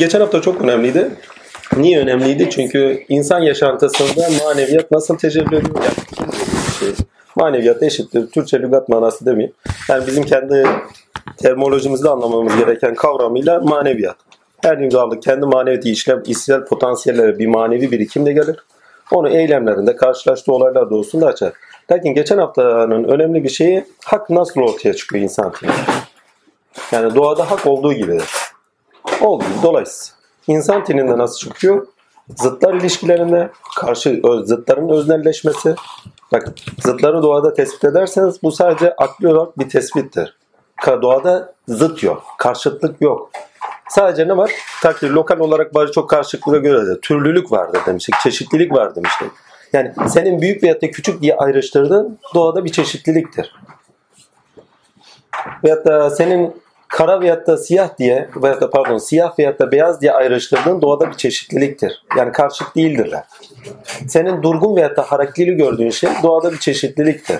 geçen hafta çok önemliydi. Niye önemliydi? Çünkü insan yaşantısında maneviyat nasıl tecelli ediyor? Yani şey, maneviyat eşittir. Türkçe lügat manası demeyeyim. Yani bizim kendi terminolojimizde anlamamız gereken kavramıyla maneviyat. Her bir varlık kendi manevi işlem, içsel potansiyellere bir manevi birikimle gelir. Onu eylemlerinde, karşılaştığı olaylar doğusunda açar. Lakin geçen haftanın önemli bir şeyi hak nasıl ortaya çıkıyor insan tininde. Yani doğada hak olduğu gibidir. Olduğu dolayısıyla. İnsan tininde nasıl çıkıyor? Zıtlar ilişkilerinde karşı zıtların öznelleşmesi. Bakın zıtları doğada tespit ederseniz bu sadece akli olarak bir tespittir. Doğada zıt yok, karşıtlık yok. Sadece ne var? Takdir lokal olarak bari çok karşılıklığa göre de türlülük vardır demiştik, çeşitlilik var demiştik. Yani senin büyük veyahut da küçük diye ayrıştırdığın doğada bir çeşitliliktir. Veyahut da senin kara veyahut da siyah diye veyahut da pardon siyah veyahut da beyaz diye ayrıştırdığın doğada bir çeşitliliktir. Yani karşıt değildirler. Senin durgun veyahut da hareketli gördüğün şey doğada bir çeşitliliktir.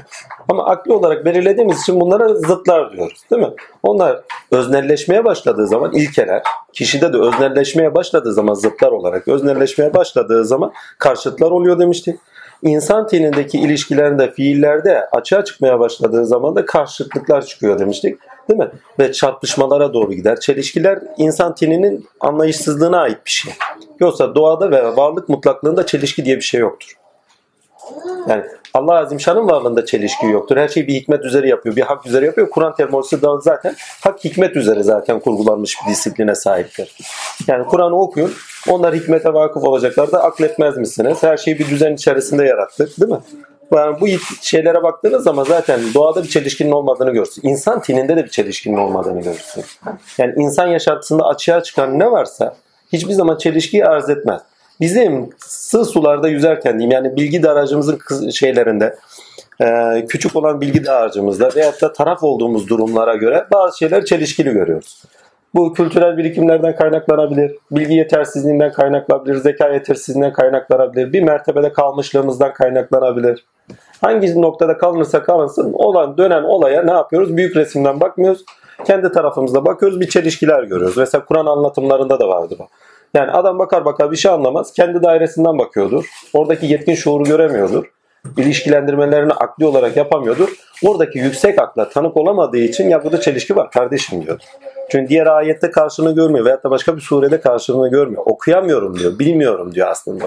Ama akli olarak belirlediğimiz için bunlara zıtlar diyoruz. Değil mi? Onlar öznelleşmeye başladığı zaman ilkeler, kişide de öznelleşmeye başladığı zaman zıtlar olarak öznelleşmeye başladığı zaman karşıtlar oluyor demiştik. İnsan tenindeki ilişkilerinde, fiillerde açığa çıkmaya başladığı zaman da karşıtlıklar çıkıyor demiştik. Değil mi? Ve çarpışmalara doğru gider. Çelişkiler insan teninin anlayışsızlığına ait bir şey. Yoksa doğada ve varlık mutlaklığında çelişki diye bir şey yoktur. Yani Allah Azimşan'ın varlığında çelişki yoktur. Her şeyi bir hikmet üzere yapıyor, bir hak üzere yapıyor. Kur'an terminolojisi de zaten hak hikmet üzere zaten kurgulanmış bir disipline sahiptir. Yani Kur'an'ı okuyun, onlar hikmete vakıf olacaklar da akletmez misiniz? Her şeyi bir düzen içerisinde yarattık değil mi? Yani bu şeylere baktığınız zaman zaten doğada bir çelişkinin olmadığını görürsün. İnsan tininde de bir çelişkinin olmadığını görürsün. Yani insan yaşantısında açığa çıkan ne varsa hiçbir zaman çelişkiyi arz etmez. Bizim sığ sularda yüzerken diyeyim yani bilgi daracımızın şeylerinde küçük olan bilgi dağarcığımızda veyahut da taraf olduğumuz durumlara göre bazı şeyler çelişkili görüyoruz. Bu kültürel birikimlerden kaynaklanabilir, bilgi yetersizliğinden kaynaklanabilir, zeka yetersizliğinden kaynaklanabilir, bir mertebede kalmışlığımızdan kaynaklanabilir. Hangi noktada kalırsa kalınsın olan dönen olaya ne yapıyoruz? Büyük resimden bakmıyoruz. Kendi tarafımızda bakıyoruz bir çelişkiler görüyoruz. Mesela Kur'an anlatımlarında da vardır o. Yani adam bakar bakar bir şey anlamaz. Kendi dairesinden bakıyordur. Oradaki yetkin şuuru göremiyordur. İlişkilendirmelerini akli olarak yapamıyordur. Oradaki yüksek akla tanık olamadığı için ya burada çelişki var kardeşim diyor. Çünkü diğer ayette karşılığını görmüyor veyahut da başka bir surede karşılığını görmüyor. Okuyamıyorum diyor, bilmiyorum diyor aslında.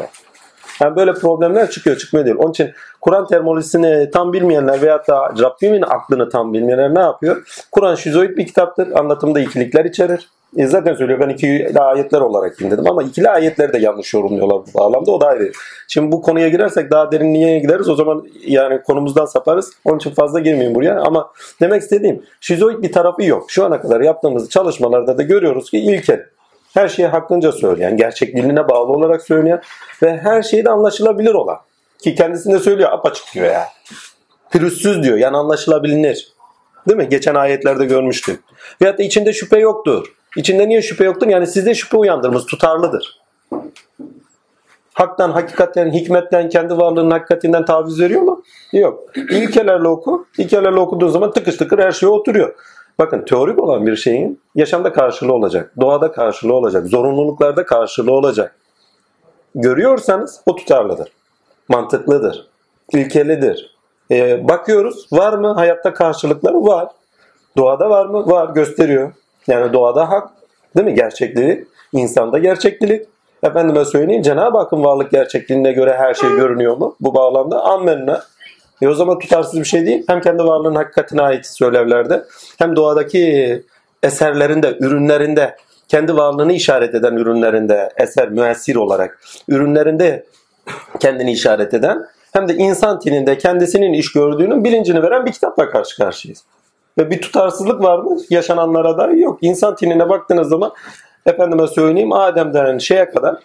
Yani böyle problemler çıkıyor çıkmıyor değil. Onun için Kur'an terminolojisini tam bilmeyenler veyahut da Rabbimin aklını tam bilmeyenler ne yapıyor? Kur'an şizoid bir kitaptır. Anlatımda ikilikler içerir. E zaten söylüyor ben ikili ayetler olarak dinledim ama ikili ayetleri de yanlış yorumluyorlar bu bağlamda o da ayrı. Şimdi bu konuya girersek daha derinliğe gideriz o zaman yani konumuzdan saparız. Onun için fazla girmeyeyim buraya ama demek istediğim şizoid bir tarafı yok. Şu ana kadar yaptığımız çalışmalarda da görüyoruz ki ilkel. Her şeyi hakkınca söyleyen, gerçekliğine bağlı olarak söyleyen ve her şeyi de anlaşılabilir olan. Ki kendisinde söylüyor apaçık diyor ya. Pürüzsüz diyor yani anlaşılabilir. Değil mi? Geçen ayetlerde görmüştük. Veyahut da içinde şüphe yoktur. İçinde niye şüphe yoktur? Yani sizde şüphe uyandırması tutarlıdır. Haktan, hakikatten, hikmetten, kendi varlığının hakikatinden taviz veriyor mu? Yok. İlkelerle oku. İlkelerle okuduğun zaman tıkış tıkır her şey oturuyor. Bakın teorik olan bir şeyin yaşamda karşılığı olacak. Doğada karşılığı olacak. Zorunluluklarda karşılığı olacak. Görüyorsanız o tutarlıdır. Mantıklıdır. İlkelidir. Ee, bakıyoruz var mı hayatta karşılıkları? Var. Doğada var mı? Var gösteriyor. Yani doğada hak değil mi? Gerçeklilik. insanda gerçeklilik. Efendime söyleyeyim Cenab-ı Hakk'ın varlık gerçekliğine göre her şey görünüyor mu? Bu bağlamda ammenna. E o zaman tutarsız bir şey değil. Hem kendi varlığının hakikatine ait söylevlerde hem doğadaki eserlerinde, ürünlerinde kendi varlığını işaret eden ürünlerinde eser müessir olarak ürünlerinde kendini işaret eden hem de insan tininde kendisinin iş gördüğünün bilincini veren bir kitapla karşı karşıyayız. Ve bir tutarsızlık var mı? Yaşananlara da yok. İnsan tinine baktığınız zaman efendime söyleyeyim Adem'den şeye kadar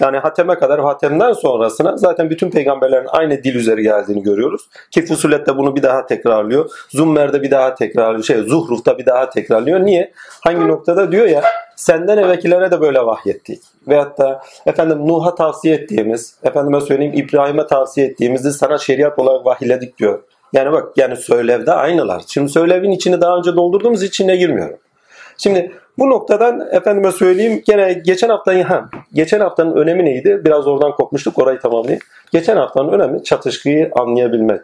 yani Hatem'e kadar Hatem'den sonrasına zaten bütün peygamberlerin aynı dil üzeri geldiğini görüyoruz. Ki Fusulet'te bunu bir daha tekrarlıyor. Zummer'de bir daha tekrarlıyor. Şey, Zuhruf'ta bir daha tekrarlıyor. Niye? Hangi noktada diyor ya senden evvelkilere de böyle vahyettik. Veyahut da efendim Nuh'a tavsiye ettiğimiz, efendime söyleyeyim İbrahim'e tavsiye ettiğimizi sana şeriat olarak vahiyledik diyor. Yani bak yani söylevde aynılar. Şimdi söylevin içini daha önce doldurduğumuz içine girmiyorum. Şimdi bu noktadan efendime söyleyeyim gene geçen haftanın ha, geçen haftanın önemi neydi? Biraz oradan kopmuştuk orayı tamamlayayım. Geçen haftanın önemi çatışkıyı anlayabilmek.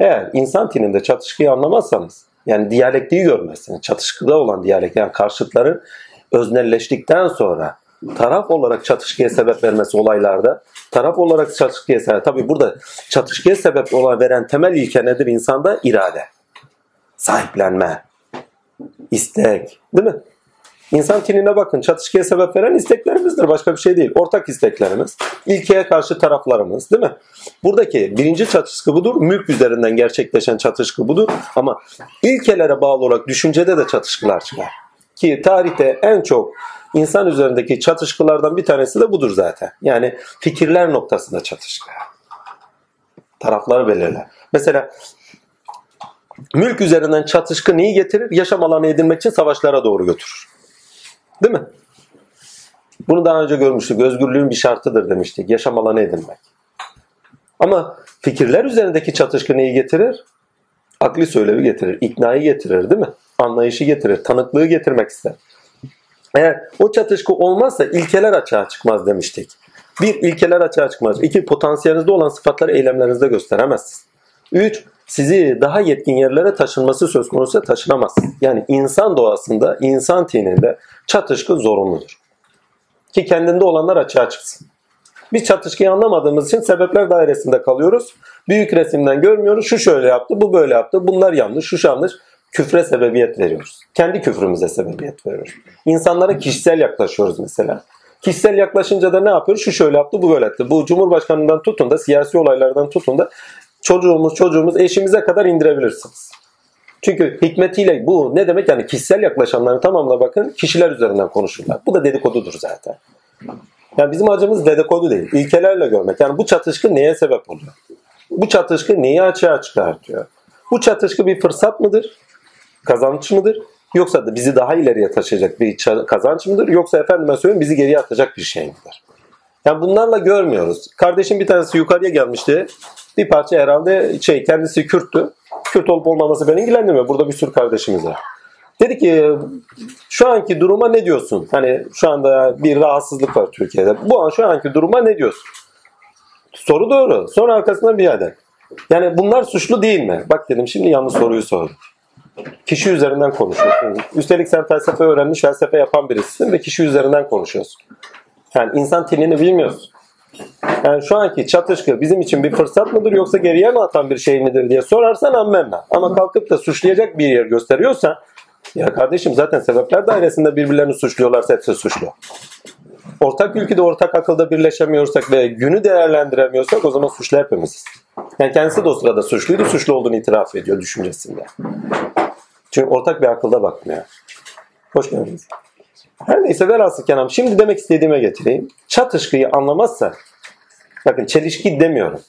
Eğer insan tininde çatışkıyı anlamazsanız yani diyalektiği görmezsiniz. Çatışkıda olan diyalekt yani karşıtların öznelleştikten sonra taraf olarak çatışkıya sebep vermesi olaylarda taraf olarak çatışkıya sebep tabi burada çatışkıya sebep olan veren temel ilke nedir insanda? irade. Sahiplenme. istek. Değil mi? İnsan tinine bakın. Çatışkıya sebep veren isteklerimizdir. Başka bir şey değil. Ortak isteklerimiz. İlkeye karşı taraflarımız. Değil mi? Buradaki birinci çatışkı budur. Mülk üzerinden gerçekleşen çatışkı budur. Ama ilkelere bağlı olarak düşüncede de çatışkılar çıkar. Ki tarihte en çok insan üzerindeki çatışkılardan bir tanesi de budur zaten. Yani fikirler noktasında çatışkı. Tarafları belirler. Mesela mülk üzerinden çatışkı neyi getirir? Yaşam alanı edinmek için savaşlara doğru götürür. Değil mi? Bunu daha önce görmüştük. Özgürlüğün bir şartıdır demiştik. Yaşam alanı edinmek. Ama fikirler üzerindeki çatışkı neyi getirir? Akli söylevi getirir, iknayı getirir değil mi? Anlayışı getirir, tanıklığı getirmek ister. Eğer o çatışkı olmazsa ilkeler açığa çıkmaz demiştik. Bir, ilkeler açığa çıkmaz. İki, potansiyelinizde olan sıfatları eylemlerinizde gösteremezsiniz. Üç, sizi daha yetkin yerlere taşınması söz konusu taşınamaz. Yani insan doğasında, insan tininde çatışkı zorunludur. Ki kendinde olanlar açığa çıksın. Biz çatışkıyı anlamadığımız için sebepler dairesinde kalıyoruz. Büyük resimden görmüyoruz. Şu şöyle yaptı, bu böyle yaptı. Bunlar yanlış, şu yanlış. Küfre sebebiyet veriyoruz. Kendi küfrümüze sebebiyet veriyoruz. İnsanlara kişisel yaklaşıyoruz mesela. Kişisel yaklaşınca da ne yapıyoruz? Şu şöyle yaptı, bu böyle yaptı. Bu Cumhurbaşkanından tutun da, siyasi olaylardan tutun da çocuğumuz, çocuğumuz, eşimize kadar indirebilirsiniz. Çünkü hikmetiyle bu ne demek? Yani kişisel yaklaşanların tamamına bakın kişiler üzerinden konuşurlar. Bu da dedikodudur zaten. Yani bizim acımız dedikodu değil. İlkelerle görmek. Yani bu çatışkı neye sebep oluyor? Bu çatışkı neyi açığa çıkartıyor? Bu çatışkı bir fırsat mıdır? Kazanç mıdır? Yoksa da bizi daha ileriye taşıyacak bir kazanç mıdır? Yoksa efendime söyleyeyim bizi geriye atacak bir şey midir? Yani bunlarla görmüyoruz. Kardeşim bir tanesi yukarıya gelmişti. Bir parça herhalde şey kendisi Kürttü. Kürt olup olmaması beni ilgilendirmiyor. Burada bir sürü kardeşimiz var. Dedi ki şu anki duruma ne diyorsun? Hani şu anda bir rahatsızlık var Türkiye'de. Bu an şu anki duruma ne diyorsun? Soru doğru. Sonra arkasından bir yerden. Yani bunlar suçlu değil mi? Bak dedim şimdi yanlış soruyu sordum. Kişi üzerinden konuşuyorsun. Üstelik sen felsefe öğrenmiş, felsefe yapan birisisin ve kişi üzerinden konuşuyorsun. Yani insan tinini bilmiyorsun. Yani şu anki çatışkı bizim için bir fırsat mıdır yoksa geriye mi atan bir şey midir diye sorarsan ammenna. Ama kalkıp da suçlayacak bir yer gösteriyorsa ya kardeşim zaten sebepler dairesinde birbirlerini suçluyorlarsa hepsi suçlu. Ortak ülkede ortak akılda birleşemiyorsak ve günü değerlendiremiyorsak o zaman suçlu hepimiziz. Yani kendisi de o sırada suçluydu, suçlu olduğunu itiraf ediyor düşüncesinde. Çünkü ortak bir akılda bakmıyor. Hoş geldiniz. Her neyse velhasıl kelam. Şimdi demek istediğime getireyim. Çatışkıyı anlamazsa, bakın çelişki demiyorum.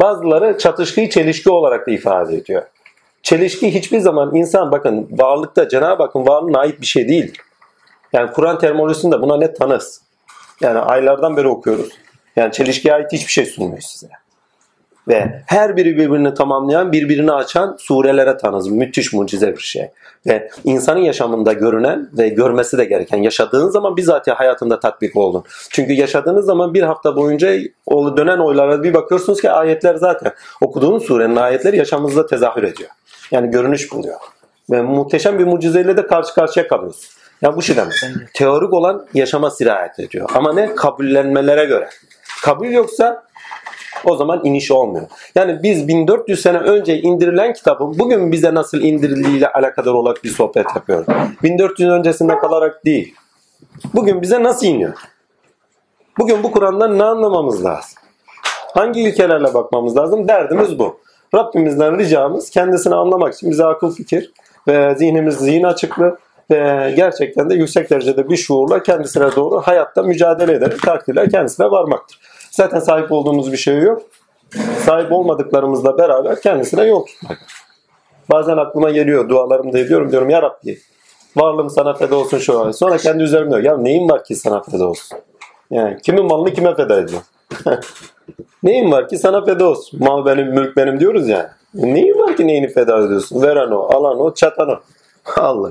Bazıları çatışkıyı çelişki olarak da ifade ediyor. Çelişki hiçbir zaman insan bakın varlıkta Cenab-ı Hakk'ın varlığına ait bir şey değil. Yani Kur'an terminolojisinde buna net tanız. Yani aylardan beri okuyoruz. Yani çelişkiye ait hiçbir şey sunmuyor size ve her biri birbirini tamamlayan, birbirini açan surelere tanız. Müthiş mucize bir şey. Ve insanın yaşamında görünen ve görmesi de gereken, yaşadığın zaman bizatihi hayatında tatbik oldun. Çünkü yaşadığınız zaman bir hafta boyunca dönen oylara bir bakıyorsunuz ki ayetler zaten okuduğunuz surenin ayetleri yaşamınızda tezahür ediyor. Yani görünüş buluyor. Ve muhteşem bir mucizeyle de karşı karşıya kalıyorsun. Yani bu şey demek. Teorik olan yaşama sirayet ediyor. Ama ne? Kabullenmelere göre. Kabul yoksa o zaman iniş olmuyor. Yani biz 1400 sene önce indirilen kitabın bugün bize nasıl indirildiğiyle alakadar olarak bir sohbet yapıyoruz. 1400 öncesinde kalarak değil. Bugün bize nasıl iniyor? Bugün bu Kur'an'dan ne anlamamız lazım? Hangi ilkelerle bakmamız lazım? Derdimiz bu. Rabbimizden ricamız kendisini anlamak için bize akıl fikir ve zihnimiz zihin açıklığı ve gerçekten de yüksek derecede bir şuurla kendisine doğru hayatta mücadele ederek takdirler kendisine varmaktır. Zaten sahip olduğumuz bir şey yok. Sahip olmadıklarımızla beraber kendisine yol tutmak. Bazen aklıma geliyor dualarımda ediyorum diyorum ya Rabbi varlığım sana feda olsun şu an. Sonra kendi üzerimde diyor ya neyim var ki sana feda olsun? Yani kimin malını kime feda ediyor? neyim var ki sana feda olsun? Mal benim, mülk benim diyoruz ya. Yani. Neyim var ki neyini feda ediyorsun? Veren o, alan o, çatan o. Allah.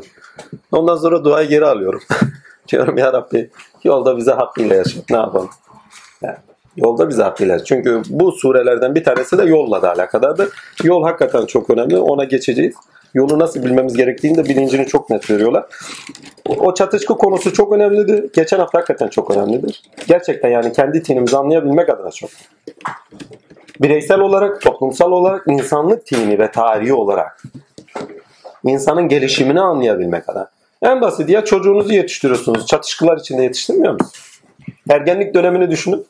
Ondan sonra duayı geri alıyorum. Diyorum ya Rabbi yolda bize hakkıyla yaşat. Ne yapalım? Yani, yolda bize hakkıyla. Çünkü bu surelerden bir tanesi de yolla da alakadardır. Yol hakikaten çok önemli. Ona geçeceğiz. Yolu nasıl bilmemiz gerektiğini de bilincini çok net veriyorlar. O çatışkı konusu çok önemlidir. Geçen hafta hakikaten çok önemlidir. Gerçekten yani kendi tinimizi anlayabilmek adına çok. Bireysel olarak, toplumsal olarak, insanlık tini ve tarihi olarak insanın gelişimini anlayabilmek adına. En basit ya çocuğunuzu yetiştiriyorsunuz. Çatışkılar içinde yetiştirmiyor musunuz? Ergenlik dönemini düşünün.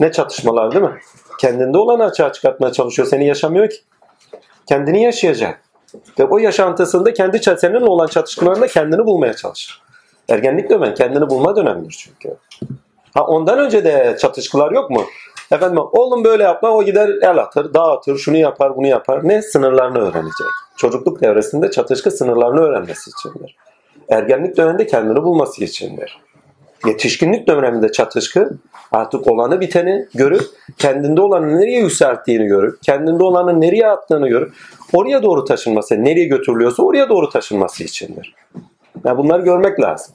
Ne çatışmalar değil mi? Kendinde olanı açığa çıkartmaya çalışıyor. Seni yaşamıyor ki. Kendini yaşayacak. Ve o yaşantısında kendi seninle olan çatışmalarında kendini bulmaya çalışır. Ergenlik dönemi kendini bulma dönemidir çünkü. Ha ondan önce de çatışkılar yok mu? Efendim oğlum böyle yapma o gider el atır, dağ atır, şunu yapar, bunu yapar. Ne? Sınırlarını öğrenecek. Çocukluk devresinde çatışkı sınırlarını öğrenmesi içindir. Ergenlik döneminde kendini bulması içindir. Yetişkinlik döneminde çatışkı artık olanı biteni görüp kendinde olanı nereye yükselttiğini görüp kendinde olanı nereye attığını görüp oraya doğru taşınması, nereye götürülüyorsa oraya doğru taşınması içindir. Yani bunları görmek lazım.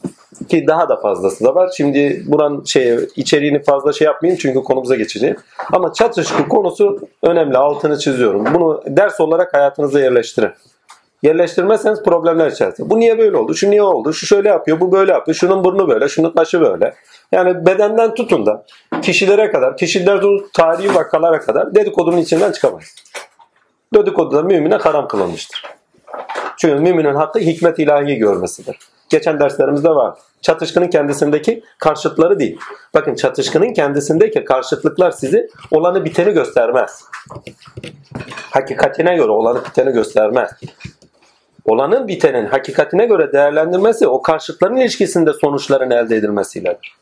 Ki daha da fazlası da var. Şimdi buranın şey içeriğini fazla şey yapmayayım çünkü konumuza geçeceğim. Ama çatışkı konusu önemli. Altını çiziyorum. Bunu ders olarak hayatınıza yerleştirin. Yerleştirmezseniz problemler içerisinde. Bu niye böyle oldu? Şu niye oldu? Şu şöyle yapıyor, bu böyle yapıyor. Şunun burnu böyle, şunun başı böyle. Yani bedenden tutun da kişilere kadar, kişiler tarihi vakalara kadar dedikodunun içinden çıkamayız. Dedikodu da mümine haram kılınmıştır. Çünkü müminin hakkı hikmet ilahi görmesidir. Geçen derslerimizde var. Çatışkının kendisindeki karşıtları değil. Bakın çatışkının kendisindeki karşıtlıklar sizi olanı biteni göstermez. Hakikatine göre olanı biteni göstermez. Olanın bitenin hakikatine göre değerlendirmesi o karşıtların ilişkisinde sonuçların elde edilmesiyledir.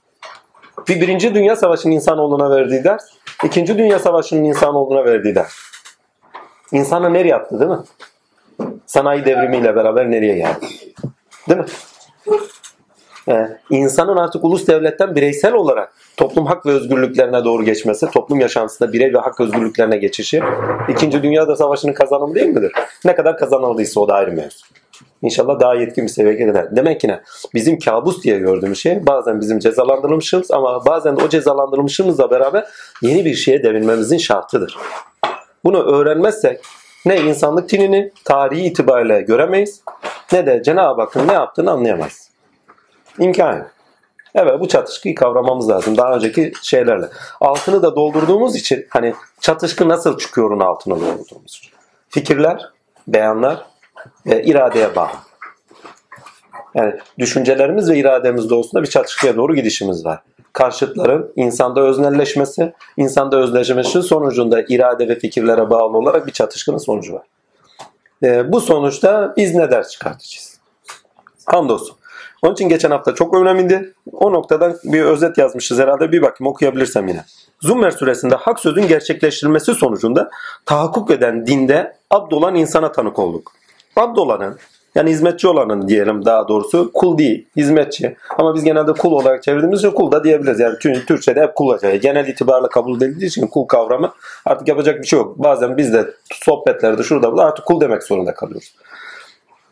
Bir birinci Dünya Savaşı'nın insanoğluna verdiği ders, ikinci Dünya Savaşı'nın insanoğluna verdiği ders. İnsanı nereye attı değil mi? Sanayi devrimiyle beraber nereye geldi? Değil mi? Ee, insanın artık ulus devletten bireysel olarak toplum hak ve özgürlüklerine doğru geçmesi, toplum yaşantısında birey ve hak özgürlüklerine geçişi İkinci Dünya Savaşı'nın kazanımı değil midir? Ne kadar kazanıldıysa o da ayrı mevzu. İnşallah daha yetkin bir seviyeye gider. Demek ki ne? Bizim kabus diye gördüğümüz şey bazen bizim cezalandırılmışımız ama bazen de o cezalandırılmışımızla beraber yeni bir şeye devinmemizin şartıdır. Bunu öğrenmezsek ne insanlık tinini tarihi itibariyle göremeyiz ne de Cenab-ı Hakk'ın ne yaptığını anlayamayız. İmkan. Evet bu çatışkıyı kavramamız lazım daha önceki şeylerle. Altını da doldurduğumuz için hani çatışkı nasıl çıkıyor onun altını doldurduğumuz için. Fikirler, beyanlar ve iradeye bağlı. Yani düşüncelerimiz ve irademiz doğrusunda bir çatışkıya doğru gidişimiz var. Karşıtların insanda öznelleşmesi, insanda özleşmesi sonucunda irade ve fikirlere bağlı olarak bir çatışkının sonucu var. E, bu sonuçta biz ne ders çıkartacağız? Hamdolsun. Onun için geçen hafta çok önemliydi. O noktadan bir özet yazmışız herhalde. Bir bakayım okuyabilirsem yine. Zummer suresinde hak sözün gerçekleştirilmesi sonucunda tahakkuk eden dinde abd olan insana tanık olduk. Abd olanın yani hizmetçi olanın diyelim daha doğrusu kul değil, hizmetçi. Ama biz genelde kul olarak çevirdiğimiz için kul da diyebiliriz. Yani Türkçe'de hep kul olacak. Genel itibarla kabul edildiği için kul kavramı artık yapacak bir şey yok. Bazen biz de sohbetlerde şurada burada artık kul demek zorunda kalıyoruz.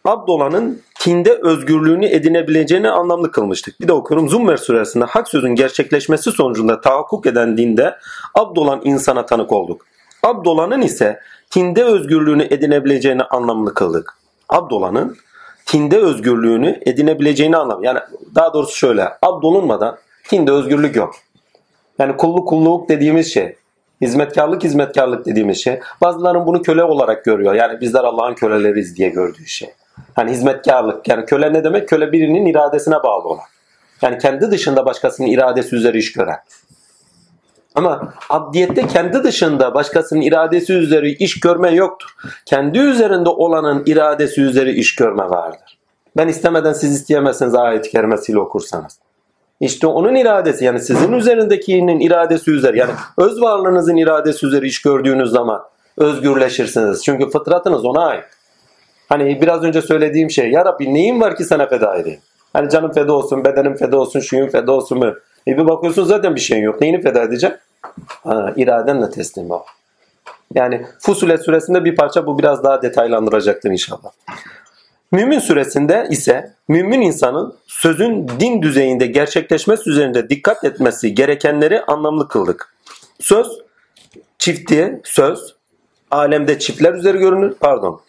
Abdolan'ın tinde özgürlüğünü edinebileceğini anlamlı kılmıştık. Bir de okuyorum Zummer suresinde hak sözün gerçekleşmesi sonucunda tahakkuk eden dinde Abdolan insana tanık olduk. Abdolan'ın ise tinde özgürlüğünü edinebileceğini anlamlı kıldık. Abdolan'ın tinde özgürlüğünü edinebileceğini anlam. Yani daha doğrusu şöyle. Abdolunmadan tinde özgürlük yok. Yani kulluk kulluk dediğimiz şey. Hizmetkarlık hizmetkarlık dediğimiz şey. Bazıların bunu köle olarak görüyor. Yani bizler Allah'ın köleleriyiz diye gördüğü şey. Hani hizmetkarlık. Yani köle ne demek? Köle birinin iradesine bağlı olan. Yani kendi dışında başkasının iradesi üzeri iş gören. Ama abdiyette kendi dışında başkasının iradesi üzeri iş görme yoktur. Kendi üzerinde olanın iradesi üzeri iş görme vardır. Ben istemeden siz isteyemezsiniz ayet-i kerimesiyle okursanız. İşte onun iradesi yani sizin üzerindekinin iradesi üzeri yani öz varlığınızın iradesi üzeri iş gördüğünüz zaman özgürleşirsiniz. Çünkü fıtratınız ona ait. Hani biraz önce söylediğim şey ya Rabbi neyin var ki sana feda edeyim? Hani canım feda olsun, bedenim feda olsun, şuyum feda olsun mu? E bir bakıyorsun zaten bir şeyin yok. Neyini feda edecek? Ha, iradenle teslim ol. Yani Fusulet suresinde bir parça bu biraz daha detaylandıracaktır inşallah. Mümin suresinde ise mümin insanın sözün din düzeyinde gerçekleşmesi üzerinde dikkat etmesi gerekenleri anlamlı kıldık. Söz çifti söz alemde çiftler üzeri görünür. Pardon.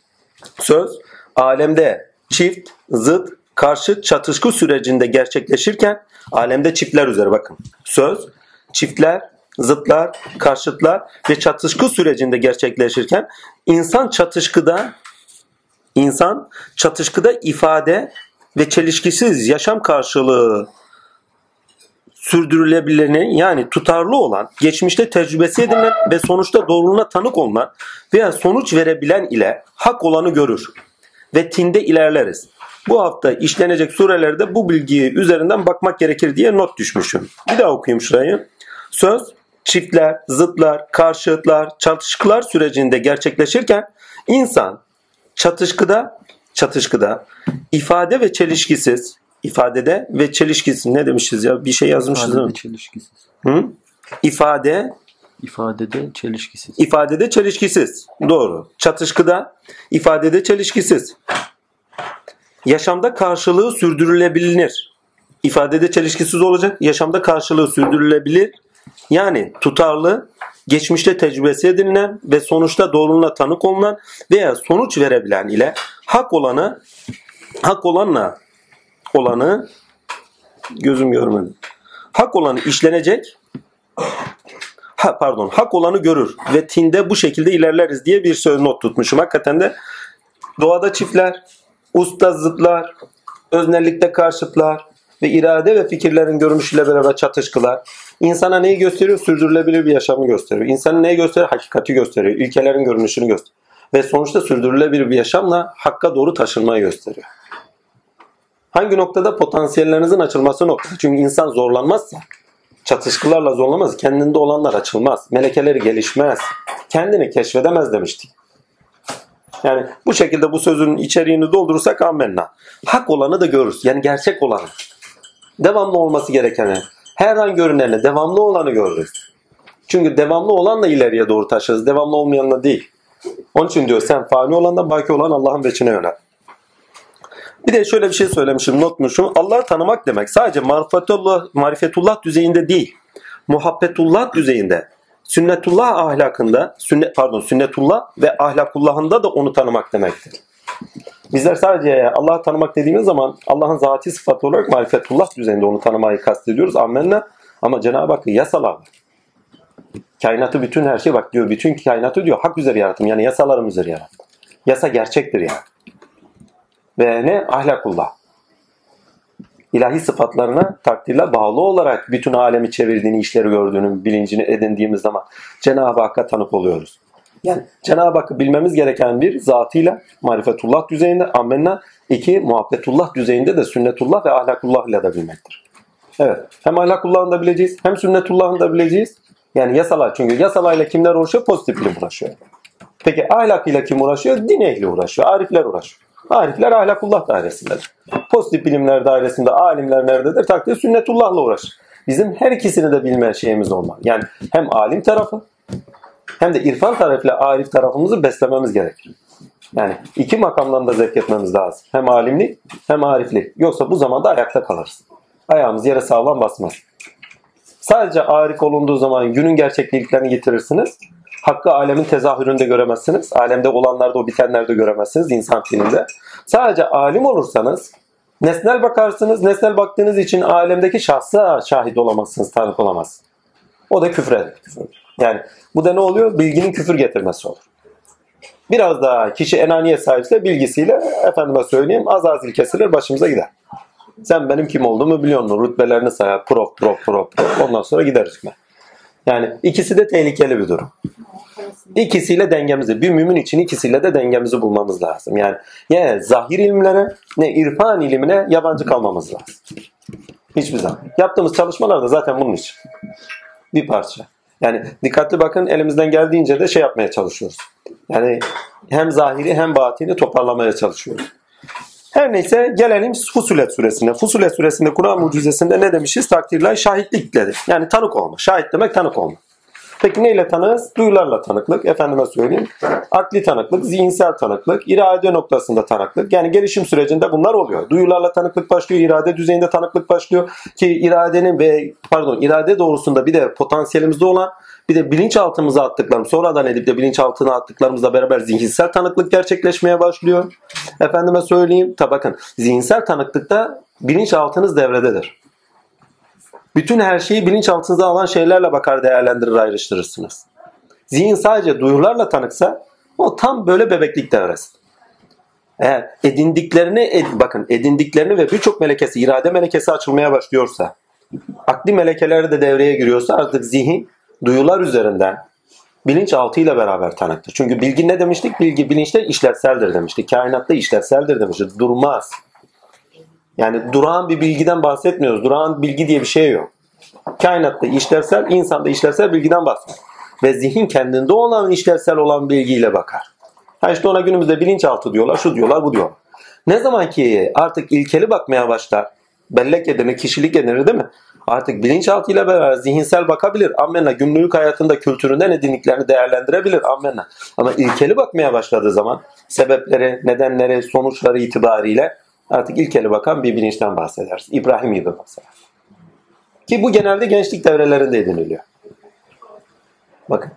Söz alemde çift, zıt, karşı çatışkı sürecinde gerçekleşirken alemde çiftler üzeri bakın. Söz çiftler, zıtlar, karşıtlar ve çatışkı sürecinde gerçekleşirken insan çatışkıda insan çatışkıda ifade ve çelişkisiz yaşam karşılığı sürdürülebilirliğine yani tutarlı olan, geçmişte tecrübesi edinilen ve sonuçta doğruluğuna tanık olunan veya sonuç verebilen ile hak olanı görür ve tinde ilerleriz. Bu hafta işlenecek surelerde bu bilgiyi üzerinden bakmak gerekir diye not düşmüşüm. Bir daha okuyayım şurayı. Söz, çiftler, zıtlar, karşıtlar, çatışkılar sürecinde gerçekleşirken insan çatışkıda çatışkıda ifade ve çelişkisiz ifadede ve çelişkisiz ne demişiz ya bir şey yazmışız İfadede çelişkisiz. Hı? İfade İfadede çelişkisiz. ifadede çelişkisiz. Doğru. Çatışkıda ifadede çelişkisiz. Yaşamda karşılığı sürdürülebilir. İfadede çelişkisiz olacak. Yaşamda karşılığı sürdürülebilir. Yani tutarlı, geçmişte tecrübesi edinilen ve sonuçta doğruluğuna tanık olunan veya sonuç verebilen ile hak olanı hak olanla olanı gözüm görmedi. Hak olanı işlenecek ha, pardon hak olanı görür ve tinde bu şekilde ilerleriz diye bir söz not tutmuşum. Hakikaten de doğada çiftler, usta zıtlar, öznellikte karşıtlar ve irade ve fikirlerin görünüşüyle beraber çatışkılar. İnsana neyi gösteriyor? Sürdürülebilir bir yaşamı gösteriyor. İnsanı neyi gösteriyor? Hakikati gösteriyor. İlkelerin görünüşünü gösteriyor. Ve sonuçta sürdürülebilir bir yaşamla hakka doğru taşınmayı gösteriyor. Hangi noktada potansiyellerinizin açılması noktası. Çünkü insan zorlanmazsa, çatışkılarla zorlanmaz, kendinde olanlar açılmaz, melekeleri gelişmez, kendini keşfedemez demiştik. Yani bu şekilde bu sözün içeriğini doldurursak ammenna. Hak olanı da görürüz. Yani gerçek olanı. Devamlı olması gerekeni. Her an görüneni, devamlı olanı görürüz. Çünkü devamlı olanla ileriye doğru taşırız. Devamlı olmayanla değil. Onun için diyor sen fani olandan baki olan Allah'ın veçine yönel. Bir de şöyle bir şey söylemişim, notmuşum. Allah'ı tanımak demek sadece marifetullah, marifetullah düzeyinde değil. Muhabbetullah düzeyinde. Sünnetullah ahlakında, sünnet pardon, sünnetullah ve ahlakullahında da onu tanımak demektir. Bizler sadece Allah'ı tanımak dediğimiz zaman Allah'ın zati sıfatı olarak marifetullah düzeyinde onu tanımayı kastediyoruz. Amenna. Ama Cenab-ı Hakk'ın yasalar. Kainatı bütün her şey bak diyor. Bütün kainatı diyor hak üzere yarattım. Yani yasalarım üzere yarattım. Yasa gerçektir yani. Ve ne? Ahlakullah. İlahi sıfatlarına takdirle bağlı olarak bütün alemi çevirdiğini, işleri gördüğünün bilincini edindiğimiz zaman Cenab-ı Hakk'a tanık oluyoruz. Yani Cenab-ı Hakk'ı bilmemiz gereken bir zatıyla marifetullah düzeyinde, ammenna, iki muhabbetullah düzeyinde de sünnetullah ve ahlakullah ile de bilmektir. Evet. Hem ahlakullah'ını da bileceğiz, hem sünnetullah'ını da bileceğiz. Yani yasalar çünkü yasalarla kimler uğraşıyor? Pozitif bilim uğraşıyor. Peki ahlakıyla kim uğraşıyor? Din ehli uğraşıyor, arifler uğraşıyor. Arifler ahlakullah dairesindedir. Pozitif bilimler dairesinde alimler nerededir? Takdir sünnetullahla uğraşır. Bizim her ikisini de bilme şeyimiz olmalı. Yani hem alim tarafı hem de irfan tarafıyla arif tarafımızı beslememiz gerekir. Yani iki makamdan da zevk etmemiz lazım. Hem alimlik hem ariflik. Yoksa bu zamanda ayakta kalırız. Ayağımız yere sağlam basmaz. Sadece arif olunduğu zaman günün gerçekliklerini getirirsiniz. Hakkı alemin tezahüründe göremezsiniz. Alemde olanlarda o bitenlerde göremezsiniz insan filminde. Sadece alim olursanız nesnel bakarsınız. Nesnel baktığınız için alemdeki şahsa şahit olamazsınız, tanık olamazsınız. O da küfre. Yani bu da ne oluyor? Bilginin küfür getirmesi olur. Biraz daha kişi enaniye sahipse bilgisiyle efendime söyleyeyim azazil kesilir başımıza gider. Sen benim kim olduğumu biliyor musun? Rütbelerini sayar. Prof, prof, prof, prof. Ondan sonra gider hükme. Yani ikisi de tehlikeli bir durum. İkisiyle dengemizi, bir mümin için ikisiyle de dengemizi bulmamız lazım. Yani ne zahir ilimlere ne irfan ilimine yabancı kalmamız lazım. Hiçbir zaman. Yaptığımız çalışmalar da zaten bunun için. Bir parça. Yani dikkatli bakın elimizden geldiğince de şey yapmaya çalışıyoruz. Yani hem zahiri hem batini toparlamaya çalışıyoruz. Her neyse gelelim Fusulet suresine. Fusulet suresinde Kur'an mucizesinde ne demişiz? Takdirler şahitlik dedi. Yani tanık olma. Şahit demek tanık olma. Peki neyle tanığız? Duyularla tanıklık. Efendime söyleyeyim. Akli tanıklık, zihinsel tanıklık, irade noktasında tanıklık. Yani gelişim sürecinde bunlar oluyor. Duyularla tanıklık başlıyor, irade düzeyinde tanıklık başlıyor. Ki iradenin ve pardon irade doğrusunda bir de potansiyelimizde olan bir de bilinçaltımıza attıklarımız, sonradan edip de bilinçaltına attıklarımızla beraber zihinsel tanıklık gerçekleşmeye başlıyor. Efendime söyleyeyim, ta bakın zihinsel tanıklıkta bilinçaltınız devrededir. Bütün her şeyi bilinçaltınıza alan şeylerle bakar, değerlendirir, ayrıştırırsınız. Zihin sadece duyularla tanıksa o tam böyle bebeklik devresi. Eğer edindiklerini, ed, bakın edindiklerini ve birçok melekesi, irade melekesi açılmaya başlıyorsa, akli melekeleri de devreye giriyorsa artık zihin duyular üzerinden bilinçaltıyla beraber tanıktır. Çünkü bilgi ne demiştik? Bilgi bilinçte işlevseldir demiştik. Kainatta işlevseldir demiştik. Durmaz. Yani durağan bir bilgiden bahsetmiyoruz. Durağan bilgi diye bir şey yok. Kainatta işlevsel, insanda işlevsel bilgiden bahsediyor. Ve zihin kendinde olan işlevsel olan bilgiyle bakar. Ha işte ona günümüzde bilinçaltı diyorlar, şu diyorlar, bu diyorlar. Ne zaman ki artık ilkeli bakmaya başlar, bellek edinir, kişilik edinir değil mi? Artık bilinçaltıyla beraber zihinsel bakabilir. Ammenna. Günlük hayatında kültüründen edindiklerini değerlendirebilir. Ammenna. Ama ilkeli bakmaya başladığı zaman sebepleri, nedenleri, sonuçları itibariyle artık ilkeli bakan bir bilinçten bahsederiz. İbrahim gibi mesela. Ki bu genelde gençlik devrelerinde ediniliyor. Bakın.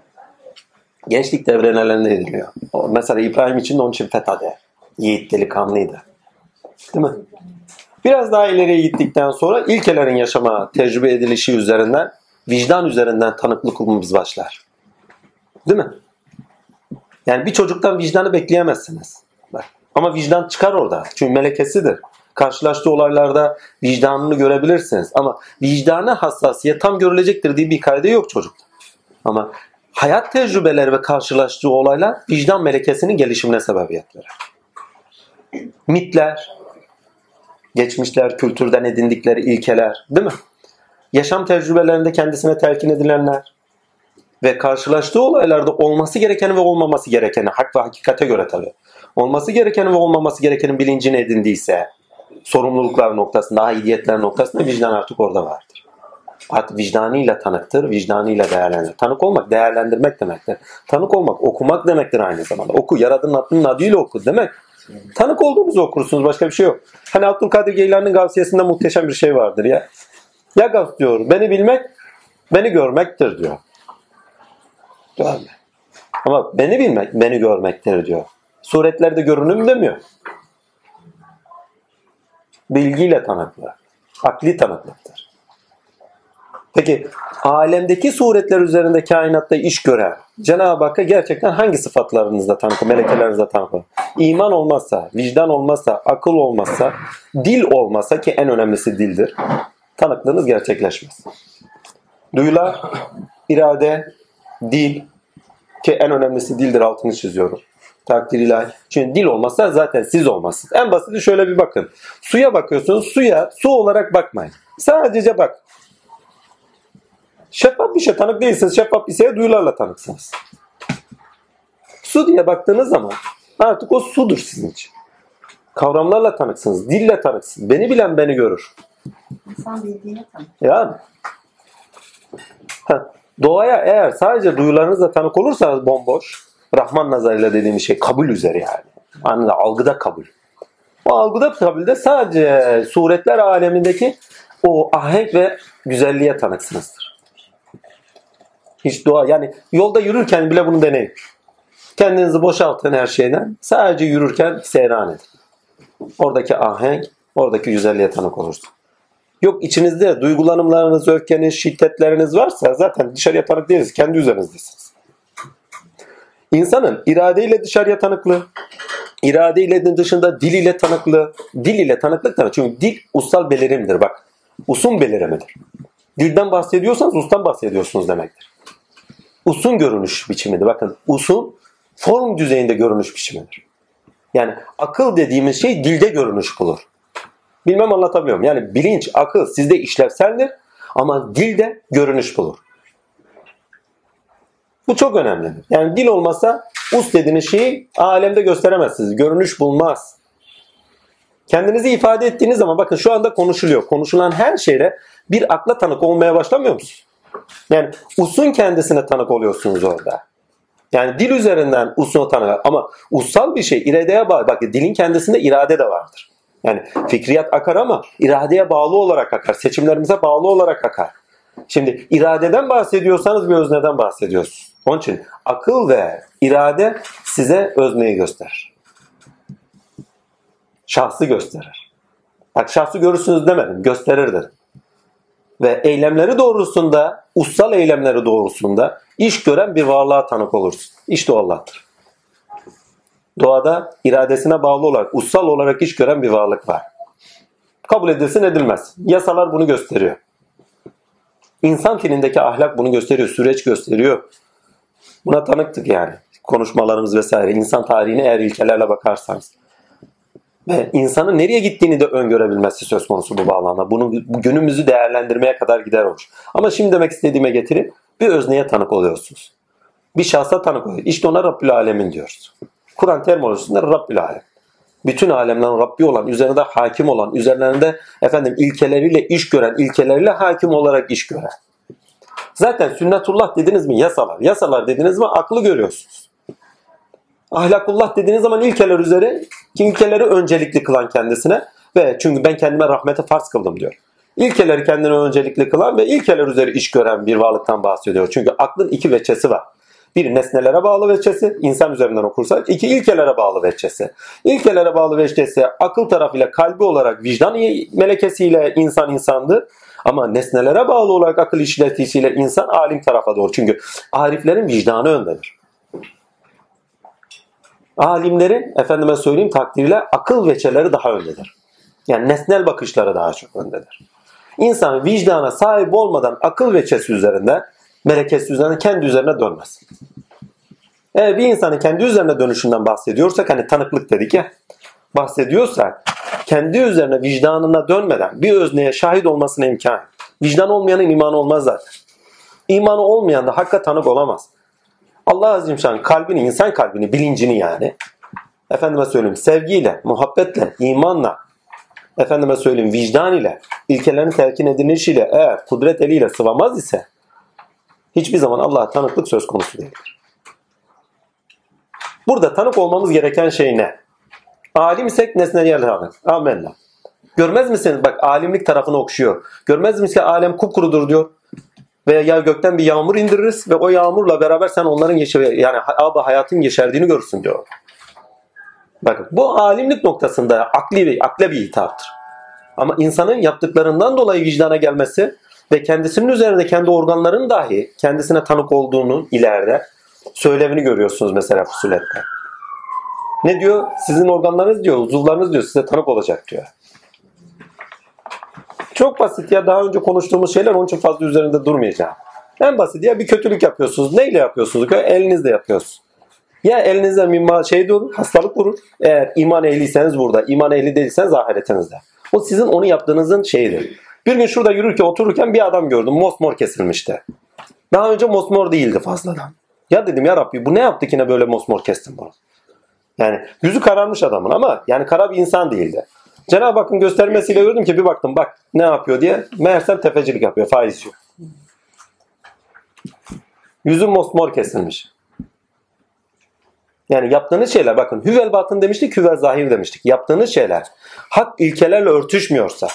Gençlik devrelerinde ediniliyor. Mesela İbrahim için de onun için fethade. Yiğit delikanlıydı. Değil mi? Biraz daha ileriye gittikten sonra ilkelerin yaşama tecrübe edilişi üzerinden, vicdan üzerinden tanıklık kurmamız başlar. Değil mi? Yani bir çocuktan vicdanı bekleyemezsiniz. Ama vicdan çıkar orada. Çünkü melekesidir. Karşılaştığı olaylarda vicdanını görebilirsiniz. Ama vicdana hassasiyet tam görülecektir diye bir kaide yok çocukta. Ama hayat tecrübeleri ve karşılaştığı olaylar vicdan melekesinin gelişimine sebebiyet verir. Mitler, geçmişler, kültürden edindikleri ilkeler, değil mi? Yaşam tecrübelerinde kendisine telkin edilenler ve karşılaştığı olaylarda olması gerekeni ve olmaması gerekeni, hak ve hakikate göre tabii. Olması gerekeni ve olmaması gerekenin bilincini edindiyse, sorumluluklar noktasında, aidiyetler noktasında vicdan artık orada vardır. Artık vicdanıyla tanıktır, vicdanıyla değerlendirir. Tanık olmak değerlendirmek demektir. Tanık olmak okumak demektir aynı zamanda. Oku, yaradığın adının adıyla oku demek. Tanık olduğunuzu okursunuz. Başka bir şey yok. Hani Abdülkadir Geylani'nin gavsiyesinde muhteşem bir şey vardır ya. Ya gavs diyor. Beni bilmek, beni görmektir diyor. Görme. Ama beni bilmek, beni görmektir diyor. Suretlerde görünüm demiyor. Bilgiyle tanıklık. Akli tanıklıktır. Peki alemdeki suretler üzerinde kainatta iş gören Cenab-ı Hakk'a gerçekten hangi sıfatlarınızda tanıklı, melekelerinizde tanıklı? İman olmazsa, vicdan olmazsa, akıl olmazsa, dil olmazsa ki en önemlisi dildir. Tanıklığınız gerçekleşmez. Duyular, irade, dil ki en önemlisi dildir altını çiziyorum. Takdir ilahi. Çünkü dil olmazsa zaten siz olmazsınız. En basiti şöyle bir bakın. Suya bakıyorsunuz. Suya su olarak bakmayın. Sadece bak. Şeffaf bir şey tanık değilsiniz. Şeffaf bir şeye duyularla tanıksınız. Su diye baktığınız zaman artık o sudur sizin için. Kavramlarla tanıksınız. Dille tanıksınız. Beni bilen beni görür. İnsan bildiğine tanık. Yani. Ha, doğaya eğer sadece duyularınızla tanık olursanız bomboş, Rahman nazarıyla dediğimiz şey kabul üzere yani. Anladın, algıda kabul. O algıda kabulde sadece suretler alemindeki o ahenk ve güzelliğe tanıksınızdır. Hiç doğa yani yolda yürürken bile bunu deneyin. Kendinizi boşaltın her şeyden. Sadece yürürken seyran edin. Oradaki ahenk, oradaki güzelliğe tanık olursun. Yok içinizde duygulanımlarınız, öfkeniz, şiddetleriniz varsa zaten dışarıya tanık değiliz. Kendi üzerinizdesiniz. İnsanın iradeyle dışarıya tanıklığı, iradeyle dışında dil ile tanıklığı, dil ile tanıklık da çünkü dil ussal belirimdir bak. Usun belirimidir. Dilden bahsediyorsanız ustan bahsediyorsunuz demektir. Usun görünüş biçimidir. Bakın usun form düzeyinde görünüş biçimidir. Yani akıl dediğimiz şey dilde görünüş bulur. Bilmem anlatabiliyor muyum? Yani bilinç, akıl sizde işlevseldir ama dilde görünüş bulur. Bu çok önemlidir. Yani dil olmasa us dediğiniz şeyi alemde gösteremezsiniz. Görünüş bulmaz. Kendinizi ifade ettiğiniz zaman bakın şu anda konuşuluyor. Konuşulan her şeyle bir akla tanık olmaya başlamıyor musunuz? Yani usun kendisine tanık oluyorsunuz orada. Yani dil üzerinden usunu tanık ama ussal bir şey iradeye bağlı. Bak dilin kendisinde irade de vardır. Yani fikriyat akar ama iradeye bağlı olarak akar. Seçimlerimize bağlı olarak akar. Şimdi iradeden bahsediyorsanız bir özneden bahsediyorsunuz. Onun için akıl ve irade size özneyi gösterir. Şahsı gösterir. Bak şahsı görürsünüz demedim, gösterir dedim. Ve eylemleri doğrusunda, ussal eylemleri doğrusunda iş gören bir varlığa tanık olursun. İşte o Allah'tır. Doğada iradesine bağlı olarak, ussal olarak iş gören bir varlık var. Kabul edilsin edilmez. Yasalar bunu gösteriyor. İnsan filindeki ahlak bunu gösteriyor, süreç gösteriyor. Buna tanıktık yani. Konuşmalarımız vesaire. İnsan tarihine eğer ilkelerle bakarsanız. Ve insanın nereye gittiğini de öngörebilmesi söz konusu bu bağlamda. Bunu bu günümüzü değerlendirmeye kadar gider olur. Ama şimdi demek istediğime getirip bir özneye tanık oluyorsunuz. Bir şahsa tanık oluyor. İşte ona Rabbül Alemin diyoruz. Kur'an terminolojisinde Rabbül Alem. Bütün alemlerin Rabbi olan, üzerinde hakim olan, üzerlerinde efendim ilkeleriyle iş gören, ilkeleriyle hakim olarak iş gören. Zaten sünnetullah dediniz mi yasalar, yasalar dediniz mi aklı görüyorsunuz. Ahlakullah dediğiniz zaman ilkeler üzere ilkeleri öncelikli kılan kendisine ve çünkü ben kendime rahmete farz kıldım diyor. İlkeleri kendine öncelikli kılan ve ilkeler üzere iş gören bir varlıktan bahsediyor. Çünkü aklın iki veçesi var. Bir nesnelere bağlı veçesi, insan üzerinden okursak. iki ilkelere bağlı veçesi. İlkelere bağlı veçesi akıl tarafıyla kalbi olarak vicdan melekesiyle insan insandı. Ama nesnelere bağlı olarak akıl işletisiyle insan alim tarafa doğru. Çünkü ariflerin vicdanı öndedir. Alimlerin efendime söyleyeyim takdiriyle akıl veçeleri daha öndedir. Yani nesnel bakışları daha çok öndedir. İnsan vicdana sahip olmadan akıl veçesi üzerinde, melekesi üzerinde kendi üzerine dönmez. Eğer bir insanın kendi üzerine dönüşünden bahsediyorsak hani tanıklık dedik ya bahsediyorsak kendi üzerine vicdanına dönmeden bir özneye şahit olmasına imkan. Vicdan olmayanın imanı olmaz zaten. İmanı olmayan da hakka tanık olamaz. Allah Azimşan kalbini, insan kalbini, bilincini yani efendime söyleyeyim sevgiyle, muhabbetle, imanla, efendime söyleyeyim vicdan ile, ilkelerin telkin edilişiyle eğer kudret eliyle sıvamaz ise hiçbir zaman Allah'a tanıklık söz konusu değildir. Burada tanık olmamız gereken şey ne? Alim isek nesneye tanık. Amenna. Görmez misiniz? Bak alimlik tarafını okşuyor. Görmez misiniz ki alem kupkurudur diyor. Veya ya gökten bir yağmur indiririz ve o yağmurla beraber sen onların yeşer, yani abi hayatın yeşerdiğini görürsün diyor. Bakın bu alimlik noktasında akli ve akle bir hitaptır. Ama insanın yaptıklarından dolayı vicdana gelmesi ve kendisinin üzerinde kendi organların dahi kendisine tanık olduğunu ileride söylevini görüyorsunuz mesela fusulette. Ne diyor? Sizin organlarınız diyor, uzuvlarınız diyor size tanık olacak diyor. Çok basit ya daha önce konuştuğumuz şeyler onun için fazla üzerinde durmayacağım. En basit ya bir kötülük yapıyorsunuz. Neyle yapıyorsunuz? Elinizle yapıyorsunuz. Ya elinizde mimma şey olur, hastalık vurur. Eğer iman ehliyseniz burada, iman ehli değilseniz ahiretinizde. O sizin onu yaptığınızın şeyidir. Bir gün şurada yürürken otururken bir adam gördüm. Mosmor kesilmişti. Daha önce mosmor değildi fazladan. Ya dedim ya Rabbi bu ne yaptı ki ne böyle mosmor kestin bunu? Yani yüzü kararmış adamın ama yani kara bir insan değildi. Cenab-ı Hakk'ın göstermesiyle gördüm ki bir baktım bak ne yapıyor diye. Meğersem tefecilik yapıyor, faiz yiyor. Yüzü mosmor kesilmiş. Yani yaptığınız şeyler bakın hüvel batın demiştik, hüvel zahir demiştik. Yaptığınız şeyler hak ilkelerle örtüşmüyorsa,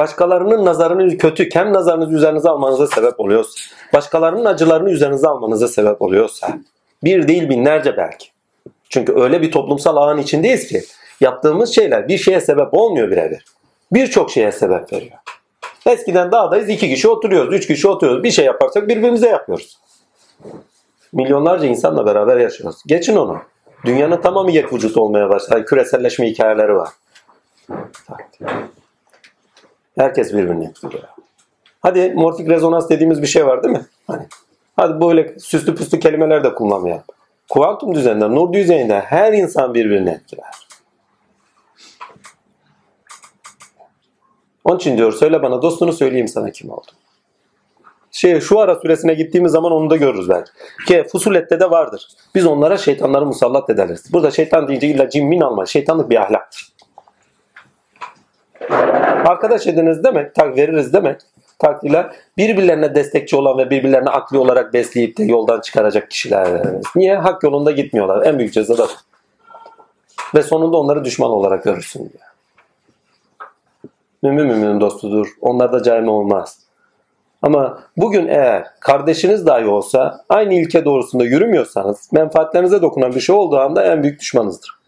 başkalarının nazarını kötü, kem nazarınızı üzerinize almanıza sebep oluyorsa, başkalarının acılarını üzerinize almanıza sebep oluyorsa, bir değil binlerce belki. Çünkü öyle bir toplumsal ağın içindeyiz ki yaptığımız şeyler bir şeye sebep olmuyor birebir. Birçok şeye sebep veriyor. Eskiden dağdayız iki kişi oturuyoruz, üç kişi oturuyoruz. Bir şey yaparsak birbirimize yapıyoruz. Milyonlarca insanla beraber yaşıyoruz. Geçin onu. Dünyanın tamamı yek vücut olmaya başladı. Küreselleşme hikayeleri var. Herkes birbirini etkiliyor. Hadi morfik rezonans dediğimiz bir şey var değil mi? Hani, hadi böyle süslü püslü kelimeler de kullanmayalım. Kuantum düzeninde, nur düzeyinde her insan birbirini etkiler. Onun için diyor söyle bana dostunu söyleyeyim sana kim oldu. Şey şu ara süresine gittiğimiz zaman onu da görürüz belki. Ki Fusulet'te de vardır. Biz onlara şeytanları musallat ederiz. Burada şeytan deyince illa cin min alma. Şeytanlık bir ahlaktır. Arkadaş ediniz demek, tak veririz demek. takdirler birbirlerine destekçi olan ve birbirlerine akli olarak besleyip de yoldan çıkaracak kişiler. Niye? Hak yolunda gitmiyorlar. En büyük ceza da bu. Ve sonunda onları düşman olarak görürsün diyor. Mümin müminin dostudur. Onlar da cayma olmaz. Ama bugün eğer kardeşiniz dahi olsa aynı ilke doğrusunda yürümüyorsanız menfaatlerinize dokunan bir şey olduğu anda en büyük düşmanınızdır.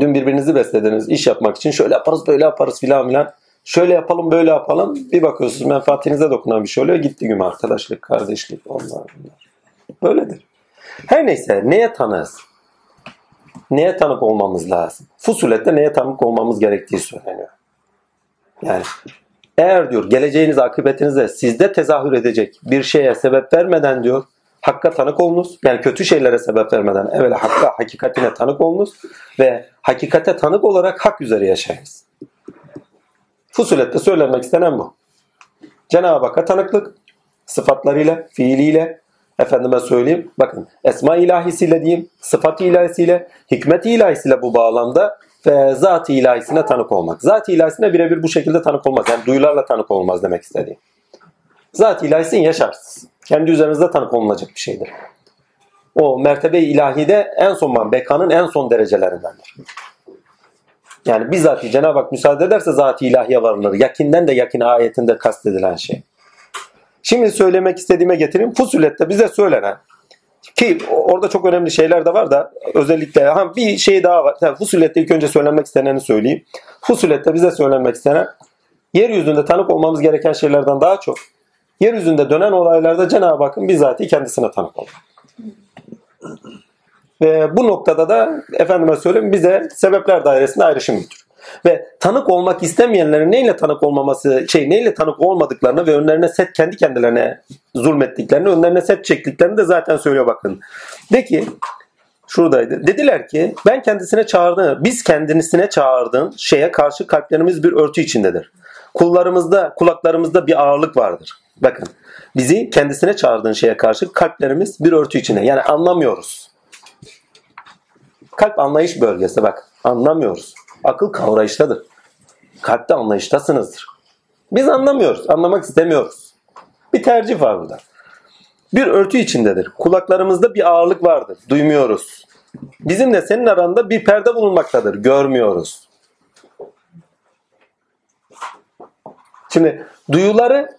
Dün birbirinizi beslediniz iş yapmak için şöyle yaparız böyle yaparız filan filan. Şöyle yapalım böyle yapalım. Bir bakıyorsunuz menfaatinize dokunan bir şey oluyor. Gitti gün arkadaşlık, kardeşlik onlar bunlar. Böyledir. Her neyse neye tanığız? Neye tanık olmamız lazım? Fusulette neye tanık olmamız gerektiği söyleniyor. Yani eğer diyor geleceğiniz akıbetinizde sizde tezahür edecek bir şeye sebep vermeden diyor hakka tanık olunuz. Yani kötü şeylere sebep vermeden evvela hakka, hakikatine tanık olunuz ve hakikate tanık olarak hak üzere yaşayınız. Fusulette söylenmek istenen bu. Cenab-ı Hakk'a tanıklık sıfatlarıyla, fiiliyle, efendime söyleyeyim, bakın esma ilahisiyle diyeyim, sıfat ilahisiyle, hikmet ilahisiyle bu bağlamda ve zat-ı ilahisine tanık olmak. Zat-ı ilahisine birebir bu şekilde tanık olmaz. Yani duyularla tanık olmaz demek istediğim. Zat-ı ilahisin yaşarsız. Kendi üzerinizde tanık olunacak bir şeydir. O mertebe-i ilahide en son bekanın en son derecelerindendir. Yani bizzat Cenab-ı Hak müsaade ederse zat-ı ilahiye varılır. Yakinden de yakine ayetinde kastedilen şey. Şimdi söylemek istediğime getireyim. Fusulette bize söylenen ki orada çok önemli şeyler de var da özellikle ha, bir şey daha var. Yani Fusulette ilk önce söylenmek isteneni söyleyeyim. Fusulette bize söylenmek istenen yeryüzünde tanık olmamız gereken şeylerden daha çok yeryüzünde dönen olaylarda Cenab-ı Hakk'ın bizzati kendisine tanık olmak. Ve bu noktada da efendime söyleyeyim bize sebepler dairesinde ayrışım götür. Ve tanık olmak istemeyenlerin neyle tanık olmaması, şey neyle tanık olmadıklarını ve önlerine set kendi kendilerine zulmettiklerini, önlerine set çektiklerini de zaten söylüyor bakın. De ki şuradaydı. Dediler ki ben kendisine çağırdığım, biz kendisine çağırdığın şeye karşı kalplerimiz bir örtü içindedir. Kullarımızda, kulaklarımızda bir ağırlık vardır. Bakın bizi kendisine çağırdığın şeye karşı kalplerimiz bir örtü içinde. Yani anlamıyoruz. Kalp anlayış bölgesi bak anlamıyoruz. Akıl kavrayıştadır. Kalpte anlayıştasınızdır. Biz anlamıyoruz. Anlamak istemiyoruz. Bir tercih var burada. Bir örtü içindedir. Kulaklarımızda bir ağırlık vardır. Duymuyoruz. Bizimle senin aranda bir perde bulunmaktadır. Görmüyoruz. Şimdi duyuları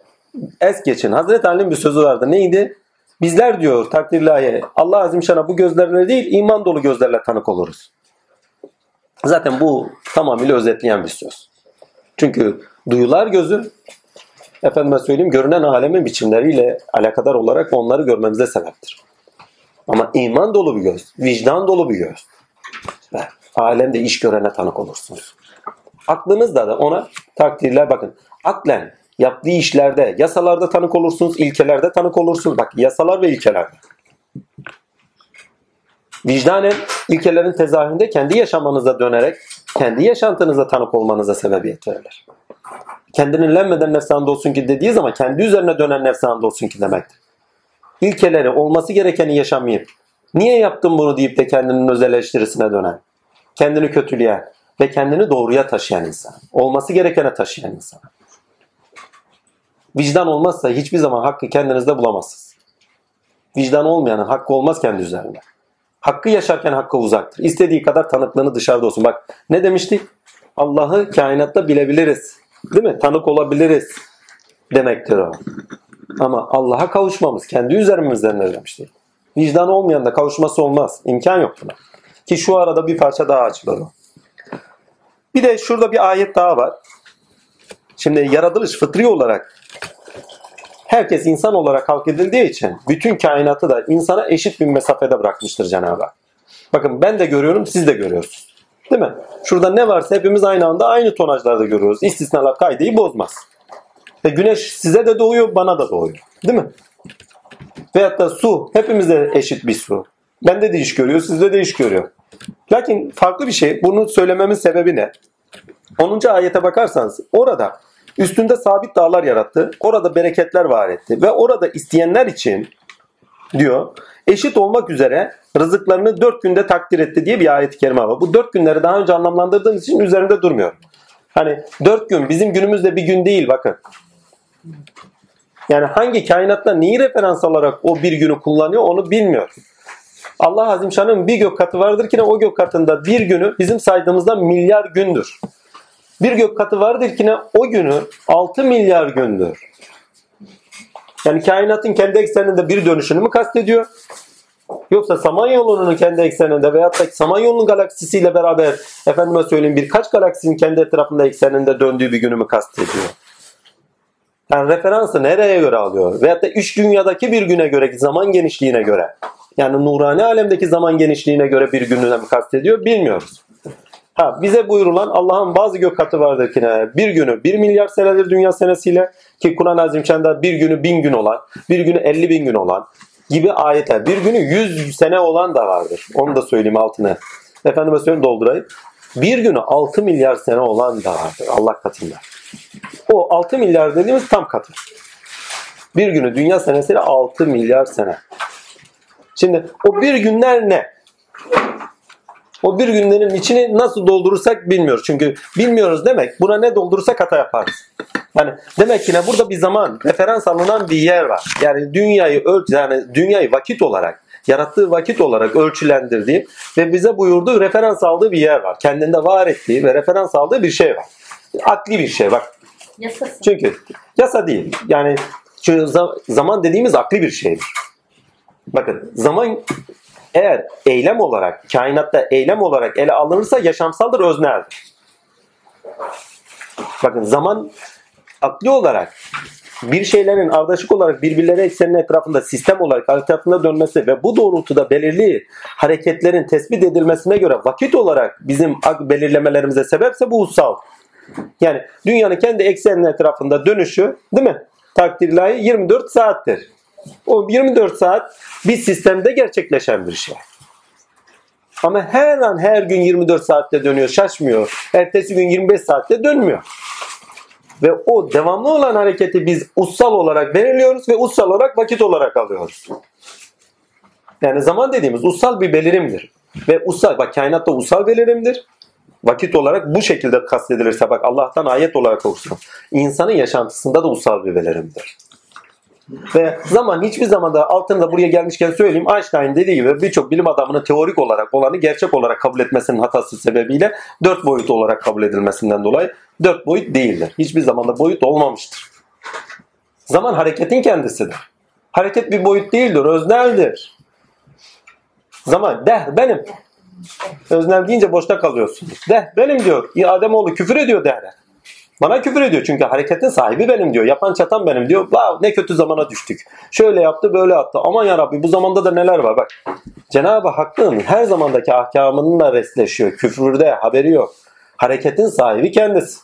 es geçin. Hazreti Ali'nin bir sözü vardı. Neydi? Bizler diyor takdirlahi Allah Azimşan'a bu gözlerle değil iman dolu gözlerle tanık oluruz. Zaten bu tamamıyla özetleyen bir söz. Çünkü duyular gözü efendime söyleyeyim görünen alemin biçimleriyle alakadar olarak onları görmemize sebeptir. Ama iman dolu bir göz, vicdan dolu bir göz. Ve alemde iş görene tanık olursunuz. Aklınızda da ona takdirler bakın. Aklen yaptığı işlerde, yasalarda tanık olursunuz, ilkelerde tanık olursunuz. Bak yasalar ve ilkelerde. Vicdanen ilkelerin tezahüründe kendi yaşamanıza dönerek kendi yaşantınıza tanık olmanıza sebebiyet verilir. Kendini lenmeden nefsanda olsun ki dediği zaman kendi üzerine dönen nefsanda olsun ki demektir. İlkeleri olması gerekeni yaşamayıp niye yaptım bunu deyip de kendinin öz eleştirisine dönen, kendini kötüleyen ve kendini doğruya taşıyan insan. Olması gerekene taşıyan insan. Vicdan olmazsa hiçbir zaman hakkı kendinizde bulamazsınız. Vicdan olmayanın hakkı olmaz kendi üzerinde. Hakkı yaşarken hakka uzaktır. İstediği kadar tanıklığını dışarıda olsun. Bak ne demiştik? Allah'ı kainatta bilebiliriz. Değil mi? Tanık olabiliriz demektir o. Ama Allah'a kavuşmamız kendi üzerimizden demiştik? Vicdan olmayan da kavuşması olmaz. İmkan yok buna. Ki şu arada bir parça daha açılır o. Bir de şurada bir ayet daha var. Şimdi yaratılış fıtri olarak herkes insan olarak halk edildiği için bütün kainatı da insana eşit bir mesafede bırakmıştır Cenab-ı Hak. Bakın ben de görüyorum, siz de görüyorsunuz. Değil mi? Şurada ne varsa hepimiz aynı anda aynı tonajlarda görüyoruz. İstisnalar kaydeyi bozmaz. Ve güneş size de doğuyor, bana da doğuyor. Değil mi? Veyahut da su, hepimize eşit bir su. Bende de iş görüyor, sizde de iş görüyor. Lakin farklı bir şey, bunu söylememin sebebi ne? 10. ayete bakarsanız orada üstünde sabit dağlar yarattı. Orada bereketler var etti. Ve orada isteyenler için diyor eşit olmak üzere rızıklarını dört günde takdir etti diye bir ayet-i kerime var. Bu dört günleri daha önce anlamlandırdığım için üzerinde durmuyorum. Hani dört gün bizim günümüzde bir gün değil bakın. Yani hangi kainatta neyi referans alarak o bir günü kullanıyor onu bilmiyor. Allah Azimşan'ın bir gök katı vardır ki o gök katında bir günü bizim saydığımızda milyar gündür. Bir gök katı vardır ki o günü 6 milyar gündür. Yani kainatın kendi ekseninde bir dönüşünü mü kastediyor? Yoksa Samanyolu'nun kendi ekseninde veyahut da Samanyolu'nun galaksisiyle beraber efendime söyleyeyim birkaç galaksinin kendi etrafında ekseninde döndüğü bir günü mü kastediyor? Yani referansı nereye göre alıyor? Veyahut da üç dünyadaki bir güne göre, zaman genişliğine göre. Yani nurani alemdeki zaman genişliğine göre bir gününe mi kastediyor bilmiyoruz. Ha, bize buyurulan Allah'ın bazı gök katı vardır ki? Bir günü bir milyar senedir dünya senesiyle ki Kur'an-ı Azimşan'da bir günü bin gün olan, bir günü elli bin gün olan gibi ayetler. Bir günü yüz sene olan da vardır. Onu da söyleyeyim altına. Efendime söyleyeyim doldurayım. Bir günü altı milyar sene olan da vardır Allah katında. O altı milyar dediğimiz tam katı. Bir günü dünya senesiyle altı milyar sene. Şimdi o bir günler ne? O bir günlerin içini nasıl doldurursak bilmiyoruz. Çünkü bilmiyoruz demek buna ne doldurursak hata yaparız. Yani demek ki ne burada bir zaman referans alınan bir yer var. Yani dünyayı ölç yani dünyayı vakit olarak yarattığı vakit olarak ölçülendirdiği ve bize buyurduğu referans aldığı bir yer var. Kendinde var ettiği ve referans aldığı bir şey var. Akli bir şey bak. Yasası. Çünkü yasa değil. Yani çünkü zaman dediğimiz akli bir şeydir. Bakın zaman eğer eylem olarak, kainatta eylem olarak ele alınırsa yaşamsaldır, özneldir. Bakın zaman akli olarak bir şeylerin ardışık olarak birbirleri eksenin etrafında sistem olarak etrafında dönmesi ve bu doğrultuda belirli hareketlerin tespit edilmesine göre vakit olarak bizim belirlemelerimize sebepse bu ussal. Yani dünyanın kendi ekseninin etrafında dönüşü değil mi? Takdir 24 saattir. O 24 saat bir sistemde gerçekleşen bir şey. Ama her an her gün 24 saatte dönüyor, şaşmıyor. Ertesi gün 25 saatte dönmüyor. Ve o devamlı olan hareketi biz ussal olarak belirliyoruz ve ussal olarak vakit olarak alıyoruz. Yani zaman dediğimiz ussal bir belirimdir. Ve ussal, bak kainatta ussal belirimdir. Vakit olarak bu şekilde kastedilirse bak Allah'tan ayet olarak okursun. İnsanın yaşantısında da ussal bir belirimdir. Ve zaman hiçbir zamanda altında buraya gelmişken söyleyeyim Einstein dediği gibi birçok bilim adamının teorik olarak olanı gerçek olarak kabul etmesinin hatası sebebiyle dört boyut olarak kabul edilmesinden dolayı dört boyut değildir. Hiçbir zamanda boyut olmamıştır. Zaman hareketin kendisidir. Hareket bir boyut değildir, özneldir. Zaman deh benim. Öznel deyince boşta kalıyorsun. Deh benim diyor. Ademoğlu küfür ediyor dehre. Bana küfür ediyor çünkü hareketin sahibi benim diyor. Yapan çatan benim diyor. Wow, ne kötü zamana düştük. Şöyle yaptı böyle yaptı. Aman ya Rabbi bu zamanda da neler var bak. Cenab-ı Hakk'ın her zamandaki ahkamınınla resleşiyor. Küfürde haberi yok. Hareketin sahibi kendisi.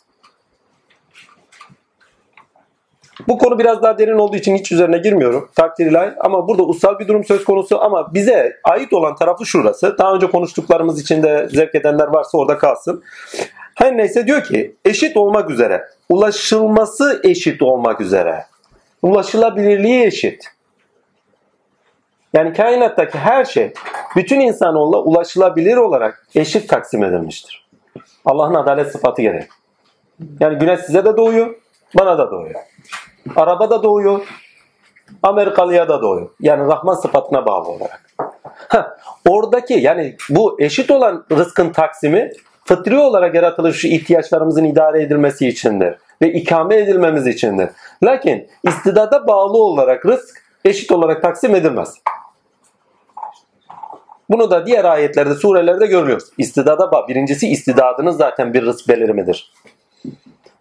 Bu konu biraz daha derin olduğu için hiç üzerine girmiyorum. Takdir ilahi. Ama burada ussal bir durum söz konusu ama bize ait olan tarafı şurası. Daha önce konuştuklarımız içinde zevk edenler varsa orada kalsın. Her neyse diyor ki eşit olmak üzere. Ulaşılması eşit olmak üzere. Ulaşılabilirliği eşit. Yani kainattaki her şey bütün insanoğluna ulaşılabilir olarak eşit taksim edilmiştir. Allah'ın adalet sıfatı gereği. Yani güneş size de doğuyor, bana da doğuyor. Araba da doğuyor, Amerikalıya da doğuyor. Yani Rahman sıfatına bağlı olarak. Ha, oradaki yani bu eşit olan rızkın taksimi fıtri olarak yaratılış ihtiyaçlarımızın idare edilmesi içindir ve ikame edilmemiz içindir. Lakin istidada bağlı olarak rızk eşit olarak taksim edilmez. Bunu da diğer ayetlerde, surelerde görüyoruz. İstidada bağlı. Birincisi istidadınız zaten bir rızk belirimidir.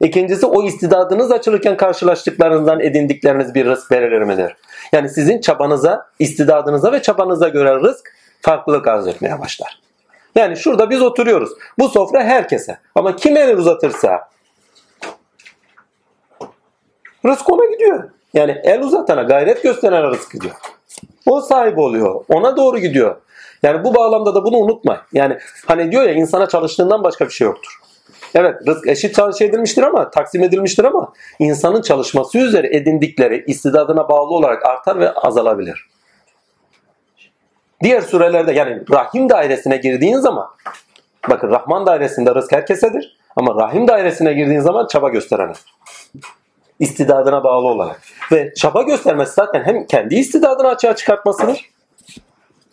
İkincisi o istidadınız açılırken karşılaştıklarınızdan edindikleriniz bir rızk belirimidir. Yani sizin çabanıza, istidadınıza ve çabanıza göre rızk farklılık arz etmeye başlar. Yani şurada biz oturuyoruz. Bu sofra herkese. Ama kim el uzatırsa rızk ona gidiyor. Yani el uzatana, gayret gösteren rızk gidiyor. O sahibi oluyor. Ona doğru gidiyor. Yani bu bağlamda da bunu unutma. Yani hani diyor ya insana çalıştığından başka bir şey yoktur. Evet rızk eşit çalışı edilmiştir ama taksim edilmiştir ama insanın çalışması üzere edindikleri istidadına bağlı olarak artar ve azalabilir. Diğer surelerde yani rahim dairesine girdiğin zaman bakın Rahman dairesinde rızk herkesedir Ama rahim dairesine girdiğin zaman çaba gösterene. İstidadına bağlı olarak. Ve çaba göstermesi zaten hem kendi istidadını açığa çıkartmasıdır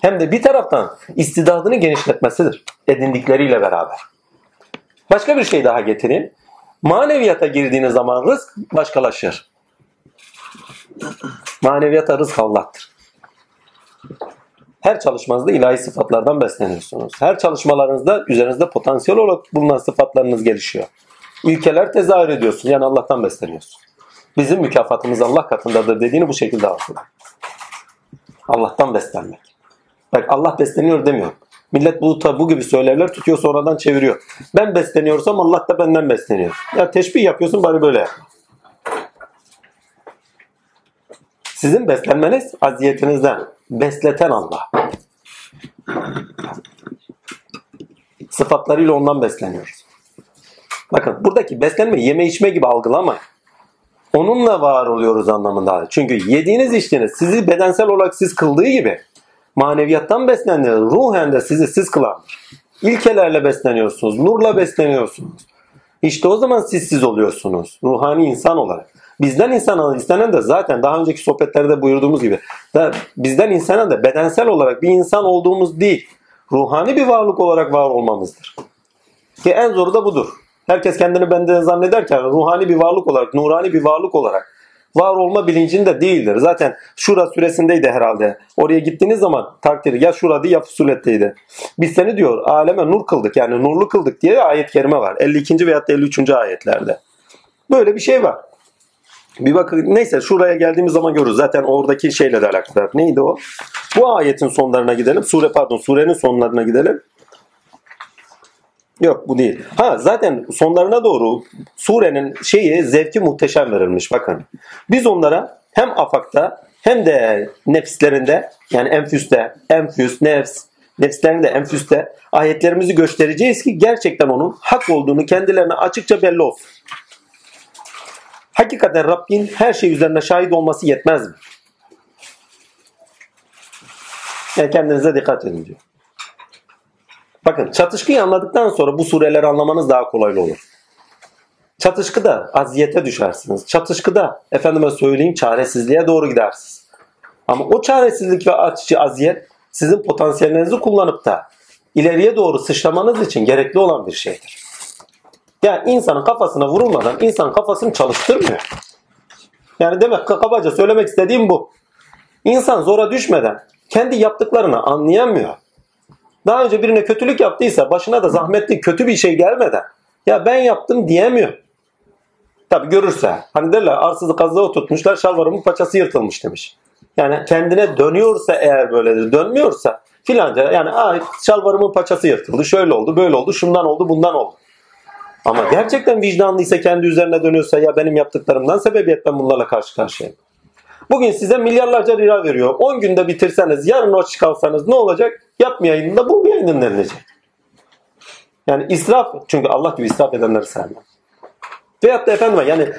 hem de bir taraftan istidadını genişletmesidir. Edindikleriyle beraber. Başka bir şey daha getireyim. Maneviyata girdiğiniz zaman rızk başkalaşır. Maneviyata rızk Allah'tır. Her çalışmanızda ilahi sıfatlardan besleniyorsunuz. Her çalışmalarınızda üzerinizde potansiyel olarak bulunan sıfatlarınız gelişiyor. İlkeler tezahür ediyorsun. Yani Allah'tan besleniyorsun. Bizim mükafatımız Allah katındadır dediğini bu şekilde algılar. Allah'tan beslenmek. Bak Allah besleniyor demiyor. Millet bu, bu gibi söylerler tutuyor sonradan çeviriyor. Ben besleniyorsam Allah da benden besleniyor. Ya teşbih yapıyorsun bari böyle yap. Sizin beslenmeniz aziyetinizden. Besleten Allah. Sıfatlarıyla ondan besleniyoruz. Bakın buradaki beslenme yeme içme gibi algılamayın. Onunla var oluyoruz anlamında. Çünkü yediğiniz içtiğiniz sizi bedensel olarak siz kıldığı gibi maneviyattan beslendiğiniz ruhen de sizi siz kılandır. İlkelerle besleniyorsunuz, nurla besleniyorsunuz. İşte o zaman siz siz oluyorsunuz. Ruhani insan olarak. Bizden insana istenen de zaten daha önceki sohbetlerde buyurduğumuz gibi da bizden insana da bedensel olarak bir insan olduğumuz değil. Ruhani bir varlık olarak var olmamızdır. Ki en zoru da budur. Herkes kendini benden zannederken ruhani bir varlık olarak, nurani bir varlık olarak var olma bilincinde değildir. Zaten şura süresindeydi herhalde. Oraya gittiğiniz zaman takdiri ya şurada ya fusuletteydi. Biz seni diyor aleme nur kıldık yani nurlu kıldık diye ayet kerime var. 52. veya 53. ayetlerde. Böyle bir şey var. Bir bakın neyse şuraya geldiğimiz zaman görürüz. Zaten oradaki şeyle de alakalı. Neydi o? Bu ayetin sonlarına gidelim. Sure pardon surenin sonlarına gidelim. Yok bu değil. Ha zaten sonlarına doğru surenin şeyi zevki muhteşem verilmiş bakın. Biz onlara hem afakta hem de nefislerinde yani enfüste, enfüs, nefs, nefislerinde, enfüste ayetlerimizi göstereceğiz ki gerçekten onun hak olduğunu kendilerine açıkça belli olsun. Hakikaten Rabbin her şey üzerine şahit olması yetmez mi? Yani kendinize dikkat edin diyor. Bakın çatışkıyı anladıktan sonra bu sureleri anlamanız daha kolay olur. Çatışkıda aziyete düşersiniz. Çatışkıda efendime söyleyeyim çaresizliğe doğru gidersiniz. Ama o çaresizlik ve açıcı aziyet sizin potansiyelinizi kullanıp da ileriye doğru sıçramanız için gerekli olan bir şeydir. Yani insanın kafasına vurulmadan insan kafasını çalıştırmıyor. Yani demek kabaca söylemek istediğim bu. İnsan zora düşmeden kendi yaptıklarını anlayamıyor. Daha önce birine kötülük yaptıysa başına da zahmetli kötü bir şey gelmeden ya ben yaptım diyemiyor. Tabi görürse. Hani derler arsızı kazığa tutmuşlar şalvarımın paçası yırtılmış demiş. Yani kendine dönüyorsa eğer böyledir dönmüyorsa filanca yani Aa, şalvarımın paçası yırtıldı şöyle oldu böyle oldu şundan oldu bundan oldu. Ama gerçekten vicdanlıysa kendi üzerine dönüyorsa ya benim yaptıklarımdan sebebiyet ben bunlarla karşı karşıyayım. Bugün size milyarlarca lira veriyor. 10 günde bitirseniz, yarın o çıkarsanız ne olacak? Yapmayayım da bu mu yayınlanacak? Yani israf, çünkü Allah gibi israf edenleri sevmez. Veyahut da efendim yani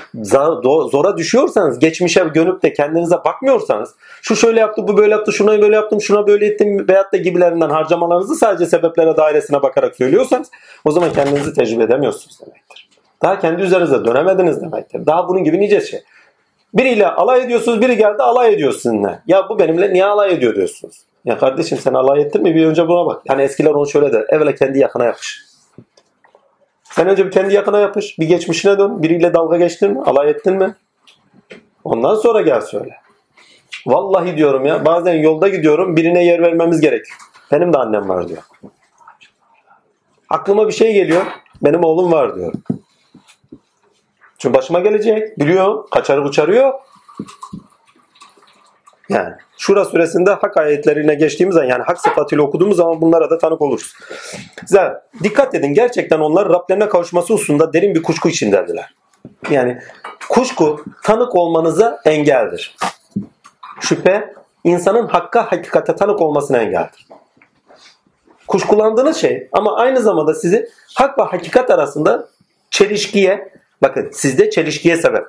zora düşüyorsanız, geçmişe dönüp de kendinize bakmıyorsanız, şu şöyle yaptı, bu böyle yaptı, şuna böyle yaptım, şuna böyle ettim veyahut da gibilerinden harcamalarınızı sadece sebeplere dairesine bakarak söylüyorsanız o zaman kendinizi tecrübe edemiyorsunuz demektir. Daha kendi üzerinize dönemediniz demektir. Daha bunun gibi nice şey. Biriyle alay ediyorsunuz, biri geldi alay ediyor sizinle. Ya bu benimle niye alay ediyor diyorsunuz. Ya kardeşim sen alay ettin mi bir önce buna bak. Hani eskiler onu şöyle der. Evvela kendi yakına yapış. Sen önce bir kendi yakına yapış. Bir geçmişine dön. Biriyle dalga geçtin mi? Alay ettin mi? Ondan sonra gel söyle. Vallahi diyorum ya bazen yolda gidiyorum birine yer vermemiz gerek. Benim de annem var diyor. Aklıma bir şey geliyor. Benim oğlum var diyor. Çünkü başıma gelecek. Biliyor. Kaçarı uçarıyor. Yani Şura suresinde hak ayetlerine geçtiğimiz zaman yani hak sıfatıyla okuduğumuz zaman bunlara da tanık oluruz. Güzel. Dikkat edin gerçekten onlar Rablerine kavuşması hususunda derin bir kuşku içindedirler. Yani kuşku tanık olmanıza engeldir. Şüphe insanın hakka hakikate tanık olmasına engeldir. Kuşkulandığınız şey ama aynı zamanda sizi hak ve hakikat arasında çelişkiye bakın sizde çelişkiye sebep.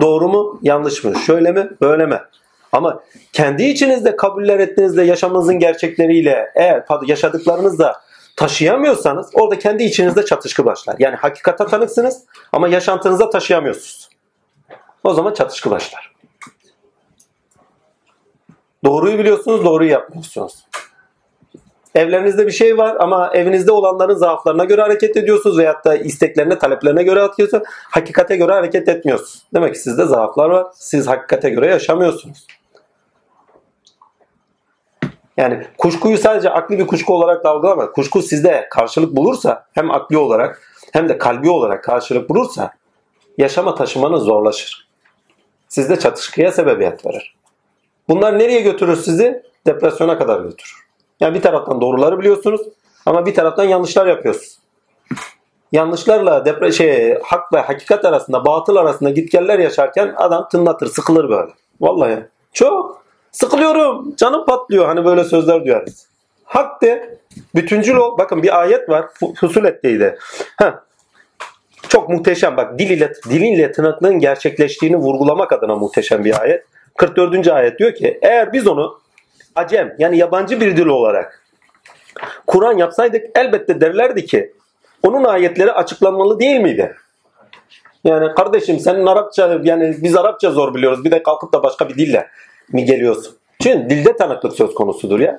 Doğru mu yanlış mı şöyle mi böyle mi ama kendi içinizde kabuller ettiğinizde yaşamınızın gerçekleriyle eğer yaşadıklarınızda taşıyamıyorsanız orada kendi içinizde çatışkı başlar. Yani hakikate tanıksınız ama yaşantınıza taşıyamıyorsunuz. O zaman çatışkı başlar. Doğruyu biliyorsunuz, doğruyu yapmıyorsunuz. Evlerinizde bir şey var ama evinizde olanların zaaflarına göre hareket ediyorsunuz veyahut da isteklerine, taleplerine göre atıyorsunuz. Hakikate göre hareket etmiyorsunuz. Demek ki sizde zaaflar var. Siz hakikate göre yaşamıyorsunuz. Yani kuşkuyu sadece akli bir kuşku olarak da algılama. Kuşku sizde karşılık bulursa hem akli olarak hem de kalbi olarak karşılık bulursa yaşama taşımanız zorlaşır. Sizde çatışkıya sebebiyet verir. Bunlar nereye götürür sizi? Depresyona kadar götürür. Yani bir taraftan doğruları biliyorsunuz ama bir taraftan yanlışlar yapıyorsunuz. Yanlışlarla depre şey hak ve hakikat arasında, batıl arasında gitgeller yaşarken adam tınlatır, sıkılır böyle. Vallahi çok sıkılıyorum, canım patlıyor hani böyle sözler duyarız. Hak de, bütüncül ol. Bakın bir ayet var, Fusulet'teydi. Heh. Çok muhteşem bak dil ile, dilinle tırnaklığın gerçekleştiğini vurgulamak adına muhteşem bir ayet. 44. ayet diyor ki eğer biz onu acem yani yabancı bir dil olarak Kur'an yapsaydık elbette derlerdi ki onun ayetleri açıklanmalı değil miydi? Yani kardeşim senin Arapça yani biz Arapça zor biliyoruz bir de kalkıp da başka bir dille mi geliyorsun? Çünkü dilde tanıklık söz konusudur ya.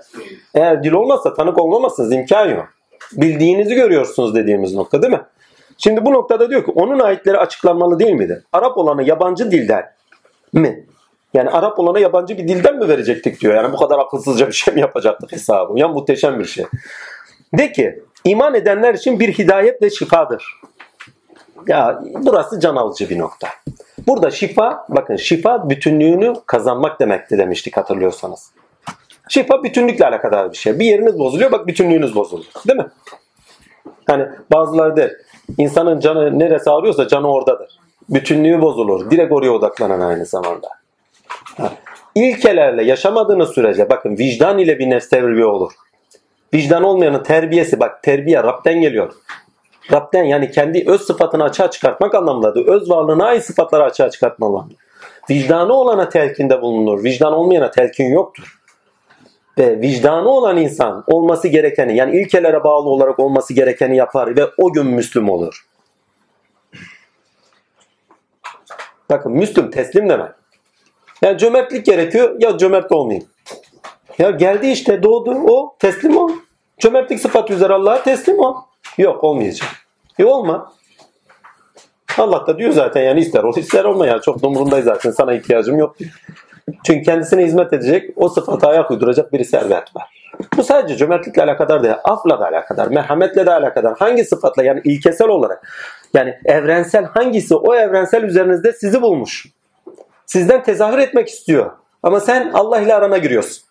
Eğer dil olmazsa tanık olmamazsınız imkan yok. Bildiğinizi görüyorsunuz dediğimiz nokta değil mi? Şimdi bu noktada diyor ki onun ayetleri açıklanmalı değil midir? Arap olanı yabancı dilden mi? Yani Arap olana yabancı bir dilden mi verecektik diyor. Yani bu kadar akılsızca bir şey mi yapacaktık hesabı? Ya muhteşem bir şey. De ki iman edenler için bir hidayet ve şifadır. Ya burası can alıcı bir nokta. Burada şifa, bakın şifa bütünlüğünü kazanmak demekti demiştik hatırlıyorsanız. Şifa bütünlükle alakadar bir şey. Bir yeriniz bozuluyor bak bütünlüğünüz bozuluyor. Değil mi? Hani bazıları der insanın canı neresi ağrıyorsa canı oradadır. Bütünlüğü bozulur. Direkt oraya odaklanan aynı zamanda. Ha. İlkelerle yaşamadığınız sürece bakın vicdan ile bir nefs terbiye olur. Vicdan olmayanın terbiyesi bak terbiye Rab'den geliyor. Rab'den yani kendi öz sıfatını açığa çıkartmak anlamındadır. Öz varlığına ait sıfatları açığa çıkartma anlamında. Vicdanı olana telkinde bulunur. Vicdan olmayana telkin yoktur. Ve vicdanı olan insan olması gerekeni yani ilkelere bağlı olarak olması gerekeni yapar ve o gün Müslüm olur. Bakın Müslüm teslim demek. Yani cömertlik gerekiyor ya cömert olmayayım. Ya geldi işte doğdu o teslim ol. Cömertlik sıfatı üzere Allah'a teslim ol. Yok olmayacak. E olma. Allah da diyor zaten yani ister ol ister olma ya çok umurundayız zaten sana ihtiyacım yok diyor. Çünkü kendisine hizmet edecek o sıfata ayak uyduracak bir servet var. Bu sadece cömertlikle alakadar değil, afla da alakadar, merhametle de alakadar. Hangi sıfatla yani ilkesel olarak yani evrensel hangisi o evrensel üzerinizde sizi bulmuş. Sizden tezahür etmek istiyor. Ama sen Allah ile arana giriyorsun.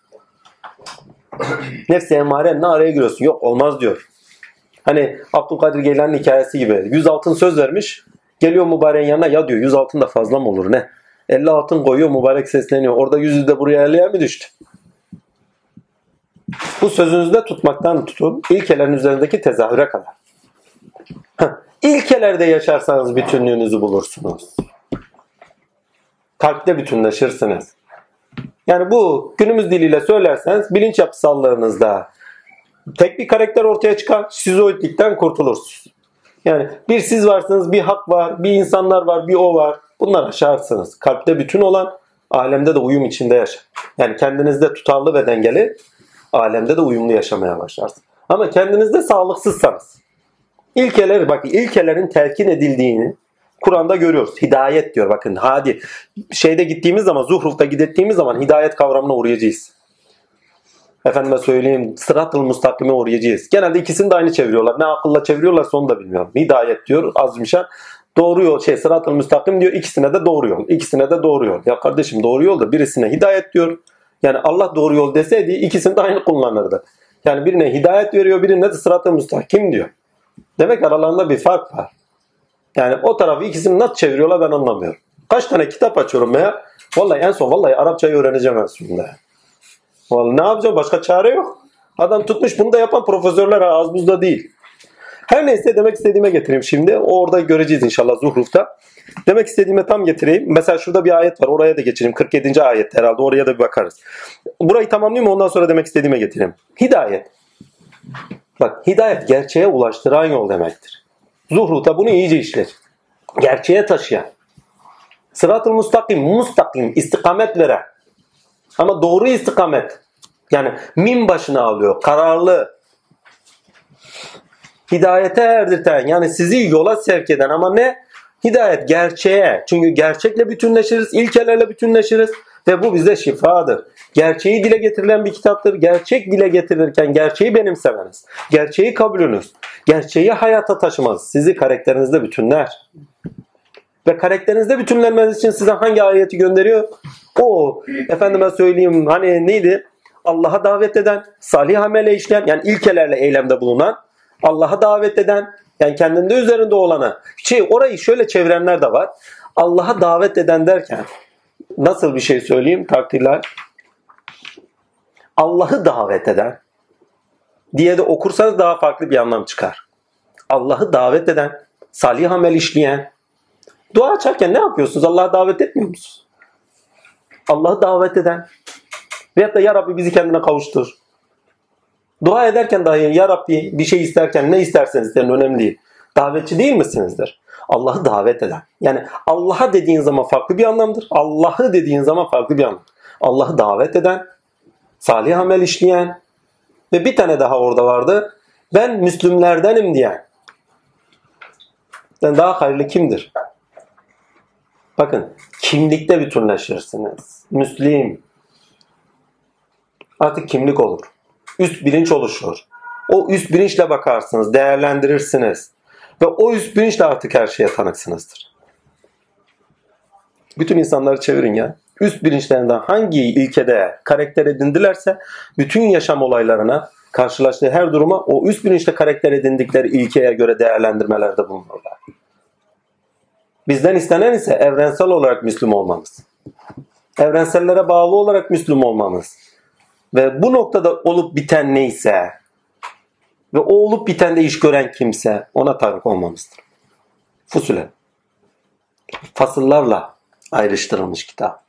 Nefsi emarenle araya giriyorsun. Yok olmaz diyor. Hani Abdülkadir Geylani'nin hikayesi gibi. 100 altın söz vermiş. Geliyor mübareğin yanına ya diyor 100 altın da fazla mı olur ne? 50 altın koyuyor mübarek sesleniyor. Orada yüzü de buraya 50'ye mi düştü? Bu sözünüzde tutmaktan tutun ilkelerin üzerindeki tezahüre kadar. İlkelerde yaşarsanız bütünlüğünüzü bulursunuz. Kalpte bütünleşirsiniz. Yani bu günümüz diliyle söylerseniz bilinç yapısallığınızda tek bir karakter ortaya çıkar. Şizoidlikten kurtulursunuz. Yani bir siz varsınız, bir hak var, bir insanlar var, bir o var. Bunlar aşarsınız. Kalpte bütün olan alemde de uyum içinde yaşar. Yani kendinizde tutarlı ve dengeli, alemde de uyumlu yaşamaya başlarsınız. Ama kendinizde sağlıksızsanız, ilkeler, bak ilkelerin telkin edildiğini Kur'an'da görüyoruz. Hidayet diyor bakın. Hadi şeyde gittiğimiz zaman, Zuhruf'ta gittiğimiz zaman hidayet kavramına uğrayacağız. Efendime söyleyeyim sırat-ı mustakime uğrayacağız. Genelde ikisini de aynı çeviriyorlar. Ne akılla çeviriyorlar onu da bilmiyorum. Hidayet diyor azmışan. Doğru yol şey sırat-ı müstakim diyor ikisine de doğru yol. İkisine de doğru yol. Ya kardeşim doğru yol da birisine hidayet diyor. Yani Allah doğru yol deseydi ikisini de aynı kullanırdı. Yani birine hidayet veriyor birine de sırat-ı müstakim diyor. Demek aralarında bir fark var. Yani o tarafı ikisini nasıl çeviriyorlar ben anlamıyorum. Kaç tane kitap açıyorum ya. Vallahi en son vallahi Arapçayı öğreneceğim en sonunda. Vallahi ne yapacağım başka çare yok. Adam tutmuş bunu da yapan profesörler az buzda değil. Her neyse demek istediğime getireyim şimdi. Orada göreceğiz inşallah Zuhruf'ta. Demek istediğime tam getireyim. Mesela şurada bir ayet var. Oraya da geçelim. 47. ayet herhalde. Oraya da bir bakarız. Burayı tamamlayayım ondan sonra demek istediğime getireyim. Hidayet. Bak hidayet gerçeğe ulaştıran yol demektir. Zuhrut'a bunu iyice işler. Gerçeğe taşıyan. Sırat-ı mustakim, mustakim, istikamet veren. Ama doğru istikamet. Yani min başına alıyor. Kararlı. Hidayete erdirten yani sizi yola sevk eden ama ne? Hidayet gerçeğe. Çünkü gerçekle bütünleşiriz, ilkelerle bütünleşiriz ve bu bize şifadır. Gerçeği dile getirilen bir kitaptır. Gerçek dile getirirken gerçeği benimsemeniz, gerçeği kabulünüz, gerçeği hayata taşımanız sizi karakterinizde bütünler. Ve karakterinizde bütünlenmeniz için size hangi ayeti gönderiyor? O efendime söyleyeyim hani neydi? Allah'a davet eden, salih amele işleyen yani ilkelerle eylemde bulunan, Allah'a davet eden yani kendinde üzerinde olanı. Şey orayı şöyle çevirenler de var. Allah'a davet eden derken nasıl bir şey söyleyeyim takdirler? Allah'ı davet eden diye de okursanız daha farklı bir anlam çıkar. Allah'ı davet eden, salih amel işleyen. Dua açarken ne yapıyorsunuz? Allah'a davet etmiyor musunuz? Allah'ı davet eden. Veyahut da Ya Rabbi bizi kendine kavuştur. Dua ederken dahi Ya Rabbi bir şey isterken ne isterseniz isteyin önemli değil. Davetçi değil misinizdir? Allah'ı davet eden. Yani Allah'a dediğin zaman farklı bir anlamdır. Allah'ı dediğin zaman farklı bir anlam. Allah'ı davet eden, salih amel işleyen ve bir tane daha orada vardı. Ben Müslümlerdenim diyen. Yani daha hayırlı kimdir? Bakın kimlikte bütünleşirsiniz. Müslim. Artık kimlik olur. Üst bilinç oluşur. O üst bilinçle bakarsınız, değerlendirirsiniz. Ve o üst bilinçle artık her şeye tanıksınızdır. Bütün insanları çevirin ya. Üst bilinçlerinden hangi ilkede karakter edindilerse bütün yaşam olaylarına karşılaştığı her duruma o üst bilinçle karakter edindikleri ilkeye göre değerlendirmelerde bulunurlar. Bizden istenen ise evrensel olarak Müslüm olmamız. Evrensellere bağlı olarak Müslüm olmamız. Ve bu noktada olup biten neyse ve o olup bitende iş gören kimse ona tanık olmamızdır. Fusule. Fasıllarla ayrıştırılmış kitap.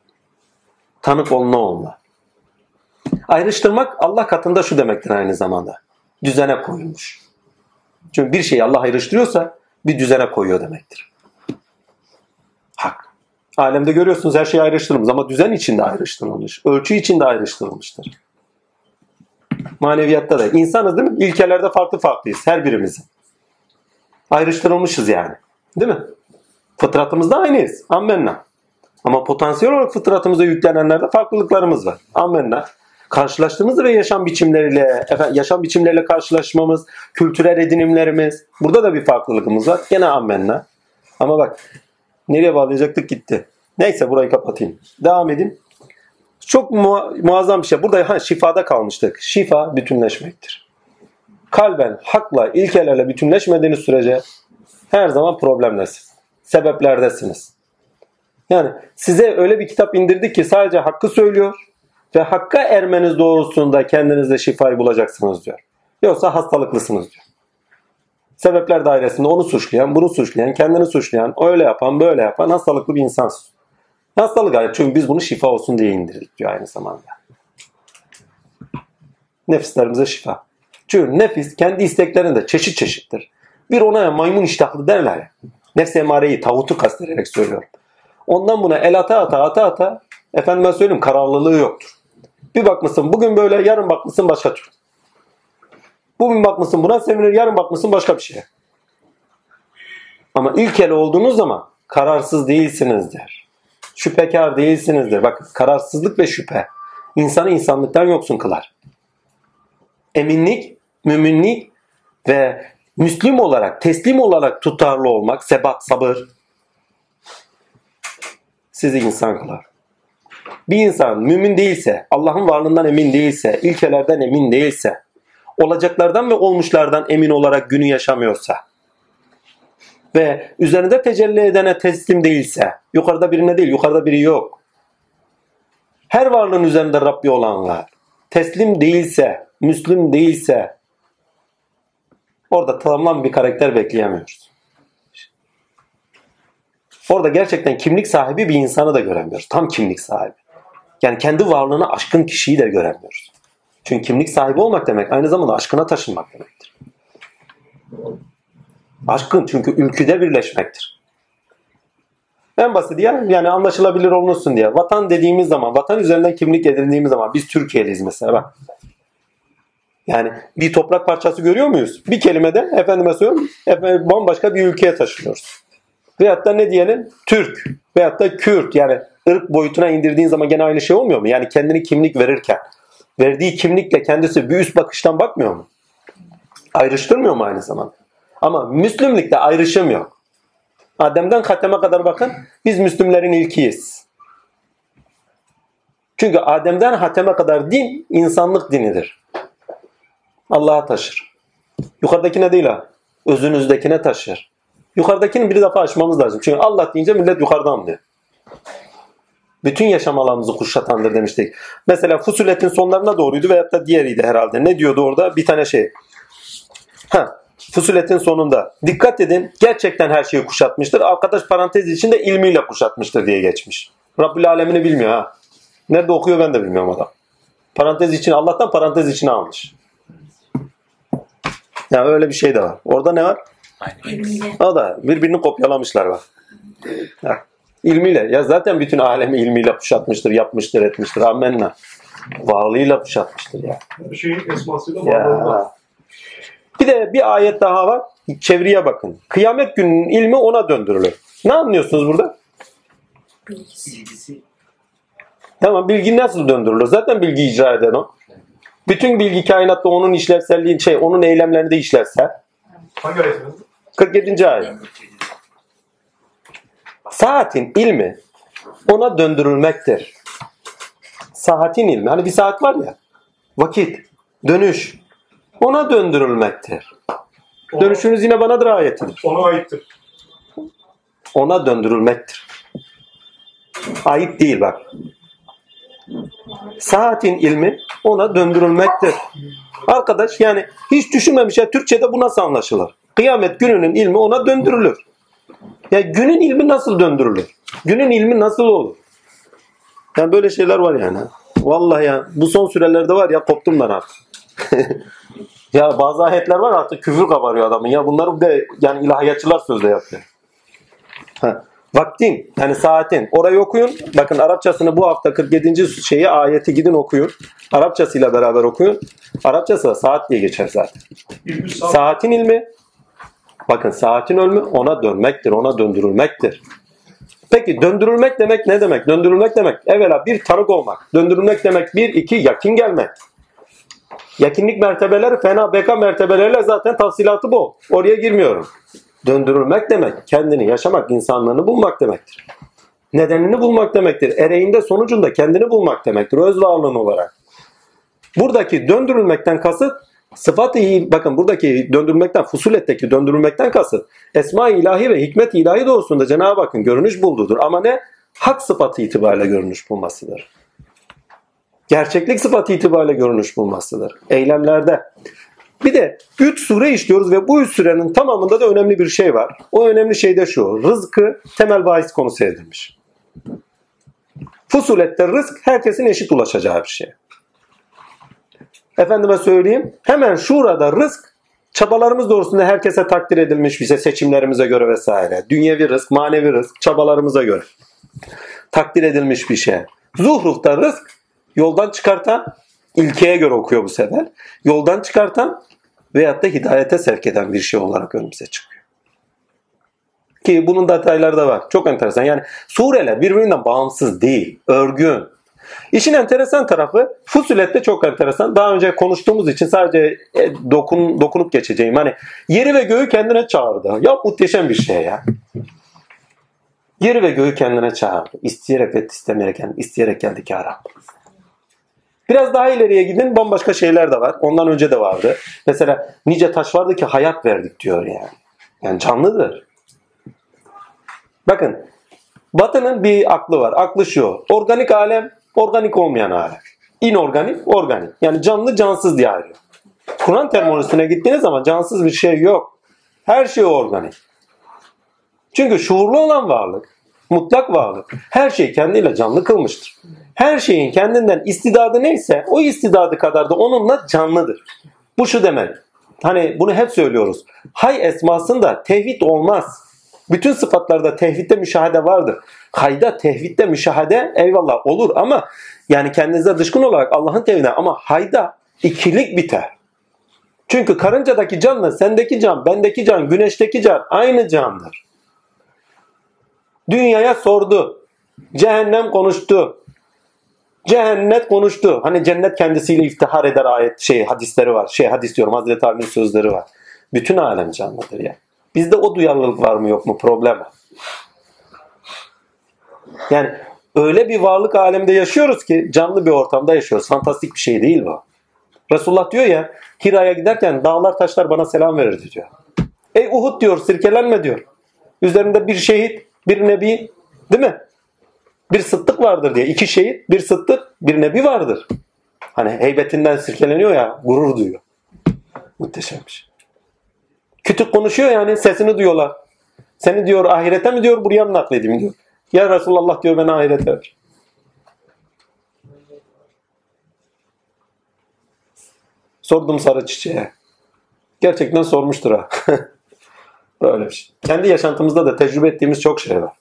Tanık olma olma. Ayrıştırmak Allah katında şu demektir aynı zamanda. Düzene koyulmuş. Çünkü bir şeyi Allah ayrıştırıyorsa bir düzene koyuyor demektir. Alemde görüyorsunuz her şey ayrıştırılmış ama düzen içinde ayrıştırılmış. Ölçü içinde ayrıştırılmıştır. Maneviyatta da. insanız değil mi? İlkelerde farklı farklıyız her birimizin. Ayrıştırılmışız yani. Değil mi? Fıtratımızda aynıyız. Ammenna. Ama potansiyel olarak fıtratımıza yüklenenlerde farklılıklarımız var. Ammenna. Karşılaştığımız ve yaşam biçimleriyle, efendim, yaşam biçimleriyle karşılaşmamız, kültürel edinimlerimiz. Burada da bir farklılığımız var. Gene ammenna. Ama bak nereye bağlayacaktık gitti. Neyse burayı kapatayım. Devam edeyim. Çok mu- muazzam bir şey. Burada ha, şifada kalmıştık. Şifa bütünleşmektir. Kalben, hakla, ilkelerle bütünleşmediğiniz sürece her zaman problemdesiniz. Sebeplerdesiniz. Yani size öyle bir kitap indirdik ki sadece hakkı söylüyor ve hakka ermeniz doğrultusunda kendinizde şifayı bulacaksınız diyor. Yoksa hastalıklısınız diyor. Sebepler dairesinde onu suçlayan, bunu suçlayan, kendini suçlayan, öyle yapan, böyle yapan hastalıklı bir insansın. Hastalık gayet çünkü biz bunu şifa olsun diye indirdik diyor aynı zamanda. Nefislerimize şifa. Çünkü nefis kendi isteklerinde çeşit çeşittir. Bir ona maymun iştahlı derler. Nefs emareyi, tavutu kastederek söylüyorum. Ondan buna el ata ata ata ata efendime söyleyeyim kararlılığı yoktur. Bir bakmışsın bugün böyle yarın bakmışsın başka tür. Bugün bakmışsın buna sevinir yarın bakmışsın başka bir şeye. Ama ilkeli olduğunuz zaman kararsız değilsinizdir. Şüphekar değilsinizdir. Bak kararsızlık ve şüphe insanı insanlıktan yoksun kılar. Eminlik, müminlik ve Müslüm olarak, teslim olarak tutarlı olmak, sebat, sabır sizi insan kılar. Bir insan mümin değilse, Allah'ın varlığından emin değilse, ilkelerden emin değilse, olacaklardan ve olmuşlardan emin olarak günü yaşamıyorsa ve üzerinde tecelli edene teslim değilse, yukarıda birine değil, yukarıda biri yok. Her varlığın üzerinde Rabbi olanlar teslim değilse, Müslüm değilse orada tamam bir karakter bekleyemiyoruz. Orada gerçekten kimlik sahibi bir insanı da göremiyoruz. Tam kimlik sahibi. Yani kendi varlığına aşkın kişiyi de göremiyoruz. Çünkü kimlik sahibi olmak demek aynı zamanda aşkına taşınmak demektir. Aşkın çünkü ülküde birleşmektir. En basit ya yani anlaşılabilir olunsun diye. Vatan dediğimiz zaman, vatan üzerinden kimlik edindiğimiz zaman biz Türkiye'liyiz mesela bak. Yani bir toprak parçası görüyor muyuz? Bir kelimede efendime söylüyorum efendim, bambaşka bir ülkeye taşınıyoruz. Veyahut da ne diyelim? Türk veyahut da Kürt yani ırk boyutuna indirdiğin zaman gene aynı şey olmuyor mu? Yani kendini kimlik verirken verdiği kimlikle kendisi bir üst bakıştan bakmıyor mu? Ayrıştırmıyor mu aynı zamanda? Ama Müslümlükte ayrışım yok. Adem'den Hatem'e kadar bakın biz Müslümlerin ilkiyiz. Çünkü Adem'den Hatem'e kadar din insanlık dinidir. Allah'a taşır. Yukarıdakine değil ha. Özünüzdekine taşır. Yukarıdakini bir defa aşmamız lazım. Çünkü Allah deyince millet yukarıdan diyor. Bütün yaşam alanımızı kuşatandır demiştik. Mesela Fusulet'in sonlarına doğruydu veyahut da diğeriydi herhalde. Ne diyordu orada? Bir tane şey. Ha, Fusulet'in sonunda. Dikkat edin gerçekten her şeyi kuşatmıştır. Arkadaş parantez içinde ilmiyle kuşatmıştır diye geçmiş. Rabbül Alemini bilmiyor ha. Nerede okuyor ben de bilmiyorum adam. Parantez için Allah'tan parantez içine almış. Yani öyle bir şey de var. Orada ne var? ilmiyle. O da birbirini kopyalamışlar bak. İlmiyle. Ya zaten bütün alemi ilmiyle kuşatmıştır, yapmıştır, etmiştir. Amenna. Varlığıyla kuşatmıştır ya. Her şeyin esmasıyla varlığında. ya. Bir de bir ayet daha var. Çeviriye bakın. Kıyamet gününün ilmi ona döndürülür. Ne anlıyorsunuz burada? Bilgisi. Tamam bilgi nasıl döndürülür? Zaten bilgi icra eden o. Bütün bilgi kainatta onun işlevselliği şey, onun eylemlerini de işlevsel. Hangi ayetiniz? 47. ayet. Saatin ilmi ona döndürülmektir. Saatin ilmi. Hani bir saat var ya. Vakit, dönüş. Ona döndürülmektir. Ona- Dönüşünüz yine banadır ayetidir. Ona aittir. Ona döndürülmektir. Ayıp değil bak. Saatin ilmi ona döndürülmektir. Arkadaş yani hiç düşünmemiş ya Türkçe'de bu nasıl anlaşılır? Kıyamet gününün ilmi ona döndürülür. Ya günün ilmi nasıl döndürülür? Günün ilmi nasıl olur? Yani böyle şeyler var yani. Vallahi ya bu son sürelerde var ya koptum ben artık. ya bazı ayetler var artık küfür kabarıyor adamın. Ya bunları de yani ilahiyatçılar sözde yapıyor. Ha. Vaktin yani saatin orayı okuyun. Bakın Arapçasını bu hafta 47. şeyi ayeti gidin okuyun. Arapçasıyla beraber okuyun. Arapçası da saat diye geçer zaten. Saatin ilmi bakın saatin ölümü ona dönmektir, ona döndürülmektir. Peki döndürülmek demek ne demek? Döndürülmek demek evvela bir tanık olmak. Döndürülmek demek bir, iki yakin gelmek. Yakinlik mertebeleri fena beka mertebeleriyle zaten tafsilatı bu. Oraya girmiyorum. Döndürülmek demek kendini yaşamak, insanlığını bulmak demektir. Nedenini bulmak demektir. Ereğinde sonucunda kendini bulmak demektir. Öz varlığın olarak. Buradaki döndürülmekten kasıt sıfat-ı bakın buradaki döndürülmekten fusuletteki döndürülmekten kasıt esma ilahi ve hikmet ilahi doğrusunda Cenab-ı Hakk'ın görünüş bulduğudur. Ama ne? Hak sıfatı itibariyle görünüş bulmasıdır. Gerçeklik sıfatı itibariyle görünüş bulmasıdır. Eylemlerde. Bir de 3 sure işliyoruz ve bu 3 sürenin tamamında da önemli bir şey var. O önemli şey de şu. Rızkı temel bahis konusu edilmiş. Fusulette rızk herkesin eşit ulaşacağı bir şey. Efendime söyleyeyim. Hemen şurada rızk çabalarımız doğrusunda herkese takdir edilmiş bize seçimlerimize göre vesaire. Dünyevi rızk, manevi rızk çabalarımıza göre. Takdir edilmiş bir şey. Zuhrufta rızk yoldan çıkartan ilkeye göre okuyor bu sefer. Yoldan çıkartan veyahut da hidayete sevk eden bir şey olarak önümüze çıkıyor. Ki bunun detayları da var. Çok enteresan. Yani sureler birbirinden bağımsız değil. Örgün. İşin enteresan tarafı Fusilet'te çok enteresan. Daha önce konuştuğumuz için sadece e, dokun, dokunup geçeceğim. Hani yeri ve göğü kendine çağırdı. Ya muhteşem bir şey ya. Yeri ve göğü kendine çağırdı. İsteyerek ve istemeyerek, yani isteyerek geldi ki Arap. Biraz daha ileriye gidin bambaşka şeyler de var. Ondan önce de vardı. Mesela nice taş vardı ki hayat verdik diyor yani. Yani canlıdır. Bakın Batı'nın bir aklı var. Aklı şu. Organik alem, organik olmayan alem. İnorganik, organik. Yani canlı, cansız diye ayrılıyor. Kur'an terminolojisine gittiğiniz zaman cansız bir şey yok. Her şey organik. Çünkü şuurlu olan varlık, mutlak varlık, her şeyi kendiyle canlı kılmıştır. Her şeyin kendinden istidadı neyse o istidadı kadar da onunla canlıdır. Bu şu demek. Hani bunu hep söylüyoruz. Hay esmasında tevhid olmaz. Bütün sıfatlarda tevhidde müşahede vardır. Hayda tevhidde müşahede eyvallah olur ama yani kendinize dışkın olarak Allah'ın tevhidine ama hayda ikilik biter. Çünkü karıncadaki canla sendeki can, bendeki can, güneşteki can aynı candır. Dünyaya sordu. Cehennem konuştu. Cennet konuştu. Hani cennet kendisiyle iftihar eder ayet şey hadisleri var. Şey hadis diyorum Hazreti Ali'nin sözleri var. Bütün alem canlıdır ya. Bizde o duyarlılık var mı yok mu problem. Yani öyle bir varlık alemde yaşıyoruz ki canlı bir ortamda yaşıyoruz. Fantastik bir şey değil bu. Resulullah diyor ya Hira'ya giderken dağlar taşlar bana selam verirdi diyor. Ey Uhud diyor sirkelenme diyor. Üzerinde bir şehit, bir nebi değil mi? Bir sıddık vardır diye. İki şehit, bir sıddık, bir nebi vardır. Hani heybetinden sirkeleniyor ya gurur duyuyor. Muhteşem bir şey. Kütük konuşuyor yani sesini duyuyorlar. Seni diyor ahirete mi diyor buraya mı nakledeyim diyor. Ya Resulallah diyor beni ahirete ver. Sordum sarı çiçeğe. Gerçekten sormuştur ha. Böyle bir şey. Kendi yaşantımızda da tecrübe ettiğimiz çok şey var.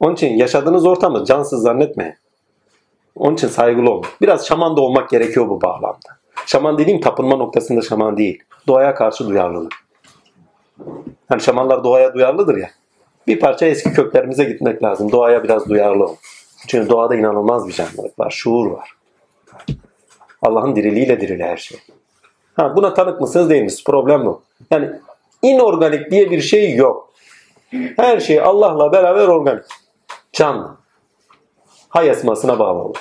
Onun için yaşadığınız ortamı cansız zannetmeyin. Onun için saygılı olun. Biraz şaman da olmak gerekiyor bu bağlamda. Şaman dediğim tapınma noktasında şaman değil. Doğaya karşı duyarlılık. Hani şamanlar doğaya duyarlıdır ya. Bir parça eski köklerimize gitmek lazım. Doğaya biraz duyarlı olun. Çünkü doğada inanılmaz bir canlılık var. Şuur var. Allah'ın diriliğiyle dirili her şey. Ha, buna tanık mısınız değil misiniz? Problem bu. Yani inorganik diye bir şey yok. Her şey Allah'la beraber organik. Canlı. Hay esmasına bağlı olur.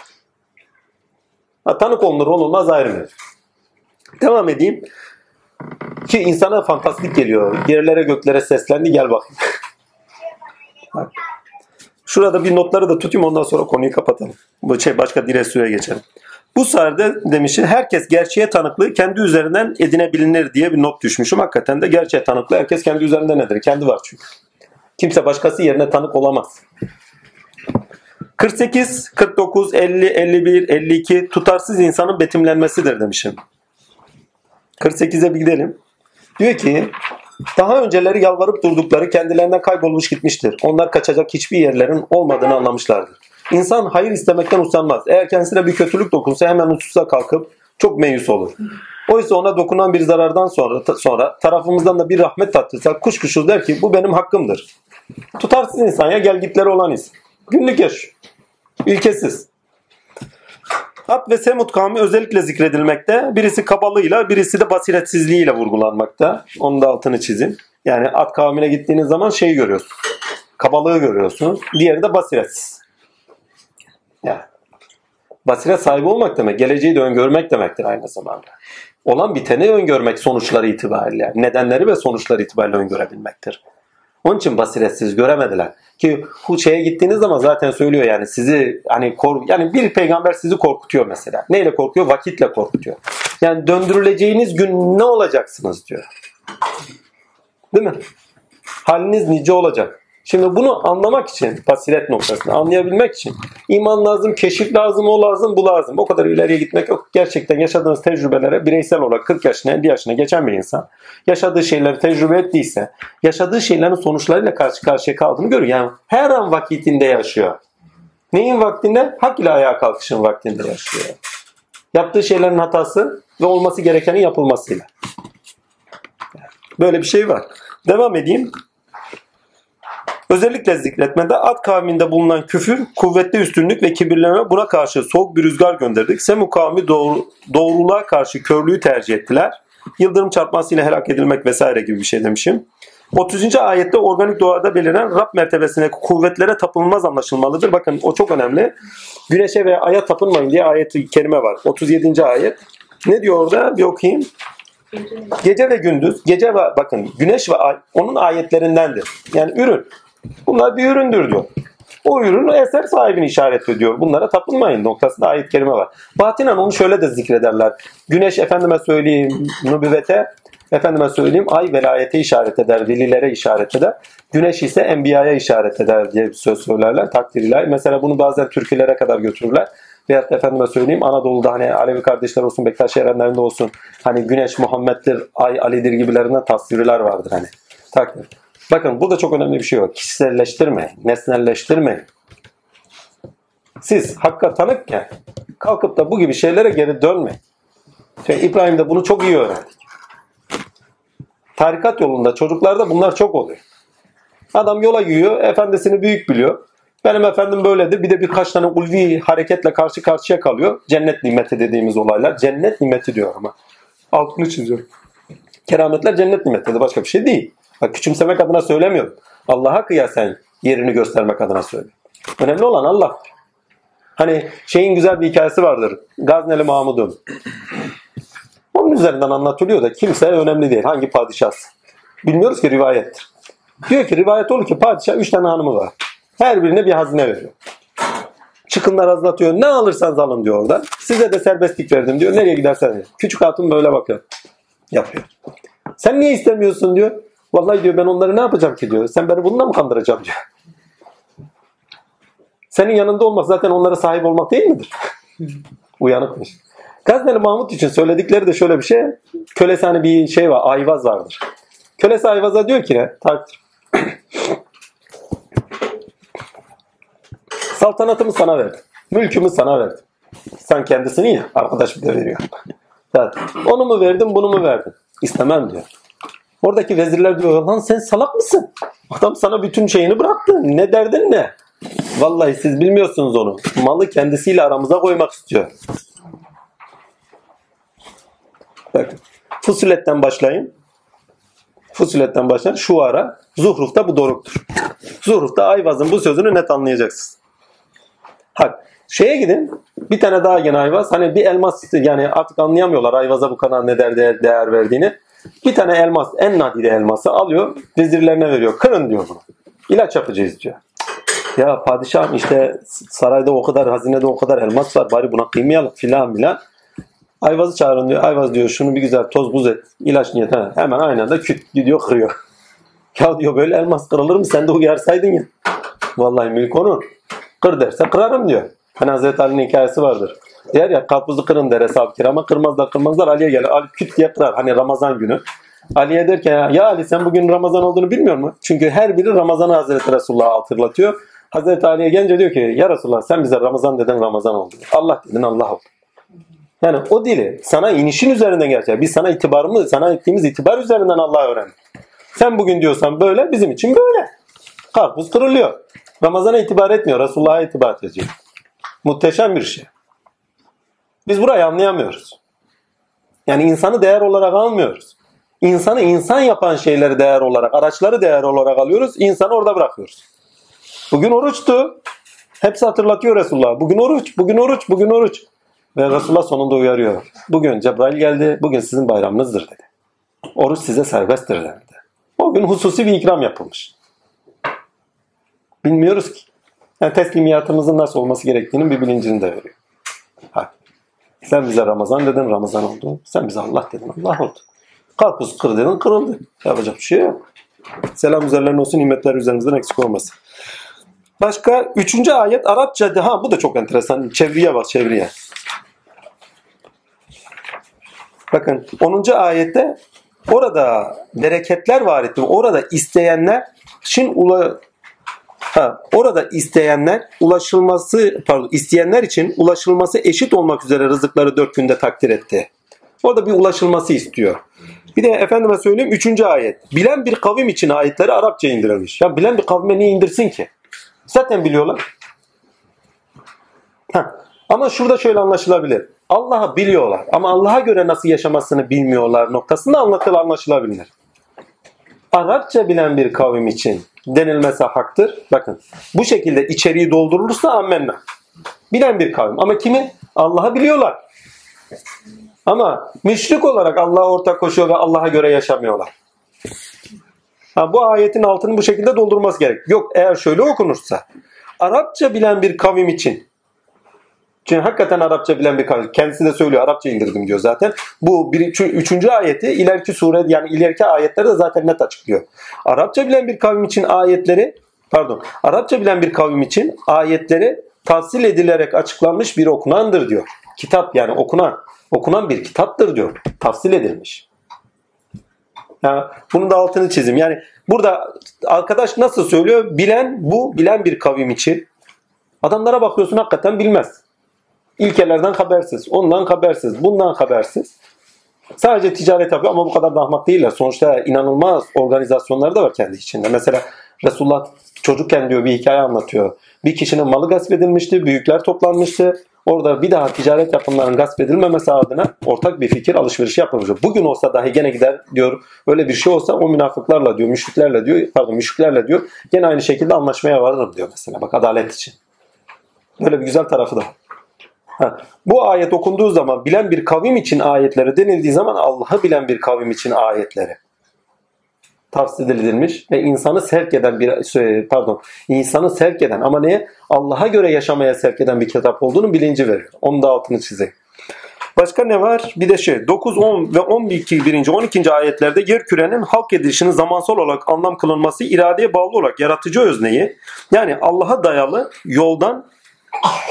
Ha, tanık olunur olunmaz ayrı. Devam edeyim. Ki insana fantastik geliyor. Yerlere göklere seslendi gel bakayım. Bak. Şurada bir notları da tutayım ondan sonra konuyu kapatalım. Bu şey başka diresyona geçelim. Bu sayede demişim herkes gerçeğe tanıklığı kendi üzerinden edinebilinir diye bir not düşmüşüm. Hakikaten de gerçeğe tanıklığı herkes kendi üzerinden nedir? Kendi var çünkü. Kimse başkası yerine tanık olamaz. 48, 49, 50, 51, 52 tutarsız insanın betimlenmesidir demişim. 48'e bir gidelim. Diyor ki daha önceleri yalvarıp durdukları kendilerinden kaybolmuş gitmiştir. Onlar kaçacak hiçbir yerlerin olmadığını anlamışlardır. İnsan hayır istemekten usanmaz. Eğer kendisine bir kötülük dokunsa hemen hususa kalkıp çok meyus olur. Oysa ona dokunan bir zarardan sonra, sonra tarafımızdan da bir rahmet tattırsak kuşkusuz der ki bu benim hakkımdır. Tutarsız insan ya gel gitleri olan insan. Günlük yaşıyor. İlkesiz. Ad ve Semud kavmi özellikle zikredilmekte. Birisi kabalığıyla, birisi de basiretsizliğiyle vurgulanmakta. Onun da altını çizin. Yani Ad kavmine gittiğiniz zaman şey görüyorsunuz. Kabalığı görüyorsunuz. Diğeri de basiretsiz. Yani. Basiret sahibi olmak demek, geleceği de öngörmek demektir aynı zamanda. Olan biteni öngörmek sonuçları itibariyle, nedenleri ve sonuçları itibariyle öngörebilmektir. Onun için basiretsiz göremediler. Ki şeye gittiğiniz zaman zaten söylüyor yani sizi hani kork yani bir peygamber sizi korkutuyor mesela. Neyle korkuyor? Vakitle korkutuyor. Yani döndürüleceğiniz gün ne olacaksınız diyor. Değil mi? Haliniz nice olacak. Şimdi bunu anlamak için basiret noktasını anlayabilmek için iman lazım, keşif lazım, o lazım, bu lazım. O kadar ileriye gitmek yok. Gerçekten yaşadığınız tecrübelere bireysel olarak 40 yaşına 50 yaşına geçen bir insan yaşadığı şeyleri tecrübe ettiyse yaşadığı şeylerin sonuçlarıyla karşı karşıya kaldığını görüyor. Yani her an vakitinde yaşıyor. Neyin vaktinde? Hak ile ayağa kalkışın vaktinde yaşıyor. Yaptığı şeylerin hatası ve olması gerekenin yapılmasıyla. Böyle bir şey var. Devam edeyim. Özellikle zikretmede Ad kavminde bulunan küfür, kuvvetli üstünlük ve kibirleme buna karşı soğuk bir rüzgar gönderdik. Semu kavmi doğru, doğruluğa karşı körlüğü tercih ettiler. Yıldırım çarpmasıyla helak edilmek vesaire gibi bir şey demişim. 30. ayette organik doğada beliren Rab mertebesine kuvvetlere tapınılmaz anlaşılmalıdır. Bakın o çok önemli. Güneşe ve aya tapınmayın diye ayet-i kerime var. 37. ayet. Ne diyor orada? Bir okuyayım. Gece ve gündüz, gece ve bakın güneş ve ay onun ayetlerindendir. Yani ürün. Bunlar bir üründür diyor. O ürün eser sahibini işaret ediyor. Bunlara tapınmayın noktasında ayet kerime var. Batinen onu şöyle de zikrederler. Güneş efendime söyleyeyim nübüvvete Efendime söyleyeyim ay velayete işaret eder, velilere işaret eder. Güneş ise enbiyaya işaret eder diye bir söz söylerler. Takdir ilahi. Mesela bunu bazen türkülere kadar götürürler. Veyahut efendime söyleyeyim Anadolu'da hani Alevi kardeşler olsun, Bektaş erenlerinde olsun hani güneş Muhammed'dir, ay Ali'dir gibilerinden tasvirler vardır hani. Takdir. Bakın burada çok önemli bir şey yok. Kişiselleştirmeyin, nesnelleştirmeyin. Siz hakka tanıkken kalkıp da bu gibi şeylere geri dönmeyin. Şey, İbrahim de bunu çok iyi öğrendik. Tarikat yolunda çocuklarda bunlar çok oluyor. Adam yola gidiyor, efendisini büyük biliyor. Benim efendim böyledir. Bir de birkaç tane ulvi hareketle karşı karşıya kalıyor. Cennet nimeti dediğimiz olaylar. Cennet nimeti diyor ama. Altını çiziyorum. Kerametler cennet nimetidir. Başka bir şey değil. Bak küçümsemek adına söylemiyorum. Allah'a kıyasen yerini göstermek adına söylüyorum. Önemli olan Allah. Hani şeyin güzel bir hikayesi vardır. Gazneli Mahmud'un. Onun üzerinden anlatılıyor da kimse önemli değil. Hangi padişah? Bilmiyoruz ki rivayettir. Diyor ki rivayet olur ki padişah üç tane hanımı var. Her birine bir hazine veriyor. Çıkınlar azlatıyor. Ne alırsanız alın diyor orada. Size de serbestlik verdim diyor. Nereye gidersen. Küçük hatun böyle bakıyor. Yapıyor. Sen niye istemiyorsun diyor. Vallahi diyor ben onları ne yapacağım ki diyor. Sen beni bununla mı kandıracağım diyor. Senin yanında olmak zaten onlara sahip olmak değil midir? Uyanıkmış. Gazneli Mahmut için söyledikleri de şöyle bir şey. Kölesi hani bir şey var. Ayvaz vardır. Kölesi Ayvaz'a diyor ki ne? Takdir. Saltanatımı sana verdim. Mülkümü sana verdim. Sen kendisini ya. Arkadaş bir de veriyor. Evet. Onu mu verdim bunu mu verdim? İstemem diyor. Oradaki vezirler diyor lan sen salak mısın? Adam sana bütün şeyini bıraktı. Ne derdin ne? Vallahi siz bilmiyorsunuz onu. Malı kendisiyle aramıza koymak istiyor. Bakın. Fusiletten başlayın. Fusiletten başlayın. Şu ara Zuhruf'ta bu doruktur. Zuhruf'ta Ayvaz'ın bu sözünü net anlayacaksınız. Hak. Şeye gidin. Bir tane daha gene Ayvaz. Hani bir elmas yani artık anlayamıyorlar Ayvaz'a bu kadar ne değer, değer verdiğini. Bir tane elmas, en nadide elması alıyor, vezirlerine veriyor. Kırın diyor bunu. İlaç yapacağız diyor. Ya padişahım işte sarayda o kadar, hazinede o kadar elmas var. Bari buna kıymayalım filan filan. Ayvaz'ı çağırın diyor. Ayvaz diyor şunu bir güzel toz buz et. İlaç niyetine. Hemen aynı anda küt gidiyor kırıyor. Ya diyor böyle elmas kırılır mı? Sen de uyarsaydın ya. Vallahi mülk onun. Kır derse kırarım diyor. Hani Hazreti Ali'nin hikayesi vardır. Der ya karpuzu kırın der hesap kirama kırmazlar kırmazlar Ali'ye gelir. Ali küt diye kırar. Hani Ramazan günü. Ali'ye der ki ya Ali sen bugün Ramazan olduğunu bilmiyor musun? Çünkü her biri Ramazan'ı Hazreti Resulullah'a hatırlatıyor. Hazreti Ali'ye gelince diyor ki ya Resulullah sen bize Ramazan dedin Ramazan oldu. Allah dedin Allah oldu. Yani o dili sana inişin üzerinden gerçek. Biz sana itibarımız, sana ettiğimiz itibar üzerinden Allah'a öğrendik. Sen bugün diyorsan böyle, bizim için böyle. Karpuz kırılıyor. Ramazan'a itibar etmiyor, Resulullah'a itibar ediyor. Muhteşem bir şey. Biz burayı anlayamıyoruz. Yani insanı değer olarak almıyoruz. İnsanı insan yapan şeyleri değer olarak, araçları değer olarak alıyoruz. İnsanı orada bırakıyoruz. Bugün oruçtu. Hepsi hatırlatıyor Resulullah. Bugün oruç, bugün oruç, bugün oruç. Ve Resulullah sonunda uyarıyor. Bugün Cebrail geldi, bugün sizin bayramınızdır dedi. Oruç size serbesttir dedi. O gün hususi bir ikram yapılmış. Bilmiyoruz ki. Yani teslimiyatımızın nasıl olması gerektiğinin bir bilincini de veriyor. Sen bize Ramazan dedin, Ramazan oldu. Sen bize Allah dedin, Allah oldu. Karpuz kır dedin, kırıldı. Yapacak bir şey yok. Selam üzerlerine olsun, nimetler üzerimizden eksik olmasın. Başka üçüncü ayet Arapça. Ha bu da çok enteresan. Çevriye bak çevriye. Bakın 10. ayette orada bereketler var etti. Orada isteyenler için ula ha, orada isteyenler ulaşılması pardon isteyenler için ulaşılması eşit olmak üzere rızıkları dört günde takdir etti. Orada bir ulaşılması istiyor. Bir de efendime söyleyeyim 3. ayet. Bilen bir kavim için ayetleri Arapça indirilmiş. Ya bilen bir kavme niye indirsin ki? Zaten biliyorlar. Heh. Ama şurada şöyle anlaşılabilir. Allah'ı biliyorlar ama Allah'a göre nasıl yaşamasını bilmiyorlar noktasında anlatıl anlaşılabilir. Arapça bilen bir kavim için denilmesi haktır. Bakın bu şekilde içeriği doldurulursa ammenna. Bilen bir kavim ama kimi? Allah'ı biliyorlar. Ama müşrik olarak Allah'a ortak koşuyor ve Allah'a göre yaşamıyorlar. Ha, bu ayetin altını bu şekilde doldurması gerek. Yok eğer şöyle okunursa Arapça bilen bir kavim için Çünkü hakikaten Arapça bilen bir kavim. Kendisi de söylüyor Arapça indirdim diyor zaten. Bu bir, üçü- üçüncü ayeti ileriki sure yani ileriki ayetleri de zaten net açıklıyor. Arapça bilen bir kavim için ayetleri pardon Arapça bilen bir kavim için ayetleri tafsil edilerek açıklanmış bir okunandır diyor. Kitap yani okunan okunan bir kitaptır diyor. Tafsil edilmiş. Ya bunun da altını çizeyim. Yani burada arkadaş nasıl söylüyor? Bilen bu bilen bir kavim için. Adamlara bakıyorsun hakikaten bilmez. İlkelerden habersiz, ondan habersiz, bundan habersiz. Sadece ticaret yapıyor ama bu kadar da ahmak değiller. Sonuçta inanılmaz organizasyonları da var kendi içinde. Mesela Resulullah çocukken diyor bir hikaye anlatıyor. Bir kişinin malı gasp edilmişti, büyükler toplanmıştı. Orada bir daha ticaret yapımlarının gasp edilmemesi adına ortak bir fikir alışverişi yapılmış. Bugün olsa dahi gene gider diyor. Öyle bir şey olsa o münafıklarla diyor, müşriklerle diyor, pardon müşriklerle diyor. Gene aynı şekilde anlaşmaya varırım diyor mesela. Bak adalet için. Böyle bir güzel tarafı da var. Bu ayet okunduğu zaman bilen bir kavim için ayetleri denildiği zaman Allah'ı bilen bir kavim için ayetleri tavsiye edilmiş ve insanı sevk eden bir şey, pardon insanı sevk eden ama neye Allah'a göre yaşamaya sevk eden bir kitap olduğunu bilinci veriyor. Onun da altını çizeyim. Başka ne var? Bir de şey 9, 10 ve 12. 1. 12. ayetlerde yer kürenin halk edilişinin zamansal olarak anlam kılınması iradeye bağlı olarak yaratıcı özneyi yani Allah'a dayalı yoldan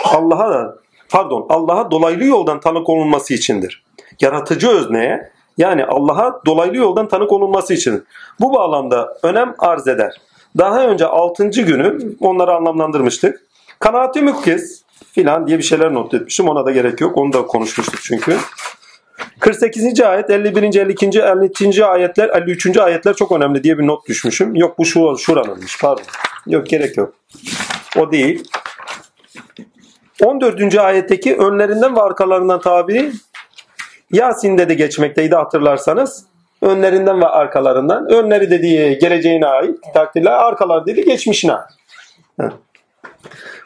Allah'a pardon Allah'a dolaylı yoldan tanık olunması içindir. Yaratıcı özneye yani Allah'a dolaylı yoldan tanık olunması için. Bu bağlamda önem arz eder. Daha önce 6. günü onları anlamlandırmıştık. Kanaati mükkiz filan diye bir şeyler not etmişim. Ona da gerek yok. Onu da konuşmuştuk çünkü. 48. ayet, 51. 52. 53. ayetler, 53. ayetler çok önemli diye bir not düşmüşüm. Yok bu şu şuranınmış pardon. Yok gerek yok. O değil. 14. ayetteki önlerinden ve arkalarından tabiri Yasin'de de geçmekteydi hatırlarsanız. Önlerinden ve arkalarından. Önleri dediği geleceğine ait takdirler, arkalar dediği geçmişine.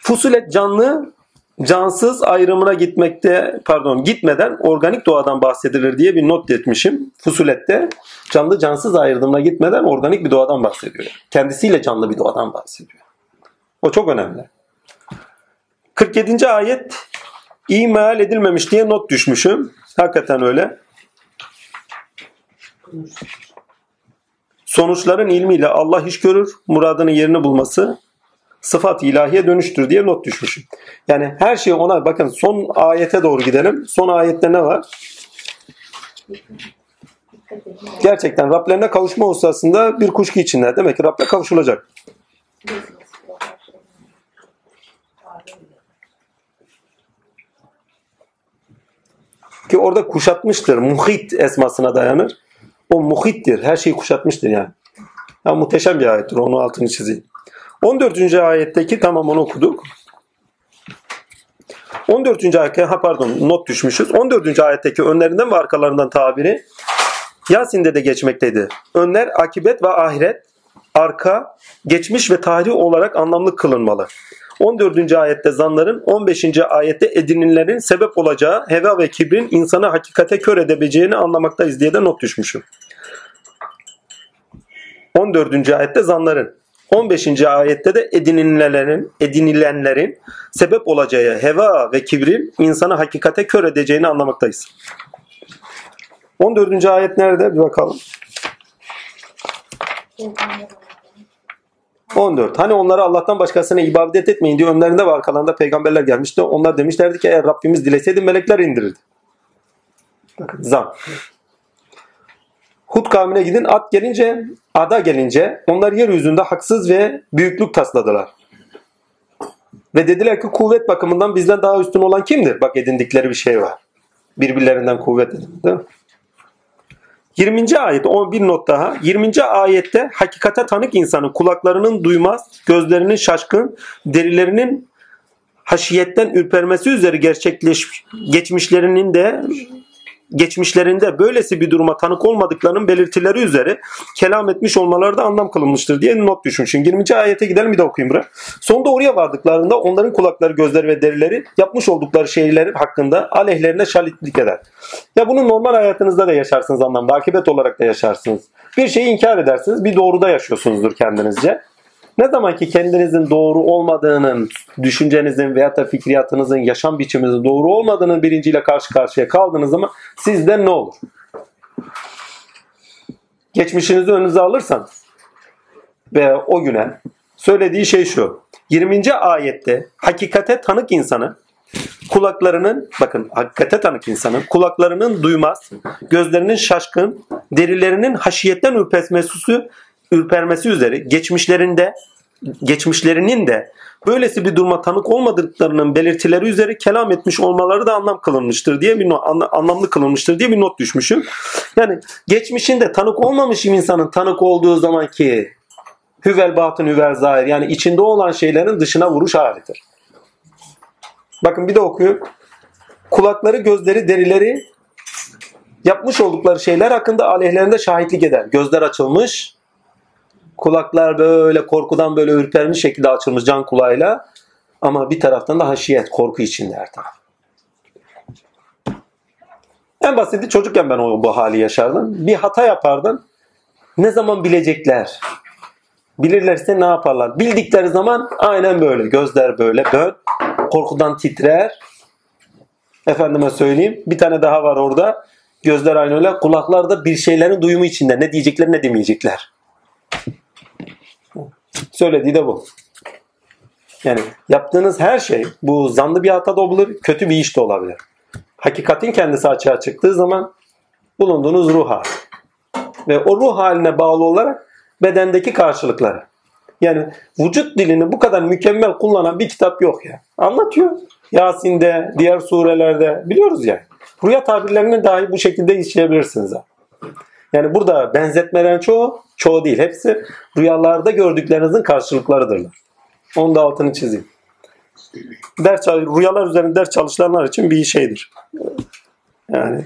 Fusulet canlı cansız ayrımına gitmekte pardon gitmeden organik doğadan bahsedilir diye bir not etmişim. Fusulette canlı cansız ayrımına gitmeden organik bir doğadan bahsediyor. Kendisiyle canlı bir doğadan bahsediyor. O çok önemli. 47. ayet imal edilmemiş diye not düşmüşüm. Hakikaten öyle. Sonuçların ilmiyle Allah iş görür, muradının yerini bulması sıfat ilahiye dönüştür diye not düşmüşüm. Yani her şey ona bakın son ayete doğru gidelim. Son ayette ne var? Gerçekten Rablerine kavuşma hususunda bir kuşku içinde. Demek ki Rab'le kavuşulacak. Ki orada kuşatmıştır. Muhit esmasına dayanır. O muhittir. Her şeyi kuşatmıştır yani. Ya muhteşem bir ayettir. Onu altını çizeyim. 14. ayetteki tamam onu okuduk. 14. ayet ha pardon not düşmüşüz. 14. ayetteki önlerinden ve arkalarından tabiri Yasin'de de geçmekteydi. Önler akibet ve ahiret, arka, geçmiş ve tarih olarak anlamlı kılınmalı. 14. ayette zanların, 15. ayette edinilerin sebep olacağı heva ve kibrin insanı hakikate kör edebileceğini anlamaktayız diye de not düşmüşüm. 14. ayette zanların, 15. ayette de edinilenlerin, edinilenlerin sebep olacağı heva ve kibrin insanı hakikate kör edeceğini anlamaktayız. 14. ayet nerede? Bir bakalım. 14. Hani onlara Allah'tan başkasına ibadet etmeyin diye önlerinde ve arkalarında peygamberler gelmişti. Onlar demişlerdi ki eğer Rabbimiz dileseydi melekler indirirdi. Bakın zam. Hud kavmine gidin at gelince ada gelince onlar yeryüzünde haksız ve büyüklük tasladılar. Ve dediler ki kuvvet bakımından bizden daha üstün olan kimdir? Bak edindikleri bir şey var. Birbirlerinden kuvvet edin. Değil mi? 20. ayet, o bir not daha. 20. ayette hakikate tanık insanın kulaklarının duymaz, gözlerinin şaşkın, derilerinin haşiyetten ürpermesi üzere gerçekleş geçmişlerinin de geçmişlerinde böylesi bir duruma tanık olmadıklarının belirtileri üzere kelam etmiş olmaları da anlam kılınmıştır diye not düşmüşüm. 20. ayete gidelim bir de okuyayım buraya. Sonunda oraya vardıklarında onların kulakları, gözleri ve derileri yapmış oldukları şeyler hakkında aleyhlerine şahitlik eder. Ya bunu normal hayatınızda da yaşarsınız anlamda. Akibet olarak da yaşarsınız. Bir şeyi inkar edersiniz. Bir doğruda yaşıyorsunuzdur kendinizce. Ne zaman ki kendinizin doğru olmadığının, düşüncenizin veyahut da fikriyatınızın, yaşam biçiminizin doğru olmadığının bilinciyle karşı karşıya kaldığınız zaman sizden ne olur? Geçmişinizi önünüze alırsanız ve o güne söylediği şey şu. 20. ayette hakikate tanık insanı kulaklarının bakın hakikate tanık insanın kulaklarının duymaz, gözlerinin şaşkın, derilerinin haşiyetten ürpermesi, ürpermesi üzere geçmişlerinde geçmişlerinin de böylesi bir duruma tanık olmadıklarının belirtileri üzere kelam etmiş olmaları da anlam kılınmıştır diye bir no- anla- anlamlı kılınmıştır diye bir not düşmüşüm. Yani geçmişinde tanık olmamış insanın tanık olduğu zamanki hüvel batın hüvel zahir yani içinde olan şeylerin dışına vuruş halidir. Bakın bir de okuyor. Kulakları, gözleri, derileri yapmış oldukları şeyler hakkında aleyhlerinde şahitlik eder. Gözler açılmış, kulaklar böyle korkudan böyle ürpermiş şekilde açılmış can kulağıyla ama bir taraftan da haşiyet, korku içinde her taraf. En basiti çocukken ben o bu hali yaşardım. Bir hata yapardın. Ne zaman bilecekler? Bilirlerse ne yaparlar? Bildikleri zaman aynen böyle. Gözler böyle bön. Korkudan titrer. Efendime söyleyeyim. Bir tane daha var orada. Gözler aynı öyle. Kulaklar da bir şeylerin duyumu içinde. Ne diyecekler ne demeyecekler. Söylediği de bu. Yani yaptığınız her şey bu zanlı bir hata da olabilir, kötü bir iş de olabilir. Hakikatin kendisi açığa çıktığı zaman bulunduğunuz ruh hali. Ve o ruh haline bağlı olarak bedendeki karşılıkları. Yani vücut dilini bu kadar mükemmel kullanan bir kitap yok ya. Anlatıyor. Yasin'de, diğer surelerde biliyoruz ya. Rüya tabirlerini dahi bu şekilde işleyebilirsiniz. ha. Yani burada benzetmelerin çoğu, çoğu değil hepsi rüyalarda gördüklerinizin karşılıklarıdırlar. Onu da altını çizeyim. Ders, rüyalar üzerine ders çalışanlar için bir şeydir. Yani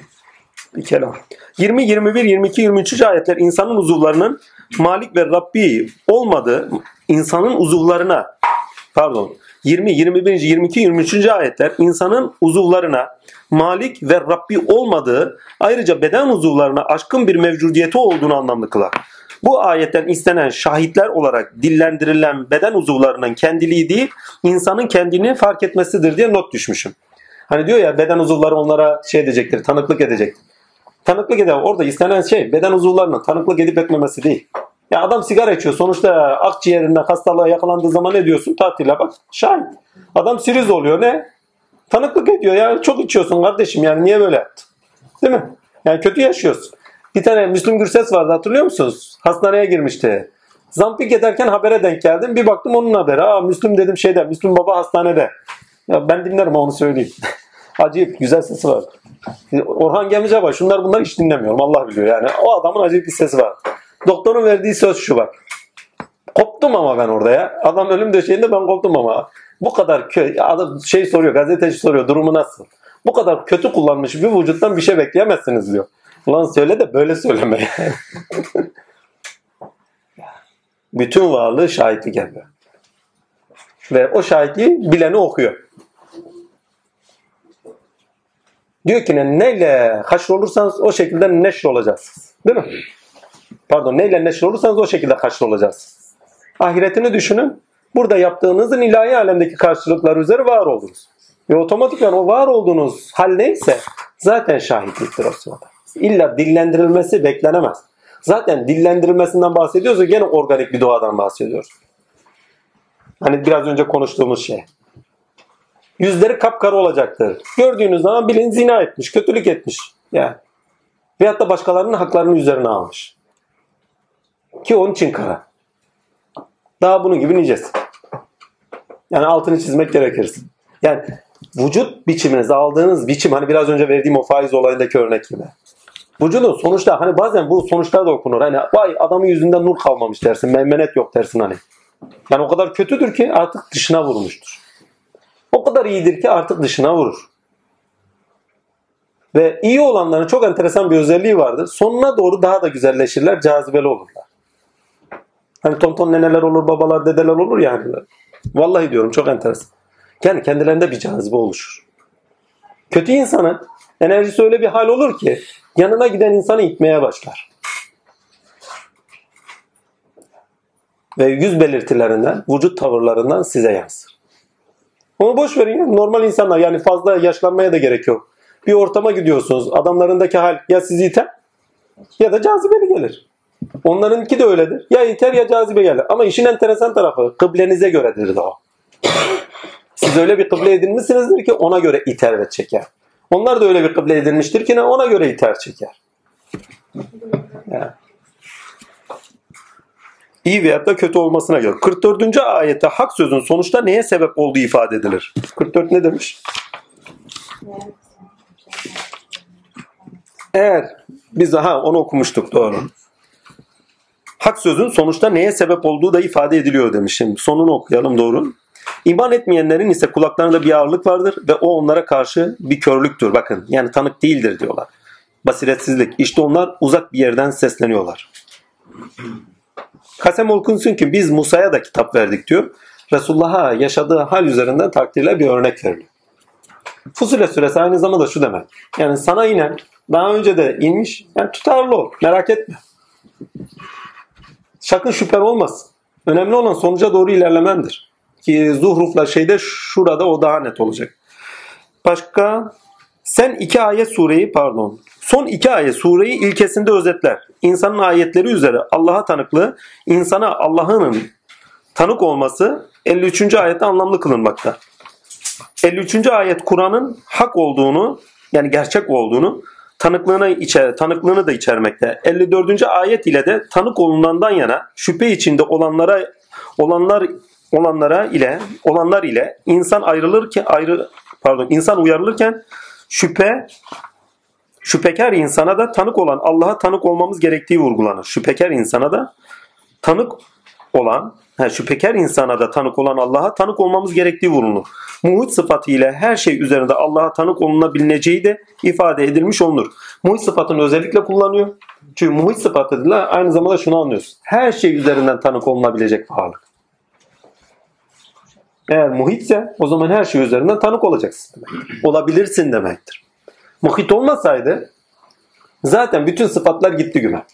bir kelam. 20, 21, 22, 23. ayetler insanın uzuvlarının Malik ve Rabbi olmadığı insanın uzuvlarına pardon 20, 21, 22, 23. ayetler insanın uzuvlarına Malik ve Rabbi olmadığı ayrıca beden uzuvlarına aşkın bir mevcudiyeti olduğunu anlamlı kılar. Bu ayetten istenen şahitler olarak dillendirilen beden uzuvlarının kendiliği değil, insanın kendini fark etmesidir diye not düşmüşüm. Hani diyor ya beden uzuvları onlara şey edecektir, tanıklık edecektir. Tanıklık eder. Orada istenen şey beden uzuvlarının tanıklık edip etmemesi değil. Ya adam sigara içiyor. Sonuçta akciğerinde hastalığa yakalandığı zaman ne diyorsun? Tatile bak. Şahit. Adam siriz oluyor. Ne? Tanıklık ediyor ya. Çok içiyorsun kardeşim yani niye böyle yaptın? Değil mi? Yani kötü yaşıyorsun. Bir tane Müslüm Gürses vardı hatırlıyor musunuz? Hastaneye girmişti. Zampik ederken habere denk geldim. Bir baktım onun haberi. Aa Müslüm dedim şeyde. Müslüm Baba hastanede. Ya ben dinlerim onu söyleyeyim. Acayip güzel sesi var. Orhan Gemice var. Şunlar bunlar hiç dinlemiyorum. Allah biliyor yani. O adamın acayip bir sesi var. Doktorun verdiği söz şu bak. Koptum ama ben orada ya. Adam ölüm döşeğinde ben koptum ama. Bu kadar adam şey soruyor, gazeteci soruyor durumu nasıl? Bu kadar kötü kullanmış bir vücuttan bir şey bekleyemezsiniz diyor. Ulan söyle de böyle söyleme. Bütün varlığı şahitlik yapıyor. Ve o şahitliği bileni okuyor. Diyor ki ne, neyle haşr olursanız o şekilde neşr olacaksınız. Değil mi? Pardon neyle neşr olursanız o şekilde haşr olacaksınız. Ahiretini düşünün. Burada yaptığınızın ilahi alemdeki karşılıkları üzere var oldunuz. Ve otomatikman o var olduğunuz hal neyse zaten şahitliktir o sırada. İlla dillendirilmesi beklenemez. Zaten dillendirilmesinden bahsediyoruz gene organik bir doğadan bahsediyoruz. Hani biraz önce konuştuğumuz şey. Yüzleri kapkara olacaktır. Gördüğünüz zaman bilin zina etmiş, kötülük etmiş. Yani. Veyahut da başkalarının haklarını üzerine almış. Ki onun için kara. Daha bunun gibi nicesi. Yani altını çizmek gerekirse. Yani vücut biçiminiz, aldığınız biçim hani biraz önce verdiğim o faiz olayındaki örnek gibi. Vücudun sonuçta hani bazen bu sonuçlar da okunur. Hani vay adamın yüzünden nur kalmamış dersin, memmenet yok dersin hani. Yani o kadar kötüdür ki artık dışına vurmuştur. O kadar iyidir ki artık dışına vurur. Ve iyi olanların çok enteresan bir özelliği vardır. Sonuna doğru daha da güzelleşirler, cazibeli olurlar. Hani tonton neneler olur, babalar, dedeler olur ya hani. Vallahi diyorum çok enteresan. Yani kendilerinde bir cazibe oluşur. Kötü insanın enerjisi öyle bir hal olur ki yanına giden insanı itmeye başlar. ve yüz belirtilerinden, vücut tavırlarından size yansır. Onu boş verin ya. Normal insanlar yani fazla yaşlanmaya da gerek yok. Bir ortama gidiyorsunuz. Adamlarındaki hal ya sizi iter ya da cazibeli gelir. Onlarınki de öyledir. Ya iter ya cazibe gelir. Ama işin enteresan tarafı kıblenize göredir de o. Siz öyle bir kıble edinmişsinizdir ki ona göre iter ve çeker. Onlar da öyle bir kıble edinmiştir ki ona göre iter çeker. Yani. İyi veyahut da kötü olmasına göre. 44. ayette hak sözün sonuçta neye sebep olduğu ifade edilir. 44 ne demiş? Eğer biz ha onu okumuştuk doğru. Hak sözün sonuçta neye sebep olduğu da ifade ediliyor demişim. Sonunu okuyalım doğru. İman etmeyenlerin ise kulaklarında bir ağırlık vardır ve o onlara karşı bir körlüktür. Bakın yani tanık değildir diyorlar. Basiretsizlik. İşte onlar uzak bir yerden sesleniyorlar. Kasem olkunsun ki biz Musa'ya da kitap verdik diyor. Resulullah'a yaşadığı hal üzerinden takdirle bir örnek veriliyor. Fusile suresi aynı zamanda şu demek. Yani sana inen daha önce de inmiş. Yani tutarlı ol. Merak etme. Sakın şüphen olmasın. Önemli olan sonuca doğru ilerlemendir. Ki zuhrufla şeyde şurada o daha net olacak. Başka sen iki ayet sureyi pardon son iki ayet sureyi ilkesinde özetler. İnsanın ayetleri üzere Allah'a tanıklığı insana Allah'ın tanık olması 53. ayette anlamlı kılınmakta. 53. ayet Kur'an'ın hak olduğunu yani gerçek olduğunu tanıklığını içer, tanıklığını da içermekte. 54. ayet ile de tanık olunandan yana şüphe içinde olanlara olanlar olanlara ile olanlar ile insan ayrılırken ayrı pardon insan uyarılırken şüphe şüphekar insana da tanık olan Allah'a tanık olmamız gerektiği vurgulanır. Şüphekar insana da tanık olan he, şüphekar insana da tanık olan Allah'a tanık olmamız gerektiği vurulur. Muhit sıfatı ile her şey üzerinde Allah'a tanık olunabileceği de ifade edilmiş olunur. Muhit sıfatını özellikle kullanıyor. Çünkü muhit sıfatıyla aynı zamanda şunu anlıyoruz. Her şey üzerinden tanık olunabilecek varlık. Eğer muhitse o zaman her şey üzerinden tanık olacaksın demek. Olabilirsin demektir. Muhit olmasaydı zaten bütün sıfatlar gitti güme.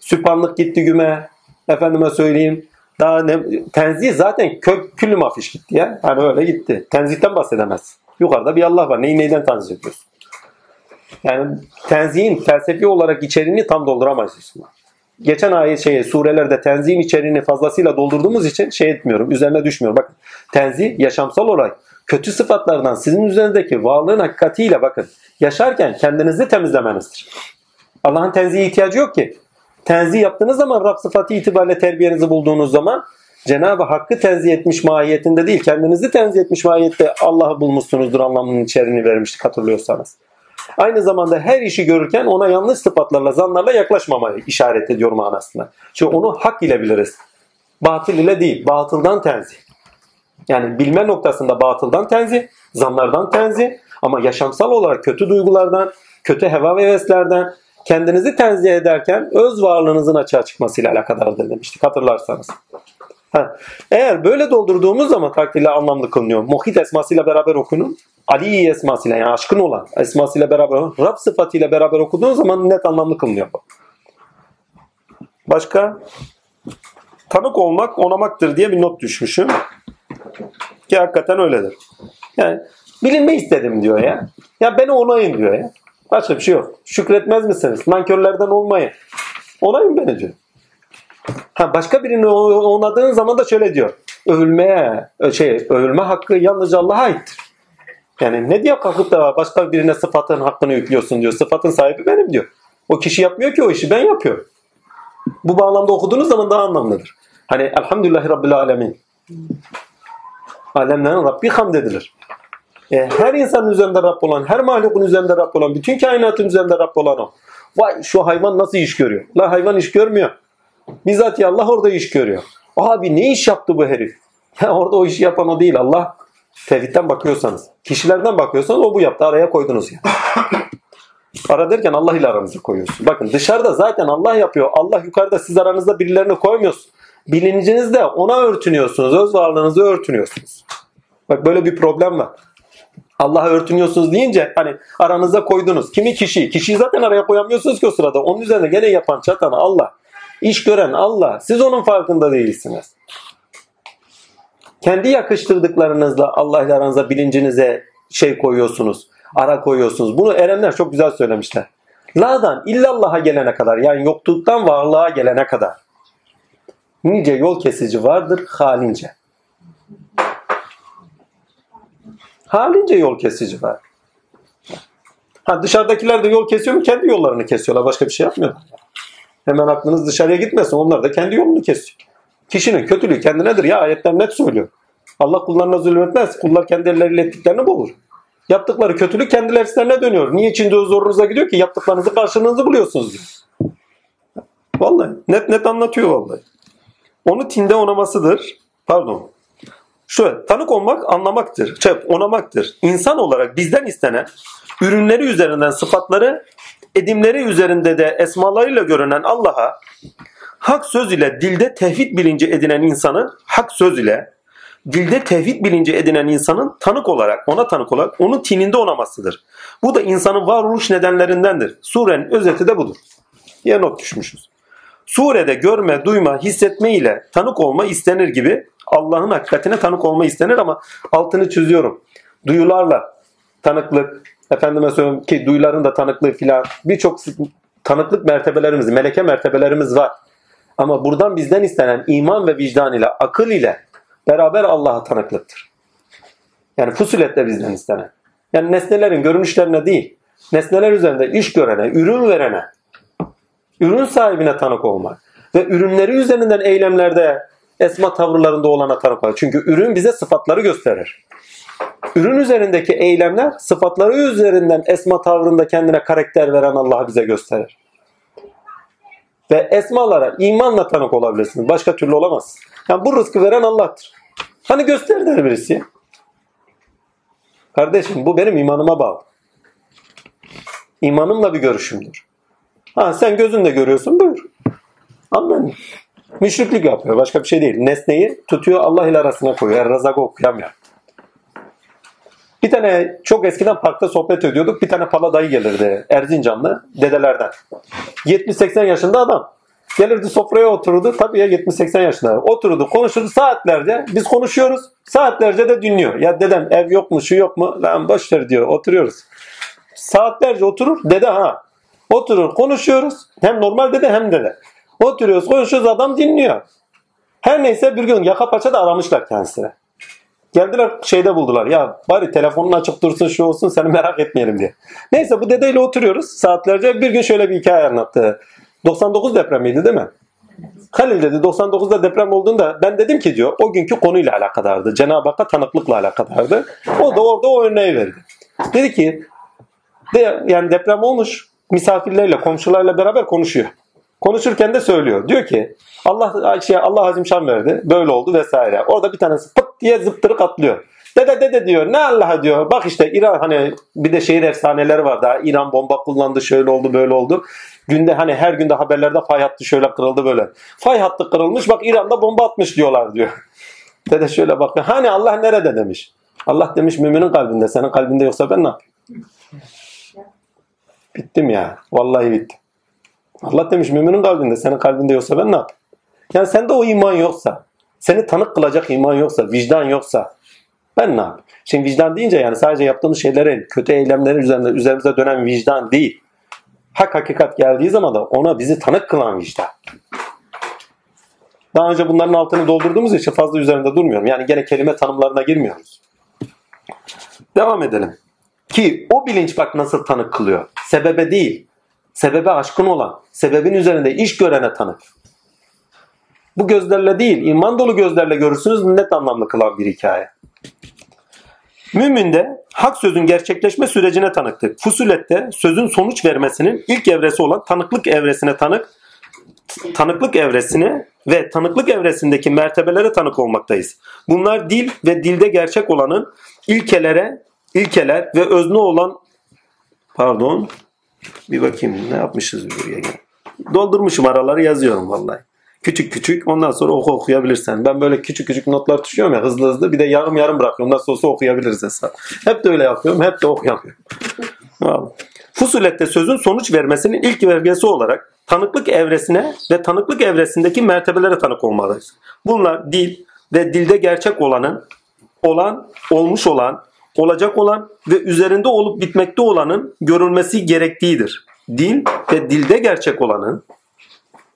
Sübhanlık gitti güme. Efendime söyleyeyim. Daha ne, tenzih zaten kök küllü mafiş gitti ya. Hani öyle gitti. Tenzihten bahsedemez. Yukarıda bir Allah var. Neyi neyden tanzih ediyorsun? Yani tenzihin felsefi olarak içeriğini tam dolduramayız Müslüman. Geçen ayet şeye surelerde tenzihin içeriğini fazlasıyla doldurduğumuz için şey etmiyorum. Üzerine düşmüyorum. Bakın tenzih yaşamsal olarak kötü sıfatlardan sizin üzerindeki varlığın hakikatiyle bakın yaşarken kendinizi temizlemenizdir. Allah'ın tenzihe ihtiyacı yok ki. Tenzih yaptığınız zaman Rab sıfatı itibariyle terbiyenizi bulduğunuz zaman Cenab-ı Hakk'ı tenzih etmiş mahiyetinde değil, kendinizi tenzih etmiş mahiyette Allah'ı bulmuşsunuzdur anlamının içeriğini vermiştik hatırlıyorsanız. Aynı zamanda her işi görürken ona yanlış sıfatlarla, zanlarla yaklaşmamayı işaret ediyor manasında. Çünkü onu hak ile biliriz. Batıl ile değil, batıldan tenzih. Yani bilme noktasında batıldan tenzih, zanlardan tenzih ama yaşamsal olarak kötü duygulardan, kötü heva ve heveslerden kendinizi tenzih ederken öz varlığınızın açığa çıkmasıyla alakadardır demiştik hatırlarsanız. Ha. Eğer böyle doldurduğumuz zaman takdirle anlamlı kılınıyor. Muhit esmasıyla beraber okunun. Ali esmasıyla yani aşkın olan esmasıyla beraber Rab sıfatıyla beraber okuduğun zaman net anlamlı kılınıyor bu. Başka? Tanık olmak onamaktır diye bir not düşmüşüm. Ki hakikaten öyledir. Yani bilinme istedim diyor ya. Ya beni onayın diyor ya. Başka bir şey yok. Şükretmez misiniz? Nankörlerden olmayın. Onayın beni diyor. Ha başka birini onadığın zaman da şöyle diyor. Övülmeye, şey, övülme hakkı yalnızca Allah'a aittir. Yani ne diye kalkıp da başka birine sıfatın hakkını yüklüyorsun diyor. Sıfatın sahibi benim diyor. O kişi yapmıyor ki o işi ben yapıyorum. Bu bağlamda okuduğunuz zaman daha anlamlıdır. Hani elhamdülillahi rabbil alemin. Alemlerin Rabbi hamd edilir. E, her insanın üzerinde Rab olan, her mahlukun üzerinde Rab olan, bütün kainatın üzerinde Rab olan o. Vay şu hayvan nasıl iş görüyor? La hayvan iş görmüyor. Bizzat ya Allah orada iş görüyor. Abi ne iş yaptı bu herif? Ya orada o işi yapan o değil Allah. Tevhidden bakıyorsanız. Kişilerden bakıyorsanız o bu yaptı. Araya koydunuz ya. Ara derken Allah ile aranızı koyuyorsun. Bakın dışarıda zaten Allah yapıyor. Allah yukarıda siz aranızda birilerini koymuyorsun. Bilincinizde ona örtünüyorsunuz. Öz varlığınızı örtünüyorsunuz. Bak böyle bir problem var. Allah'a örtünüyorsunuz deyince hani aranızda koydunuz. Kimi kişi? Kişiyi zaten araya koyamıyorsunuz ki o sırada. Onun üzerine gene yapan çatan Allah. İş gören Allah. Siz onun farkında değilsiniz. Kendi yakıştırdıklarınızla Allah ile aranıza bilincinize şey koyuyorsunuz. Ara koyuyorsunuz. Bunu erenler çok güzel söylemişler. La'dan illallah'a gelene kadar yani yokluktan varlığa gelene kadar nice yol kesici vardır halince. Halince yol kesici var. Ha dışarıdakiler de yol kesiyor mu? Kendi yollarını kesiyorlar. Başka bir şey yapmıyorlar. Hemen aklınız dışarıya gitmesin. Onlar da kendi yolunu kesiyor. Kişinin kötülüğü kendinedir ya. Ayetler net söylüyor. Allah kullarına zulmetmez. Kullar kendi elleriyle ettiklerini bulur. Yaptıkları kötülük kendilerine dönüyor. Niye içinde zorunuza gidiyor ki? Yaptıklarınızı karşılığınızı buluyorsunuz diyor. Vallahi net net anlatıyor vallahi. Onu tinde onamasıdır. Pardon. Şöyle tanık olmak anlamaktır. Şey, onamaktır. İnsan olarak bizden istenen ürünleri üzerinden sıfatları edimleri üzerinde de esmalarıyla görünen Allah'a hak söz ile dilde tevhid bilinci edinen insanın hak söz ile dilde tevhid bilinci edinen insanın tanık olarak, ona tanık olarak onun tininde onamasıdır. Bu da insanın varoluş nedenlerindendir. Surenin özeti de budur. Diye not düşmüşüz. Surede görme, duyma, hissetme ile tanık olma istenir gibi Allah'ın hakikatine tanık olma istenir ama altını çiziyorum. Duyularla tanıklık, efendime söyleyeyim ki duyuların da tanıklığı filan birçok tanıklık mertebelerimiz, meleke mertebelerimiz var. Ama buradan bizden istenen iman ve vicdan ile, akıl ile beraber Allah'a tanıklıktır. Yani fusulette bizden istenen. Yani nesnelerin görünüşlerine değil, nesneler üzerinde iş görene, ürün verene, ürün sahibine tanık olmak ve ürünleri üzerinden eylemlerde esma tavırlarında olana tanık olmak. Çünkü ürün bize sıfatları gösterir. Ürün üzerindeki eylemler sıfatları üzerinden esma tavrında kendine karakter veren Allah'ı bize gösterir. Ve esmalara imanla tanık olabilirsiniz. Başka türlü olamaz. Yani bu rızkı veren Allah'tır. Hani göster der birisi. Kardeşim bu benim imanıma bağlı. İmanımla bir görüşümdür. Ha sen gözünle görüyorsun buyur. Amen. Müşriklik yapıyor. Başka bir şey değil. Nesneyi tutuyor Allah ile arasına koyuyor. Er Razak'ı okuyamıyor. Bir tane çok eskiden parkta sohbet ediyorduk. Bir tane pala dayı gelirdi. Erzincanlı dedelerden. 70-80 yaşında adam. Gelirdi sofraya otururdu. Tabii ya 70-80 yaşında. Otururdu konuşurdu saatlerce. Biz konuşuyoruz. Saatlerce de dinliyor. Ya dedem ev yok mu şu yok mu? Lan boş ver diyor. Oturuyoruz. Saatlerce oturur. Dede ha. Oturur konuşuyoruz. Hem normal dede hem dede. Oturuyoruz konuşuyoruz adam dinliyor. Her neyse bir gün yaka paça da aramışlar kendisine. Geldiler şeyde buldular. Ya bari telefonun açık dursun şu olsun seni merak etmeyelim diye. Neyse bu dedeyle oturuyoruz saatlerce. Bir gün şöyle bir hikaye anlattı. 99 depremiydi değil mi? Halil dedi 99'da deprem olduğunda ben dedim ki diyor o günkü konuyla alakadardı. Cenab-ı Hakk'a tanıklıkla alakadardı. O da orada o örneği verdi. Dedi ki de, yani deprem olmuş misafirlerle komşularla beraber konuşuyor. Konuşurken de söylüyor. Diyor ki Allah şey Allah azim şan verdi. Böyle oldu vesaire. Orada bir tanesi pıt diye zıptırık atlıyor. Dede dede diyor. Ne Allah diyor. Bak işte İran hani bir de şehir efsaneleri var daha. İran bomba kullandı şöyle oldu böyle oldu. Günde hani her günde haberlerde fay hattı şöyle kırıldı böyle. Fay hattı kırılmış bak İran'da bomba atmış diyorlar diyor. Dede şöyle bakıyor. Hani Allah nerede demiş. Allah demiş müminin kalbinde. Senin kalbinde yoksa ben ne yapayım? Bittim ya. Vallahi bittim. Allah demiş müminin kalbinde. Senin kalbinde yoksa ben ne yapayım? Yani sende o iman yoksa, seni tanık kılacak iman yoksa, vicdan yoksa ben ne yapayım? Şimdi vicdan deyince yani sadece yaptığımız şeylerin, kötü eylemlerin üzerinde üzerimize dönen vicdan değil. Hak hakikat geldiği zaman da ona bizi tanık kılan vicdan. Daha önce bunların altını doldurduğumuz için fazla üzerinde durmuyorum. Yani gene kelime tanımlarına girmiyoruz. Devam edelim. Ki o bilinç bak nasıl tanık kılıyor. Sebebe değil. Sebebe aşkın olan, sebebin üzerinde iş görene tanık. Bu gözlerle değil, iman dolu gözlerle görürsünüz net anlamlı kılan bir hikaye. Müminde hak sözün gerçekleşme sürecine tanıktık. Fusulette sözün sonuç vermesinin ilk evresi olan tanıklık evresine tanık, tanıklık evresine ve tanıklık evresindeki mertebelere tanık olmaktayız. Bunlar dil ve dilde gerçek olanın ilkelere, ilkeler ve özne olan pardon bir bakayım ne yapmışız buraya. Doldurmuşum araları yazıyorum vallahi. Küçük küçük ondan sonra oku okuyabilirsen. Ben böyle küçük küçük notlar düşüyorum ya hızlı hızlı bir de yarım yarım bırakıyorum. Nasıl olsa okuyabiliriz hesap. Hep de öyle yapıyorum. Hep de okuyamıyorum. Fusulette sözün sonuç vermesinin ilk vergesi olarak tanıklık evresine ve tanıklık evresindeki mertebelere tanık olmalıyız. Bunlar dil ve dilde gerçek olanın, olan, olmuş olan, olacak olan ve üzerinde olup bitmekte olanın görülmesi gerektiğidir. Dil ve dilde gerçek olanın,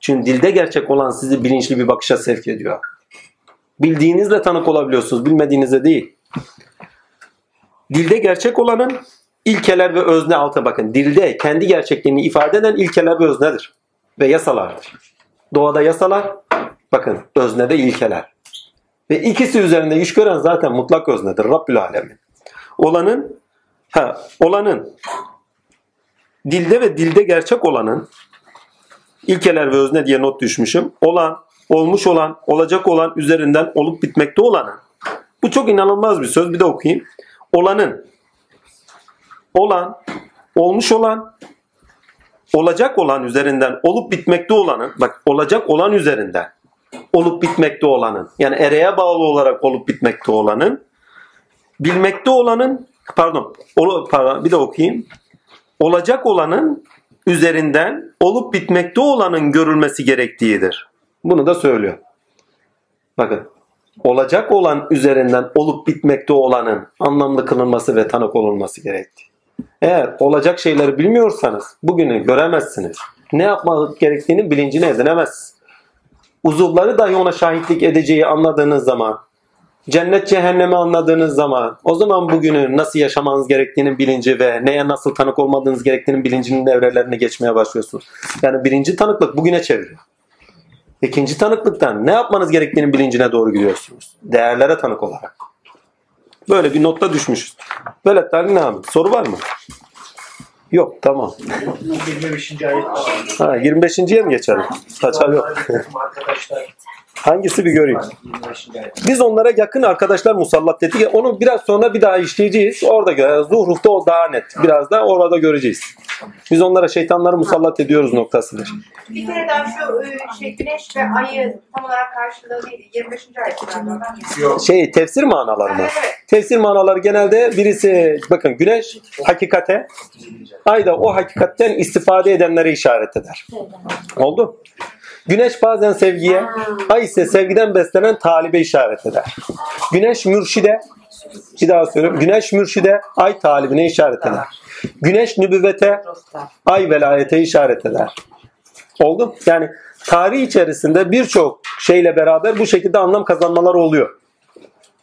çünkü dilde gerçek olan sizi bilinçli bir bakışa sevk ediyor. Bildiğinizle tanık olabiliyorsunuz, bilmediğinizle değil. Dilde gerçek olanın ilkeler ve özne altı bakın. Dilde kendi gerçekliğini ifade eden ilkeler ve öznedir. Ve yasalardır. Doğada yasalar, bakın öznede ilkeler. Ve ikisi üzerinde iş gören zaten mutlak öznedir. Rabbül Alemin. Olanın, ha, olanın, dilde ve dilde gerçek olanın, ilkeler ve özne diye not düşmüşüm. Olan, olmuş olan, olacak olan, üzerinden olup bitmekte olanın. Bu çok inanılmaz bir söz. Bir de okuyayım. Olanın, olan, olmuş olan, olacak olan üzerinden olup bitmekte olanın, bak olacak olan üzerinden olup bitmekte olanın, yani ereğe bağlı olarak olup bitmekte olanın, bilmekte olanın, pardon, bir de okuyayım. Olacak olanın üzerinden olup bitmekte olanın görülmesi gerektiğidir. Bunu da söylüyor. Bakın olacak olan üzerinden olup bitmekte olanın anlamlı kılınması ve tanık olunması gerektiği. Eğer olacak şeyleri bilmiyorsanız bugünü göremezsiniz. Ne yapmak gerektiğini bilincine edinemezsiniz. Uzuvları dahi ona şahitlik edeceği anladığınız zaman, cennet cehennemi anladığınız zaman, o zaman bugünü nasıl yaşamanız gerektiğinin bilinci ve neye nasıl tanık olmadığınız gerektiğinin bilincinin evrelerine geçmeye başlıyorsunuz. Yani birinci tanıklık bugüne çeviriyor. İkinci tanıklıktan ne yapmanız gerektiğinin bilincine doğru gidiyorsunuz. Değerlere tanık olarak. Böyle bir notta düşmüşüz. Böyle ne abi? Soru var mı? Yok tamam. 25. ayet. Ha 25.ye mi geçelim? Saçar yok. Arkadaşlar Hangisi bir göreyim. 25. ayet. Biz onlara yakın arkadaşlar musallat dedik. Onu biraz sonra bir daha işleyeceğiz. Orada gö- Zuhruf'ta o daha net. Biraz da orada göreceğiz. Biz onlara şeytanları musallat ediyoruz noktasıdır. Bir kere daha şu e, şey güneş ve ayı tam olarak karşılığı neydi? 25. ayet galiba. Yok. Şey tefsir manaları mı? Evet. Tefsir manaları genelde birisi bakın güneş hakikate, ay da o hakikatten istifade edenlere işaret eder. Oldu? Güneş bazen sevgiye, ay ise sevgiden beslenen talibe işaret eder. Güneş mürşide, bir daha söylüyorum. Güneş mürşide, ay talibine işaret eder. Güneş nübüvvete, ay velayete işaret eder. Oldu? Yani tarih içerisinde birçok şeyle beraber bu şekilde anlam kazanmalar oluyor.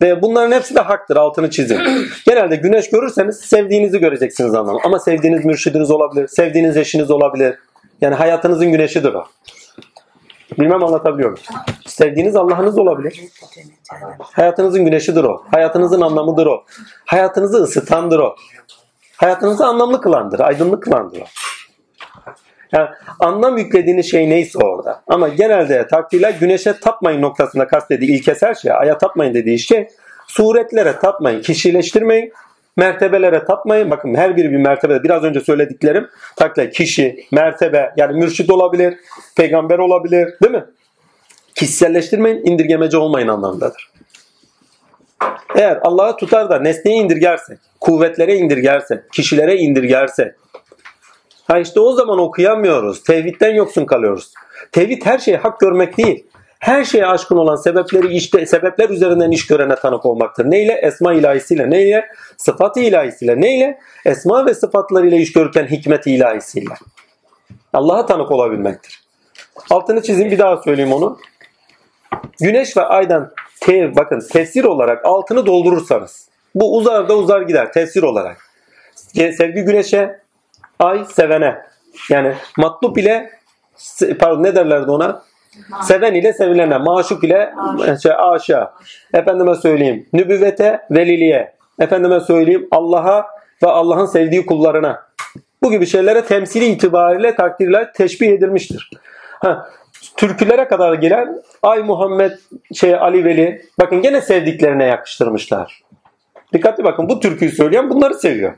Ve bunların hepsi de haktır altını çizin. Genelde güneş görürseniz sevdiğinizi göreceksiniz anlamı. Ama sevdiğiniz mürşidiniz olabilir, sevdiğiniz eşiniz olabilir. Yani hayatınızın güneşidir o. Bilmem anlatabiliyor muyum? Sevdiğiniz Allah'ınız olabilir. Hayatınızın güneşidir o. Hayatınızın anlamıdır o. Hayatınızı ısıtandır o. Hayatınızı anlamlı kılandır, aydınlık kılandır o. Yani anlam yüklediğiniz şey neyse orada. Ama genelde takdirler güneşe tapmayın noktasında kastediği ilkesel şey, aya tapmayın dediği şey suretlere tapmayın, kişileştirmeyin, mertebelere tapmayın. Bakın her biri bir mertebe. Biraz önce söylediklerim takdirler kişi, mertebe yani mürşid olabilir, peygamber olabilir değil mi? Kişiselleştirmeyin, indirgemeci olmayın anlamındadır. Eğer Allah'ı tutar da nesneyi indirgersek, kuvvetlere indirgersek, kişilere indirgersek, Ha işte o zaman okuyamıyoruz. Tevhidden yoksun kalıyoruz. Tevhid her şeyi hak görmek değil. Her şeye aşkın olan sebepleri işte sebepler üzerinden iş görene tanık olmaktır. Neyle? Esma ilahisiyle. Neyle? Sıfat ilahisiyle. Neyle? Esma ve sıfatlarıyla iş görürken hikmet ilahisiyle. Allah'a tanık olabilmektir. Altını çizeyim bir daha söyleyeyim onu. Güneş ve aydan tev, bakın tefsir olarak altını doldurursanız bu uzar da uzar gider tefsir olarak. Sevgi güneşe, ay sevene. Yani matlup ile pardon ne derlerdi ona? Seven ile sevilene, maşuk ile şey, aşağı. Efendime söyleyeyim, nübüvvete, veliliğe. Efendime söyleyeyim, Allah'a ve Allah'ın sevdiği kullarına. Bu gibi şeylere temsili itibariyle takdirler teşbih edilmiştir. Ha, türkülere kadar gelen Ay Muhammed, şey Ali Veli, bakın gene sevdiklerine yakıştırmışlar. Dikkatli bakın bu türküyü söyleyen bunları seviyor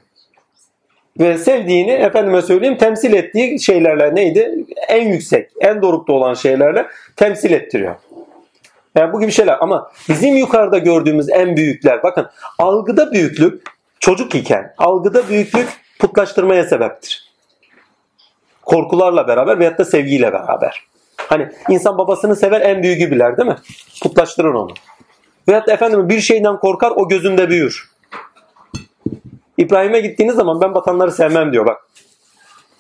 ve sevdiğini efendime söyleyeyim temsil ettiği şeylerle neydi? En yüksek, en dorukta olan şeylerle temsil ettiriyor. Yani bu gibi şeyler ama bizim yukarıda gördüğümüz en büyükler bakın algıda büyüklük çocuk iken algıda büyüklük putlaştırmaya sebeptir. Korkularla beraber veyahut da sevgiyle beraber. Hani insan babasını sever en büyüğü biler değil mi? Putlaştırır onu. Veyahut efendim bir şeyden korkar o gözünde büyür. İbrahim'e gittiğiniz zaman ben batanları sevmem diyor bak.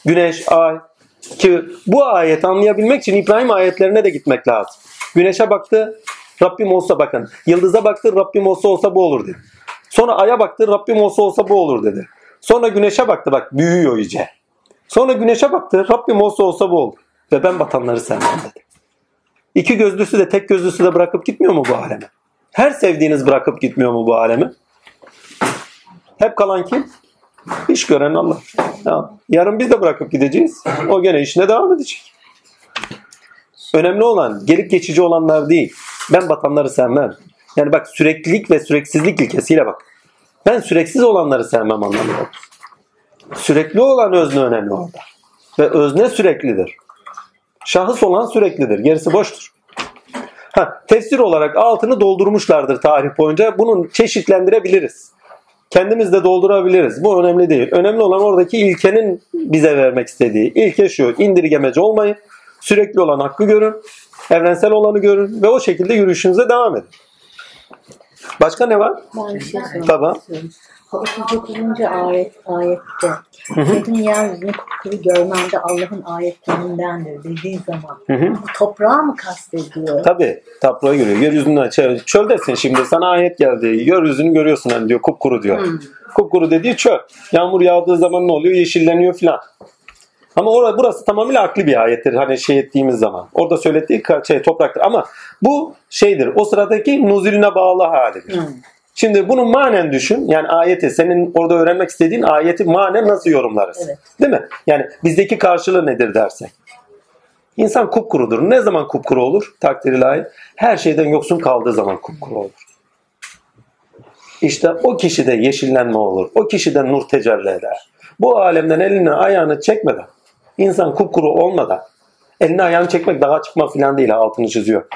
Güneş, ay ki bu ayeti anlayabilmek için İbrahim ayetlerine de gitmek lazım. Güneşe baktı Rabbim olsa bakın. Yıldıza baktı Rabbim olsa olsa bu olur dedi. Sonra aya baktı Rabbim olsa olsa bu olur dedi. Sonra güneşe baktı bak büyüyor iyice. Sonra güneşe baktı Rabbim olsa olsa bu olur. Ve ben batanları sevmem dedi. İki gözlüsü de tek gözlüsü de bırakıp gitmiyor mu bu aleme? Her sevdiğiniz bırakıp gitmiyor mu bu alemi? Hep kalan kim? İş gören Allah. Ya, yarın biz de bırakıp gideceğiz. O gene işine devam edecek. Önemli olan gelip geçici olanlar değil. Ben batanları sevmem. Yani bak süreklilik ve süreksizlik ilkesiyle bak. Ben süreksiz olanları sevmem anlamında. Sürekli olan özne önemli orada. Ve özne süreklidir. Şahıs olan süreklidir. Gerisi boştur. Ha, tefsir olarak altını doldurmuşlardır tarih boyunca. Bunu çeşitlendirebiliriz. Kendimiz de doldurabiliriz. Bu önemli değil. Önemli olan oradaki ilkenin bize vermek istediği. İlke şu. indirgemeci olmayın. Sürekli olan hakkı görün. Evrensel olanı görün. Ve o şekilde yürüyüşünüze devam edin. Başka ne var? Ben şey Tamam. İstiyorum. O 39. ayet, ayette senin yeryüzünü kupkuru görmen de Allah'ın ayetlerindendir dediği zaman Hı hı. toprağı mı kastediyor? Tabii. Taproya görüyor. Yeryüzünden çevre. Çöldesin şimdi. Sana ayet geldi. Yeryüzünü görüyorsun hani diyor. Kupkuru diyor. Hmm. Kupkuru dediği çöl. Yağmur yağdığı zaman ne oluyor? Yeşilleniyor filan. Ama orada burası tamamıyla aklı bir ayettir. Hani şey ettiğimiz zaman. Orada söylediği şey topraktır. Ama bu şeydir. O sıradaki nuzulüne bağlı halidir. Hmm. Şimdi bunu manen düşün. Yani ayeti senin orada öğrenmek istediğin ayeti manen nasıl yorumlarız? Evet. Değil mi? Yani bizdeki karşılığı nedir dersek. İnsan kupkurudur. Ne zaman kupkuru olur? Takdir ilahi. Her şeyden yoksun kaldığı zaman kupkuru olur. İşte o kişide yeşillenme olur. O kişiden nur tecelli eder. Bu alemden elini ayağını çekmeden, insan kupkuru olmadan, elini ayağını çekmek dağa çıkma falan değil altını çiziyor.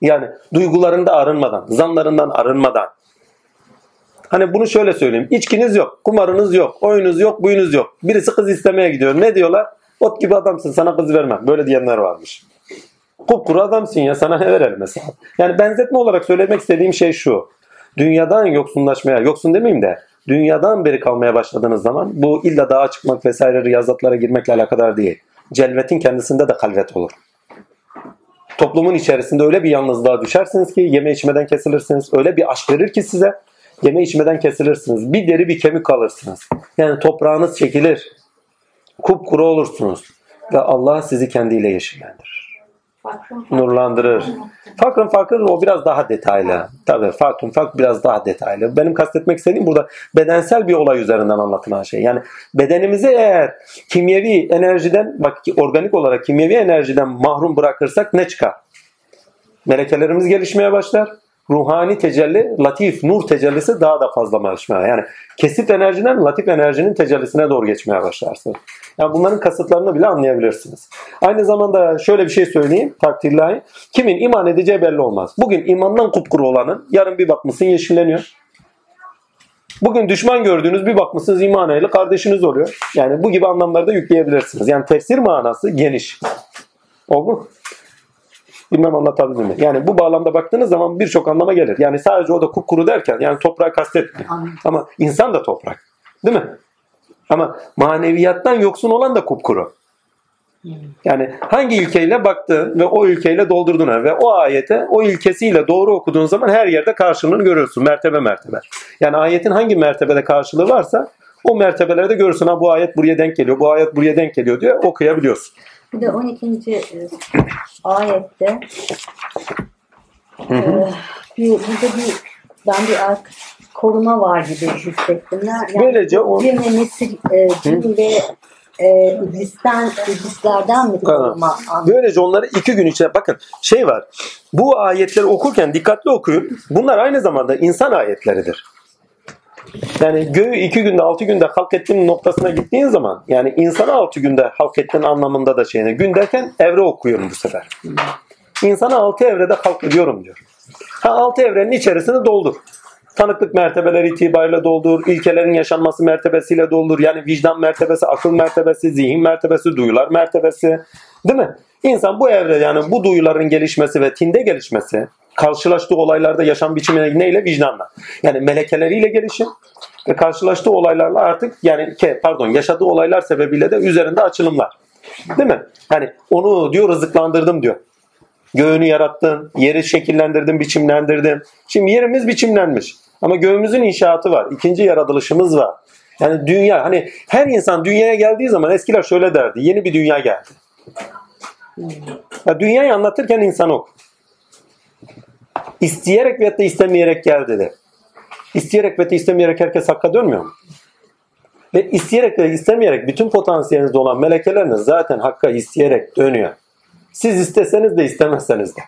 Yani duygularında arınmadan, zanlarından arınmadan. Hani bunu şöyle söyleyeyim. İçkiniz yok, kumarınız yok, oyunuz yok, buyunuz yok. Birisi kız istemeye gidiyor. Ne diyorlar? Ot gibi adamsın sana kız vermem. Böyle diyenler varmış. Kupkuru adamsın ya sana ne verelim mesela. Yani benzetme olarak söylemek istediğim şey şu. Dünyadan yoksunlaşmaya, yoksun demeyeyim de dünyadan beri kalmaya başladığınız zaman bu illa dağa çıkmak vesaire riyazatlara girmekle alakadar değil. Celvetin kendisinde de kalvet olur. Toplumun içerisinde öyle bir yalnızlığa düşersiniz ki yeme içmeden kesilirsiniz. Öyle bir aşk verir ki size yeme içmeden kesilirsiniz. Bir deri bir kemik kalırsınız. Yani toprağınız çekilir. Kupkuru olursunuz. Ve Allah sizi kendiyle yeşillendirir. Nurlandırır. Fakrın fakir o biraz daha detaylı. Tabii fakrın fakr biraz daha detaylı. Benim kastetmek istediğim burada bedensel bir olay üzerinden anlatılan şey. Yani bedenimizi eğer kimyevi enerjiden bak organik olarak kimyevi enerjiden mahrum bırakırsak ne çıkar? Melekelerimiz gelişmeye başlar. Ruhani tecelli, latif, nur tecellisi daha da fazla gelişmeye. Yani kesit enerjiden latif enerjinin tecellisine doğru geçmeye başlarsınız. Yani bunların kasıtlarını bile anlayabilirsiniz. Aynı zamanda şöyle bir şey söyleyeyim takdirlahi. Kimin iman edeceği belli olmaz. Bugün imandan kupkuru olanın yarın bir bakmışsın yeşilleniyor. Bugün düşman gördüğünüz bir bakmışsınız iman ehli kardeşiniz oluyor. Yani bu gibi anlamları da yükleyebilirsiniz. Yani tefsir manası geniş. Oldu mu? Bilmem anlatabildim mi? Yani bu bağlamda baktığınız zaman birçok anlama gelir. Yani sadece o da kupkuru derken yani toprağı kastetmiyor. Ama insan da toprak. Değil mi? Ama maneviyattan yoksun olan da kupkuru. Yani hangi ilkeyle baktın ve o ilkeyle doldurdun ve o ayete o ilkesiyle doğru okuduğun zaman her yerde karşılığını görürsün mertebe mertebe. Yani ayetin hangi mertebede karşılığı varsa o mertebelerde görürsün. Ha bu ayet buraya denk geliyor, bu ayet buraya denk geliyor diye okuyabiliyorsun. Bir de 12. e, ayette e, bir, burada bir ben bir ark koruma var gibi hissettim. Yani Böylece o- cin ve nesil, e, cin ve e, iblisten, iblislerden mi koruma? Böylece onları iki gün içinde bakın şey var. Bu ayetleri okurken dikkatli okuyun. Bunlar aynı zamanda insan ayetleridir. Yani göğü iki günde altı günde halk ettiğin noktasına gittiğin zaman yani insanı altı günde halk ettiğin anlamında da şeyine gün derken evre okuyorum bu sefer. İnsanı altı evrede halk ediyorum diyor. Ha altı evrenin içerisini doldur. Tanıklık mertebeleri itibariyle doldur, ilkelerin yaşanması mertebesiyle doldur. Yani vicdan mertebesi, akıl mertebesi, zihin mertebesi, duyular mertebesi. Değil mi? İnsan bu evrede yani bu duyuların gelişmesi ve tinde gelişmesi karşılaştığı olaylarda yaşam biçimine neyle? Vicdanla. Yani melekeleriyle gelişim ve karşılaştığı olaylarla artık yani ke, pardon yaşadığı olaylar sebebiyle de üzerinde açılımlar. Değil mi? Hani onu diyor rızıklandırdım diyor. Göğünü yarattın, yeri şekillendirdin, biçimlendirdin. Şimdi yerimiz biçimlenmiş. Ama göğümüzün inşaatı var. İkinci yaratılışımız var. Yani dünya hani her insan dünyaya geldiği zaman eskiler şöyle derdi. Yeni bir dünya geldi. Ya dünyayı anlatırken insan ok. İsteyerek veyahut da istemeyerek geldi de. İsteyerek ve de istemeyerek herkes hakka dönmüyor mu? Ve isteyerek ve istemeyerek bütün potansiyelinizde olan melekeleriniz zaten hakka isteyerek dönüyor. Siz isteseniz de istemezseniz de.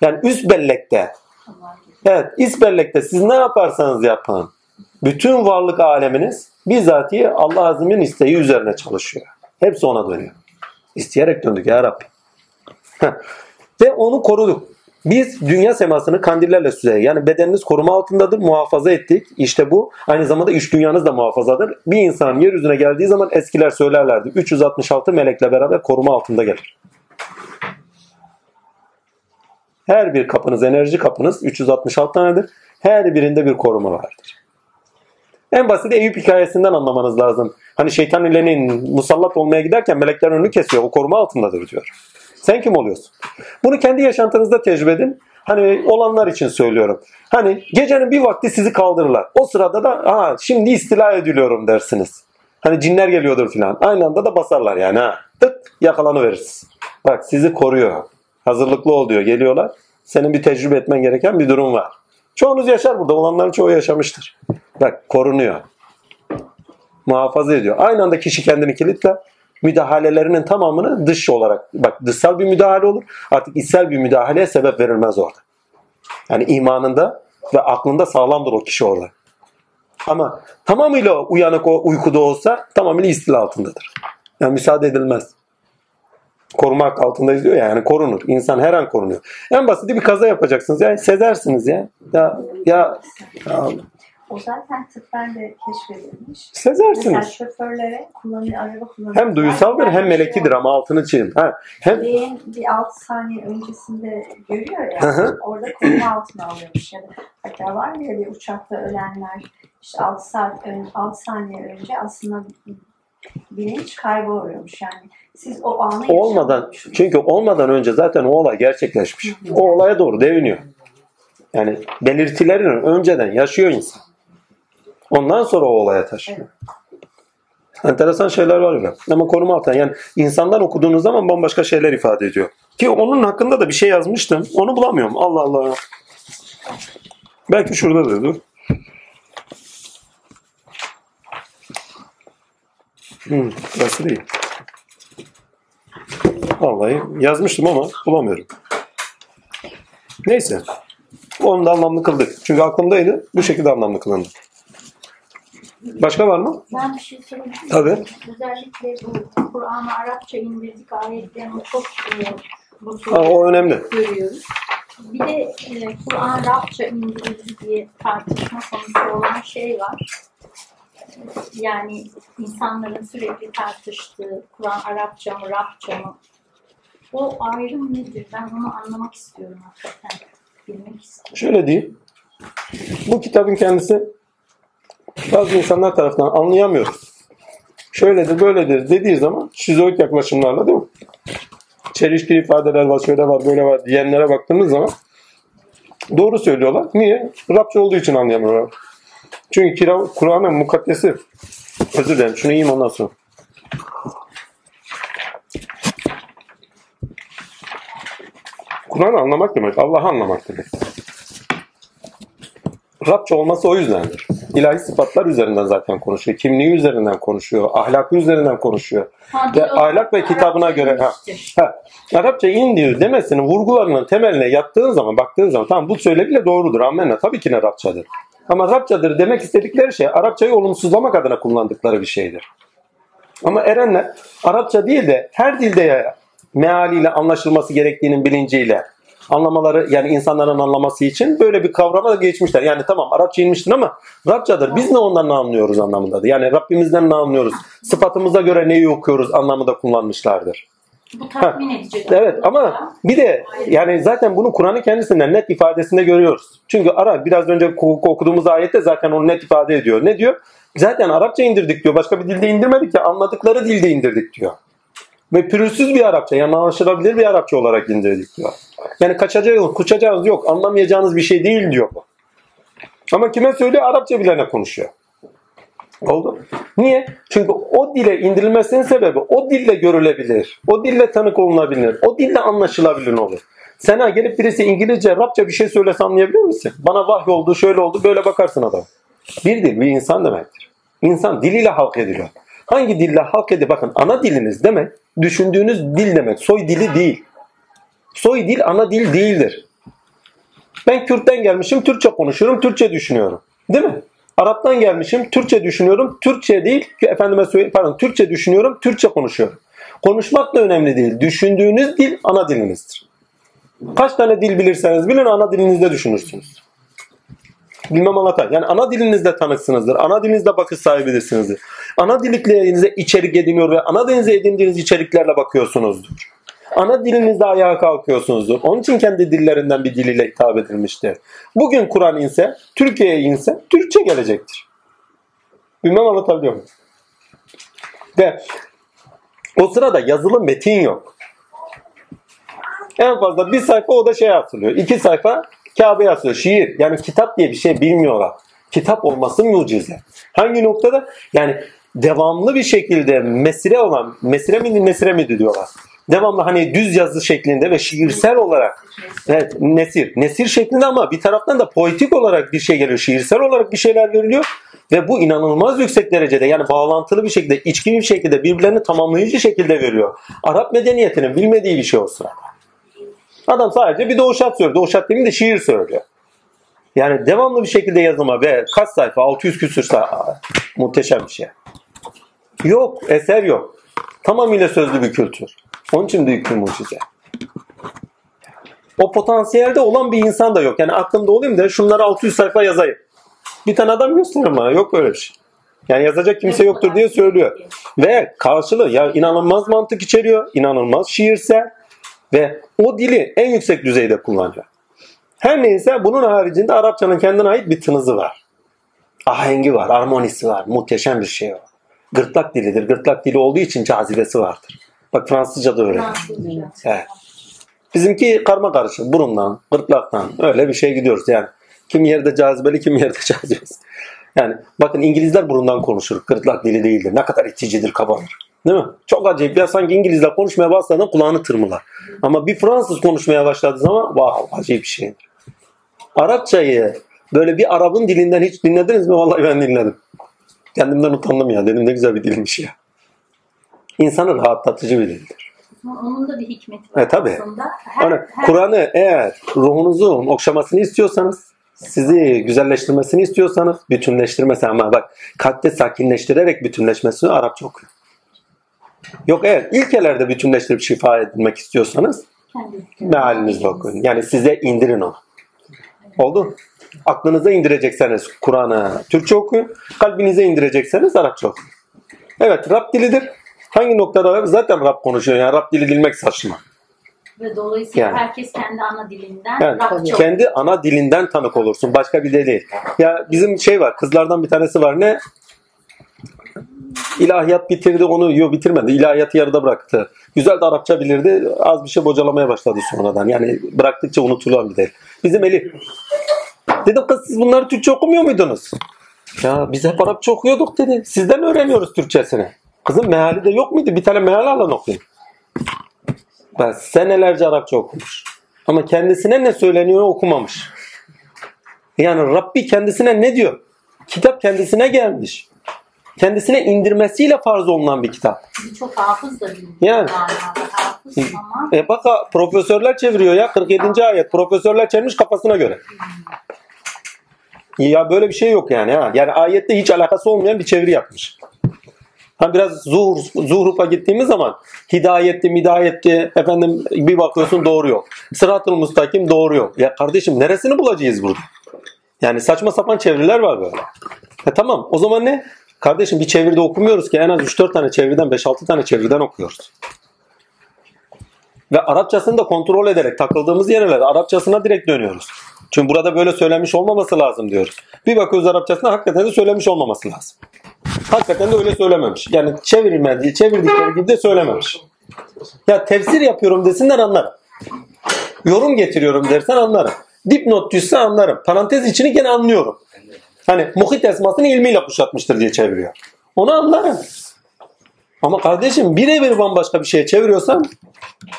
Yani üst bellekte Evet, üst bellekte siz ne yaparsanız yapın. Bütün varlık aleminiz bizatihi Allah Azim'in isteği üzerine çalışıyor. Hepsi ona dönüyor. İsteyerek döndük ya Rabbi. Ve onu koruduk. Biz dünya semasını kandillerle süzer. Yani bedeniniz koruma altındadır, muhafaza ettik. İşte bu. Aynı zamanda üç dünyanız da muhafazadır. Bir insan yeryüzüne geldiği zaman eskiler söylerlerdi. 366 melekle beraber koruma altında gelir. Her bir kapınız, enerji kapınız 366 tanedir. Her birinde bir koruma vardır. En basit Eyüp hikayesinden anlamanız lazım. Hani şeytan ilenin musallat olmaya giderken melekler önünü kesiyor. O koruma altındadır diyor. Sen kim oluyorsun? Bunu kendi yaşantınızda tecrübe edin. Hani olanlar için söylüyorum. Hani gecenin bir vakti sizi kaldırırlar. O sırada da ha şimdi istila ediliyorum dersiniz. Hani cinler geliyordur filan. Aynı anda da basarlar yani ha. Tık yakalanıveririz. Bak sizi koruyor. Hazırlıklı ol diyor. Geliyorlar. Senin bir tecrübe etmen gereken bir durum var. Çoğunuz yaşar burada. Olanların çoğu yaşamıştır. Bak korunuyor. Muhafaza ediyor. Aynı anda kişi kendini kilitle müdahalelerinin tamamını dış olarak bak dışsal bir müdahale olur. Artık içsel bir müdahaleye sebep verilmez orada. Yani imanında ve aklında sağlamdır o kişi orada. Ama tamamıyla uyanık o uykuda olsa tamamıyla istila altındadır. Yani müsaade edilmez. Korumak altındayız diyor ya, yani korunur. İnsan her an korunuyor. En basiti bir kaza yapacaksınız. Ya sezersiniz ya. Ya ya, ya O zaten tıbben de keşfedilmiş. Mesela sezersiniz. şoförlere kullanı, araba kullanıcılar. Hem duyusaldır hem melekidir ama altını çizin. Ha, hem Beyin bir 6 saniye öncesinde görüyor ya, orada koruma altına alıyormuş. Ya da hatta var ya bir uçakta ölenler işte 6 saat ön, 6 saniye önce aslında bilinç kayboluyormuş yani. Siz o anı olmadan çünkü olmadan önce zaten o olay gerçekleşmiş. O olaya doğru deviniyor. Yani belirtilerini önceden yaşıyor insan. Ondan sonra o olaya taşıyor. Enteresan şeyler var öyle. Ama koruma altına yani insandan okuduğunuz zaman bambaşka şeyler ifade ediyor. Ki onun hakkında da bir şey yazmıştım. Onu bulamıyorum. Allah Allah. Belki şurada dur. Hmm, burası değil. Vallahi yazmıştım ama bulamıyorum. Neyse. Onu da anlamlı kıldık. Çünkü aklımdaydı. Bu şekilde anlamlı kılındı. Başka var mı? Ben bir şey sorayım. Tabii. Özellikle bu Kur'an'ı Arapça indirdik ayetlerini çok e, bu Ha, o önemli. görüyoruz. Bir de e, Kur'an Arapça indirildi diye tartışma konusu olan şey var. Yani insanların sürekli tartıştığı Kur'an Arapça mı, Rabça mı? O ayrım nedir? Ben onu anlamak istiyorum hakikaten. Bilmek istiyorum. Şöyle diyeyim. Bu kitabın kendisi bazı insanlar tarafından anlayamıyoruz. Şöyledir böyledir dediği zaman şizoid yaklaşımlarla değil mi? Çelişkili ifadeler var, şöyle var, böyle var diyenlere baktığımız zaman doğru söylüyorlar. Niye? Rabça olduğu için anlayamıyorlar. Çünkü Kur'an'ın mukaddesi özür dilerim şunu yiyeyim ondan sonra. Kur'an'ı anlamak demek, Allah'ı anlamak demek. Rabça olması o yüzdendir. İlahi sıfatlar üzerinden zaten konuşuyor. Kimliği üzerinden konuşuyor. Ahlakı üzerinden konuşuyor. Ve ahlak ve kitabına Arapça göre ha, ha, Arapça indir demesinin vurgularının temeline yattığın zaman baktığın zaman tamam bu söylediğiyle doğrudur. Amenna tabii ki ne Arapçadır. Ama Arapçadır demek istedikleri şey Arapçayı olumsuzlamak adına kullandıkları bir şeydir. Ama erenler Arapça değil de her dilde mealiyle anlaşılması gerektiğinin bilinciyle Anlamaları yani insanların anlaması için böyle bir kavrama da geçmişler. Yani tamam Arapça inmiştir ama Rabçadır. Biz ne ondan ne anlıyoruz anlamındadır. Yani Rabbimizden ne anlıyoruz? Sıfatımıza göre neyi okuyoruz anlamında kullanmışlardır. Bu tatmin edici. Evet ama bir de yani zaten bunu Kur'an'ın kendisinden net ifadesinde görüyoruz. Çünkü Arap biraz önce oku- okuduğumuz ayette zaten onu net ifade ediyor. Ne diyor? Zaten Arapça indirdik diyor. Başka bir dilde indirmedik ki anladıkları dilde indirdik diyor. Ve pürüzsüz bir Arapça yani anlaşılabilir bir Arapça olarak indirdik diyor. Yani kaçacağınız, kuçacağınız yok. Anlamayacağınız bir şey değil diyor bu. Ama kime söylüyor? Arapça bilene konuşuyor. Oldu. Niye? Çünkü o dile indirilmesinin sebebi o dille görülebilir. O dille tanık olunabilir. O dille anlaşılabilir olur. Sana gelip birisi İngilizce, Arapça bir şey söylese anlayabilir misin? Bana vahy oldu, şöyle oldu, böyle bakarsın adam. Bir dil bir insan demektir. İnsan diliyle halk ediliyor. Hangi dille halk ediyor? Bakın ana diliniz demek, düşündüğünüz dil demek. Soy dili değil. Soy dil ana dil değildir. Ben Kürt'ten gelmişim, Türkçe konuşuyorum, Türkçe düşünüyorum. Değil mi? Arap'tan gelmişim, Türkçe düşünüyorum, Türkçe değil, efendime söyleyeyim, pardon, Türkçe düşünüyorum, Türkçe konuşuyorum. Konuşmak da önemli değil. Düşündüğünüz dil ana dilinizdir. Kaç tane dil bilirseniz bilin ana dilinizde düşünürsünüz. Bilmem anlatan. Yani ana dilinizde tanıksınızdır. Ana dilinizde bakış sahibidirsinizdir. Ana diliklerinize içerik ediniyor ve ana dilinize edindiğiniz içeriklerle bakıyorsunuzdur. Ana dilinizde ayağa kalkıyorsunuzdur. Onun için kendi dillerinden bir diliyle hitap edilmiştir. Bugün Kur'an inse, Türkiye'ye inse Türkçe gelecektir. Bilmem anlatabiliyor muyum? Ve o sırada yazılı metin yok. En fazla bir sayfa o da şey hatırlıyor. İki sayfa Kabe yazıyor. Şiir. Yani kitap diye bir şey bilmiyorlar. Kitap olması mucize. Hangi noktada? Yani devamlı bir şekilde mesire olan, mesire miydi mesire miydi diyorlar. Devamlı hani düz yazı şeklinde ve şiirsel olarak evet nesir. Nesir şeklinde ama bir taraftan da poetik olarak bir şey geliyor. Şiirsel olarak bir şeyler veriliyor. Ve bu inanılmaz yüksek derecede yani bağlantılı bir şekilde, içkili bir şekilde birbirlerini tamamlayıcı şekilde veriyor. Arap medeniyetinin bilmediği bir şey o sırada. Adam sadece bir doğuşat söylüyor. Doğuşat demeyeyim de şiir söylüyor. Yani devamlı bir şekilde yazıma ve kaç sayfa 600 küsür sayfa muhteşem bir şey. Yok eser yok. Tamamıyla sözlü bir kültür. Onun için büyük bir mucize. O potansiyelde olan bir insan da yok. Yani aklımda olayım da şunları 600 sayfa yazayım. Bir tane adam gösterin bana. Yok böyle bir şey. Yani yazacak kimse yoktur diye söylüyor. Ve karşılığı ya inanılmaz mantık içeriyor. inanılmaz şiirsel. Ve o dili en yüksek düzeyde kullanacak. Her neyse bunun haricinde Arapçanın kendine ait bir tınızı var. Ahengi var, armonisi var. Muhteşem bir şey o. Gırtlak dilidir. Gırtlak dili olduğu için cazibesi vardır. Bak Fransızca da öyle. Fransızca. Evet. Bizimki karma karışık. Burundan, gırtlaktan öyle bir şey gidiyoruz yani. Kim yerde cazibeli, kim yerde cazibesiz. Yani bakın İngilizler burundan konuşur. Gırtlak dili değildir. Ne kadar iticidir, kabadır. Değil mi? Çok acayip. Ya sanki İngilizler konuşmaya başladığında kulağını tırmılar. Ama bir Fransız konuşmaya başladığı zaman wow, acayip bir şeydir. Arapçayı böyle bir Arap'ın dilinden hiç dinlediniz mi? Vallahi ben dinledim. Kendimden utandım ya. Dedim ne güzel bir dilmiş ya. İnsanı rahatlatıcı bir dildir. Onun da bir hikmeti var E, tabii. aslında. Her, her- Kur'an'ı eğer ruhunuzun okşamasını istiyorsanız, sizi güzelleştirmesini istiyorsanız, bütünleştirmesi ama bak kalpte sakinleştirerek bütünleşmesini Arapça okuyun. Yok eğer ilkelerde bütünleştirip şifa edilmek istiyorsanız kendi mealinizle okuyun. Yani size indirin onu. Oldu? Aklınıza indirecekseniz Kur'an'ı Türkçe okuyun. Kalbinize indirecekseniz Arapça okuyun. Evet Rab dilidir. Hangi noktada zaten Rab konuşuyor. Yani Rab dili bilmek saçma. Ve dolayısıyla Yani. herkes kendi ana dilinden Yani Rabça kendi ana dilinden tanık olursun. Başka bir de değil. Ya bizim şey var. Kızlardan bir tanesi var. Ne? İlahiyat bitirdi onu. Yok bitirmedi. İlahiyatı yarıda bıraktı. Güzel de Arapça bilirdi. Az bir şey bocalamaya başladı sonradan. Yani bıraktıkça unutulan bir değil. Bizim Elif. Dedim kız siz bunları Türkçe okumuyor muydunuz? Ya biz hep Arapça okuyorduk dedi. Sizden öğreniyoruz Türkçesini. Kızım meali de yok muydu? Bir tane meal alın okuyun. Ben senelerce Arapça okumuş. Ama kendisine ne söyleniyor okumamış. Yani Rabbi kendisine ne diyor? Kitap kendisine gelmiş. Kendisine indirmesiyle farz olunan bir kitap. birçok hafız da bilmiyor. Yani. Hafız ama E bak profesörler çeviriyor ya 47. ayet. Profesörler çevirmiş kafasına göre. Ya böyle bir şey yok yani ha. Yani ayette hiç alakası olmayan bir çeviri yapmış. Ha biraz zuhur, zuhrufa gittiğimiz zaman hidayetli, midayetli efendim bir bakıyorsun doğru yol. Sırat-ı mustakim doğru yol. Ya kardeşim neresini bulacağız burada? Yani saçma sapan çeviriler var böyle. E tamam o zaman ne? Kardeşim bir çeviride okumuyoruz ki en az 3-4 tane çeviriden 5-6 tane çeviriden okuyoruz. Ve Arapçasını da kontrol ederek takıldığımız yerlerde Arapçasına direkt dönüyoruz. Çünkü burada böyle söylenmiş olmaması lazım diyoruz. Bir bakıyoruz Arapçasına hakikaten de söylemiş olmaması lazım. Hakikaten de öyle söylememiş. Yani çevirmediği, çevirdikleri gibi de söylememiş. Ya tefsir yapıyorum desinler anlarım. Yorum getiriyorum dersen anlarım. Dipnot düşse anlarım. Parantez içini gene anlıyorum. Hani muhit esmasını ilmiyle kuşatmıştır diye çeviriyor. Onu anlarım. Ama kardeşim birebir bambaşka bir şeye çeviriyorsan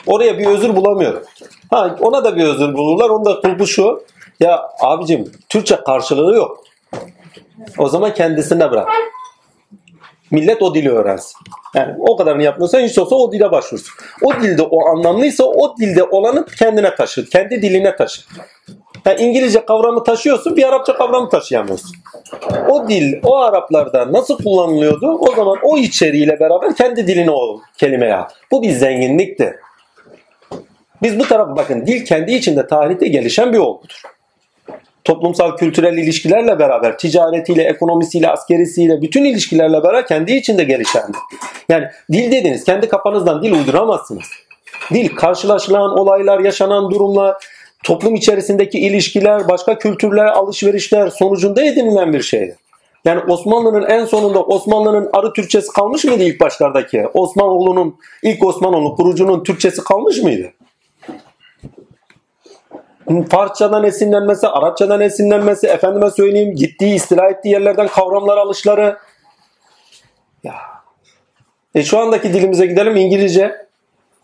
oraya bir özür bulamıyorum. Ha, ona da bir özür bulurlar. Onun da kulpu şu. Ya abicim Türkçe karşılığı yok. O zaman kendisine bırak. Millet o dili öğrensin. Yani o kadarını yapmıyorsan hiç olsa o dile başvursun. O dilde o anlamlıysa o dilde olanı kendine taşı. Kendi diline taşı. Yani İngilizce kavramı taşıyorsun bir Arapça kavramı taşıyamıyorsun. O dil o Araplarda nasıl kullanılıyordu o zaman o içeriğiyle beraber kendi diline o kelimeye. Bu bir zenginlikti. Biz bu tarafa bakın dil kendi içinde tarihte gelişen bir olgudur. Toplumsal kültürel ilişkilerle beraber ticaretiyle, ekonomisiyle, askerisiyle bütün ilişkilerle beraber kendi içinde gelişendi. Yani dil dediniz kendi kafanızdan dil uyduramazsınız. Dil karşılaşılan olaylar, yaşanan durumlar, toplum içerisindeki ilişkiler, başka kültürler, alışverişler sonucunda edinilen bir şeydir. Yani Osmanlı'nın en sonunda Osmanlı'nın arı Türkçesi kalmış mıydı ilk başlardaki? Osmanoğlu'nun, ilk Osmanoğlu kurucunun Türkçesi kalmış mıydı? Farsçadan esinlenmesi, Arapçadan esinlenmesi, efendime söyleyeyim gittiği, istila ettiği yerlerden kavramlar alışları. Ya. E şu andaki dilimize gidelim İngilizce,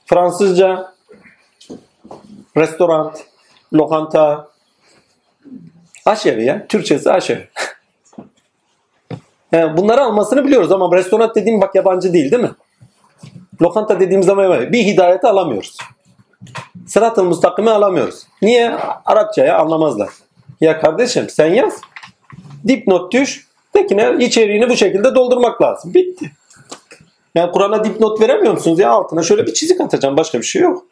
Fransızca, restoran, lokanta, aşevi ya. Türkçesi aşevi. Yani bunları almasını biliyoruz ama restoran dediğim bak yabancı değil değil mi? Lokanta dediğimiz zaman yabancı. bir hidayeti alamıyoruz. Sırat-ı mustakimi alamıyoruz. Niye? Arapçaya anlamazlar. Ya kardeşim sen yaz. Dipnot düş. Tekine içeriğini bu şekilde doldurmak lazım. Bitti. Yani Kur'an'a dipnot veremiyor musunuz? Ya altına şöyle bir çizik atacağım. Başka bir şey yok.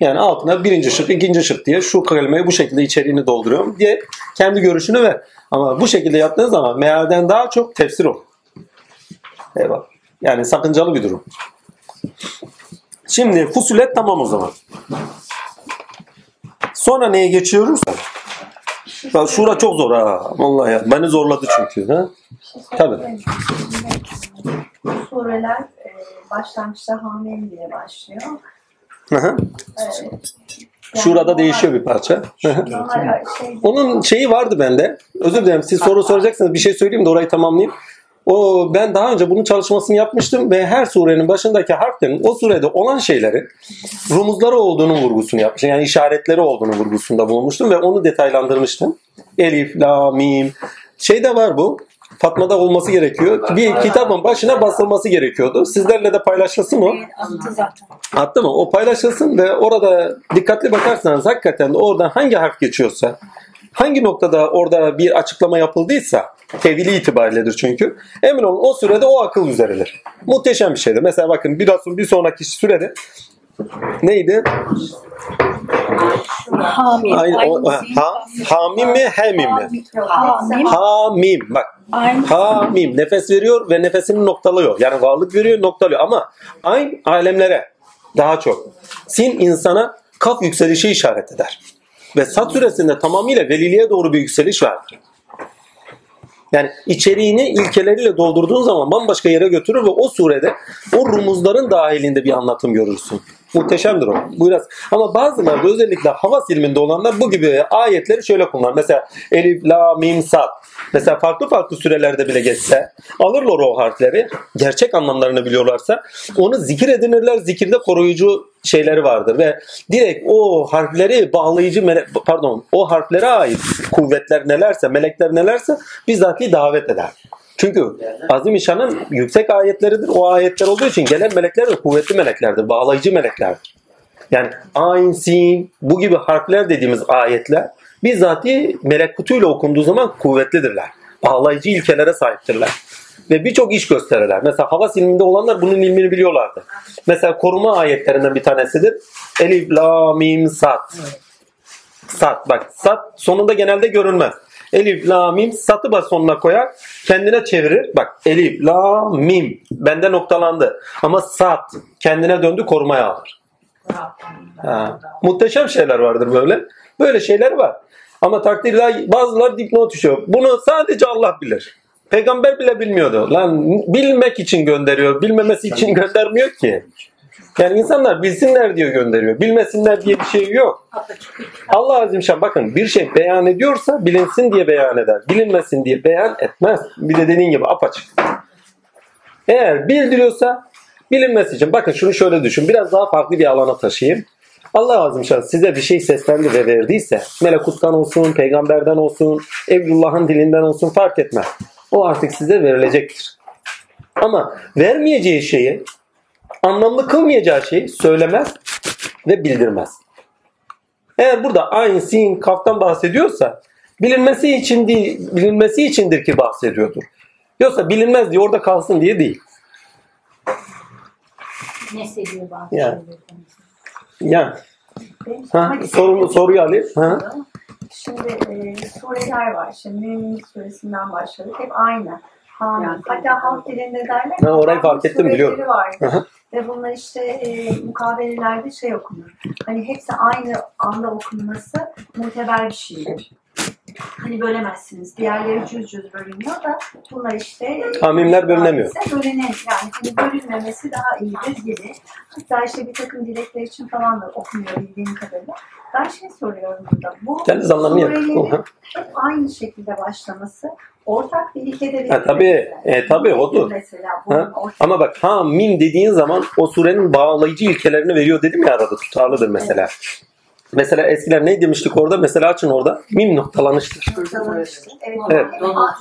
Yani altına birinci şık, ikinci şık diye şu kelimeyi bu şekilde içeriğini dolduruyorum diye kendi görüşünü ver. Ama bu şekilde yaptığınız zaman mealden daha çok tefsir olur. Eyvallah. Yani sakıncalı bir durum. Şimdi fusulet tamam o zaman. Sonra neye geçiyoruz? Ya şura çok zor ha. Vallahi ya. Beni zorladı çünkü. Ha? Tabii. Sureler e, başlangıçta hamim diye başlıyor. Şurada değişiyor bir parça. Onun şeyi vardı bende. Özür dilerim siz soru soracaksınız bir şey söyleyeyim de orayı tamamlayayım. O ben daha önce bunun çalışmasını yapmıştım ve her surenin başındaki harflerin o surede olan şeylerin rumuzları olduğunun vurgusunu yapmıştım. Yani işaretleri olduğunu vurgusunda bulunmuştum ve onu detaylandırmıştım. Elif, la, mim. Şey de var bu. Fatma'da olması gerekiyor. Bir kitabın başına basılması gerekiyordu. Sizlerle de paylaşılsın mı? attı zaten. Attı mı? O paylaşılsın ve orada dikkatli bakarsanız hakikaten oradan hangi harf geçiyorsa, hangi noktada orada bir açıklama yapıldıysa, tevili itibariyledir çünkü, emin olun o sürede o akıl üzeridir. Muhteşem bir şeydir. Mesela bakın biraz bir sonraki sürede neydi? Hamim. Aynı, o, ha, hamim mi, hemim mi? Hamim. Hamim. Bak Aynı. Hamim nefes veriyor ve nefesini noktalıyor. Yani varlık veriyor noktalıyor ama ayn alemlere daha çok. Sin insana kaf yükselişi işaret eder. Ve Sad suresinde tamamıyla veliliğe doğru bir yükseliş vardır. Yani içeriğini ilkeleriyle doldurduğun zaman bambaşka yere götürür ve o surede o rumuzların dahilinde bir anlatım görürsün. Muhteşemdir o. Bu biraz. Ama bazıları özellikle havas ilminde olanlar bu gibi ayetleri şöyle kullanır. Mesela elif, la, mim, sad. Mesela farklı farklı sürelerde bile geçse alırlar o harfleri. Gerçek anlamlarını biliyorlarsa onu zikir edinirler. Zikirde koruyucu şeyleri vardır ve direkt o harfleri bağlayıcı mele- pardon o harflere ait kuvvetler nelerse melekler nelerse bizzati davet eder. Çünkü Azim İşan'ın yüksek ayetleridir. O ayetler olduğu için gelen melekler de kuvvetli meleklerdir. Bağlayıcı meleklerdir. Yani ayn, sin bu gibi harfler dediğimiz ayetler bizzati melek kutuyla okunduğu zaman kuvvetlidirler. Bağlayıcı ilkelere sahiptirler. ve birçok iş gösterirler. Mesela havas ilminde olanlar bunun ilmini biliyorlardı. Mesela koruma ayetlerinden bir tanesidir. Elif, la, mim, sat. Sat bak sat sonunda genelde görünmez. Elif, la, mim satı bas sonuna koyar. Kendine çevirir. Bak elif, la, mim. Bende noktalandı. Ama sat kendine döndü korumaya alır. Ha. Muhteşem şeyler vardır böyle. Böyle şeyler var. Ama takdirler bazıları dipnot düşüyor. Bunu sadece Allah bilir. Peygamber bile bilmiyordu. Lan bilmek için gönderiyor. Bilmemesi için göndermiyor ki. Yani insanlar bilsinler diye gönderiyor. Bilmesinler diye bir şey yok. Allah Azimşan bakın bir şey beyan ediyorsa bilinsin diye beyan eder. Bilinmesin diye beyan etmez. Bir de dediğin gibi apaçık. Eğer bildiriyorsa bilinmesi için. Bakın şunu şöyle düşün. Biraz daha farklı bir alana taşıyayım. Allah Azimşan size bir şey seslendi ve verdiyse melekuttan olsun, peygamberden olsun, Evlullah'ın dilinden olsun fark etmez. O artık size verilecektir. Ama vermeyeceği şeyi, anlamlı kılmayacağı şeyi söylemez ve bildirmez. Eğer burada ayn, sin, kaftan bahsediyorsa bilinmesi için değil, bilinmesi içindir ki bahsediyordur. Yoksa bilinmez diye orada kalsın diye değil. Ne seviyor bazı Yani. Yani ha, soru, soruyu alayım. Ha? Şimdi e, sureler var. Şimdi Mümin suresinden başladık. Hep aynı. Hamim. Hatta halk dilinde derler. Ha, orayı fark ettim, biliyorum. vardır. Aha. Ve bunlar işte e, mukabelelerde şey okunur. Hani hepsi aynı anda okunması muteber bir şeydir. Hani bölemezsiniz. Diğerleri cüz cüz bölünüyor da bunlar işte e, Hamimler bölünemiyor. Bölünen, yani hani bölünmemesi daha iyidir gibi. Hatta işte bir takım dilekler için falan da okunuyor bildiğim kadarıyla. Ben şey soruyorum burada. Bu Kendi zamanlarını yap. surelerin hep aynı şekilde başlaması ortak bir ilkede Ha, tabii. E, tabii, odur. Mesela Ha? ortak Ama bak ha mim dediğin zaman o surenin bağlayıcı ilkelerini veriyor dedim ya arada tutarlıdır mesela. Mesela eskiler ne demiştik orada? Mesela açın orada. Mim noktalanıştır. Evet.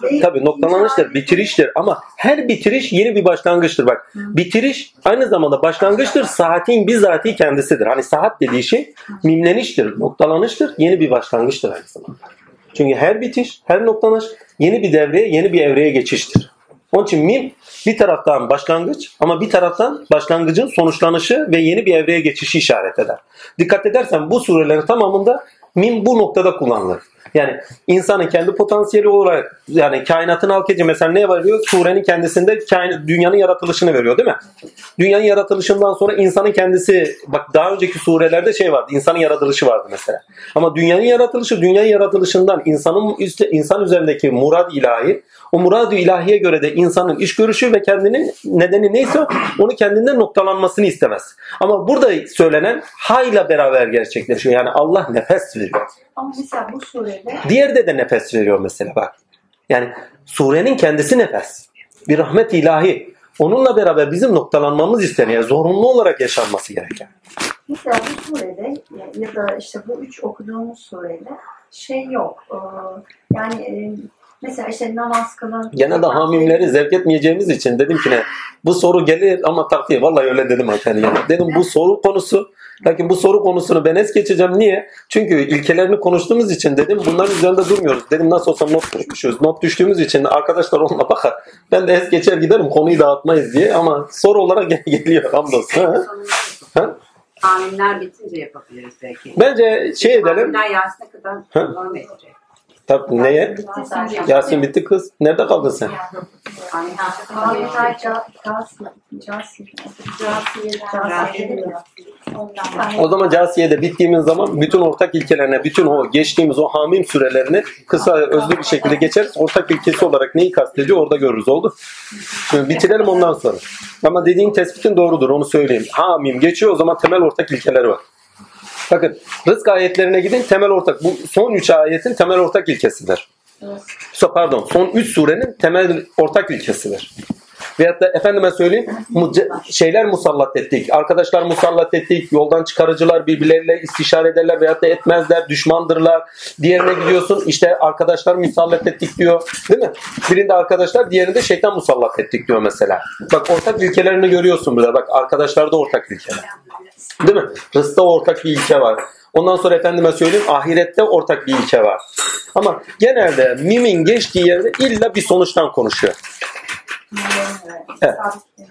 Evet. Tabii noktalanıştır, bitiriştir ama her bitiriş yeni bir başlangıçtır bak. Bitiriş aynı zamanda başlangıçtır, saatin bizatihi kendisidir. Hani saat dediği şey mimleniştir, noktalanıştır, yeni bir başlangıçtır aynı zamanda. Çünkü her bitiş, her noktalanış yeni bir devreye, yeni bir evreye geçiştir. Onun için mim bir taraftan başlangıç ama bir taraftan başlangıcın sonuçlanışı ve yeni bir evreye geçişi işaret eder. Dikkat edersen bu surelerin tamamında mim bu noktada kullanılır. Yani insanın kendi potansiyeli olarak yani kainatın halk edici mesela ne veriyor? Surenin kendisinde kain, dünyanın yaratılışını veriyor değil mi? Dünyanın yaratılışından sonra insanın kendisi bak daha önceki surelerde şey vardı. insanın yaratılışı vardı mesela. Ama dünyanın yaratılışı dünyanın yaratılışından insanın üstte, insan üzerindeki murad ilahi o murad-ı ilahiye göre de insanın iş görüşü ve kendinin nedeni neyse onu kendinden noktalanmasını istemez. Ama burada söylenen hayla beraber gerçekleşiyor. Yani Allah nefes veriyor. Ama mesela bu surede Diğerde de nefes veriyor mesela bak. Yani surenin kendisi nefes. Bir rahmet ilahi. Onunla beraber bizim noktalanmamız isteniyor. Zorunlu olarak yaşanması gereken. Mesela bu surede ya- ya da işte bu üç okuduğumuz surede şey yok. Ee, Yani e, mesela işte namaz kılın. Genelde zakat hamimleri zevk etmeyeceğimiz için dedim ki ne bu soru gelir ama takdir vallahi öyle dedim hakikaten yani. Dedim bu soru konusu lakin bu soru konusunu ben es geçeceğim. Niye? Çünkü ilkelerini konuştuğumuz için dedim bunların üzerinde durmuyoruz. Dedim nasıl olsa not düşmüşüz. Not düştüğümüz için arkadaşlar onunla bakar. Ben de es geçer giderim konuyu dağıtmayız diye ama soru olarak gel- geliyor hamdolsun. Ha? Tahminler bitince yapabiliriz belki. Bence şey edelim. Tahminler Yasin'e kadar devam edecek. Tabii neye? Yasin bitti kız. Nerede kaldın sen? O zaman Casiye'de bittiğimiz zaman bütün ortak ilkelerine, bütün o geçtiğimiz o hamim sürelerini kısa özlü bir şekilde geçeriz. Ortak ilkesi olarak neyi kastediyor orada görürüz oldu. Şimdi bitirelim ondan sonra. Ama dediğin tespitin doğrudur onu söyleyeyim. Hamim geçiyor o zaman temel ortak ilkeleri var. Bakın rızk ayetlerine gidin temel ortak. Bu son üç ayetin temel ortak ilkesidir. So- Pardon son üç surenin temel ortak ilkesidir. Veyahut da efendime söyleyeyim şeyler musallat ettik. Arkadaşlar musallat ettik. Yoldan çıkarıcılar birbirleriyle istişare ederler veyahut da etmezler. Düşmandırlar. Diğerine gidiyorsun işte arkadaşlar musallat ettik diyor. Değil mi? Birinde arkadaşlar diğerinde şeytan musallat ettik diyor mesela. Bak ortak ilkelerini görüyorsun burada. Bak arkadaşlarda ortak ilkeler. Değil mi? Rızkta ortak bir ilke var. Ondan sonra efendime söyleyeyim ahirette ortak bir ilke var. Ama genelde mimin geçtiği yerde illa bir sonuçtan konuşuyor. Evet.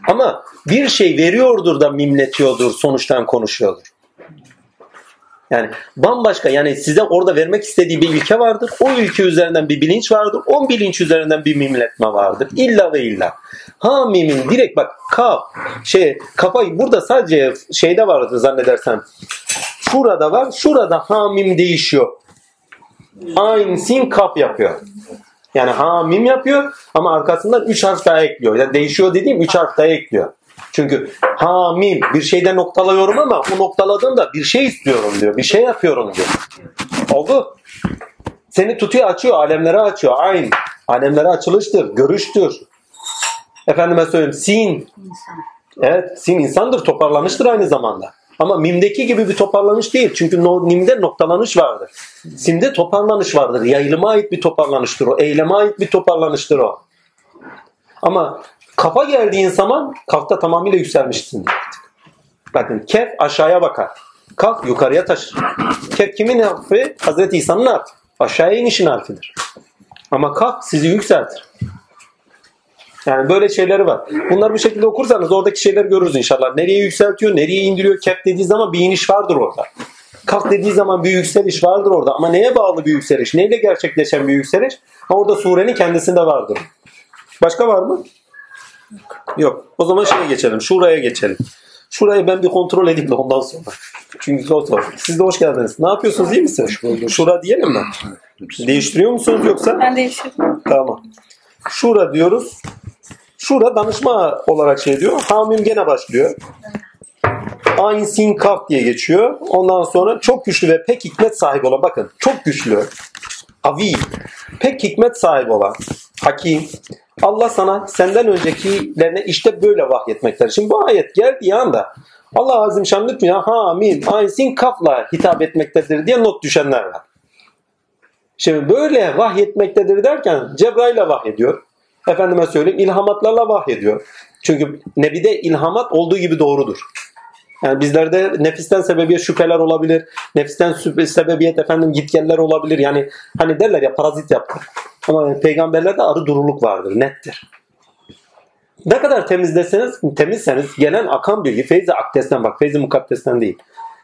Ama bir şey veriyordur da mimletiyordur, sonuçtan konuşuyordur. Yani bambaşka yani size orada vermek istediği bir ilke vardır. O ülke üzerinden bir bilinç vardır. O bilinç üzerinden bir mimletme vardır. İlla ve illa. Ha mimin direkt bak kaf şey kafayı burada sadece şeyde vardır zannedersem. Şurada var. Şurada ha mim değişiyor. Ayn sin kaf yapıyor. Yani ha mim yapıyor ama arkasından 3 harf daha ekliyor. Yani değişiyor dediğim 3 harf daha ekliyor. Çünkü ha mim bir şeyde noktalıyorum ama bu noktaladığımda bir şey istiyorum diyor. Bir şey yapıyorum diyor. Oldu. Seni tutuyor açıyor. Alemlere açıyor. Aynı. Alemlere açılıştır. Görüştür. Efendime söyleyeyim sin. Evet sin insandır. Toparlanıştır aynı zamanda. Ama mimdeki gibi bir toparlanış değil. Çünkü no, mimde noktalanış vardır. Simde toparlanış vardır. Yayılıma ait bir toparlanıştır o. Eyleme ait bir toparlanıştır o. Ama kafa geldiğin zaman kafta tamamıyla yükselmişsin. Bakın kef aşağıya bakar. Kaf yukarıya taşır. Kef kimin harfi? Hazreti İsa'nın harfi. Aşağıya inişin harfidir. Ama kaf sizi yükseltir. Yani böyle şeyleri var. Bunları bu şekilde okursanız oradaki şeyleri görürüz inşallah. Nereye yükseltiyor, nereye indiriyor. Kef dediği zaman bir iniş vardır orada. Kaf dediği zaman bir yükseliş vardır orada. Ama neye bağlı bir yükseliş? Neyle gerçekleşen bir yükseliş? Ha orada surenin kendisinde vardır. Başka var mı? Yok. O zaman şeye geçelim. Şuraya geçelim. Şurayı ben bir kontrol edeyim de ondan sonra. Çünkü zor zor. Siz de hoş geldiniz. Ne yapıyorsunuz? iyi misiniz? Şura diyelim mi? Değiştiriyor musunuz yoksa? Ben değiştirdim. Tamam. Şura diyoruz. Şura danışma olarak şey diyor. Hamim gene başlıyor. Ayn sin kaf diye geçiyor. Ondan sonra çok güçlü ve pek hikmet sahibi olan bakın çok güçlü. Avi. Pek hikmet sahibi olan. Hakim. Allah sana senden öncekilerine işte böyle vahyetmektedir. Şimdi bu ayet geldiği anda Allah azim şan lütfen hamim ayn sin kafla hitap etmektedir diye not düşenler var. Şimdi böyle vahyetmektedir derken Cebrail'le vahyediyor. Efendime söyleyeyim ilhamatlarla vahyediyor. Çünkü Nebi'de ilhamat olduğu gibi doğrudur. Yani bizlerde nefisten sebebiyet şüpheler olabilir. Nefisten sebebiyet efendim gitgeller olabilir. Yani hani derler ya parazit yaptı. Ama peygamberlerde arı duruluk vardır. Nettir. Ne kadar temizleseniz, temizseniz gelen akan bilgi feyzi akdesten bak feyzi mukaddesten değil.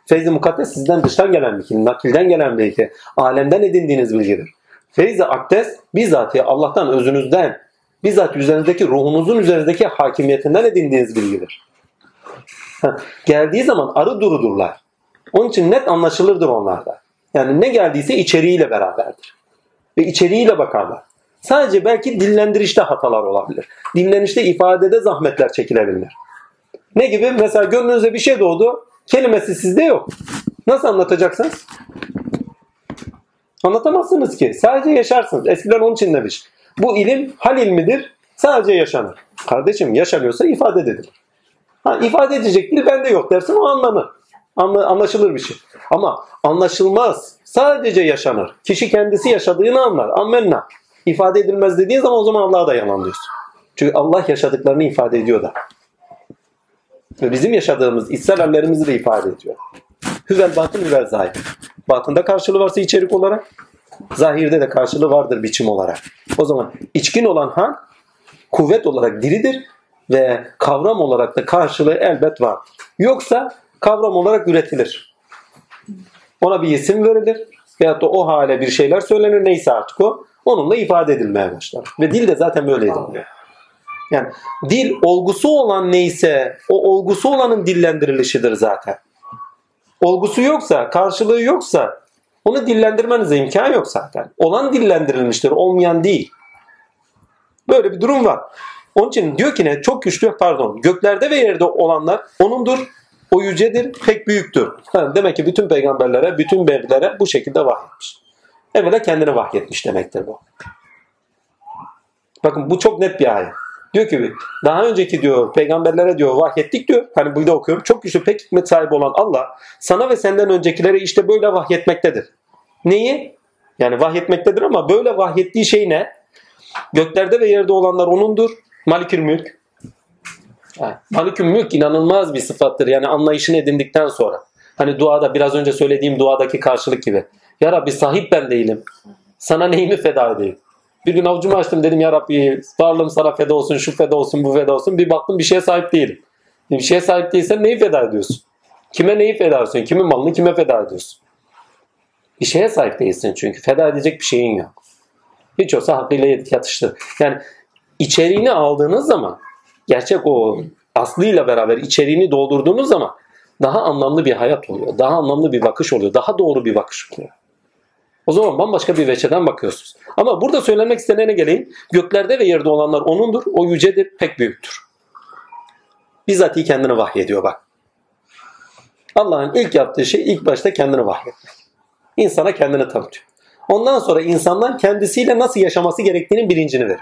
Feyzi mukaddes sizden dıştan gelen bilgi, nakilden gelen bilgi, alemden edindiğiniz bilgidir. Feyzi akdes bizzat Allah'tan özünüzden, bizzat üzerinizdeki ruhunuzun üzerindeki hakimiyetinden edindiğiniz bilgidir. Geldiği zaman arı durudurlar. Onun için net anlaşılırdır onlarda. Yani ne geldiyse içeriğiyle beraberdir. Ve içeriğiyle bakarlar. Sadece belki dillendirişte hatalar olabilir. Dinlenişte ifadede zahmetler çekilebilir. Ne gibi? Mesela gönlünüze bir şey doğdu. Kelimesi sizde yok. Nasıl anlatacaksınız? Anlatamazsınız ki. Sadece yaşarsınız. Eskiden onun için demiş. Bu ilim hal ilmidir. Sadece yaşanır. Kardeşim yaşanıyorsa ifade edilir. Ha, ifade edecek dil bende yok dersin o anlanır. Anla, anlaşılır bir şey. Ama anlaşılmaz. Sadece yaşanır. Kişi kendisi yaşadığını anlar. Ammenna. İfade edilmez dediğin zaman o zaman Allah'a da yalan diyorsun. Çünkü Allah yaşadıklarını ifade ediyor da. Ve bizim yaşadığımız içsel hallerimizi de ifade ediyor. Hüvel batın hüvel zahir. Batında karşılığı varsa içerik olarak, zahirde de karşılığı vardır biçim olarak. O zaman içkin olan hal kuvvet olarak diridir ve kavram olarak da karşılığı elbet var. Yoksa kavram olarak üretilir. Ona bir isim verilir veyahut da o hale bir şeyler söylenir neyse artık o. Onunla ifade edilmeye başlar. Ve dil de zaten böyle ediliyor. Yani dil olgusu olan neyse o olgusu olanın dillendirilishidir zaten. Olgusu yoksa, karşılığı yoksa onu dillendirmenize imkan yok zaten. Olan dillendirilmiştir, olmayan değil. Böyle bir durum var. Onun için diyor ki ne? Çok güçlü pardon. Göklerde ve yerde olanlar onundur. O yücedir, pek büyüktür. Demek ki bütün peygamberlere, bütün beylere bu şekilde vahyetmiş. Evvela kendini vahyetmiş demektir bu. Bakın bu çok net bir ayet. Diyor ki daha önceki diyor peygamberlere diyor vahyettik diyor. Hani burada okuyorum. Çok güçlü pek hikmet sahibi olan Allah sana ve senden öncekilere işte böyle vahyetmektedir. Neyi? Yani vahyetmektedir ama böyle vahyettiği şey ne? Göklerde ve yerde olanlar onundur. Malikül mülk. Malikül mülk inanılmaz bir sıfattır. Yani anlayışını edindikten sonra. Hani duada biraz önce söylediğim duadaki karşılık gibi. Ya Rabbi sahip ben değilim. Sana neyimi feda edeyim? Bir gün avucumu açtım dedim ya Rabbi varlığım sana feda olsun, şu feda olsun, bu feda olsun. Bir baktım bir şeye sahip değilim. Bir şeye sahip değilsen neyi feda ediyorsun? Kime neyi feda ediyorsun? Kimin malını kime feda ediyorsun? Bir şeye sahip değilsin çünkü. Feda edecek bir şeyin yok. Hiç olsa hakkıyla yatıştır. Yani içeriğini aldığınız zaman gerçek o aslıyla beraber içeriğini doldurduğunuz zaman daha anlamlı bir hayat oluyor. Daha anlamlı bir bakış oluyor. Daha doğru bir bakış oluyor. O zaman bambaşka bir veçeden bakıyorsunuz. Ama burada söylemek istenene geleyim. Göklerde ve yerde olanlar O'nundur. O yücedir, pek büyüktür. Bizzatihi kendini vahyediyor bak. Allah'ın ilk yaptığı şey ilk başta kendini vahyetmek. İnsana kendini tanıtıyor. Ondan sonra insanlar kendisiyle nasıl yaşaması gerektiğinin bilincini veriyor.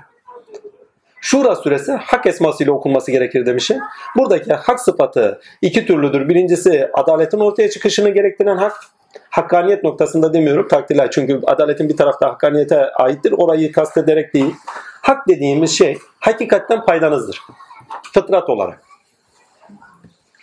Şura suresi hak esmasıyla okunması gerekir demişim. Buradaki hak sıfatı iki türlüdür. Birincisi adaletin ortaya çıkışını gerektiren hak. Hakkaniyet noktasında demiyorum takdirler. Çünkü adaletin bir tarafta hakkaniyete aittir. Orayı kastederek değil. Hak dediğimiz şey hakikatten paydanızdır. Fıtrat olarak.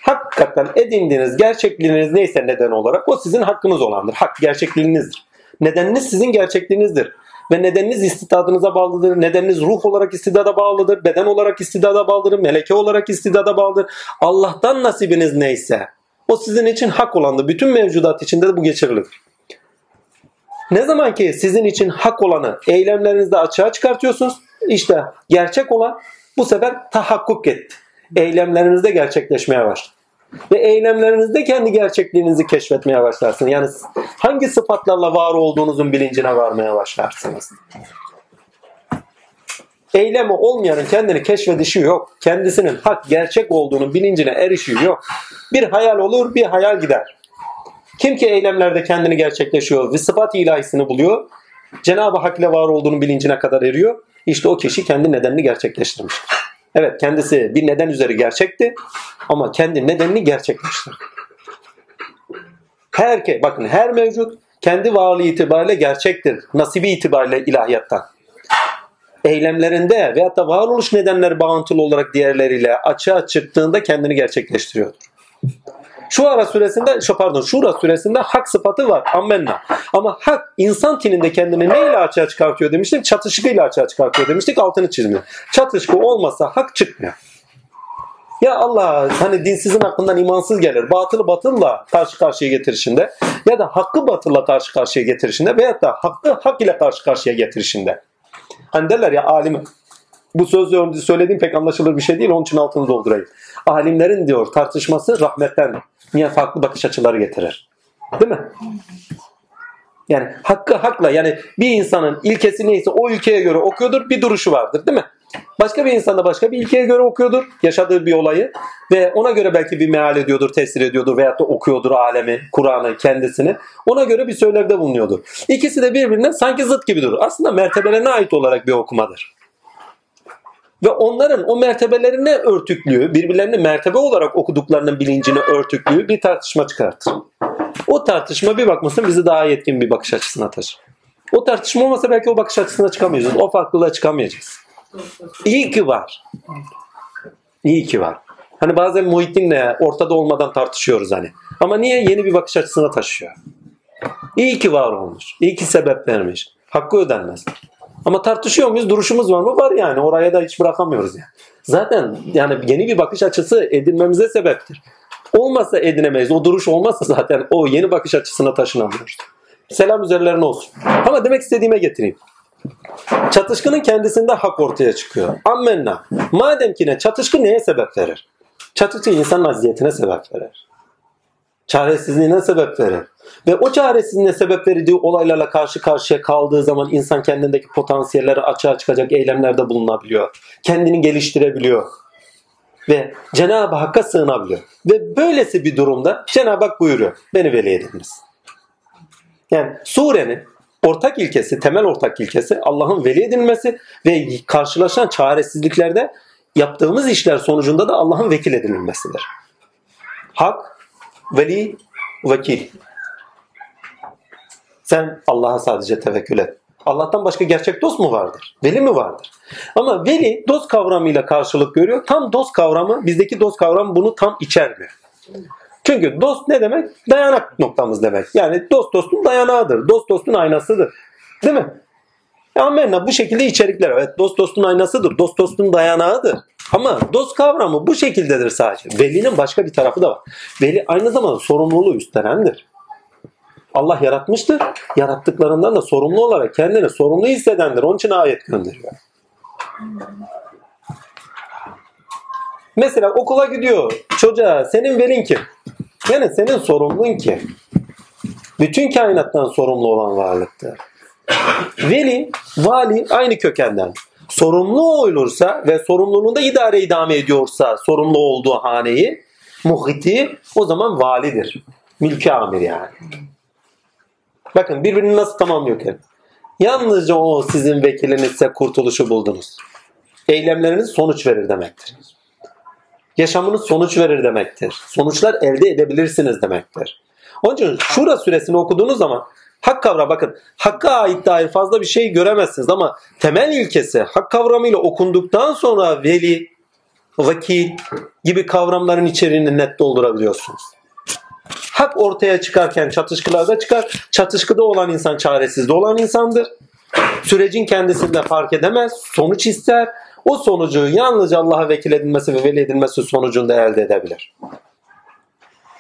Hakikaten edindiğiniz gerçekliğiniz neyse neden olarak o sizin hakkınız olandır. Hak gerçekliğinizdir. Nedeniniz sizin gerçekliğinizdir. Ve nedeniniz istidadınıza bağlıdır. Nedeniniz ruh olarak istidada bağlıdır. Beden olarak istidada bağlıdır. Meleke olarak istidada bağlıdır. Allah'tan nasibiniz neyse o sizin için hak olandır. Bütün mevcudat içinde de bu geçerlidir. Ne zaman ki sizin için hak olanı eylemlerinizde açığa çıkartıyorsunuz, işte gerçek olan bu sefer tahakkuk etti. Eylemlerinizde gerçekleşmeye başladı. Ve eylemlerinizde kendi gerçekliğinizi keşfetmeye başlarsınız. Yani hangi sıfatlarla var olduğunuzun bilincine varmaya başlarsınız. Eylemi olmayanın kendini keşfedişi yok. Kendisinin hak, gerçek olduğunun bilincine erişiği yok. Bir hayal olur, bir hayal gider. Kim ki eylemlerde kendini gerçekleşiyor ve sıfat ilahisini buluyor, Cenab-ı Hak ile var olduğunun bilincine kadar eriyor. İşte o kişi kendi nedenini gerçekleştirmiştir. Evet kendisi bir neden üzeri gerçekti ama kendi nedenini gerçekleştirdi. Her bakın her mevcut kendi varlığı itibariyle gerçektir. Nasibi itibariyle ilahiyattan. Eylemlerinde veyahut da varoluş nedenleri bağıntılı olarak diğerleriyle açığa çıktığında kendini gerçekleştiriyordur. Şu ara süresinde, şu pardon, şura süresinde hak sıfatı var. Ammenna. Ama hak insan tininde kendini neyle açığa çıkartıyor demiştik? Çatışkıyla açığa çıkartıyor demiştik. Altını çizmiyor. Çatışkı olmasa hak çıkmıyor. Ya Allah hani dinsizin aklından imansız gelir. Batılı batılla karşı karşıya getirişinde ya da hakkı batılla karşı karşıya getirişinde veyahut da hakkı hak ile karşı karşıya getirişinde. Hani derler ya alim bu sözü söylediğim pek anlaşılır bir şey değil. Onun için altını doldurayım. Alimlerin diyor tartışması rahmetten niye farklı bakış açıları getirir. Değil mi? Yani hakkı hakla yani bir insanın ilkesi neyse o ülkeye göre okuyordur bir duruşu vardır değil mi? Başka bir insan da başka bir ilkeye göre okuyordur yaşadığı bir olayı ve ona göre belki bir meal ediyordur, tesir ediyordur veyahut da okuyordur alemi, Kur'an'ı, kendisini. Ona göre bir söylevde bulunuyordur. İkisi de birbirine sanki zıt gibi durur. Aslında mertebelerine ait olarak bir okumadır. Ve onların o mertebelerine örtüklüğü, birbirlerini mertebe olarak okuduklarının bilincini örtüklüğü bir tartışma çıkartır. O tartışma bir bakmasın bizi daha yetkin bir bakış açısına taşır. O tartışma olmasa belki o bakış açısına çıkamayacağız. O farklılığa çıkamayacağız. İyi ki var. İyi ki var. Hani bazen Muhittin'le ortada olmadan tartışıyoruz hani. Ama niye? Yeni bir bakış açısına taşıyor. İyi ki var olmuş. İyi ki sebep vermiş. Hakkı ödenmez. Ama tartışıyor muyuz? Duruşumuz var mı? Var yani. Oraya da hiç bırakamıyoruz yani. Zaten yani yeni bir bakış açısı edinmemize sebeptir. Olmazsa edinemeyiz. O duruş olmazsa zaten o yeni bakış açısına taşınamıyoruz. Selam üzerlerine olsun. Ama demek istediğime getireyim. Çatışkının kendisinde hak ortaya çıkıyor. Ammenna. Madem ki ne çatışkı neye sebep verir? Çatışkı insanın aziyetine sebep verir. Çaresizliğine sebep verir. Ve o çaresizliğine sebep verdiği olaylarla karşı karşıya kaldığı zaman insan kendindeki potansiyelleri açığa çıkacak eylemlerde bulunabiliyor. Kendini geliştirebiliyor. Ve Cenab-ı Hakk'a sığınabiliyor. Ve böylesi bir durumda Cenab-ı Hak buyuruyor. Beni veli ediniz. Yani surenin ortak ilkesi, temel ortak ilkesi Allah'ın veli edilmesi ve karşılaşan çaresizliklerde yaptığımız işler sonucunda da Allah'ın vekil edilmesidir. Hak, veli, vekil. Sen Allah'a sadece tevekkül et. Allah'tan başka gerçek dost mu vardır? Veli mi vardır? Ama veli dost kavramıyla karşılık görüyor. Tam dost kavramı, bizdeki dost kavramı bunu tam içermiyor. Çünkü dost ne demek? Dayanak noktamız demek. Yani dost dostun dayanağıdır. Dost dostun aynasıdır. Değil mi? E, amenna bu şekilde içerikler. Evet dost dostun aynasıdır. Dost dostun dayanağıdır. Ama dost kavramı bu şekildedir sadece. Velinin başka bir tarafı da var. Veli aynı zamanda sorumluluğu üstlenendir. Allah yaratmıştır. Yarattıklarından da sorumlu olarak kendini sorumlu hissedendir. Onun için ayet gönderiyor. Mesela okula gidiyor çocuğa senin velin kim? Yani senin sorumlun kim? Bütün kainattan sorumlu olan varlıktır. Veli, vali aynı kökenden. Sorumlu olursa ve sorumluluğunda idare idame ediyorsa sorumlu olduğu haneyi, muhiti o zaman validir. Mülki amir yani. Bakın birbirini nasıl tamamlıyor ki? Yalnızca o sizin vekilinizse kurtuluşu buldunuz. Eylemleriniz sonuç verir demektir. Yaşamınız sonuç verir demektir. Sonuçlar elde edebilirsiniz demektir. Onun için Şura suresini okuduğunuz zaman hak kavramı bakın hakka ait dair fazla bir şey göremezsiniz ama temel ilkesi hak kavramıyla okunduktan sonra veli, vakil gibi kavramların içeriğini net doldurabiliyorsunuz. Hak ortaya çıkarken çatışkılarda çıkar. Çatışkıda olan insan çaresizde olan insandır. Sürecin kendisinde fark edemez. Sonuç ister. O sonucu yalnızca Allah'a vekil edilmesi ve veli edilmesi sonucunda elde edebilir.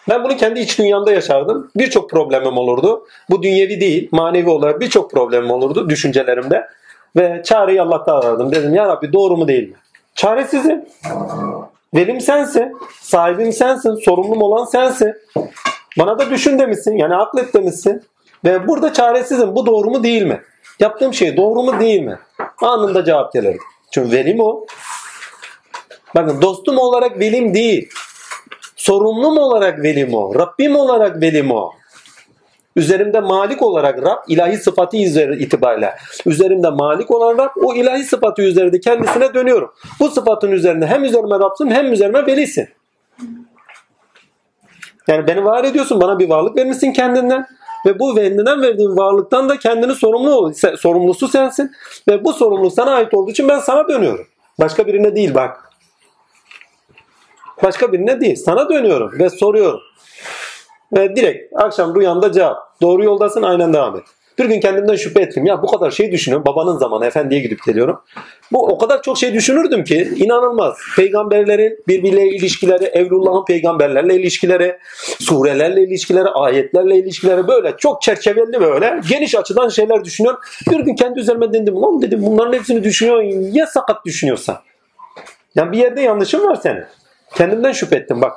Ben bunu kendi iç dünyamda yaşardım. Birçok problemim olurdu. Bu dünyevi değil, manevi olarak birçok problemim olurdu düşüncelerimde. Ve çareyi Allah'ta arardım. Dedim ya Rabbi doğru mu değil mi? Çaresizim. Velim sensin. Sahibim sensin. Sorumlum olan sensin. Bana da düşün demişsin. Yani aklet demişsin. Ve burada çaresizim. Bu doğru mu değil mi? Yaptığım şey doğru mu değil mi? Anında cevap gelirdi. Çünkü velim o. Bakın dostum olarak velim değil. Sorumlum olarak velim o. Rabbim olarak velim o. Üzerimde malik olarak Rab ilahi sıfatı üzeri itibariyle. Üzerimde malik olan Rab o ilahi sıfatı üzerinde kendisine dönüyorum. Bu sıfatın üzerinde hem üzerime Rab'sın hem üzerime velisin. Yani beni var ediyorsun. Bana bir varlık vermişsin kendinden. Ve bu kendinden verdiğin varlıktan da kendini sorumlu sorumlusu sensin. Ve bu sorumluluk sana ait olduğu için ben sana dönüyorum. Başka birine değil bak. Başka birine değil. Sana dönüyorum ve soruyorum. Ve direkt akşam rüyamda cevap. Doğru yoldasın aynen devam et. Bir gün kendimden şüphe ettim. Ya bu kadar şey düşünüyorum. Babanın zamanı efendiye gidip geliyorum. Bu o kadar çok şey düşünürdüm ki inanılmaz. Peygamberlerin birbirleriyle ilişkileri, Evlullah'ın peygamberlerle ilişkileri, surelerle ilişkileri, ayetlerle ilişkileri böyle çok çerçeveli böyle geniş açıdan şeyler düşünüyorum. Bir gün kendi üzerime dedim. Lan dedim bunların hepsini düşünüyorsun. Ya sakat düşünüyorsan? Yani bir yerde yanlışın var senin. Kendimden şüphe ettim bak.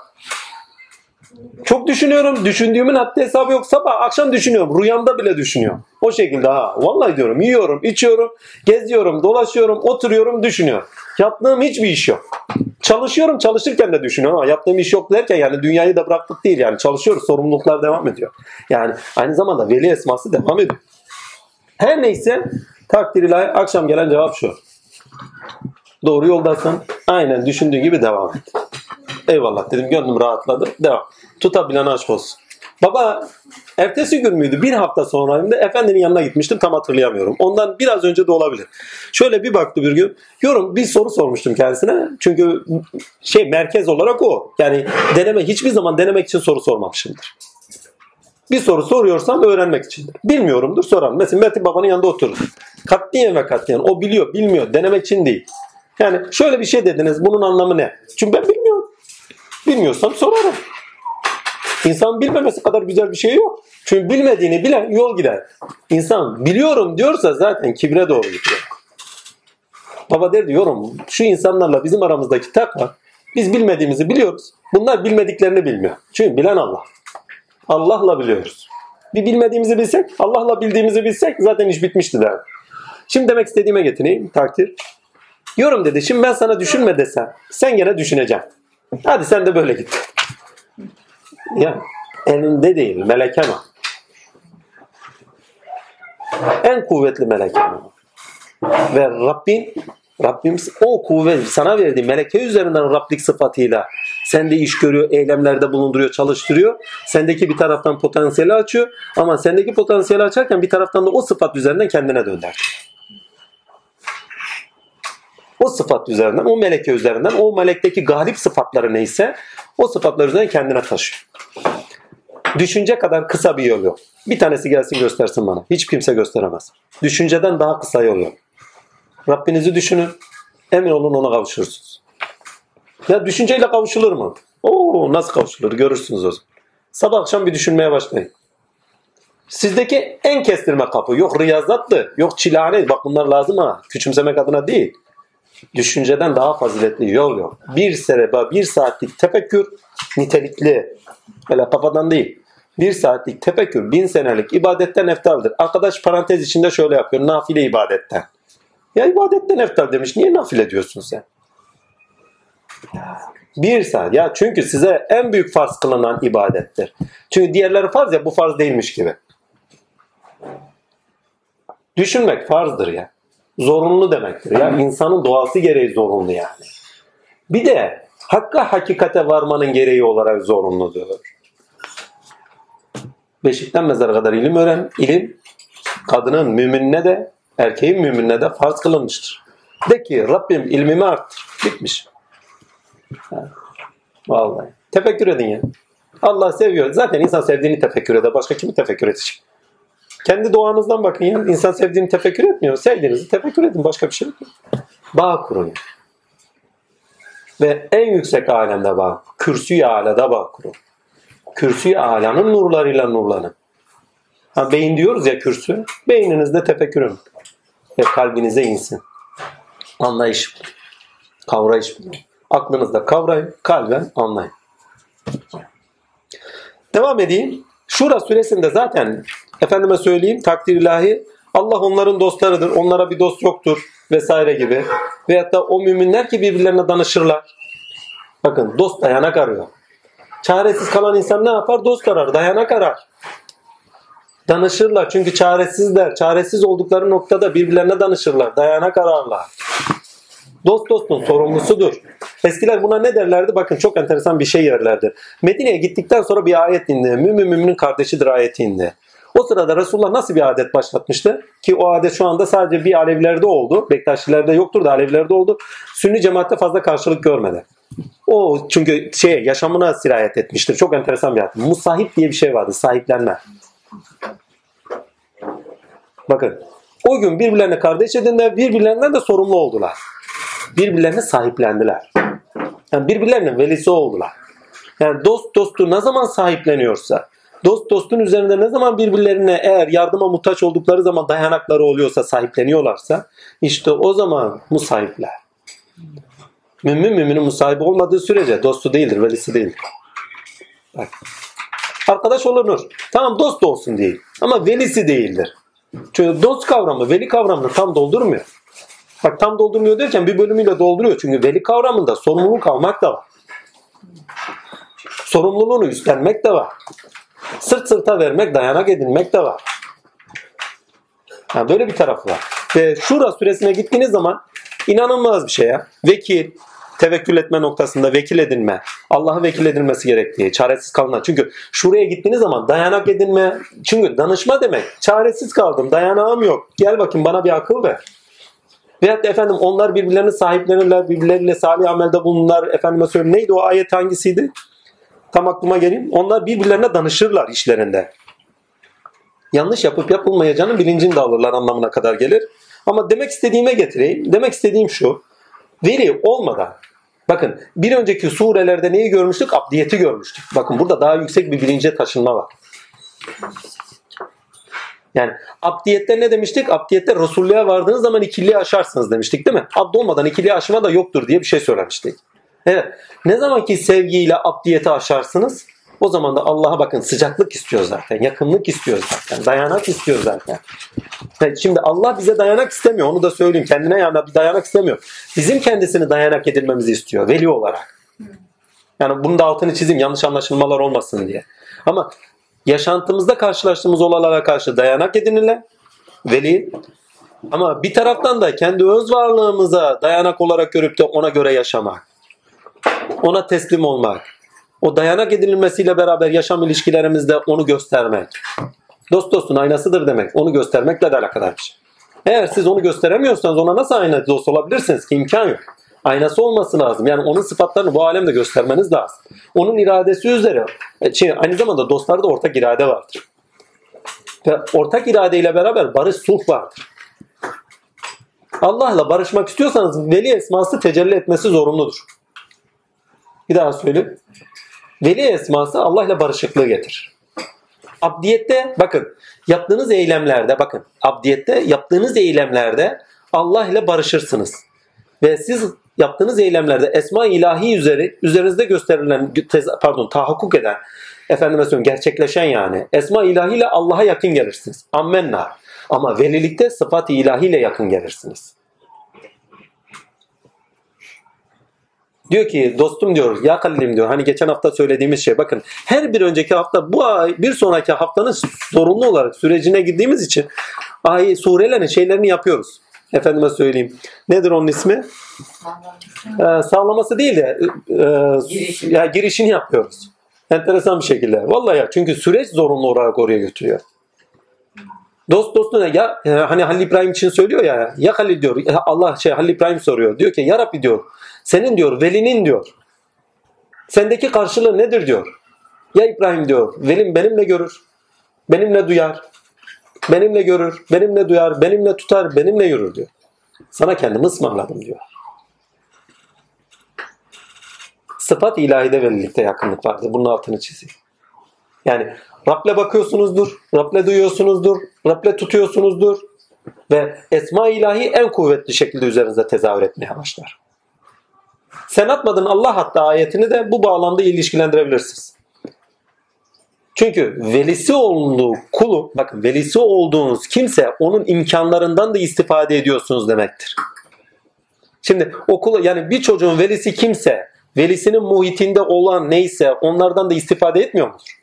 Çok düşünüyorum. Düşündüğümün haddi hesabı yok. Sabah akşam düşünüyorum. Rüyamda bile düşünüyorum. O şekilde ha. Vallahi diyorum. Yiyorum, içiyorum, geziyorum, dolaşıyorum, oturuyorum, düşünüyorum. Yaptığım hiçbir iş yok. Çalışıyorum, çalışırken de düşünüyorum ama yaptığım iş yok derken yani dünyayı da bıraktık değil yani. Çalışıyoruz, sorumluluklar devam ediyor. Yani aynı zamanda veli esması devam ediyor. Her neyse takdir ilahi akşam gelen cevap şu. Doğru yoldasın. Aynen düşündüğün gibi devam et. Eyvallah dedim gönlüm rahatladı. Devam. Tutabilen aşk olsun. Baba ertesi gün müydü? Bir hafta sonraydı. Efendinin yanına gitmiştim. Tam hatırlayamıyorum. Ondan biraz önce de olabilir. Şöyle bir baktı bir gün. Yorum bir soru sormuştum kendisine. Çünkü şey merkez olarak o. Yani deneme hiçbir zaman denemek için soru sormamışımdır. Bir soru soruyorsam öğrenmek içindir. Bilmiyorumdur sorarım. Mesela Metin babanın yanında oturur. Katliyen ve katliyen. O biliyor, bilmiyor. Denemek için değil. Yani şöyle bir şey dediniz. Bunun anlamı ne? Çünkü ben bilmiyorum. Bilmiyorsam sorarım. İnsan bilmemesi kadar güzel bir şey yok. Çünkü bilmediğini bilen yol gider. İnsan biliyorum diyorsa zaten kibre doğru gidiyor. Baba der diyorum şu insanlarla bizim aramızdaki takva biz bilmediğimizi biliyoruz. Bunlar bilmediklerini bilmiyor. Çünkü bilen Allah. Allah'la biliyoruz. Bir bilmediğimizi bilsek, Allah'la bildiğimizi bilsek zaten iş bitmişti der. Şimdi demek istediğime getireyim takdir. Yorum dedi. Şimdi ben sana düşünme desem sen gene düşüneceksin. Hadi sen de böyle git. Ya elinde değil meleken o. En kuvvetli meleken o. Ve Rabbin Rabbim o kuvvet sana verdiği meleke üzerinden Rablik sıfatıyla sende iş görüyor, eylemlerde bulunduruyor, çalıştırıyor. Sendeki bir taraftan potansiyeli açıyor ama sendeki potansiyeli açarken bir taraftan da o sıfat üzerinden kendine döndürüyor. O sıfat üzerinden, o meleke üzerinden, o melekteki galip sıfatları neyse o sıfatlar üzerinden kendine taşıyor. Düşünce kadar kısa bir yol yok. Bir tanesi gelsin göstersin bana. Hiç kimse gösteremez. Düşünceden daha kısa yol yok. Rabbinizi düşünün. Emin olun ona kavuşursunuz. Ya düşünceyle kavuşulur mu? Oo nasıl kavuşulur görürsünüz o zaman. Sabah akşam bir düşünmeye başlayın. Sizdeki en kestirme kapı yok riyazattı, yok çilane. Bak bunlar lazım ha. Küçümsemek adına değil. Düşünceden daha faziletli yol yok. Bir sereba, bir saatlik tefekkür nitelikli. Öyle kafadan değil. Bir saatlik tefekkür bin senelik ibadetten eftaldir. Arkadaş parantez içinde şöyle yapıyor. Nafile ibadetten. Ya ibadetten eftal demiş. Niye nafile diyorsun sen? Bir saat. Ya çünkü size en büyük farz kılınan ibadettir. Çünkü diğerleri farz ya bu farz değilmiş gibi. Düşünmek farzdır ya. Zorunlu demektir. Ya insanın doğası gereği zorunlu yani. Bir de hakka hakikate varmanın gereği olarak zorunludur. Beşikten mezara kadar ilim öğren. İlim kadının müminine de erkeğin müminine de farz kılınmıştır. De ki Rabbim ilmimi arttır. Bitmiş. Ha. Vallahi. Tefekkür edin ya. Allah seviyor. Zaten insan sevdiğini tefekkür eder. Başka kimi tefekkür edecek? Kendi doğanızdan bakın ya. İnsan sevdiğini tefekkür etmiyor. Sevdiğinizi tefekkür edin. Başka bir şey yok. Bağ kurun. Ve en yüksek alemde bağ. Kürsü-i alada bağ kurun. Kürsü-i alanın nurlarıyla nurlanın. Ha, beyin diyoruz ya kürsü. Beyninizde tefekkürün. Ve kalbinize insin. Anlayış. Kavrayış. Aklınızda kavrayın. Kalben anlayın. Devam edeyim. Şura suresinde zaten efendime söyleyeyim takdir ilahi Allah onların dostlarıdır. Onlara bir dost yoktur vesaire gibi. Veyahut da o müminler ki birbirlerine danışırlar. Bakın dost dayanak arıyor. Çaresiz kalan insan ne yapar? Dost arar, dayanak arar. Danışırlar çünkü çaresizler. Çaresiz oldukları noktada birbirlerine danışırlar, dayanak ararlar. Dost dostun sorumlusudur. Eskiler buna ne derlerdi? Bakın çok enteresan bir şey yerlerdir. Medine'ye gittikten sonra bir ayet indi. Mümin müminin kardeşidir ayeti indi. O sırada Resulullah nasıl bir adet başlatmıştı? Ki o adet şu anda sadece bir Alevilerde oldu. Bektaşilerde yoktur da Alevilerde oldu. Sünni cemaatte fazla karşılık görmedi. O çünkü şey yaşamına sirayet etmiştir. Çok enteresan bir adet. Musahip diye bir şey vardı. Sahiplenme. Bakın o gün birbirlerine kardeş edindiler. Birbirlerinden de sorumlu oldular. Birbirlerine sahiplendiler. Yani birbirlerinin velisi oldular. Yani dost dostu ne zaman sahipleniyorsa, dost dostun üzerinde ne zaman birbirlerine eğer yardıma muhtaç oldukları zaman dayanakları oluyorsa, sahipleniyorlarsa işte o zaman musahipler. Mümin müminin musahibi olmadığı sürece dostu değildir, velisi değildir. Bak. Arkadaş olunur. Tamam dost olsun değil. Ama velisi değildir. Çünkü dost kavramı, veli kavramını tam doldurmuyor. Bak tam doldurmuyor derken bir bölümüyle dolduruyor. Çünkü veli kavramında sorumluluk almak da var. Sorumluluğunu üstlenmek de var. Sırt sırta vermek, dayanak edinmek de var. Yani böyle bir tarafı var. Ve Şura süresine gittiğiniz zaman inanılmaz bir şey ya. Vekil, tevekkül etme noktasında vekil edinme, Allah'a vekil edilmesi gerektiği, çaresiz kalınan. Çünkü şuraya gittiğiniz zaman dayanak edinme, çünkü danışma demek, çaresiz kaldım, dayanağım yok, gel bakayım bana bir akıl ver. Veyahut da efendim onlar birbirlerini sahiplenirler, birbirleriyle salih amelde bulunurlar. Efendime söyleyeyim neydi o ayet hangisiydi? Tam aklıma geleyim. Onlar birbirlerine danışırlar işlerinde. Yanlış yapıp yapılmayacağının bilincini de alırlar anlamına kadar gelir. Ama demek istediğime getireyim. Demek istediğim şu. Veri olmadan Bakın bir önceki surelerde neyi görmüştük? Abdiyeti görmüştük. Bakın burada daha yüksek bir bilince taşınma var. Yani abdiyette ne demiştik? Abdiyette Resullüğe vardığınız zaman ikiliği aşarsınız demiştik değil mi? Abd olmadan ikiliği aşma da yoktur diye bir şey söylemiştik. Evet. Ne zaman ki sevgiyle abdiyeti aşarsınız o zaman da Allah'a bakın sıcaklık istiyor zaten. Yakınlık istiyor zaten. Dayanak istiyor zaten. Yani şimdi Allah bize dayanak istemiyor. Onu da söyleyeyim. Kendine yana bir dayanak istemiyor. Bizim kendisini dayanak edilmemizi istiyor. Veli olarak. Yani bunu da altını çizeyim. Yanlış anlaşılmalar olmasın diye. Ama yaşantımızda karşılaştığımız olaylara karşı dayanak edinilen veli ama bir taraftan da kendi öz varlığımıza dayanak olarak görüp de ona göre yaşamak. Ona teslim olmak. O dayanak edinilmesiyle beraber yaşam ilişkilerimizde onu göstermek. Dost dostun aynasıdır demek. Onu göstermekle de alakadar bir şey. Eğer siz onu gösteremiyorsanız ona nasıl ayna dost olabilirsiniz ki? imkan yok. aynası olması lazım. Yani onun sıfatlarını bu alemde göstermeniz lazım. Onun iradesi üzere e, şey, aynı zamanda dostlarda ortak irade vardır. Ve ortak iradeyle beraber barış sulh vardır. Allah'la barışmak istiyorsanız veli esması tecelli etmesi zorunludur. Bir daha söyleyeyim. Veli esması Allah'la barışıklığı getirir. Abdiyette bakın yaptığınız eylemlerde bakın abdiyette yaptığınız eylemlerde Allah ile barışırsınız. Ve siz yaptığınız eylemlerde esma ilahi üzeri üzerinizde gösterilen tez- pardon tahakkuk eden efendime söyleyeyim gerçekleşen yani esma ilahi ile Allah'a yakın gelirsiniz. Ammenna. Ama velilikte sıfat-ı ilahi ile yakın gelirsiniz. Diyor ki dostum diyor ya kallim diyor hani geçen hafta söylediğimiz şey bakın her bir önceki hafta bu ay bir sonraki haftanın zorunlu olarak sürecine girdiğimiz için ay surelerin şeylerini yapıyoruz. Efendime söyleyeyim. Nedir onun ismi? Ee, sağlaması değil de e, ya girişini yapıyoruz. Enteresan bir şekilde. Vallahi ya çünkü süreç zorunlu olarak oraya götürüyor. Dost dostuna ya e, hani Halil İbrahim için söylüyor ya ya Halil diyor Allah şey Halil İbrahim soruyor. Diyor ki ya Rabbi diyor senin diyor velinin diyor. Sendeki karşılığı nedir diyor. Ya İbrahim diyor velim benimle görür. Benimle duyar. Benimle görür. Benimle duyar. Benimle tutar. Benimle yürür diyor. Sana kendimi ısmarladım diyor. Sıfat ilahide velilikte yakınlık vardır. Bunun altını çizeyim. Yani Rab'le bakıyorsunuzdur, Rab'le duyuyorsunuzdur, Rab'le tutuyorsunuzdur ve esma ilahi en kuvvetli şekilde üzerinizde tezahür etmeye başlar. Sen atmadın Allah hatta ayetini de bu bağlamda ilişkilendirebilirsiniz. Çünkü velisi olduğu kulu, bakın velisi olduğunuz kimse onun imkanlarından da istifade ediyorsunuz demektir. Şimdi okula yani bir çocuğun velisi kimse, velisinin muhitinde olan neyse onlardan da istifade etmiyor mudur?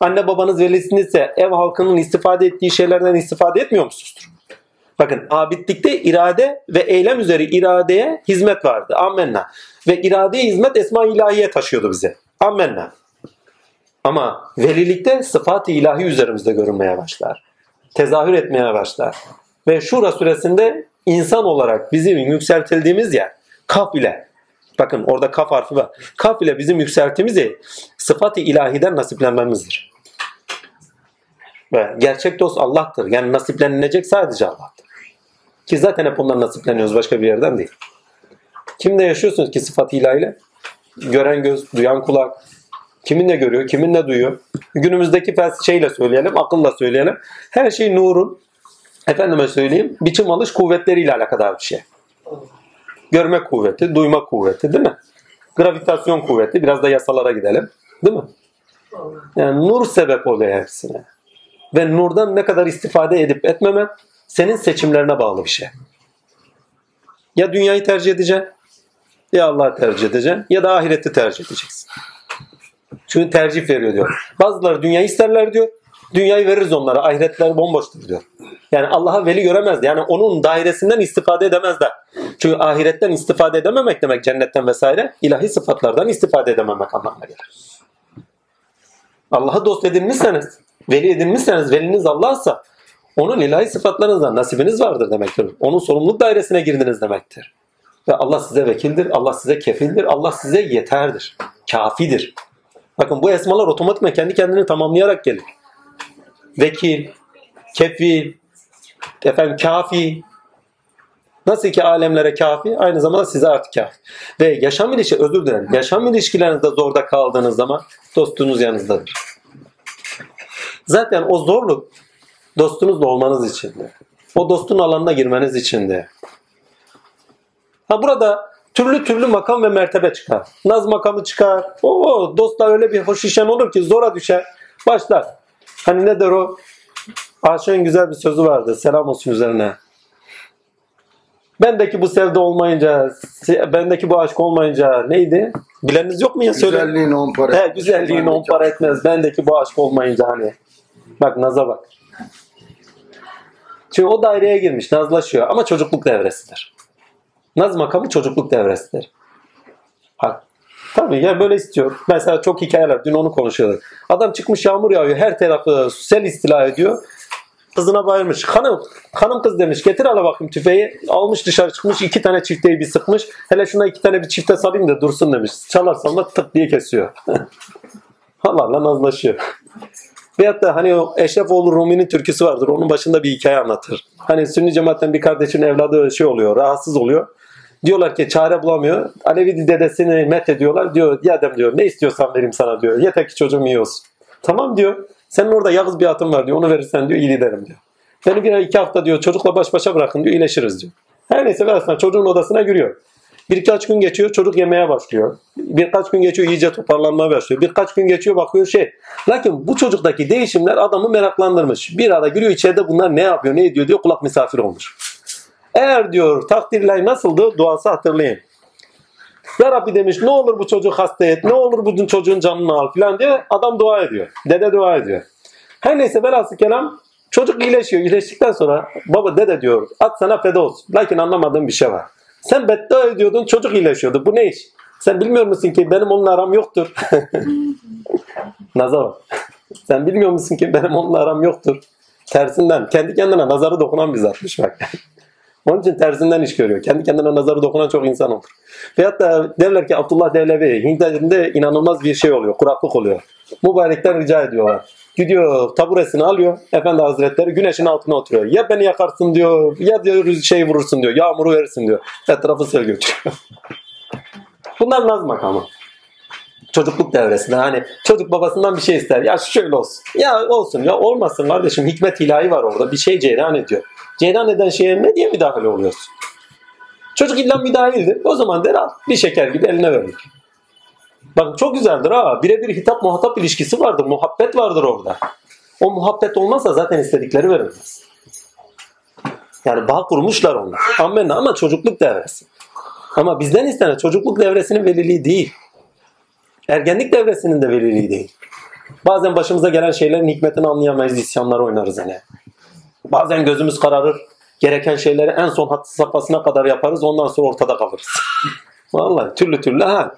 Anne babanız velisinizse ev halkının istifade ettiği şeylerden istifade etmiyor musunuzdur? Bakın abidlikte irade ve eylem üzeri iradeye hizmet vardı. Ammenna. Ve iradeye hizmet esma ilahiye taşıyordu bize. Ammenna. Ama velilikte sıfat-ı ilahi üzerimizde görünmeye başlar. Tezahür etmeye başlar. Ve Şura suresinde insan olarak bizim yükseltildiğimiz yer kaf ile bakın orada kaf harfi var. Kaf ile bizim yükselttiğimiz yer sıfat-ı ilahiden nasiplenmemizdir. Ve gerçek dost Allah'tır. Yani nasiplenilecek sadece Allah'tır. Ki zaten hep ondan nasipleniyoruz başka bir yerden değil. Kimde yaşıyorsunuz ki sıfat-ı ilahiyle? Gören göz, duyan kulak. Kiminle görüyor, kiminle duyuyor. Günümüzdeki şeyle söyleyelim, akılla söyleyelim. Her şey nurun, efendime söyleyeyim, biçim alış kuvvetleriyle alakadar bir şey. Görme kuvveti, duyma kuvveti değil mi? Gravitasyon kuvveti, biraz da yasalara gidelim. Değil mi? Yani nur sebep oluyor hepsine. Ve nurdan ne kadar istifade edip etmemen senin seçimlerine bağlı bir şey. Ya dünyayı tercih edeceksin, ya Allah'ı tercih edeceksin, ya da ahireti tercih edeceksin. Çünkü tercih veriyor diyor. Bazıları dünyayı isterler diyor. Dünyayı veririz onlara. Ahiretler bomboştur diyor. Yani Allah'a veli göremez. Yani onun dairesinden istifade edemezler. Çünkü ahiretten istifade edememek demek cennetten vesaire ilahi sıfatlardan istifade edememek anlamına gelir. Allah'ı dost edinmişseniz, veli edinmişseniz, veliniz Allah'sa onun ilahi sıfatlarınızdan nasibiniz vardır demektir. Onun sorumluluk dairesine girdiniz demektir. Ve Allah size vekildir, Allah size kefildir, Allah size yeterdir, kafidir. Bakın bu esmalar otomatikman kendi kendini tamamlayarak gelir. Vekil, kefil, efendim kafi. Nasıl ki alemlere kafi, aynı zamanda size artık kafi. Ve yaşam ilişki, özür dilerim, yaşam ilişkilerinizde zorda kaldığınız zaman dostunuz yanınızdadır. Zaten o zorluk dostunuzla olmanız içindi. O dostun alanına girmeniz içindi. Ha burada türlü türlü makam ve mertebe çıkar. Naz makamı çıkar. Oo, dostla öyle bir hoş işen olur ki zora düşer. Başlar. Hani ne der o? Aşığın güzel bir sözü vardı. Selam olsun üzerine. Bendeki bu sevde olmayınca, bendeki bu aşk olmayınca neydi? Bileniniz yok mu ya söyle. Güzelliğin on para. He, güzelliğin on para etmez. Bendeki bu aşk olmayınca hani. Bak Naz'a bak. Çünkü o daireye girmiş, nazlaşıyor ama çocukluk devresidir. Naz makamı çocukluk devresidir. Ha, tabii ya böyle istiyor. Mesela çok hikayeler, dün onu konuşuyorduk. Adam çıkmış yağmur yağıyor, her tarafı sel istila ediyor. Kızına bayılmış. Hanım, hanım kız demiş getir ala bakayım tüfeği. Almış dışarı çıkmış iki tane çifteyi bir sıkmış. Hele şuna iki tane bir çifte salayım da dursun demiş. Çalar salma tık diye kesiyor. Allah Allah nazlaşıyor. Veyahut da hani o Eşrefoğlu Rumi'nin türküsü vardır. Onun başında bir hikaye anlatır. Hani Sünni cemaatten bir kardeşin evladı şey oluyor, rahatsız oluyor. Diyorlar ki çare bulamıyor. Alevi dedesini met ediyorlar. Diyor ya diyor ne istiyorsan vereyim sana diyor. Yeter ki çocuğum iyi olsun. Tamam diyor. Senin orada yalnız bir atın var diyor. Onu verirsen diyor iyi derim diyor. Beni bir iki hafta diyor çocukla baş başa bırakın diyor iyileşiriz diyor. Her neyse versen çocuğun odasına giriyor. Birkaç gün geçiyor çocuk yemeye başlıyor. Birkaç gün geçiyor iyice toparlanmaya başlıyor. Birkaç gün geçiyor bakıyor şey. Lakin bu çocuktaki değişimler adamı meraklandırmış. Bir ara giriyor içeride bunlar ne yapıyor ne ediyor diyor kulak misafir olmuş. Eğer diyor takdirler nasıldı duası hatırlayın. Ya Rabbi demiş ne olur bu çocuğu hasta et, ne olur bu çocuğun canını al filan diye adam dua ediyor. Dede dua ediyor. Her neyse velhasıl kelam çocuk iyileşiyor. İyileştikten sonra baba dede diyor at sana feda olsun. Lakin anlamadığım bir şey var. Sen beddua ediyordun çocuk iyileşiyordu. Bu ne iş? Sen bilmiyor musun ki benim onunla aram yoktur. Nazar. Sen bilmiyor musun ki benim onunla aram yoktur. Tersinden kendi kendine nazarı dokunan bir zatmış bak. Onun için tersinden iş görüyor. Kendi kendine nazarı dokunan çok insan olur. Veyahut da derler ki Abdullah Devlevi Hintlerinde inanılmaz bir şey oluyor. Kuraklık oluyor. Mübarekten rica ediyorlar. Gidiyor taburesini alıyor. Efendi Hazretleri güneşin altına oturuyor. Ya beni yakarsın diyor ya diyor şey vurursun diyor. Yağmuru verirsin diyor. Etrafı sel götürüyor. Bunlar naz makamı. Çocukluk devresinde hani çocuk babasından bir şey ister. Ya şöyle olsun. Ya olsun ya olmasın kardeşim. Hikmet ilahi var orada. Bir şey cereyan ediyor. Cereyan eden şeye ne diye müdahale oluyorsun? Çocuk illa müdahildir. O zaman der al. Bir şeker gibi eline verilir. Bak çok güzeldir ha. Birebir hitap muhatap ilişkisi vardır. Muhabbet vardır orada. O muhabbet olmazsa zaten istedikleri verilmez. Yani bağ kurmuşlar onlar. Amenna ama çocukluk devresi. Ama bizden istenen çocukluk devresinin veliliği değil. Ergenlik devresinin de veliliği değil. Bazen başımıza gelen şeylerin hikmetini anlayamayız, isyanlar oynarız hani. Bazen gözümüz kararır. Gereken şeyleri en son hattı safhasına kadar yaparız. Ondan sonra ortada kalırız. Vallahi türlü türlü ha.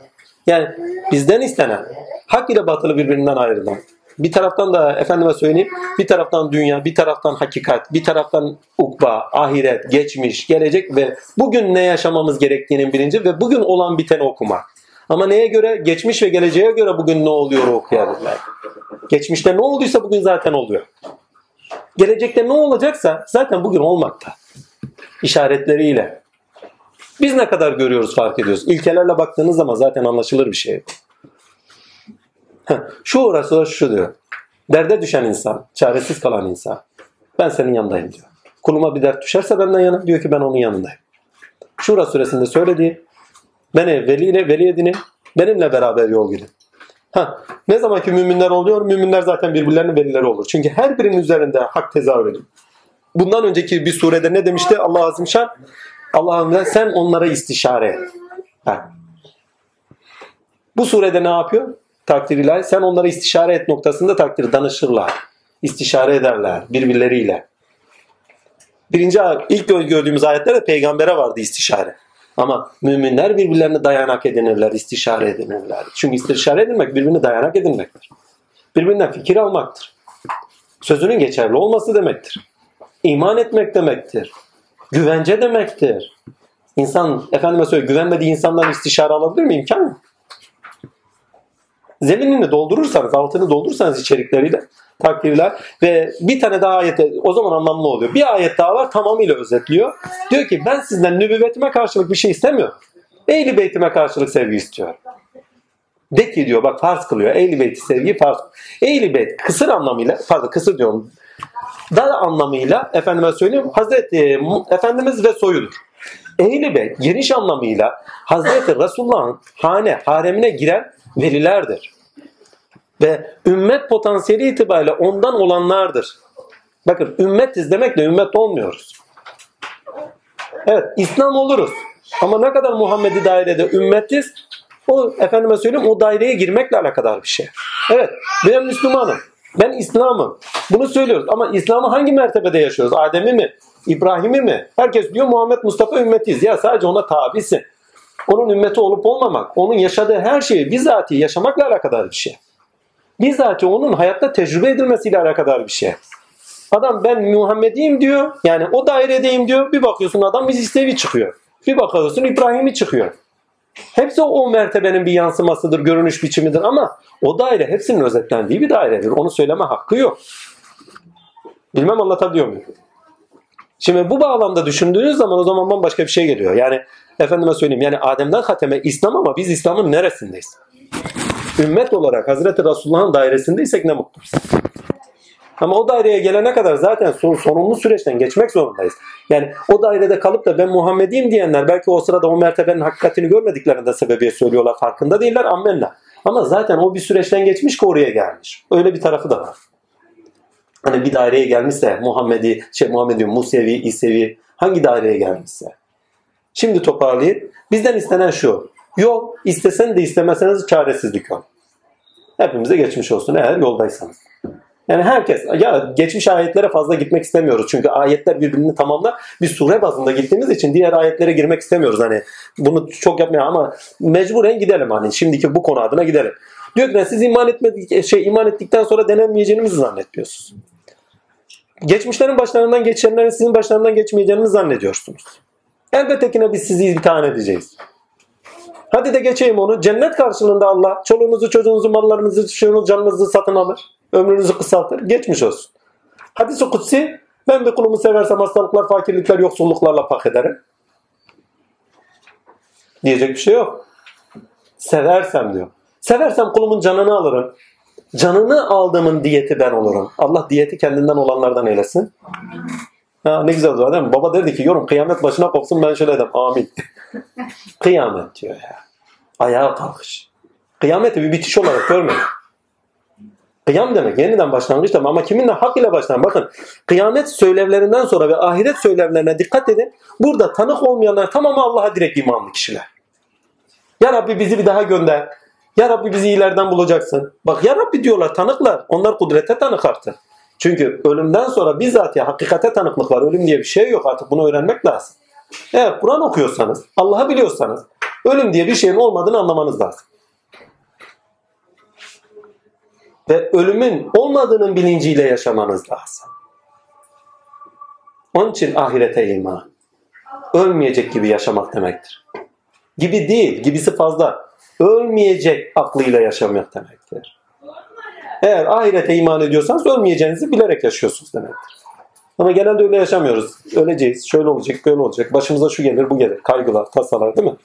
Yani bizden istenen hak ile batılı birbirinden ayrılan. Bir taraftan da efendime söyleyeyim bir taraftan dünya, bir taraftan hakikat, bir taraftan ukba, ahiret, geçmiş, gelecek ve bugün ne yaşamamız gerektiğinin bilinci ve bugün olan biteni okumak. Ama neye göre? Geçmiş ve geleceğe göre bugün ne oluyor okuyabilirler. Geçmişte ne olduysa bugün zaten oluyor. Gelecekte ne olacaksa zaten bugün olmakta. İşaretleriyle. Biz ne kadar görüyoruz fark ediyoruz. İlkelerle baktığınız zaman zaten anlaşılır bir şey. Şu orası şu diyor. Derde düşen insan, çaresiz kalan insan. Ben senin yanındayım diyor. Kuluma bir dert düşerse benden yana diyor ki ben onun yanındayım. Şura suresinde söylediği beni veliyle veli edinin benimle beraber yol gidin. Ha, ne zaman ki müminler oluyor, müminler zaten birbirlerinin velileri olur. Çünkü her birinin üzerinde hak tezahür ediyor. Bundan önceki bir surede ne demişti Allah Azimşan? Allah'ım sen onlara istişare et. Ha. Bu surede ne yapıyor? Takdir ilahi. Sen onlara istişare et noktasında takdir danışırlar. İstişare ederler birbirleriyle. Birinci ilk gö- gördüğümüz ayetlerde peygambere vardı istişare. Ama müminler birbirlerine dayanak edinirler, istişare edinirler. Çünkü istişare edinmek birbirine dayanak edinmektir. Birbirinden fikir almaktır. Sözünün geçerli olması demektir. İman etmek demektir. Güvence demektir. İnsan, efendime söyle güvenmediği insandan istişare alabilir mi? İmkan yok. Zeminini doldurursanız, altını doldurursanız içerikleriyle takdirler ve bir tane daha ayet o zaman anlamlı oluyor. Bir ayet daha var tamamıyla özetliyor. Diyor ki ben sizden nübüvvetime karşılık bir şey istemiyorum. Ehli beytime karşılık sevgi istiyorum. De ki diyor bak farz kılıyor. Ehli beyti sevgi farz. Ehli beyt kısır anlamıyla pardon kısır diyorum. Dar anlamıyla efendime söyleyeyim Hazreti Mu- Efendimiz ve soyudur. Ehli beyt geniş anlamıyla Hazreti Resulullah'ın hane, haremine giren velilerdir. Ve ümmet potansiyeli itibariyle ondan olanlardır. Bakın ümmetiz demekle ümmet olmuyoruz. Evet İslam oluruz. Ama ne kadar Muhammedi dairede ümmetiz o efendime söyleyeyim o daireye girmekle alakadar bir şey. Evet ben Müslümanım. Ben İslam'ım. Bunu söylüyoruz ama İslam'ı hangi mertebede yaşıyoruz? Adem'i mi? İbrahim'i mi? Herkes diyor Muhammed Mustafa ümmetiyiz. Ya sadece ona tabisin. Onun ümmeti olup olmamak, onun yaşadığı her şeyi bizatihi yaşamakla alakadar bir şey. Bizatihi onun hayatta tecrübe edilmesiyle alakadar bir şey. Adam ben Muhammediyim diyor. Yani o dairedeyim diyor. Bir bakıyorsun adam İsevi çıkıyor. Bir bakıyorsun İbrahim'i çıkıyor. Hepsi o mertebenin bir yansımasıdır, görünüş biçimidir ama o daire hepsinin özetlendiği bir dairedir. Onu söyleme hakkı yok. Bilmem anlatabiliyor muyum? Şimdi bu bağlamda düşündüğünüz zaman o zaman bambaşka bir şey geliyor. Yani efendime söyleyeyim yani Adem'den Hatem'e İslam ama biz İslam'ın neresindeyiz? Ümmet olarak Hazreti Resulullah'ın dairesindeysek ne mutlu. Ama o daireye gelene kadar zaten son, sorumlu süreçten geçmek zorundayız. Yani o dairede kalıp da ben Muhammediyim diyenler belki o sırada o mertebenin hakikatini görmediklerinde sebebiye söylüyorlar. Farkında değiller ammenna. Ama zaten o bir süreçten geçmiş ki oraya gelmiş. Öyle bir tarafı da var. Hani bir daireye gelmişse Muhammedi, şey Muhammedi, Musevi, İsevi hangi daireye gelmişse. Şimdi toparlayayım. Bizden istenen şu. Yol istesen de istemeseniz çaresizlik yol. Hepimize geçmiş olsun eğer yoldaysanız. Yani herkes ya geçmiş ayetlere fazla gitmek istemiyoruz. Çünkü ayetler birbirini tamamlar. Biz sure bazında gittiğimiz için diğer ayetlere girmek istemiyoruz. Hani bunu çok yapmıyor ama mecburen gidelim hani şimdiki bu konu adına gidelim. Diyor ki ben siz iman etmedik şey iman ettikten sonra denenmeyeceğinizi zannediyorsunuz. Geçmişlerin başlarından geçenlerin sizin başlarından geçmeyeceğini zannediyorsunuz. Elbette ki biz sizi imtihan edeceğiz. Hadi de geçeyim onu. Cennet karşılığında Allah çoluğunuzu, çocuğunuzu, mallarınızı, şuyunuzu, canınızı satın alır. Ömrünüzü kısaltır. Geçmiş olsun. Hadis-i kutsi ben bir kulumu seversem hastalıklar, fakirlikler, yoksulluklarla pak ederim. Diyecek bir şey yok. Seversem diyor. Seversem kulumun canını alırım. Canını aldığımın diyeti ben olurum. Allah diyeti kendinden olanlardan eylesin. Ha, ne güzel dua değil mi? Baba derdi ki yorum kıyamet başına kopsun ben şöyle dedim. Amin. kıyamet diyor ya. Ayağa kalkış. Kıyameti bir bitiş olarak görmeyin. Kıyam demek yeniden başlangıç demek ama kiminle hak ile başlayan bakın kıyamet söylevlerinden sonra ve ahiret söylevlerine dikkat edin. Burada tanık olmayanlar tamamı Allah'a direkt imanlı kişiler. Ya Rabbi bizi bir daha gönder. Ya Rabbi bizi ileriden bulacaksın. Bak Ya Rabbi diyorlar tanıklar. Onlar kudrete tanık artık. Çünkü ölümden sonra bizzat ya hakikate tanıklık var. Ölüm diye bir şey yok artık bunu öğrenmek lazım. Eğer Kur'an okuyorsanız, Allah'ı biliyorsanız ölüm diye bir şeyin olmadığını anlamanız lazım. Ve ölümün olmadığının bilinciyle yaşamanız lazım. Onun için ahirete iman. Ölmeyecek gibi yaşamak demektir. Gibi değil, gibisi fazla. Ölmeyecek aklıyla yaşamak demektir. Eğer ahirete iman ediyorsanız ölmeyeceğinizi bilerek yaşıyorsunuz demektir. Ama genelde öyle yaşamıyoruz. Öleceğiz, şöyle olacak, böyle olacak. Başımıza şu gelir, bu gelir. Kaygılar, tasalar değil mi?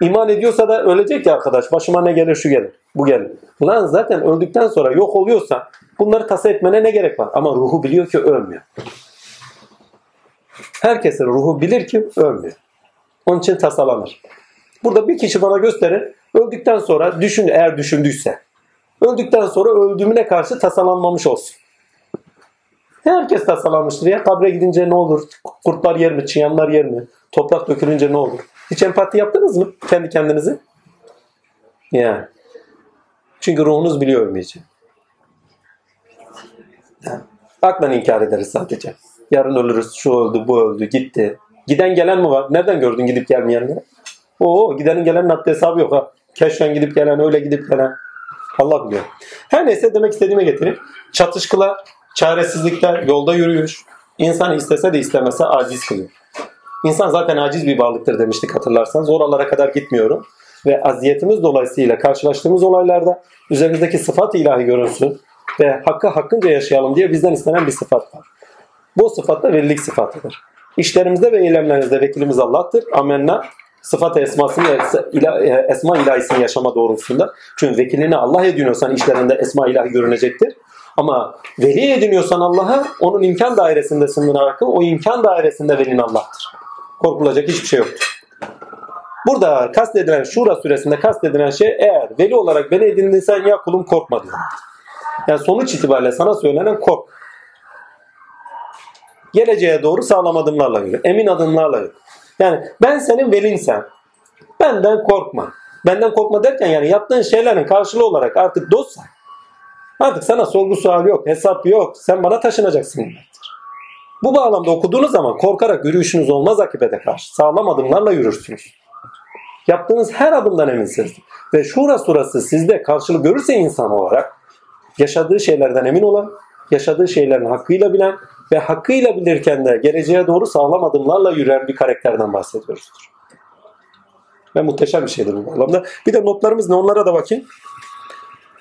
İman ediyorsa da ölecek ya arkadaş. Başıma ne gelir, şu gelir, bu gelir. Lan zaten öldükten sonra yok oluyorsa bunları tasa etmene ne gerek var? Ama ruhu biliyor ki ölmüyor. Herkesin ruhu bilir ki ölmüyor. Onun için tasalanır. Burada bir kişi bana gösterin. Öldükten sonra düşün eğer düşündüyse. Öldükten sonra öldüğümüne karşı tasalanmamış olsun. Herkes tasalanmıştır ya. Kabre gidince ne olur? Kurtlar yer mi? Çıyanlar yer mi? Toprak dökülünce ne olur? Hiç empati yaptınız mı kendi kendinizi? Yani. Çünkü ruhunuz biliyor ölmeyeceği. Yani. Aklen inkar ederiz sadece. Yarın ölürüz, şu öldü, bu öldü, gitti. Giden gelen mi var? Nereden gördün gidip gelmeyenleri? Oo, gidenin gelenin haddi hesabı yok ha. Keşfen gidip gelen, öyle gidip gelen. Allah biliyor. Her neyse demek istediğime getireyim. Çatışkılar, çaresizlikler, yolda yürüyüş. İnsan istese de istemese aciz kılıyor. İnsan zaten aciz bir varlıktır demiştik hatırlarsanız. Oralara kadar gitmiyorum. Ve aziyetimiz dolayısıyla karşılaştığımız olaylarda üzerimizdeki sıfat ilahi görünsün ve hakkı hakkınca yaşayalım diye bizden istenen bir sıfat var. Bu sıfat da velilik sıfatıdır. İşlerimizde ve eylemlerimizde vekilimiz Allah'tır. Amenna. Sıfat esmasını, e, esma ilahisini yaşama doğrultusunda. Çünkü vekilini Allah ediniyorsan işlerinde esma ilahi görünecektir. Ama veli ediniyorsan Allah'a onun imkan dairesinde sınırarak o imkan dairesinde velin Allah'tır. Korkulacak hiçbir şey yoktur. Burada kastedilen Şura suresinde kastedilen şey eğer veli olarak beni edindiysen ya kulum korkma diyor. Yani sonuç itibariyle sana söylenen kork. Geleceğe doğru sağlam adımlarla yürü. Emin adımlarla yürü. Yani ben senin velinsem benden korkma. Benden korkma derken yani yaptığın şeylerin karşılığı olarak artık dostsan artık sana sorgu sual yok, hesap yok. Sen bana taşınacaksın demektir. Bu bağlamda okuduğunuz zaman korkarak yürüyüşünüz olmaz akibete karşı. Sağlam adımlarla yürürsünüz. Yaptığınız her adımdan eminsiniz. Ve Şura surası sizde karşılık görürse insan olarak yaşadığı şeylerden emin olan, yaşadığı şeylerin hakkıyla bilen ve hakkıyla bilirken de geleceğe doğru sağlam adımlarla yürüyen bir karakterden bahsediyoruzdur. Ve muhteşem bir şeydir bu anlamda. Bir de notlarımız ne onlara da bakayım.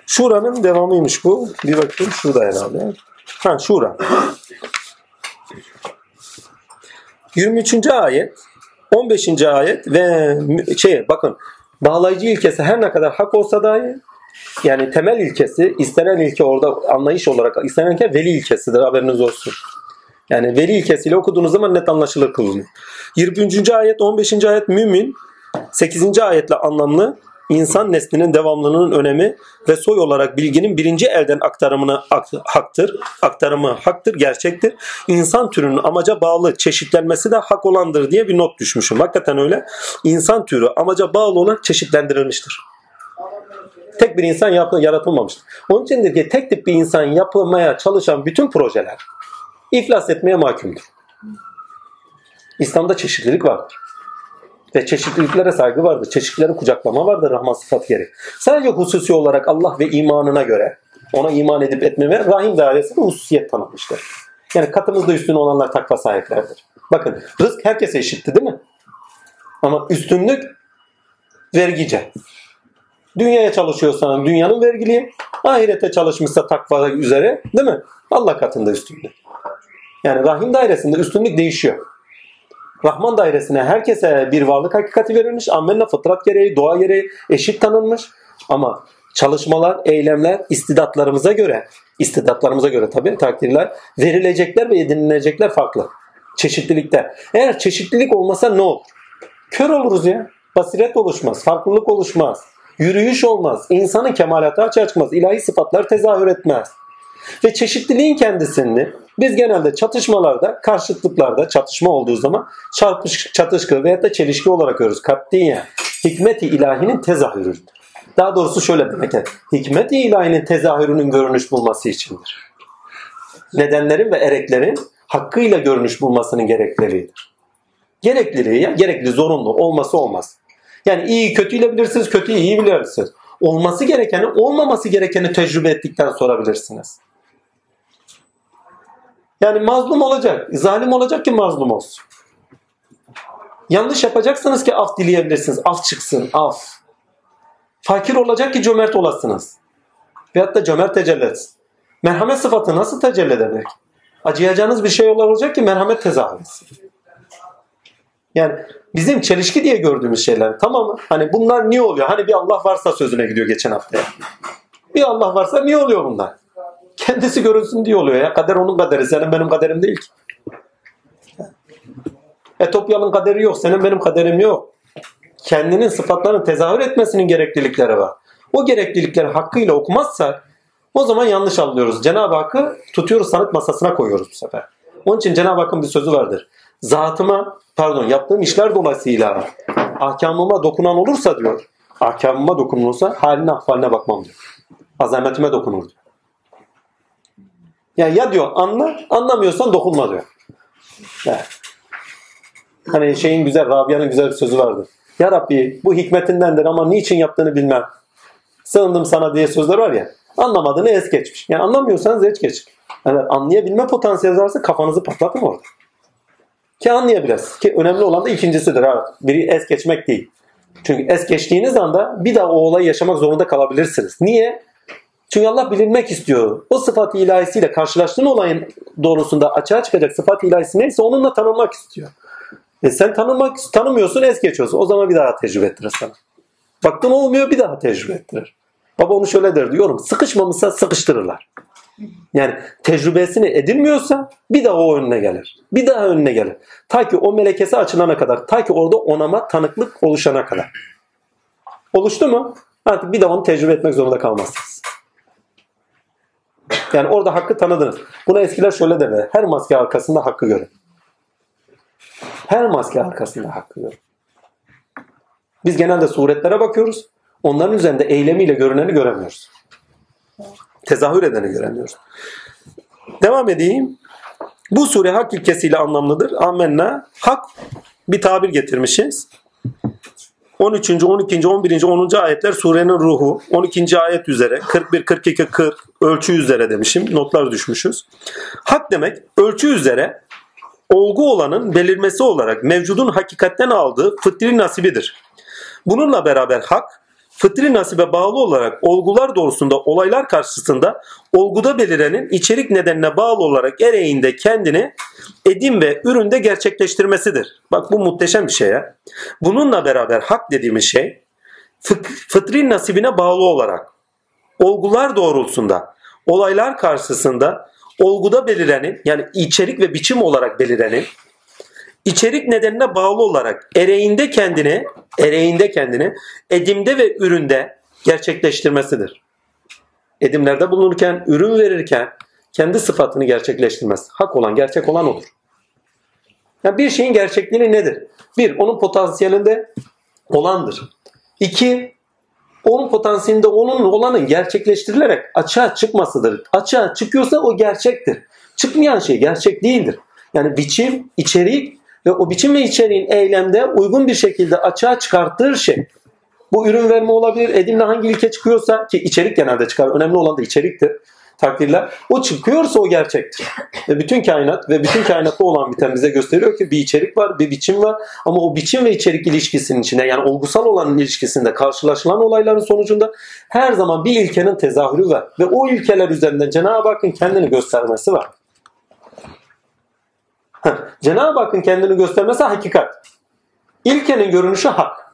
Şura'nın devamıymış bu. Bir bakayım şurada herhalde. Ha Şura. 23. ayet 15. ayet ve şey bakın bağlayıcı ilkesi her ne kadar hak olsa dahi yani temel ilkesi istenen ilke orada anlayış olarak istenen ilke veli ilkesidir haberiniz olsun. Yani veli ilkesiyle okuduğunuz zaman net anlaşılır kılınıyor. 23. ayet 15. ayet mümin 8. ayetle anlamlı insan neslinin devamlılığının önemi ve soy olarak bilginin birinci elden aktarımını ak- haktır. Aktarımı haktır, gerçektir. İnsan türünün amaca bağlı çeşitlenmesi de hak olandır diye bir not düşmüşüm. Hakikaten öyle. İnsan türü amaca bağlı olarak çeşitlendirilmiştir. Tek bir insan yapı, yaratılmamıştır. Onun içindir ki tek tip bir insan yapılmaya çalışan bütün projeler iflas etmeye mahkumdur. İslam'da çeşitlilik vardır. Ve çeşitliliklere saygı vardır. Çeşitlileri kucaklama vardır Rahman sıfatı gereği. Sadece hususi olarak Allah ve imanına göre ona iman edip etmeme rahim dairesinde hususiyet tanımıştır. Yani katımızda üstün olanlar takva sahiplerdir. Bakın rızk herkese eşitti değil mi? Ama üstünlük vergice. Dünyaya çalışıyorsan dünyanın vergiliği, ahirete çalışmışsa takva üzere değil mi? Allah katında üstünlük. Yani rahim dairesinde üstünlük değişiyor. Rahman dairesine herkese bir varlık hakikati verilmiş. Ammenna fıtrat gereği, doğa gereği eşit tanınmış. Ama çalışmalar, eylemler istidatlarımıza göre, istidatlarımıza göre tabii takdirler, verilecekler ve edinilecekler farklı. Çeşitlilikte. Eğer çeşitlilik olmasa ne olur? Kör oluruz ya. Basiret oluşmaz, farklılık oluşmaz. Yürüyüş olmaz. insanın kemalatı açığa çıkmaz. ilahi sıfatlar tezahür etmez. Ve çeşitliliğin kendisini biz genelde çatışmalarda, karşıtlıklarda çatışma olduğu zaman çarpış, çatışkı veyahut da çelişki olarak görürüz. Katiyen hikmet-i ilahinin tezahürüdür. Daha doğrusu şöyle demek ki hikmet-i ilahinin tezahürünün görünüş bulması içindir. Nedenlerin ve ereklerin hakkıyla görünüş bulmasının gerekliliğidir. Gerekliliği, ya, gerekli, zorunlu, olması olmaz. Yani iyi kötüyle bilirsiniz, kötüyü iyi bilirsiniz. Olması gerekeni, olmaması gerekeni tecrübe ettikten sonra bilirsiniz. Yani mazlum olacak. Zalim olacak ki mazlum olsun. Yanlış yapacaksınız ki af dileyebilirsiniz. Af çıksın. Af. Fakir olacak ki cömert olasınız. Veyahut da cömert tecelli etsin. Merhamet sıfatı nasıl tecelli edebilir? Acıyacağınız bir şey olacak ki merhamet tezahür etsin. Yani bizim çelişki diye gördüğümüz şeyler tamam mı? Hani bunlar niye oluyor? Hani bir Allah varsa sözüne gidiyor geçen haftaya. Bir Allah varsa niye oluyor bunlar? Kendisi görünsün diye oluyor ya. Kader onun kaderi. Senin benim kaderim değil ki. Etopyalı'nın kaderi yok. Senin benim kaderim yok. Kendinin sıfatlarını tezahür etmesinin gereklilikleri var. O gereklilikleri hakkıyla okumazsak o zaman yanlış anlıyoruz. Cenab-ı Hakk'ı tutuyoruz sanık masasına koyuyoruz bu sefer. Onun için Cenab-ı Hakk'ın bir sözü vardır. Zatıma, pardon yaptığım işler dolayısıyla ahkamıma dokunan olursa diyor, ahkamıma dokunulursa haline ahvaline bakmam diyor. Azametime dokunur diyor. Yani ya diyor anla, anlamıyorsan dokunma diyor. Evet. Hani şeyin güzel, Rabia'nın güzel bir sözü vardı. Ya Rabbi bu hikmetindendir ama niçin yaptığını bilmem. Sığındım sana diye sözler var ya. Anlamadığını es geçmiş. Yani anlamıyorsanız es geç. Yani anlayabilme potansiyeli varsa kafanızı patlatın orada. Ki anlayabiliriz. Ki önemli olan da ikincisidir. Ha. Biri es geçmek değil. Çünkü es geçtiğiniz anda bir daha o olayı yaşamak zorunda kalabilirsiniz. Niye? Çünkü Allah bilinmek istiyor. O sıfat ilahisiyle karşılaştığın olayın doğrusunda açığa çıkacak sıfat ilahisi neyse onunla tanınmak istiyor. E sen tanımak tanımıyorsun es geçiyorsun. O zaman bir daha tecrübe ettirir sana. Baktın olmuyor bir daha tecrübe ettirir. Baba onu şöyle der diyorum. Sıkışmamışsa sıkıştırırlar. Yani tecrübesini edinmiyorsa bir daha o önüne gelir. Bir daha önüne gelir. Ta ki o melekesi açılana kadar. Ta ki orada onama tanıklık oluşana kadar. Oluştu mu? Artık bir daha onu tecrübe etmek zorunda kalmazsınız. Yani orada hakkı tanıdınız. Buna eskiler şöyle derler. Her maske arkasında hakkı görün. Her maske arkasında hakkı görün. Biz genelde suretlere bakıyoruz. Onların üzerinde eylemiyle görüneni göremiyoruz. Tezahür edeni göremiyoruz. Devam edeyim. Bu sure hak ilkesiyle anlamlıdır. Amenna. Hak bir tabir getirmişiz. 13. 12. 11. 10. ayetler surenin ruhu. 12. ayet üzere 41, 42, 40 ölçü üzere demişim. Notlar düşmüşüz. Hak demek ölçü üzere olgu olanın belirmesi olarak mevcudun hakikatten aldığı fıtri nasibidir. Bununla beraber hak fıtri nasibe bağlı olarak olgular doğrusunda olaylar karşısında olguda belirenin içerik nedenine bağlı olarak ereğinde kendini edim ve üründe gerçekleştirmesidir. Bak bu muhteşem bir şey ya. Bununla beraber hak dediğimiz şey fıtri nasibine bağlı olarak olgular doğrultusunda olaylar karşısında olguda belirenin yani içerik ve biçim olarak belirenin içerik nedenine bağlı olarak ereğinde kendini ereğinde kendini edimde ve üründe gerçekleştirmesidir. Edimlerde bulunurken, ürün verirken kendi sıfatını gerçekleştirmez. Hak olan, gerçek olan odur. Yani bir şeyin gerçekliği nedir? Bir, onun potansiyelinde olandır. İki, onun potansiyelinde onun olanın gerçekleştirilerek açığa çıkmasıdır. Açığa çıkıyorsa o gerçektir. Çıkmayan şey gerçek değildir. Yani biçim, içerik ve o biçim ve içeriğin eylemde uygun bir şekilde açığa çıkarttığı şey. Bu ürün verme olabilir. Edimle hangi ilke çıkıyorsa ki içerik genelde çıkar. Önemli olan da içeriktir. Takdirler. O çıkıyorsa o gerçektir. Ve bütün kainat ve bütün kainatta olan biten bize gösteriyor ki bir içerik var, bir biçim var. Ama o biçim ve içerik ilişkisinin içinde yani olgusal olan ilişkisinde karşılaşılan olayların sonucunda her zaman bir ilkenin tezahürü var. Ve o ilkeler üzerinden Cenab-ı Hakk'ın kendini göstermesi var. Cenab-ı Hakk'ın kendini göstermesi hakikat. İlkenin görünüşü hak.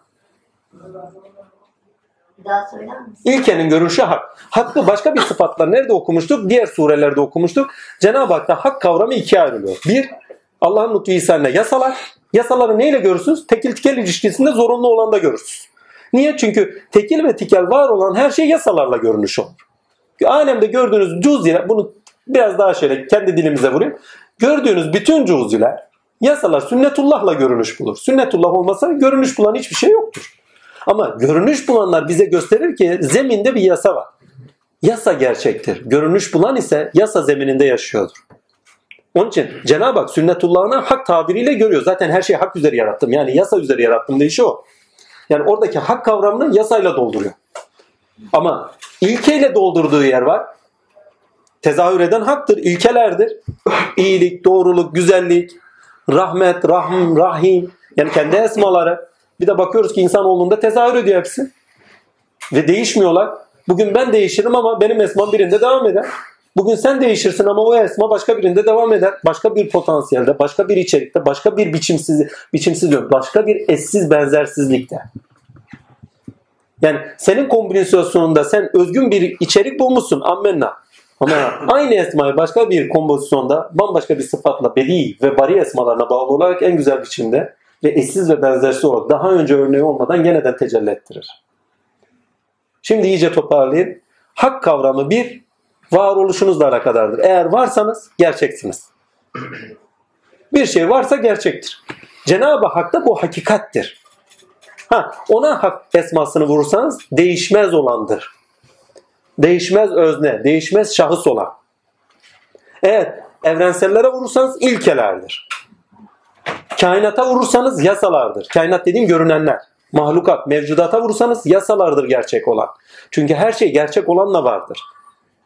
İlkenin görünüşü hak. Hakkı başka bir sıfatla nerede okumuştuk? Diğer surelerde okumuştuk. Cenab-ı Hak'ta hak kavramı ikiye ayrılıyor. Bir, Allah'ın lütfu ihsanına yasalar. Yasaları neyle görürsünüz? Tekil tikel ilişkisinde zorunlu olan da görürsünüz. Niye? Çünkü tekil ve tikel var olan her şey yasalarla görünüş olur. Alemde gördüğünüz cüz'iler, bunu biraz daha şöyle kendi dilimize vurayım. Gördüğünüz bütün cüz'iler, yasalar sünnetullahla görünüş bulur. Sünnetullah olmasa görünüş bulan hiçbir şey yoktur. Ama görünüş bulanlar bize gösterir ki zeminde bir yasa var. Yasa gerçektir. Görünüş bulan ise yasa zemininde yaşıyordur. Onun için Cenab-ı Hak sünnetullahını hak tabiriyle görüyor. Zaten her şeyi hak üzere yarattım. Yani yasa üzere yarattım deyişi o. Yani oradaki hak kavramını yasayla dolduruyor. Ama ilkeyle doldurduğu yer var. Tezahür eden haktır, ilkelerdir. İyilik, doğruluk, güzellik, rahmet, rahm, rahim. Yani kendi esmaları. Bir de bakıyoruz ki insanoğlunda tezahür ediyor hepsi. Ve değişmiyorlar. Bugün ben değişirim ama benim esmam birinde devam eder. Bugün sen değişirsin ama o esma başka birinde devam eder. Başka bir potansiyelde, başka bir içerikte, başka bir biçimsiz, biçimsiz diyorum, başka bir eşsiz benzersizlikte. Yani senin kombinasyonunda sen özgün bir içerik bulmuşsun. Ammenna. Ama aynı esmayı başka bir kompozisyonda bambaşka bir sıfatla bedi ve bari esmalarına bağlı olarak en güzel biçimde ve eşsiz ve benzersiz olarak daha önce örneği olmadan yeniden tecelli ettirir. Şimdi iyice toparlayayım. Hak kavramı bir, varoluşunuzla alakadardır. Eğer varsanız gerçeksiniz. Bir şey varsa gerçektir. Cenab-ı Hak da bu hakikattir. Ha, ona hak esmasını vurursanız değişmez olandır. Değişmez özne, değişmez şahıs olan. Evet, evrensellere vurursanız ilkelerdir. Kainata vurursanız yasalardır. Kainat dediğim görünenler. Mahlukat, mevcudata vurursanız yasalardır gerçek olan. Çünkü her şey gerçek olanla vardır.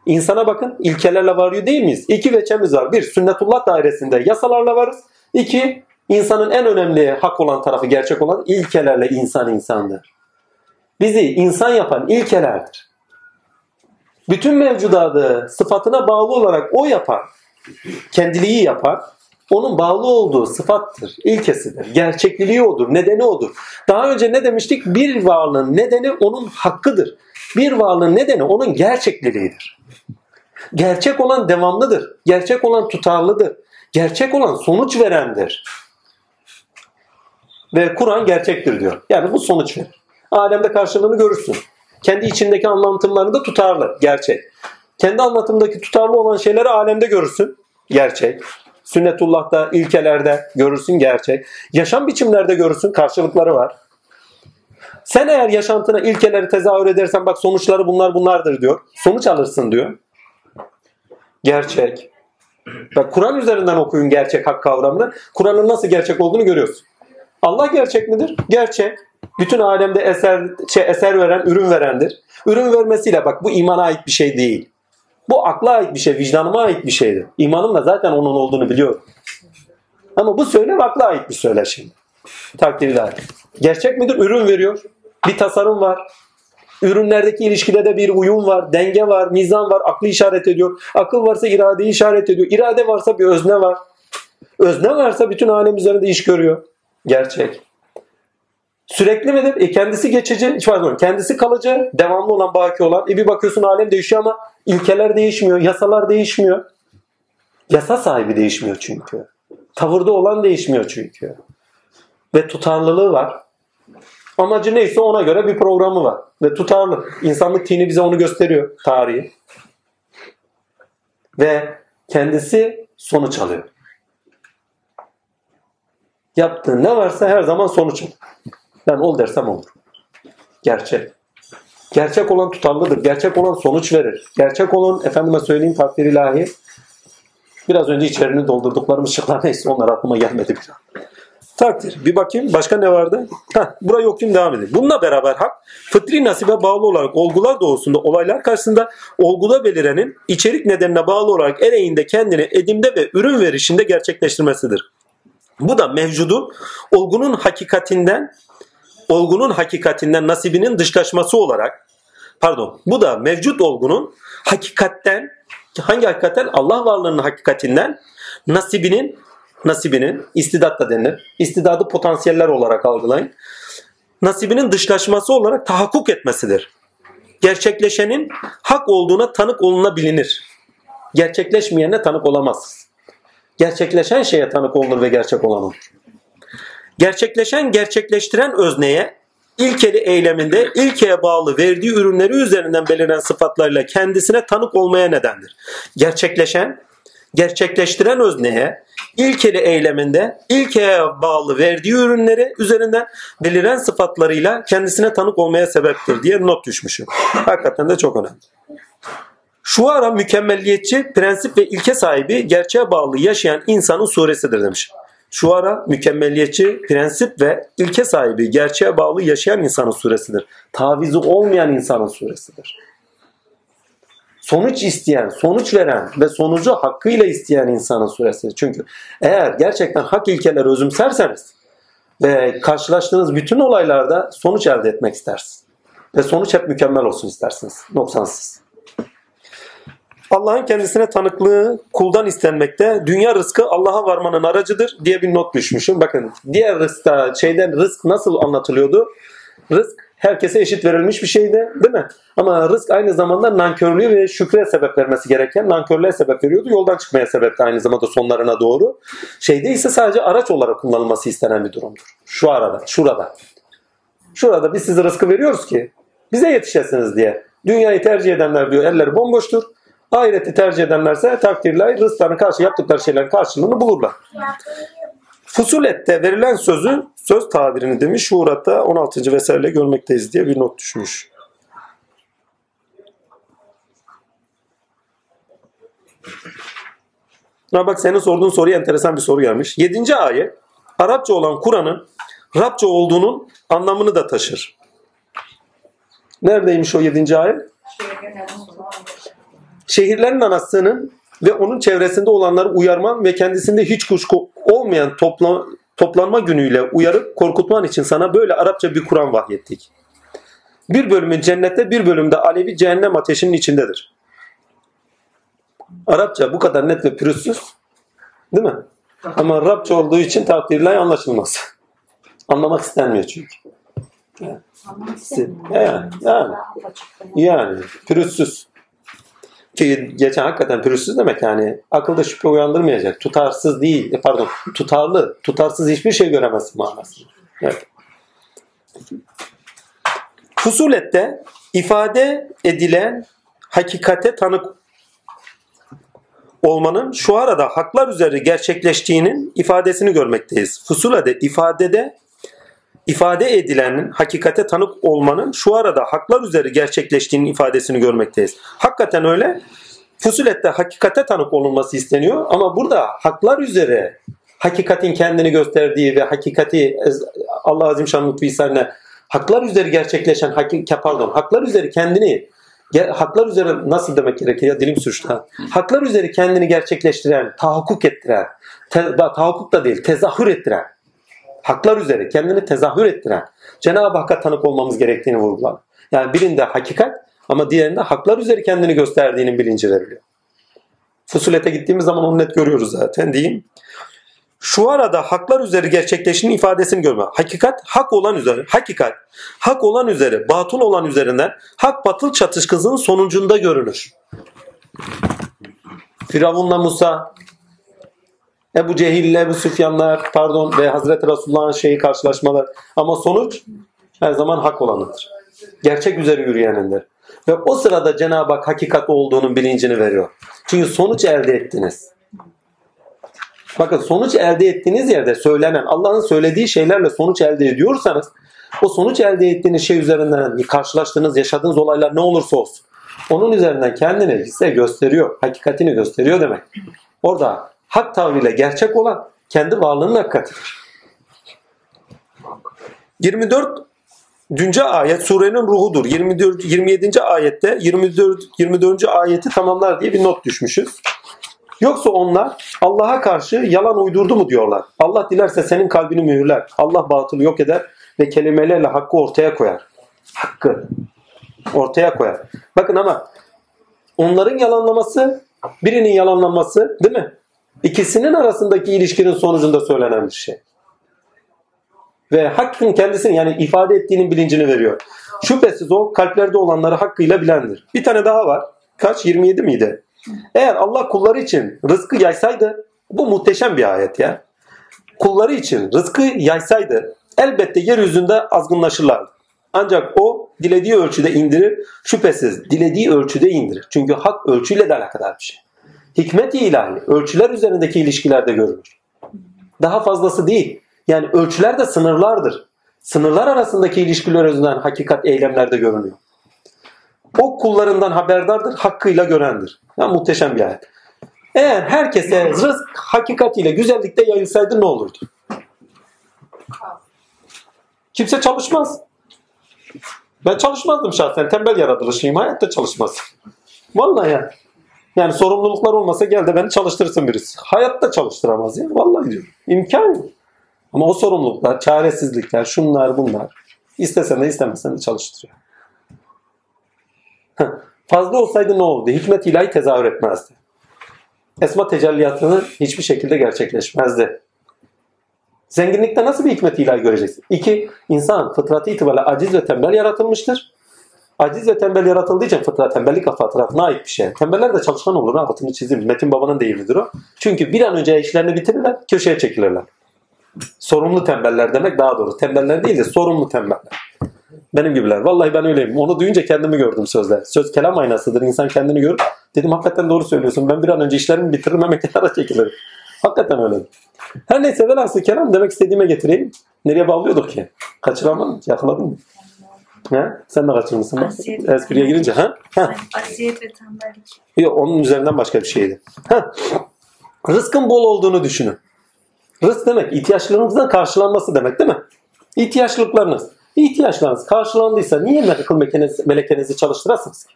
İnsana bakın ilkelerle varıyor değil miyiz? İki veçemiz var. Bir, sünnetullah dairesinde yasalarla varız. İki, insanın en önemli hak olan tarafı gerçek olan ilkelerle insan insandır. Bizi insan yapan ilkelerdir. Bütün mevcudatı sıfatına bağlı olarak o yapar. Kendiliği yapar. Onun bağlı olduğu sıfattır, ilkesidir. Gerçekliliği odur, nedeni odur. Daha önce ne demiştik? Bir varlığın nedeni onun hakkıdır. Bir varlığın nedeni onun gerçekliliğidir. Gerçek olan devamlıdır. Gerçek olan tutarlıdır. Gerçek olan sonuç verendir. Ve Kur'an gerçektir diyor. Yani bu sonuç verir. Alemde karşılığını görürsün. Kendi içindeki anlatımlarında tutarlı, gerçek. Kendi anlatımdaki tutarlı olan şeyleri alemde görürsün, gerçek. Sünnetullah'ta, ilkelerde görürsün, gerçek. Yaşam biçimlerde görürsün, karşılıkları var. Sen eğer yaşantına ilkeleri tezahür edersen bak sonuçları bunlar bunlardır diyor. Sonuç alırsın diyor. Gerçek. Bak Kur'an üzerinden okuyun gerçek hak kavramını. Kur'an'ın nasıl gerçek olduğunu görüyorsun. Allah gerçek midir? Gerçek. Bütün alemde eser şey, eser veren, ürün verendir. Ürün vermesiyle bak bu imana ait bir şey değil. Bu akla ait bir şey, vicdanıma ait bir şeydir. İmanım da zaten onun olduğunu biliyorum. Ama bu söylem akla ait bir söyleşim. Takdir ilahi. Gerçek midir? Ürün veriyor. Bir tasarım var. Ürünlerdeki ilişkide de bir uyum var, denge var, mizan var, aklı işaret ediyor. Akıl varsa iradeyi işaret ediyor. İrade varsa bir özne var. Özne varsa bütün alem üzerinde iş görüyor. Gerçek. Sürekli midir? E kendisi geçici, pardon, kendisi kalıcı, devamlı olan, baki olan. E bir bakıyorsun alem değişiyor ama ilkeler değişmiyor, yasalar değişmiyor. Yasa sahibi değişmiyor çünkü. Tavırda olan değişmiyor çünkü. Ve tutarlılığı var. Amacı neyse ona göre bir programı var. Ve tutarlı. İnsanlık tini bize onu gösteriyor. Tarihi. Ve kendisi sonuç alıyor. Yaptığı ne varsa her zaman sonuç alır. Ben ol dersem olur. Gerçek. Gerçek olan tutarlıdır. Gerçek olan sonuç verir. Gerçek olan efendime söyleyeyim takdir ilahi. Biraz önce içerini doldurduklarımız şıklar neyse onlar aklıma gelmedi bir an. Takdir. Bir bakayım başka ne vardı? Heh, burayı okuyayım devam edeyim. Bununla beraber hak fıtri nasibe bağlı olarak olgular doğusunda olaylar karşısında olguda belirenin içerik nedenine bağlı olarak ereğinde kendini edimde ve ürün verişinde gerçekleştirmesidir. Bu da mevcudu olgunun hakikatinden olgunun hakikatinden nasibinin dışlaşması olarak pardon bu da mevcut olgunun hakikatten hangi hakikatten Allah varlığının hakikatinden nasibinin nasibinin istidat da denilir. İstidadı potansiyeller olarak algılayın. Nasibinin dışlaşması olarak tahakkuk etmesidir. Gerçekleşenin hak olduğuna tanık olunabilir. Gerçekleşmeyene tanık olamaz. Gerçekleşen şeye tanık olunur ve gerçek olan olur. Gerçekleşen gerçekleştiren özneye ilkeli eyleminde ilkeye bağlı verdiği ürünleri üzerinden belirlen sıfatlarıyla kendisine tanık olmaya nedendir. Gerçekleşen gerçekleştiren özneye ilkeli eyleminde ilkeye bağlı verdiği ürünleri üzerinden beliren sıfatlarıyla kendisine tanık olmaya sebeptir diye not düşmüşüm. Hakikaten de çok önemli. Şu ara mükemmelliyetçi, prensip ve ilke sahibi, gerçeğe bağlı yaşayan insanın suresidir demiş. Şu ara mükemmelliyetçi, prensip ve ilke sahibi, gerçeğe bağlı yaşayan insanın suresidir. Tavizi olmayan insanın suresidir. Sonuç isteyen, sonuç veren ve sonucu hakkıyla isteyen insanın suresidir. Çünkü eğer gerçekten hak ilkeleri özümserseniz ve karşılaştığınız bütün olaylarda sonuç elde etmek istersiniz. Ve sonuç hep mükemmel olsun istersiniz. Noksansız. Allah'ın kendisine tanıklığı kuldan istenmekte. Dünya rızkı Allah'a varmanın aracıdır diye bir not düşmüşüm. Bakın diğer rızkta şeyden rızk nasıl anlatılıyordu? Rızk herkese eşit verilmiş bir şeydi değil mi? Ama rızk aynı zamanda nankörlüğü ve şükre sebep vermesi gereken nankörlüğe sebep veriyordu. Yoldan çıkmaya sebepti aynı zamanda sonlarına doğru. Şeyde ise sadece araç olarak kullanılması istenen bir durumdur. Şu arada, şurada. Şurada biz size rızkı veriyoruz ki bize yetişesiniz diye. Dünyayı tercih edenler diyor elleri bomboştur. Ahireti tercih edenlerse takdirle rızklarını karşı yaptıkları şeylerin karşılığını bulurlar. Fusulette verilen sözü söz tabirini demiş. Şurat'ta 16. vesaireyle görmekteyiz diye bir not düşmüş. Ha bak senin sorduğun soruya enteresan bir soru gelmiş. 7. ayet Arapça olan Kur'an'ın Rabça olduğunun anlamını da taşır. Neredeymiş o 7. ayet? Şehirlerin anasının ve onun çevresinde olanları uyarman ve kendisinde hiç kuşku olmayan topla, toplanma günüyle uyarıp korkutman için sana böyle Arapça bir Kur'an vahyettik. Bir bölümü cennette bir bölümde alevi cehennem ateşinin içindedir. Arapça bu kadar net ve pürüzsüz değil mi? Ama Rabça olduğu için takdirle anlaşılmaz. Anlamak istenmiyor çünkü. Yani, yani, yani, yani pürüzsüz. Ki geçen hakikaten pürüzsüz demek yani akılda şüphe uyandırmayacak. Tutarsız değil, pardon tutarlı, tutarsız hiçbir şey göremezsin manasında. Evet. Fusulette ifade edilen hakikate tanık olmanın şu arada haklar üzere gerçekleştiğinin ifadesini görmekteyiz. Fusulede ifadede ifade edilenin hakikate tanık olmanın şu arada haklar üzere gerçekleştiğinin ifadesini görmekteyiz. Hakikaten öyle. Fusulette hakikate tanık olunması isteniyor ama burada haklar üzere hakikatin kendini gösterdiği ve hakikati Allah Azim Şan Lütfü haklar üzeri gerçekleşen hakik pardon haklar üzeri kendini haklar üzeri nasıl demek gerekiyor ya dilim sürçtü ha. Haklar üzeri kendini gerçekleştiren, tahakkuk ettiren, te, tahakkuk da değil, tezahür ettiren, haklar üzeri kendini tezahür ettiren Cenab-ı Hakk'a tanık olmamız gerektiğini vurgular. Yani birinde hakikat ama diğerinde haklar üzeri kendini gösterdiğinin bilinci veriliyor. Fusulete gittiğimiz zaman onu net görüyoruz zaten diyeyim. Şu arada haklar üzeri gerçekleşinin ifadesini görme. Hakikat hak olan üzere, hakikat hak olan üzere, batıl olan üzerinden hak batıl çatışkısının sonucunda görünür. Firavun'la Musa, Ebu Cehil'le Ebu Süfyanlar, pardon ve Hazreti Resulullah'ın şeyi karşılaşmalar. Ama sonuç her zaman hak olanıdır. Gerçek üzere yürüyenindir. Ve o sırada Cenab-ı Hak hakikat olduğunun bilincini veriyor. Çünkü sonuç elde ettiniz. Bakın sonuç elde ettiğiniz yerde söylenen Allah'ın söylediği şeylerle sonuç elde ediyorsanız o sonuç elde ettiğiniz şey üzerinden karşılaştığınız, yaşadığınız olaylar ne olursa olsun onun üzerinden kendini size gösteriyor. Hakikatini gösteriyor demek. Orada hak tavrıyla gerçek olan kendi varlığının hakikatidir. 24 Dünce ayet surenin ruhudur. 24 27. ayette 24 24. ayeti tamamlar diye bir not düşmüşüz. Yoksa onlar Allah'a karşı yalan uydurdu mu diyorlar. Allah dilerse senin kalbini mühürler. Allah batılı yok eder ve kelimelerle hakkı ortaya koyar. Hakkı ortaya koyar. Bakın ama onların yalanlaması birinin yalanlaması değil mi? İkisinin arasındaki ilişkinin sonucunda söylenen bir şey. Ve hakkın kendisini yani ifade ettiğinin bilincini veriyor. Şüphesiz o kalplerde olanları hakkıyla bilendir. Bir tane daha var. Kaç? 27 miydi? Eğer Allah kulları için rızkı yaysaydı bu muhteşem bir ayet ya. Kulları için rızkı yaysaydı elbette yeryüzünde azgınlaşırlardı. Ancak o dilediği ölçüde indirir. Şüphesiz dilediği ölçüde indirir. Çünkü hak ölçüyle de alakadar bir şey. Hikmet-i ilahi ölçüler üzerindeki ilişkilerde görülür. Daha fazlası değil. Yani ölçüler de sınırlardır. Sınırlar arasındaki ilişkiler yüzünden hakikat eylemlerde görünüyor. O kullarından haberdardır, hakkıyla görendir. Ya muhteşem bir ayet. Eğer herkese rızk hakikatiyle güzellikte yayılsaydı ne olurdu? Kimse çalışmaz. Ben çalışmazdım şahsen. Tembel yaratılışıyım. Hayatta çalışmaz. Vallahi ya. Yani sorumluluklar olmasa gel de beni çalıştırsın birisi. Hayatta çalıştıramaz ya. Vallahi diyorum. İmkan yok. Ama o sorumluluklar, çaresizlikler, şunlar bunlar. İstesen de istemesen de çalıştırıyor. Fazla olsaydı ne oldu? Hikmet ilahi tezahür etmezdi. Esma tecelliyatını hiçbir şekilde gerçekleşmezdi. Zenginlikte nasıl bir hikmet ilahi göreceksin? İki, insan fıtratı itibariyle aciz ve tembel yaratılmıştır. Aciz ve tembel yaratıldığı için fıtrat, tembellik fıtratına ait bir şey. Tembeller de çalışkan olur. Altını çizeyim. Metin Baba'nın deyimidir o. Çünkü bir an önce işlerini bitirirler, köşeye çekilirler. Sorumlu tembeller demek daha doğru. Tembeller değil de sorumlu tembeller. Benim gibiler. Vallahi ben öyleyim. Onu duyunca kendimi gördüm sözler. Söz kelam aynasıdır. İnsan kendini görür. Dedim hakikaten doğru söylüyorsun. Ben bir an önce işlerimi bitiririm hemen kenara çekilirim. Hakikaten öyle. Her neyse velhasıl kelam demek istediğime getireyim. Nereye bağlıyorduk ki? Kaçıramadın. Yakaladın mı? Ha? Sen de kaçırmışsın bak. Asiyet. Espriye girince. Ha? Ha. Aziyet ve tembellik. Yok onun üzerinden başka bir şeydi. Ha. Rızkın bol olduğunu düşünün. Rızk demek ihtiyaçlarınızdan karşılanması demek değil mi? İhtiyaçlıklarınız. İhtiyaçlarınız karşılandıysa niye akıl melekenizi, melekenizi çalıştırasınız ki?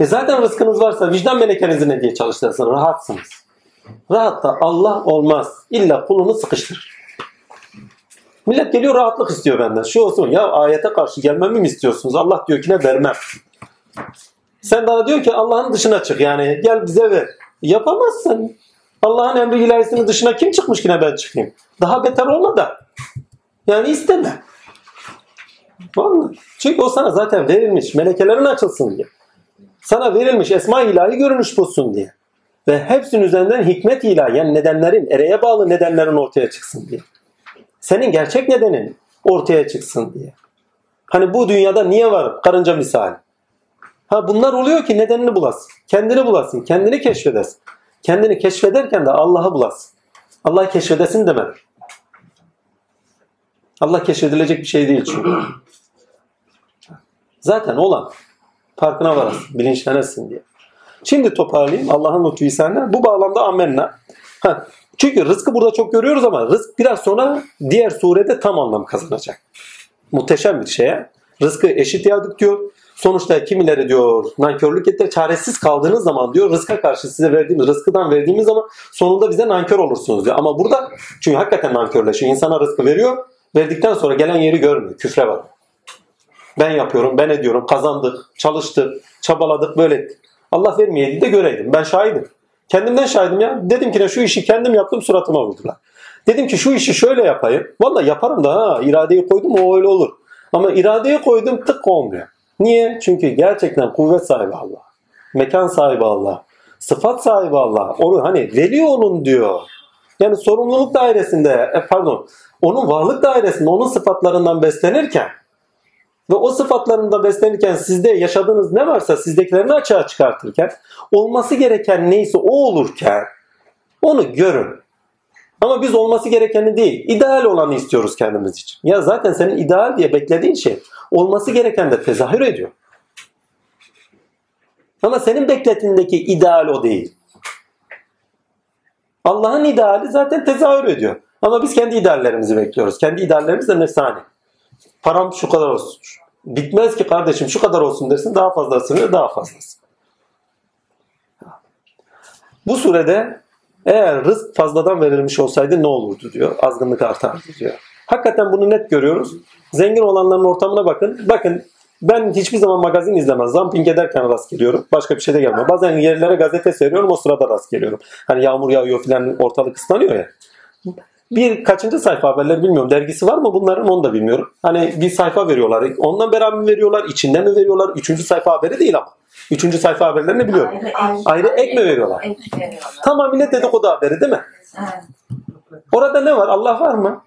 E zaten rızkınız varsa vicdan melekenizi ne diye çalıştırırsınız? Rahatsınız. Rahatta Allah olmaz. İlla kulunu sıkıştırır. Millet geliyor rahatlık istiyor benden. Şu olsun ya ayete karşı gelmemi mi istiyorsunuz? Allah diyor ki ne vermem. Sen daha diyor ki Allah'ın dışına çık yani gel bize ver. Yapamazsın. Allah'ın emri ilahisinin dışına kim çıkmış ki ne ben çıkayım? Daha beter olma da. Yani isteme. Vallahi. Çünkü o sana zaten verilmiş. Melekelerin açılsın diye. Sana verilmiş esma ilahi görünüş bulsun diye. Ve hepsinin üzerinden hikmet ilahi yani nedenlerin, ereğe bağlı nedenlerin ortaya çıksın diye. Senin gerçek nedenin ortaya çıksın diye. Hani bu dünyada niye var? Karınca misali. Ha bunlar oluyor ki nedenini bulasın. Kendini bulasın. Kendini keşfedesin. Kendini keşfederken de Allah'ı bulasın. Allah'ı keşfedesin demek. Allah keşfedilecek bir şey değil çünkü. Zaten olan. Farkına varasın. Bilinçlenesin diye. Şimdi toparlayayım. Allah'ın senler. Bu bağlamda amenna. Çünkü rızkı burada çok görüyoruz ama rızk biraz sonra diğer surede tam anlam kazanacak. Muhteşem bir şeye. Rızkı eşit yadık diyor. Sonuçta kimileri diyor nankörlük etti. Çaresiz kaldığınız zaman diyor rızka karşı size verdiğimiz rızkıdan verdiğimiz zaman sonunda bize nankör olursunuz diyor. Ama burada çünkü hakikaten nankörleşiyor. İnsana rızkı veriyor. Verdikten sonra gelen yeri görmüyor. Küfre var. Ben yapıyorum, ben ediyorum, kazandık, çalıştık, çabaladık, böyle ettik. Allah vermeyeydi de göreydim. Ben şahidim. Kendimden şahidim ya. Dedim ki ne şu işi kendim yaptım suratıma vurdular. Dedim ki şu işi şöyle yapayım. Vallahi yaparım da ha iradeyi koydum o öyle olur. Ama iradeyi koydum tık olmuyor. Niye? Çünkü gerçekten kuvvet sahibi Allah. Mekan sahibi Allah. Sıfat sahibi Allah. Onu hani veli onun diyor. Yani sorumluluk dairesinde e, pardon onun varlık dairesinde onun sıfatlarından beslenirken ve o sıfatlarında beslenirken sizde yaşadığınız ne varsa sizdekilerini açığa çıkartırken olması gereken neyse o olurken onu görün. Ama biz olması gerekeni değil, ideal olanı istiyoruz kendimiz için. Ya zaten senin ideal diye beklediğin şey olması gereken de tezahür ediyor. Ama senin beklediğindeki ideal o değil. Allah'ın ideali zaten tezahür ediyor. Ama biz kendi ideallerimizi bekliyoruz. Kendi ideallerimiz de nefsani. Param şu kadar olsun. Bitmez ki kardeşim şu kadar olsun dersin daha fazlasını daha fazlası. Bu surede eğer rızk fazladan verilmiş olsaydı ne olurdu diyor. Azgınlık artardı diyor. Hakikaten bunu net görüyoruz. Zengin olanların ortamına bakın. Bakın ben hiçbir zaman magazin izlemez. Zamping ederken rast geliyorum. Başka bir şey de gelmiyor. Bazen yerlere gazete seriyorum o sırada rast geliyorum. Hani yağmur yağıyor filan ortalık ıslanıyor ya. Bir kaçıncı sayfa haberleri bilmiyorum. Dergisi var mı bunların onu da bilmiyorum. Hani bir sayfa veriyorlar. Ondan beraber mi veriyorlar? içinde mi veriyorlar? Üçüncü sayfa haberi değil ama. Üçüncü sayfa haberlerini biliyorum. Ayrı, ayrı, Ayrı ek mi veriyorlar? ek veriyorlar. Tamamıyla dedikodu haberi değil mi? Evet. Orada ne var? Allah var mı?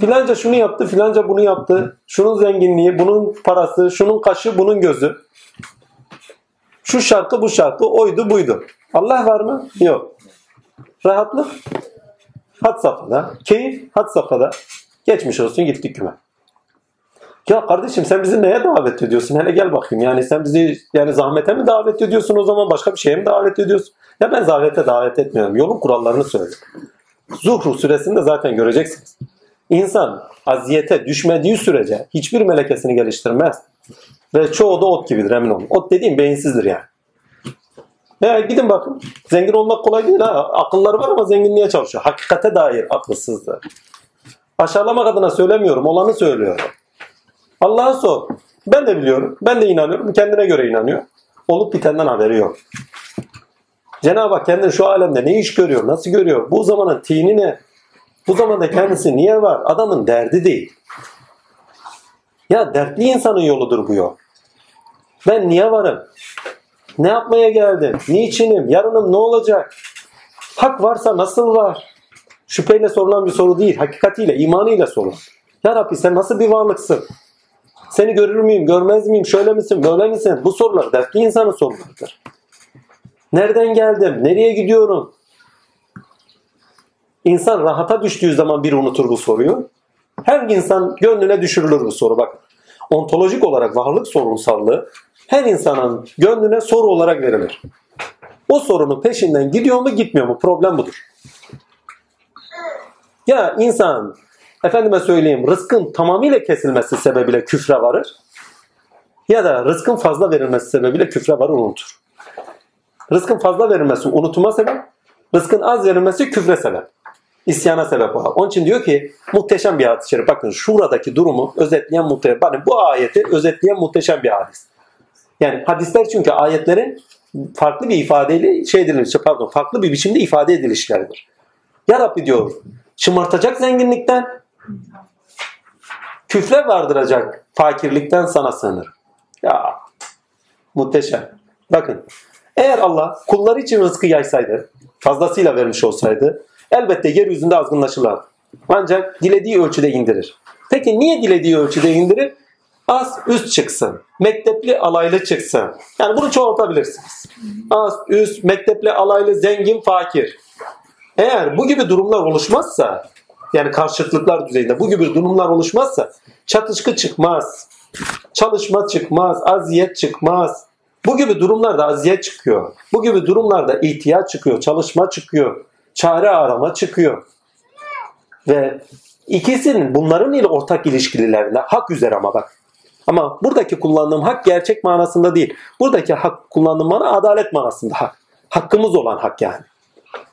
Filanca şunu yaptı, filanca bunu yaptı. Şunun zenginliği, bunun parası, şunun kaşı, bunun gözü. Şu şarkı, bu şarkı, oydu, buydu. Allah var mı? Yok. Rahatlık had safhada. Keyif had safhada. Geçmiş olsun gittik küme. Ya kardeşim sen bizi neye davet ediyorsun? Hele gel bakayım. Yani sen bizi yani zahmete mi davet ediyorsun o zaman başka bir şeye mi davet ediyorsun? Ya ben zahmete davet etmiyorum. Yolun kurallarını söyle. Zuhru suresinde zaten göreceksiniz. İnsan aziyete düşmediği sürece hiçbir melekesini geliştirmez. Ve çoğu da ot gibidir emin olun. Ot dediğim beyinsizdir yani. Ya gidin bakın. Zengin olmak kolay değil ha. Akılları var ama zenginliğe çalışıyor. Hakikate dair akılsızdır. Aşağılamak adına söylemiyorum. Olanı söylüyorum. Allah'a sor. Ben de biliyorum. Ben de inanıyorum. Kendine göre inanıyor. Olup bitenden haberi yok. Cenab-ı Hak kendini şu alemde ne iş görüyor, nasıl görüyor? Bu zamanın tini ne? Bu zamanda kendisi niye var? Adamın derdi değil. Ya dertli insanın yoludur bu yol. Ben niye varım? Ne yapmaya geldim? Niçinim? Yarınım ne olacak? Hak varsa nasıl var? Şüpheyle sorulan bir soru değil. Hakikatiyle, imanıyla sorulur. Ya Rabbi sen nasıl bir varlıksın? Seni görür müyüm, görmez miyim? Şöyle misin, böyle misin? Bu sorular dertli insanın sorularıdır. Nereden geldim? Nereye gidiyorum? İnsan rahata düştüğü zaman bir unutur bu soruyu. Her insan gönlüne düşürülür bu soru. Bak ontolojik olarak varlık sorunsallığı her insanın gönlüne soru olarak verilir. O sorunun peşinden gidiyor mu gitmiyor mu? Problem budur. Ya insan efendime söyleyeyim rızkın tamamıyla kesilmesi sebebiyle küfre varır. Ya da rızkın fazla verilmesi sebebiyle küfre varır unutur. Rızkın fazla verilmesi unutuma sebep, rızkın az verilmesi küfre sebep. İsyana sebep olan. Onun için diyor ki muhteşem bir şerif. Bakın şuradaki durumu özetleyen muhteşem. Bakın bu ayeti özetleyen muhteşem bir hadis. Yani hadisler çünkü ayetlerin farklı bir ifadeyle şey edilir, pardon farklı bir biçimde ifade edilişleridir. Ya Rabbi diyor şımartacak zenginlikten küfre vardıracak fakirlikten sana sığınır. Ya muhteşem. Bakın eğer Allah kulları için rızkı yaysaydı, fazlasıyla vermiş olsaydı elbette yeryüzünde azgınlaşırlar. Ancak dilediği ölçüde indirir. Peki niye dilediği ölçüde indirir? Az üst çıksın. Mektepli alaylı çıksın. Yani bunu çoğaltabilirsiniz. Az üst, mektepli alaylı, zengin, fakir. Eğer bu gibi durumlar oluşmazsa yani karşıtlıklar düzeyinde bu gibi durumlar oluşmazsa çatışkı çıkmaz. Çalışma çıkmaz. Aziyet çıkmaz. Bu gibi durumlarda aziyet çıkıyor. Bu gibi durumlarda ihtiyaç çıkıyor. Çalışma çıkıyor. Çare arama çıkıyor. Ve İkisinin bunların ile ortak ilişkililerinde hak üzere ama bak. Ama buradaki kullandığım hak gerçek manasında değil. Buradaki hak kullandığım mana adalet manasında hak. Hakkımız olan hak yani.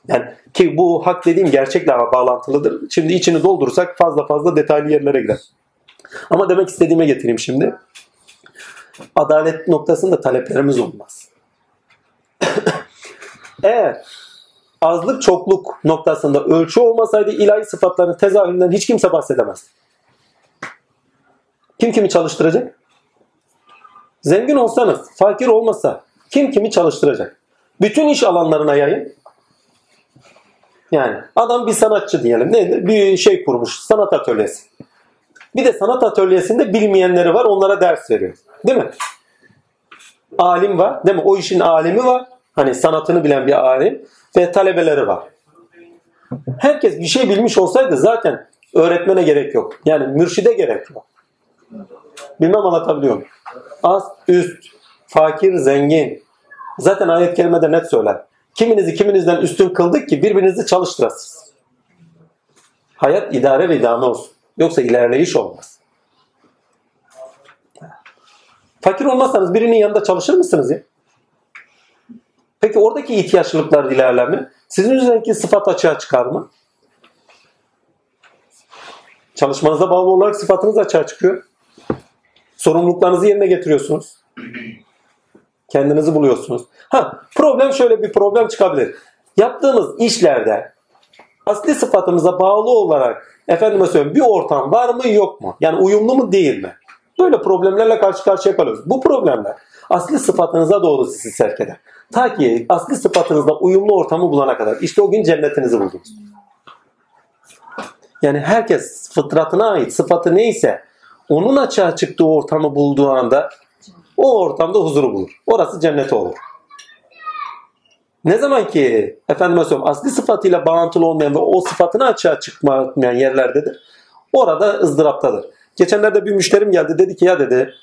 Yani ki bu hak dediğim gerçekle bağlantılıdır. Şimdi içini doldurursak fazla fazla detaylı yerlere gider. Ama demek istediğime getireyim şimdi. Adalet noktasında taleplerimiz olmaz. Eğer azlık çokluk noktasında ölçü olmasaydı ilahi sıfatların tezahüründen hiç kimse bahsedemez. Kim kimi çalıştıracak? Zengin olsanız, fakir olmasa kim kimi çalıştıracak? Bütün iş alanlarına yayın. Yani adam bir sanatçı diyelim. Nedir? Bir şey kurmuş. Sanat atölyesi. Bir de sanat atölyesinde bilmeyenleri var. Onlara ders veriyor. Değil mi? Alim var. Değil mi? O işin alimi var. Hani sanatını bilen bir alim. Ve talebeleri var. Herkes bir şey bilmiş olsaydı zaten öğretmene gerek yok. Yani mürşide gerek yok. Bilmem anlatabiliyor muyum? Az, üst, fakir, zengin. Zaten ayet kerimede net söyler. Kiminizi kiminizden üstün kıldık ki birbirinizi çalıştırasınız. Hayat idare ve idame olsun. Yoksa ilerleyiş olmaz. Fakir olmazsanız birinin yanında çalışır mısınız ya? Peki oradaki ihtiyaçlılıklar ilerler mi? Sizin üzerindeki sıfat açığa çıkar mı? Çalışmanıza bağlı olarak sıfatınız açığa çıkıyor. Sorumluluklarınızı yerine getiriyorsunuz. Kendinizi buluyorsunuz. Ha, problem şöyle bir problem çıkabilir. Yaptığınız işlerde asli sıfatımıza bağlı olarak efendime söyleyeyim bir ortam var mı yok mu? Yani uyumlu mu değil mi? Böyle problemlerle karşı karşıya kalıyoruz. Bu problemler asli sıfatınıza doğru sizi sevk eder. Ta ki asli sıfatınızda uyumlu ortamı bulana kadar. İşte o gün cennetinizi buldunuz. Yani herkes fıtratına ait sıfatı neyse onun açığa çıktığı ortamı bulduğu anda o ortamda huzuru bulur. Orası cenneti olur. Ne zaman ki efendime söyleyeyim asli sıfatıyla bağıntılı olmayan ve o sıfatını açığa çıkmayan yerlerdedir. Orada ızdıraptadır. Geçenlerde bir müşterim geldi dedi ki ya dedi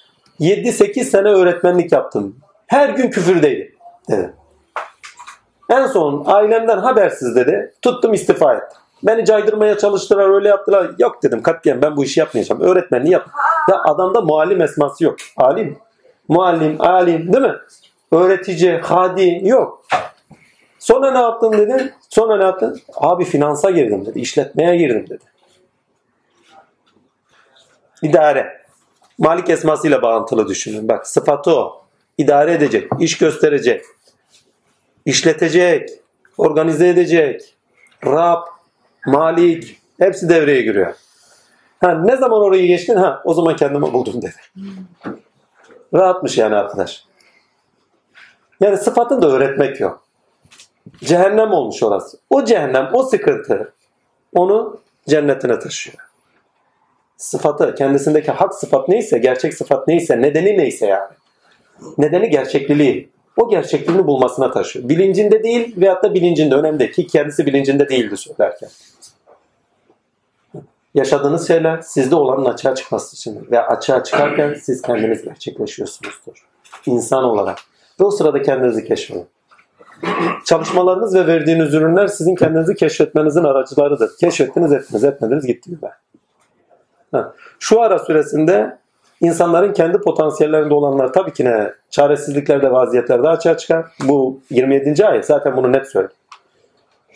7-8 sene öğretmenlik yaptım. Her gün küfürdeydim dedi. En son ailemden habersiz dedi. Tuttum istifa ettim. Beni caydırmaya çalıştılar öyle yaptılar. Yok dedim katiyen ben bu işi yapmayacağım. Öğretmenliği yap. Ya adamda muallim esması yok. Alim. Muallim, alim değil mi? Öğretici, hadi yok. Sonra ne yaptın dedi. Sonra ne yaptın? Abi finansa girdim dedi. İşletmeye girdim dedi. İdare. Malik esmasıyla bağıntılı düşünün. Bak sıfatı o. İdare edecek, iş gösterecek, işletecek, organize edecek. Rab, Malik hepsi devreye giriyor. Ha, ne zaman orayı geçtin? Ha, o zaman kendimi buldum dedi. Rahatmış yani arkadaş. Yani sıfatını da öğretmek yok. Cehennem olmuş orası. O cehennem, o sıkıntı onu cennetine taşıyor. Sıfatı, kendisindeki hak sıfat neyse, gerçek sıfat neyse, nedeni neyse yani. Nedeni gerçekliliği. O gerçekliğini bulmasına taşıyor. Bilincinde değil veyahut da bilincinde önemli değil. Ki kendisi bilincinde değildi söylerken. Yaşadığınız şeyler sizde olanın açığa çıkması için ve açığa çıkarken siz kendiniz gerçekleşiyorsunuzdur. İnsan olarak. Ve o sırada kendinizi keşfedin. Çalışmalarınız ve verdiğiniz ürünler sizin kendinizi keşfetmenizin aracılarıdır. Keşfettiniz ettiniz etmediniz gittiniz be. Şu ara süresinde insanların kendi potansiyellerinde olanlar tabii ki ne çaresizliklerde vaziyetlerde açığa çıkar. Bu 27. ayet zaten bunu net söylüyor.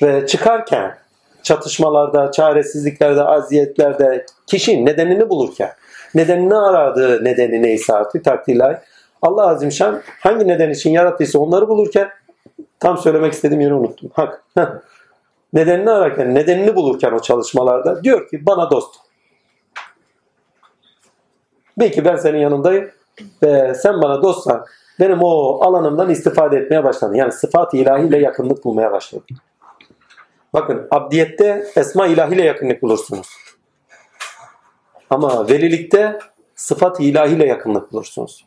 Ve çıkarken çatışmalarda, çaresizliklerde, aziyetlerde kişi nedenini bulurken, nedenini aradığı nedeni neyse artık takdirler Allah Azimşan hangi neden için yarattıysa onları bulurken tam söylemek istediğim yeri unuttum. Hak. Nedenini ararken, nedenini bulurken o çalışmalarda diyor ki bana dost. Belki ben senin yanındayım ve sen bana dostsan benim o alanımdan istifade etmeye başladın. Yani sıfat ilahiyle yakınlık bulmaya başladın. Bakın abdiyette esma ilahiyle yakınlık bulursunuz. Ama velilikte sıfat ilahiyle yakınlık bulursunuz.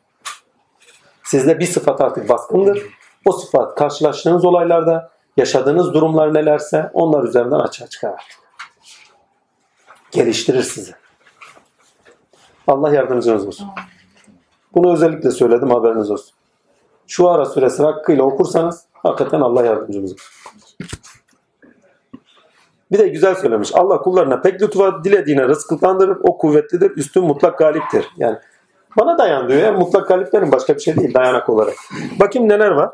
Sizde bir sıfat artık baskındır. O sıfat karşılaştığınız olaylarda yaşadığınız durumlar nelerse onlar üzerinden açığa çıkar artık. Geliştirir sizi. Allah yardımcınız olsun. Bunu özellikle söyledim haberiniz olsun. Şu ara suresi hakkıyla okursanız hakikaten Allah yardımcımız olsun. Bir de güzel söylemiş. Allah kullarına pek lütfa dilediğine rızıklandırır. O kuvvetlidir. Üstün mutlak galiptir. Yani bana dayan diyor ya. Mutlak galip benim başka bir şey değil dayanak olarak. Bakayım neler var.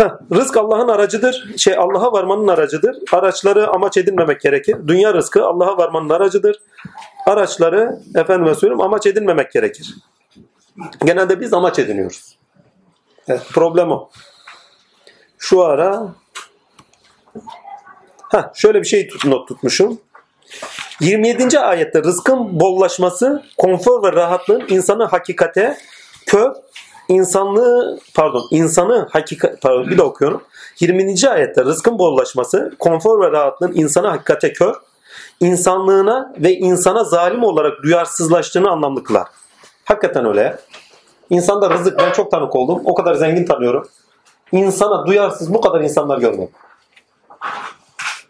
Heh, rızk Allah'ın aracıdır. Şey Allah'a varmanın aracıdır. Araçları amaç edinmemek gerekir. Dünya rızkı Allah'a varmanın aracıdır. Araçları efendime söyleyeyim amaç edinmemek gerekir. Genelde biz amaç ediniyoruz. Evet, problem o. Şu ara ha şöyle bir şey tut, not tutmuşum. 27. ayette rızkın bollaşması, konfor ve rahatlığın insanı hakikate kör, insanlığı pardon insanı hakikat pardon bir de okuyorum. 20. ayette rızkın bollaşması, konfor ve rahatlığın insanı hakikate kör, insanlığına ve insana zalim olarak duyarsızlaştığını anlamlı kılar. Hakikaten öyle. İnsanda rızık ben çok tanık oldum. O kadar zengin tanıyorum. İnsana duyarsız bu kadar insanlar görmedim.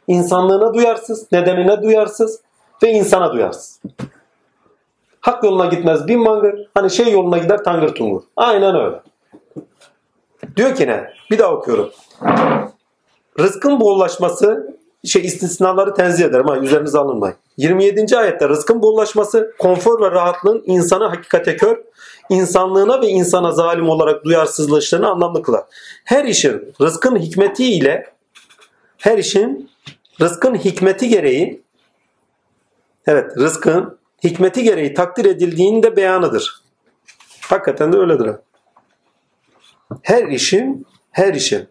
İnsanlığına duyarsız, nedenine duyarsız ve insana duyarsız. Hak yoluna gitmez bin mangır. Hani şey yoluna gider tangır tungur. Aynen öyle. Diyor ki ne? Bir daha okuyorum. Rızkın bollaşması şey istisnaları tenzih ederim ha üzerinize alınmayın. 27. ayette rızkın bollaşması, konfor ve rahatlığın insanı hakikate kör, insanlığına ve insana zalim olarak duyarsızlaştığını anlamlı kılar. Her işin rızkın hikmeti ile her işin rızkın hikmeti gereği evet rızkın hikmeti gereği takdir edildiğinin de beyanıdır. Hakikaten de öyledir. Her işin her işin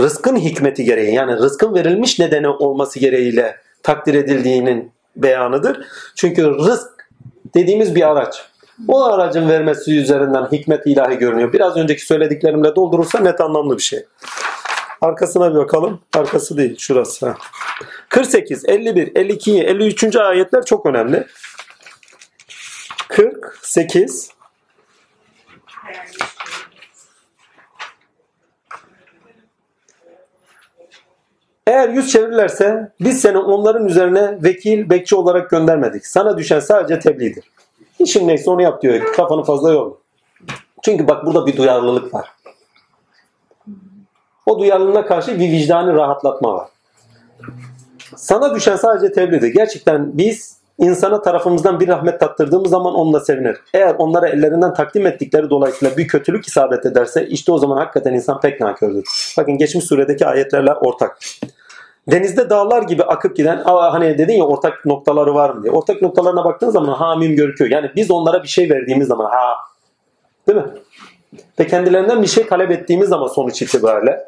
rızkın hikmeti gereği yani rızkın verilmiş nedeni olması gereğiyle takdir edildiğinin beyanıdır. Çünkü rızk dediğimiz bir araç. O aracın vermesi üzerinden hikmet ilahi görünüyor. Biraz önceki söylediklerimle doldurursa net anlamlı bir şey. Arkasına bir bakalım. Arkası değil şurası. ha. 48, 51, 52, 53. ayetler çok önemli. 48 Eğer yüz çevirirlerse biz seni onların üzerine vekil, bekçi olarak göndermedik. Sana düşen sadece tebliğdir. İşin neyse onu yap diyor. Kafanı fazla yorma. Çünkü bak burada bir duyarlılık var. O duyarlılığına karşı bir vicdani rahatlatma var. Sana düşen sadece tebliğdir. Gerçekten biz insana tarafımızdan bir rahmet tattırdığımız zaman onunla sevinir. Eğer onlara ellerinden takdim ettikleri dolayısıyla bir kötülük isabet ederse işte o zaman hakikaten insan pek nankördür. Bakın geçmiş suredeki ayetlerle ortak. Denizde dağlar gibi akıp giden hani dedin ya ortak noktaları var mı diye. Ortak noktalarına baktığın zaman hamim görüküyor. Yani biz onlara bir şey verdiğimiz zaman ha değil mi? Ve kendilerinden bir şey talep ettiğimiz zaman sonuç itibariyle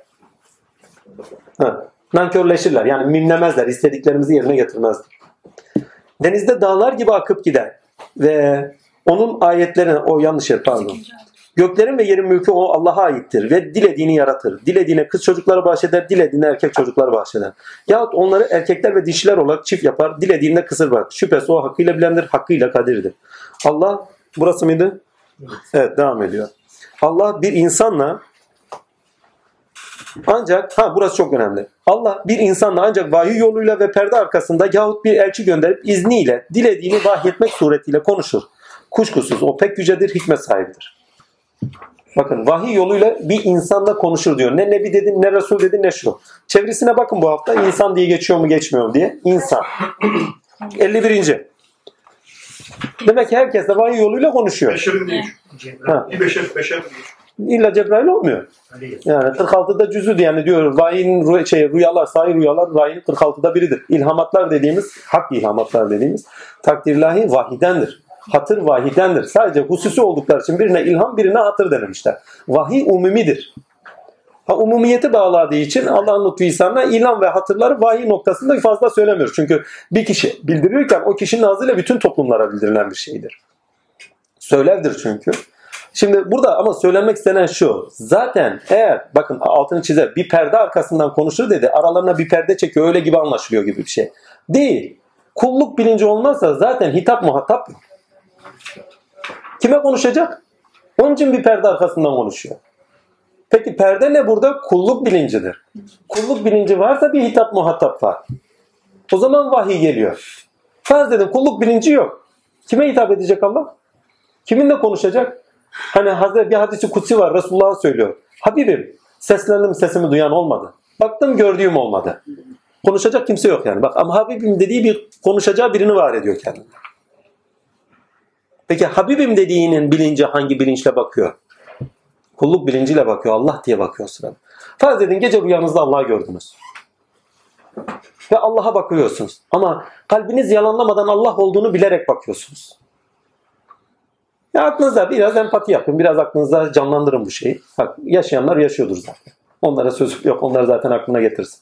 ha, nankörleşirler. Yani mimlemezler. istediklerimizi yerine getirmezler. Denizde dağlar gibi akıp giden ve onun ayetlerine o yanlış yer pardon. Göklerin ve yerin mülkü o Allah'a aittir ve dilediğini yaratır. Dilediğine kız çocukları bahşeder, dilediğine erkek çocukları bahşeder. Yahut onları erkekler ve dişiler olarak çift yapar, dilediğinde kısır bırakır. Şüphesiz o hakkıyla bilendir, hakkıyla kadirdir. Allah, burası mıydı? Evet, devam ediyor. Allah bir insanla ancak, ha burası çok önemli. Allah bir insanla ancak vahiy yoluyla ve perde arkasında yahut bir elçi gönderip izniyle dilediğini vahyetmek suretiyle konuşur. Kuşkusuz o pek yücedir, hikmet sahibidir. Bakın vahiy yoluyla bir insanla konuşur diyor. Ne nebi dedi, ne resul dedi, ne şu. Çevresine bakın bu hafta insan diye geçiyor mu geçmiyor mu diye. İnsan. 51. Demek ki herkes de vahiy yoluyla konuşuyor. Beşerin değil. Ha. Bir beşer, beşer değil. İlla Cebrail olmuyor. Yani 46'da cüzü yani diyor vahyin rü- şey rüyalar, sahi rüyalar vahyin 46'da biridir. İlhamatlar dediğimiz, hak ilhamatlar dediğimiz takdirlahi vahidendir. Hatır vahidendir. Sadece hususi oldukları için birine ilham birine hatır denemişler. Vahiy umumidir. Ha, umumiyeti bağladığı için Allah'ın lütfu ihsanına ilan ve hatırları vahiy noktasında fazla söylemiyor. Çünkü bir kişi bildirirken o kişinin ağzıyla bütün toplumlara bildirilen bir şeydir. Söylevdir çünkü. Şimdi burada ama söylenmek istenen şu. Zaten eğer bakın altını çizer bir perde arkasından konuşur dedi. Aralarına bir perde çekiyor öyle gibi anlaşılıyor gibi bir şey. Değil. Kulluk bilinci olmazsa zaten hitap muhatap. Kime konuşacak? Onun için bir perde arkasından konuşuyor. Peki perde ne burada? Kulluk bilincidir. Kulluk bilinci varsa bir hitap muhatap var. O zaman vahiy geliyor. Farz dedim kulluk bilinci yok. Kime hitap edecek Allah? Kiminle konuşacak? Hani Hazreti bir hadisi kutsi var. Resulullah söylüyor. Habibim seslendim sesimi duyan olmadı. Baktım gördüğüm olmadı. Konuşacak kimse yok yani. Bak ama Habibim dediği bir konuşacağı birini var ediyor kendine. Peki Habibim dediğinin bilinci hangi bilinçle bakıyor? Kulluk bilinciyle bakıyor. Allah diye bakıyor sırada. Farz edin gece rüyanızda Allah'ı gördünüz. Ve Allah'a bakıyorsunuz. Ama kalbiniz yalanlamadan Allah olduğunu bilerek bakıyorsunuz. Ya aklınıza biraz empati yapın. Biraz aklınıza canlandırın bu şeyi. Bak yaşayanlar yaşıyordur zaten. Onlara sözüm yok. Onları zaten aklına getirsin.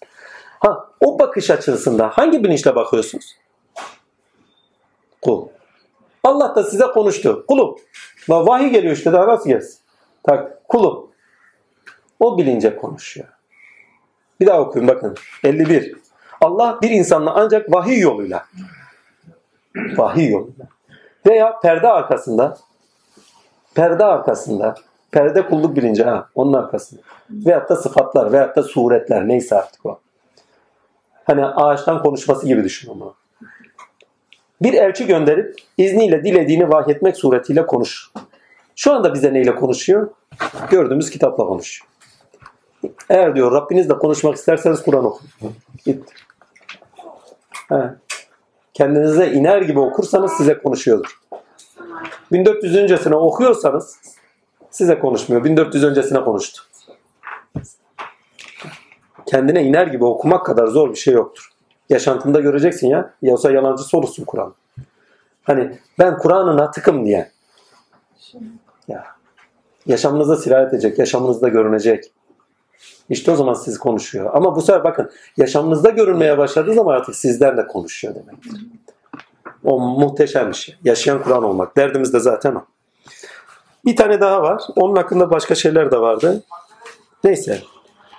Ha, o bakış açısında hangi bilinçle bakıyorsunuz? Kul. Allah da size konuştu. Kulum. Bak Vahiy geliyor işte daha nasıl gelsin? Tak, kulum. O bilince konuşuyor. Bir daha okuyun bakın. 51. Allah bir insanla ancak vahiy yoluyla vahiy yoluyla veya perde arkasında perde arkasında perde kulluk bilinci ha onun arkasında veyahut da sıfatlar veyahut da suretler neyse artık o. Hani ağaçtan konuşması gibi düşün onu. Bir elçi gönderip izniyle dilediğini vahyetmek suretiyle konuş. Şu anda bize neyle konuşuyor? Gördüğümüz kitapla konuşuyor. Eğer diyor Rabbinizle konuşmak isterseniz Kur'an okuyun. Gitti. He. Kendinize iner gibi okursanız size konuşuyordur. 1400 öncesine okuyorsanız size konuşmuyor. 1400 öncesine konuştu. Kendine iner gibi okumak kadar zor bir şey yoktur. Yaşantında göreceksin ya. Yoksa yalancısı olursun Kur'an. Hani ben Kur'an'ın atıkım diye. Ya. Yaşamınıza sirayet edecek. Yaşamınızda görünecek. İşte o zaman siz konuşuyor. Ama bu sefer bakın yaşamınızda görünmeye başladığı zaman artık sizden de konuşuyor demektir. O muhteşem bir şey. Yaşayan Kur'an olmak. Derdimiz de zaten o. Bir tane daha var. Onun hakkında başka şeyler de vardı. Neyse.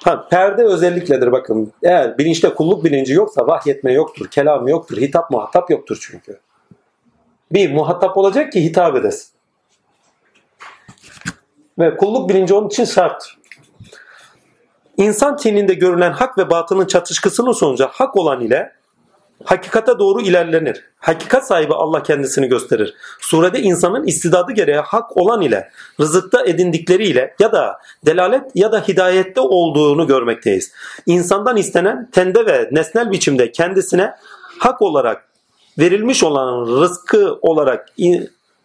Ha, perde özellikledir bakın. Eğer bilinçte kulluk bilinci yoksa vahyetme yoktur, kelam yoktur, hitap muhatap yoktur çünkü. Bir muhatap olacak ki hitap edesin. Ve kulluk bilinci onun için şarttır. İnsan teninde görülen hak ve batının çatışkısının sonucu hak olan ile hakikate doğru ilerlenir. Hakikat sahibi Allah kendisini gösterir. Surede insanın istidadı gereği hak olan ile rızıkta edindikleriyle ya da delalet ya da hidayette olduğunu görmekteyiz. İnsandan istenen tende ve nesnel biçimde kendisine hak olarak verilmiş olan rızkı olarak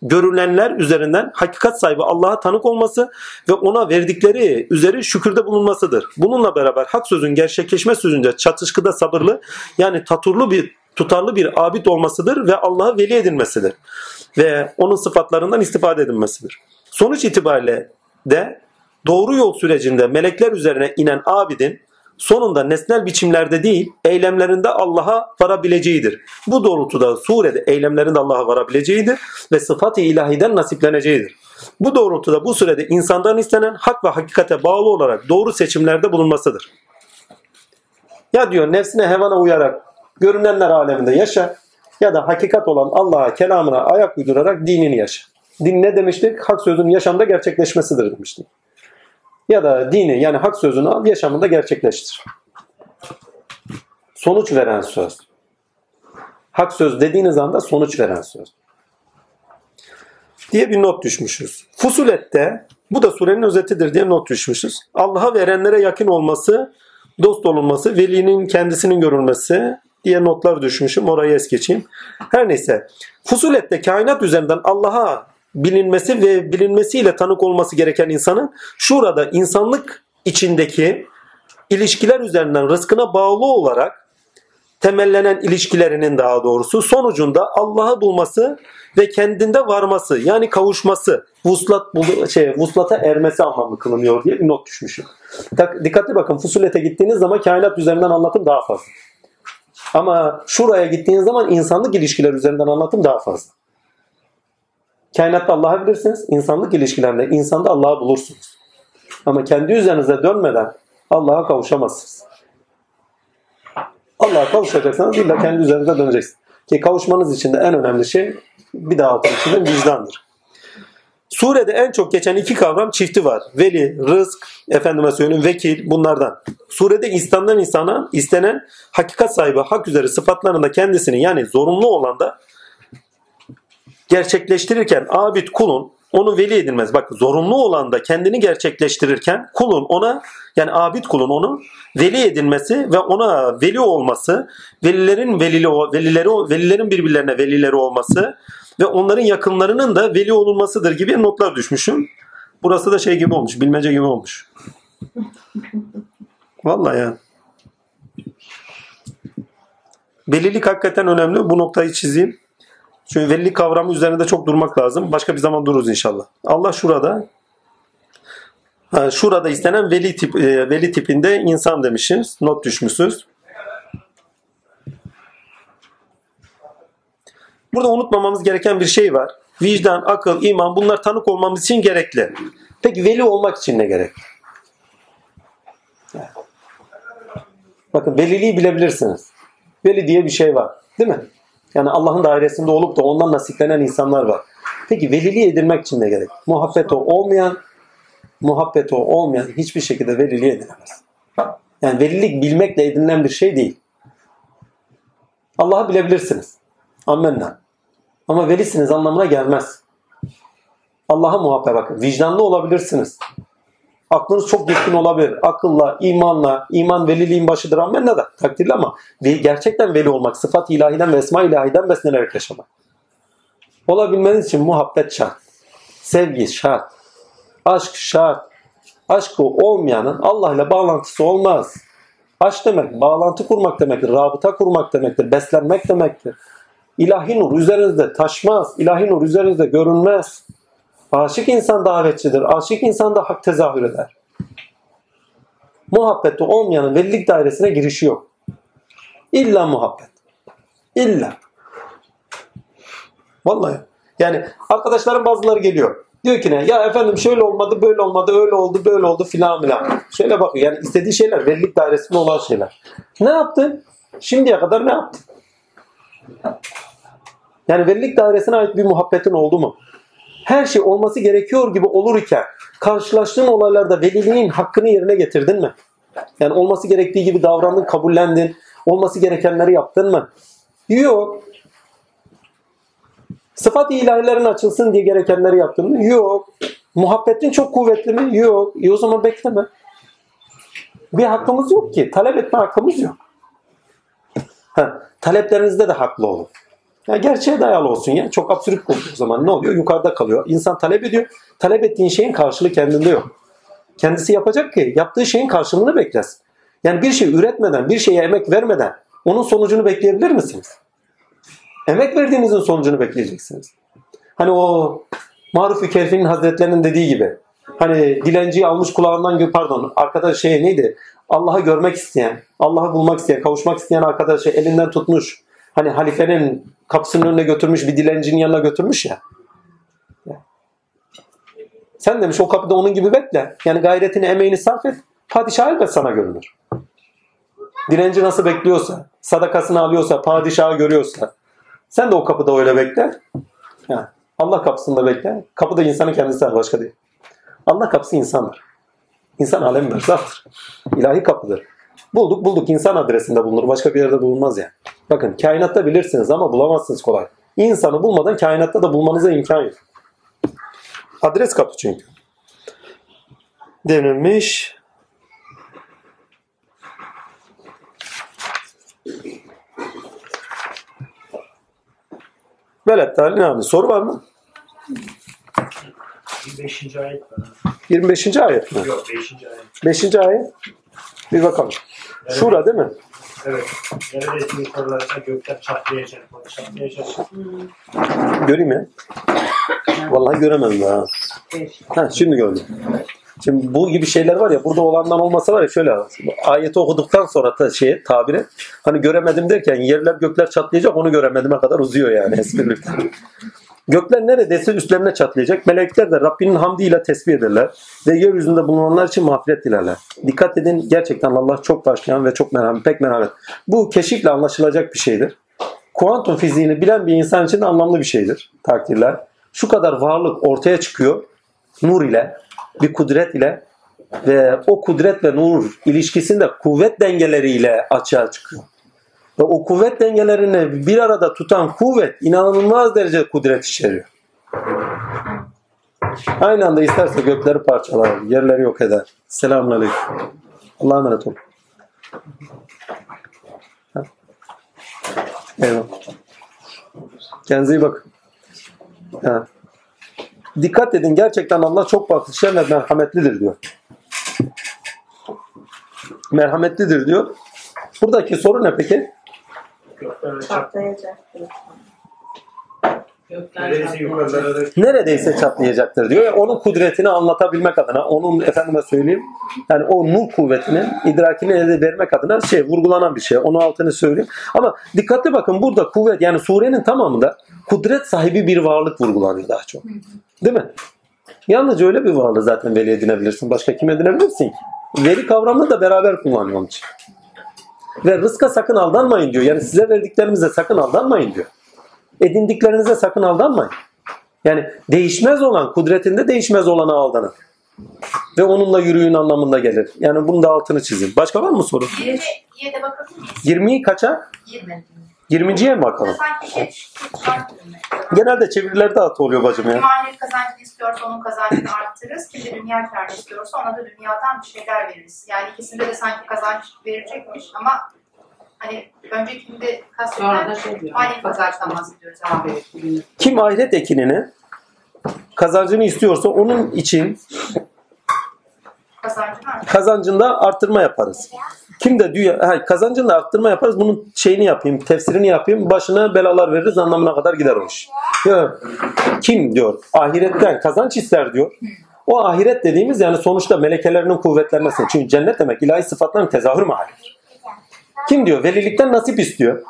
görünenler üzerinden hakikat sahibi Allah'a tanık olması ve ona verdikleri üzeri şükürde bulunmasıdır. Bununla beraber hak sözün gerçekleşme sözünce çatışkıda sabırlı yani taturlu bir tutarlı bir abid olmasıdır ve Allah'a veli edilmesidir. Ve onun sıfatlarından istifade edilmesidir. Sonuç itibariyle de doğru yol sürecinde melekler üzerine inen abidin sonunda nesnel biçimlerde değil eylemlerinde Allah'a varabileceğidir. Bu doğrultuda surede eylemlerinde Allah'a varabileceğidir ve sıfat-ı ilahiden nasipleneceğidir. Bu doğrultuda bu sürede insandan istenen hak ve hakikate bağlı olarak doğru seçimlerde bulunmasıdır. Ya diyor nefsine hevana uyarak görünenler aleminde yaşa ya da hakikat olan Allah'a kelamına ayak uydurarak dinini yaşa. Din ne demiştik? Hak sözünün yaşamda gerçekleşmesidir demiştik ya da dini yani hak sözünü al yaşamında gerçekleştir. Sonuç veren söz. Hak söz dediğiniz anda sonuç veren söz. Diye bir not düşmüşüz. Fusulette bu da surenin özetidir diye not düşmüşüz. Allah'a verenlere yakın olması, dost olunması, velinin kendisinin görülmesi diye notlar düşmüşüm. Orayı es geçeyim. Her neyse. Fusulette kainat üzerinden Allah'a bilinmesi ve bilinmesiyle tanık olması gereken insanın şurada insanlık içindeki ilişkiler üzerinden rızkına bağlı olarak temellenen ilişkilerinin daha doğrusu sonucunda Allah'ı bulması ve kendinde varması yani kavuşması, vuslat şey vuslata ermesi anlamlı kılınıyor diye bir not düşmüşüm. Dikkatli bakın Fusulet'e gittiğiniz zaman kainat üzerinden anlatım daha fazla. Ama şuraya gittiğiniz zaman insanlık ilişkiler üzerinden anlatım daha fazla. Kainatta Allah'ı bilirsiniz. insanlık ilişkilerinde insanda Allah'ı bulursunuz. Ama kendi üzerinize dönmeden Allah'a kavuşamazsınız. Allah'a kavuşacaksanız illa kendi üzerinize döneceksiniz. Ki kavuşmanız için de en önemli şey bir daha altın içinde vicdandır. Surede en çok geçen iki kavram çifti var. Veli, rızk, efendime söyleyeyim vekil bunlardan. Surede insandan insana istenen hakikat sahibi hak üzere sıfatlarında kendisini yani zorunlu olan da gerçekleştirirken abid kulun onu veli edilmez. Bak zorunlu olan da kendini gerçekleştirirken kulun ona yani abid kulun onu veli edilmesi ve ona veli olması, velilerin velili velileri velilerin birbirlerine velileri olması ve onların yakınlarının da veli olunmasıdır gibi notlar düşmüşüm. Burası da şey gibi olmuş, bilmece gibi olmuş. Vallahi ya. Velilik hakikaten önemli. Bu noktayı çizeyim. Çünkü velilik kavramı üzerinde çok durmak lazım. Başka bir zaman dururuz inşallah. Allah şurada şurada istenen veli tip e, veli tipinde insan demişiz. Not düşmüşsünüz. Burada unutmamamız gereken bir şey var. Vicdan, akıl, iman bunlar tanık olmamız için gerekli. Peki veli olmak için ne gerek? Bakın veliliği bilebilirsiniz. Veli diye bir şey var. Değil mi? Yani Allah'ın dairesinde olup da ondan nasiplenen insanlar var. Peki veliliği edilmek için ne gerek? Muhabbeti olmayan, muhabbeti olmayan hiçbir şekilde veliliği edilemez. Yani velilik bilmekle edinilen bir şey değil. Allah'ı bilebilirsiniz. Amenna. Ama velisiniz anlamına gelmez. Allah'a muhabbet bakın. Vicdanlı olabilirsiniz. Aklınız çok geçkin olabilir. Akılla, imanla, iman veliliğin başıdır amenna da takdirli ama gerçekten veli olmak, sıfat ilahiden ve esma ilahiden beslenerek yaşamak. Olabilmeniz için muhabbet şart. Sevgi şart. Aşk şart. Aşkı olmayanın Allah ile bağlantısı olmaz. Aşk demek, bağlantı kurmak demektir, rabıta kurmak demektir, beslenmek demektir. İlahi nur üzerinizde taşmaz, ilahi nur üzerinizde görünmez. Aşık insan davetçidir. Aşık insan da hak tezahür eder. Muhabbette olmayanın velilik dairesine girişi yok. İlla muhabbet. İlla. Vallahi. Yani arkadaşların bazıları geliyor. Diyor ki ne? Ya efendim şöyle olmadı, böyle olmadı, öyle oldu, böyle oldu filan filan. Şöyle bakıyor. Yani istediği şeyler velilik dairesinde olan şeyler. Ne yaptın? Şimdiye kadar ne yaptın? Yani velilik dairesine ait bir muhabbetin oldu mu? Her şey olması gerekiyor gibi olurken karşılaştığın olaylarda veliliğin hakkını yerine getirdin mi? Yani olması gerektiği gibi davrandın, kabullendin. Olması gerekenleri yaptın mı? Yok. Sıfat ilahilerin açılsın diye gerekenleri yaptın mı? Yok. Muhabbetin çok kuvvetli mi? Yok. E o zaman bekleme. Bir hakkımız yok ki. Talep etme hakkımız yok. Ha, taleplerinizde de haklı olun. Ya gerçeğe dayalı olsun ya. Çok absürt olduğu zaman ne oluyor? Yukarıda kalıyor. İnsan talep ediyor. Talep ettiğin şeyin karşılığı kendinde yok. Kendisi yapacak ki yaptığı şeyin karşılığını beklesin. Yani bir şey üretmeden, bir şeye emek vermeden onun sonucunu bekleyebilir misiniz? Emek verdiğinizin sonucunu bekleyeceksiniz. Hani o Maruf-i Kerfi'nin hazretlerinin dediği gibi. Hani dilenciyi almış kulağından pardon arkadaş şey neydi? Allah'ı görmek isteyen, Allah'ı bulmak isteyen, kavuşmak isteyen arkadaşı elinden tutmuş. Hani halifenin kapısının önüne götürmüş bir dilencinin yanına götürmüş ya. Sen demiş o kapıda onun gibi bekle. Yani gayretini, emeğini sarf et. Padişah elbet sana görünür. Dilenci nasıl bekliyorsa, sadakasını alıyorsa, padişahı görüyorsa. Sen de o kapıda öyle bekle. Yani Allah kapısında bekle. Kapıda insanın kendisi var, başka değil. Allah kapısı insandır. İnsan alemi berzahtır. İlahi kapıdır. Bulduk bulduk insan adresinde bulunur. Başka bir yerde bulunmaz yani. Bakın kainatta bilirsiniz ama bulamazsınız kolay. İnsanı bulmadan kainatta da bulmanıza imkan yok. Adres kapı çünkü. Denilmiş. Velet ne abi? Soru var mı? 25. ayet var. 25. ayet mi? Yok 5. ayet. 5. ayet. Bir bakalım. Şura değil mi? Evet. Neredeyse yukarılarsa gökler çatlayacak. Çatlayacak. Göreyim ya. Vallahi göremedim daha. Ha, şimdi gördüm. Şimdi bu gibi şeyler var ya burada olandan olmasa var ya şöyle ayeti okuduktan sonra da şeye tabire hani göremedim derken yerler gökler çatlayacak onu göremedime kadar uzuyor yani esprilikten. Gökler neredeyse üstlerine çatlayacak. Melekler de Rabbinin hamdiyle tesbih ederler. Ve yeryüzünde bulunanlar için mağfiret dilerler. Dikkat edin gerçekten Allah çok başlayan ve çok merhamet, pek merhamet. Bu keşifle anlaşılacak bir şeydir. Kuantum fiziğini bilen bir insan için de anlamlı bir şeydir. Takdirler. Şu kadar varlık ortaya çıkıyor. Nur ile, bir kudret ile ve o kudret ve nur ilişkisinde kuvvet dengeleriyle açığa çıkıyor. Ve o kuvvet dengelerini bir arada tutan kuvvet inanılmaz derece kudret içeriyor. Aynı anda isterse gökleri parçalar, yerleri yok eder. Selamünaleyküm. Allah'a emanet olun. Eyvallah. Kendinize iyi bakın. Ha. Dikkat edin gerçekten Allah çok bakışan ve merhametlidir diyor. Merhametlidir diyor. Buradaki soru ne peki? Gökler ve çat. Çatlayacaktır. Neredeyse yukarılara da neredeyse çatlayacaktır diyor. Yani onun kudretini anlatabilmek adına, onun efendime söyleyeyim, yani o nur kuvvetinin idrakini elde vermek adına şey vurgulanan bir şey. Onu altını söyleyeyim. Ama dikkatli bakın burada kuvvet yani surenin tamamında kudret sahibi bir varlık vurgulanıyor daha çok. Değil mi? Yalnızca öyle bir varlığı zaten veli edinebilirsin. Başka kim edinebilirsin ki? Veli kavramını da beraber kullanıyor onun için. Ve rızka sakın aldanmayın diyor. Yani size verdiklerimize sakın aldanmayın diyor. Edindiklerinize sakın aldanmayın. Yani değişmez olan, kudretinde değişmez olana aldanın. Ve onunla yürüyün anlamında gelir. Yani bunun da altını çizin. Başka var mı soru? 20'ye de bakabilir miyiz? 20'yi kaça? 20. 20'ciye mi bakalım? Sanki şey? Genelde çevirilerde hata oluyor bacım ya. Ahiret kazancını istiyorsa onun kazancını arttırırız. Kim de dünya kârını istiyorsa ona da dünyadan bir şeyler veririz. Yani ikisinde de sanki kazanç verecekmiş ama hani öncekinde kastedilen şey manevi kazançtan bahsediyoruz. Abi, Kim ahiret ekinini kazancını istiyorsa onun için Kazancını kazancında arttırma yaparız. Kim de dünya, ha, kazancında arttırma yaparız. Bunun şeyini yapayım, tefsirini yapayım. Başına belalar veririz anlamına kadar gider o iş. Diyor, kim diyor ahiretten kazanç ister diyor. O ahiret dediğimiz yani sonuçta melekelerinin kuvvetlenmesi. Çünkü cennet demek ilahi sıfatların tezahür mahallidir. Kim diyor velilikten nasip istiyor.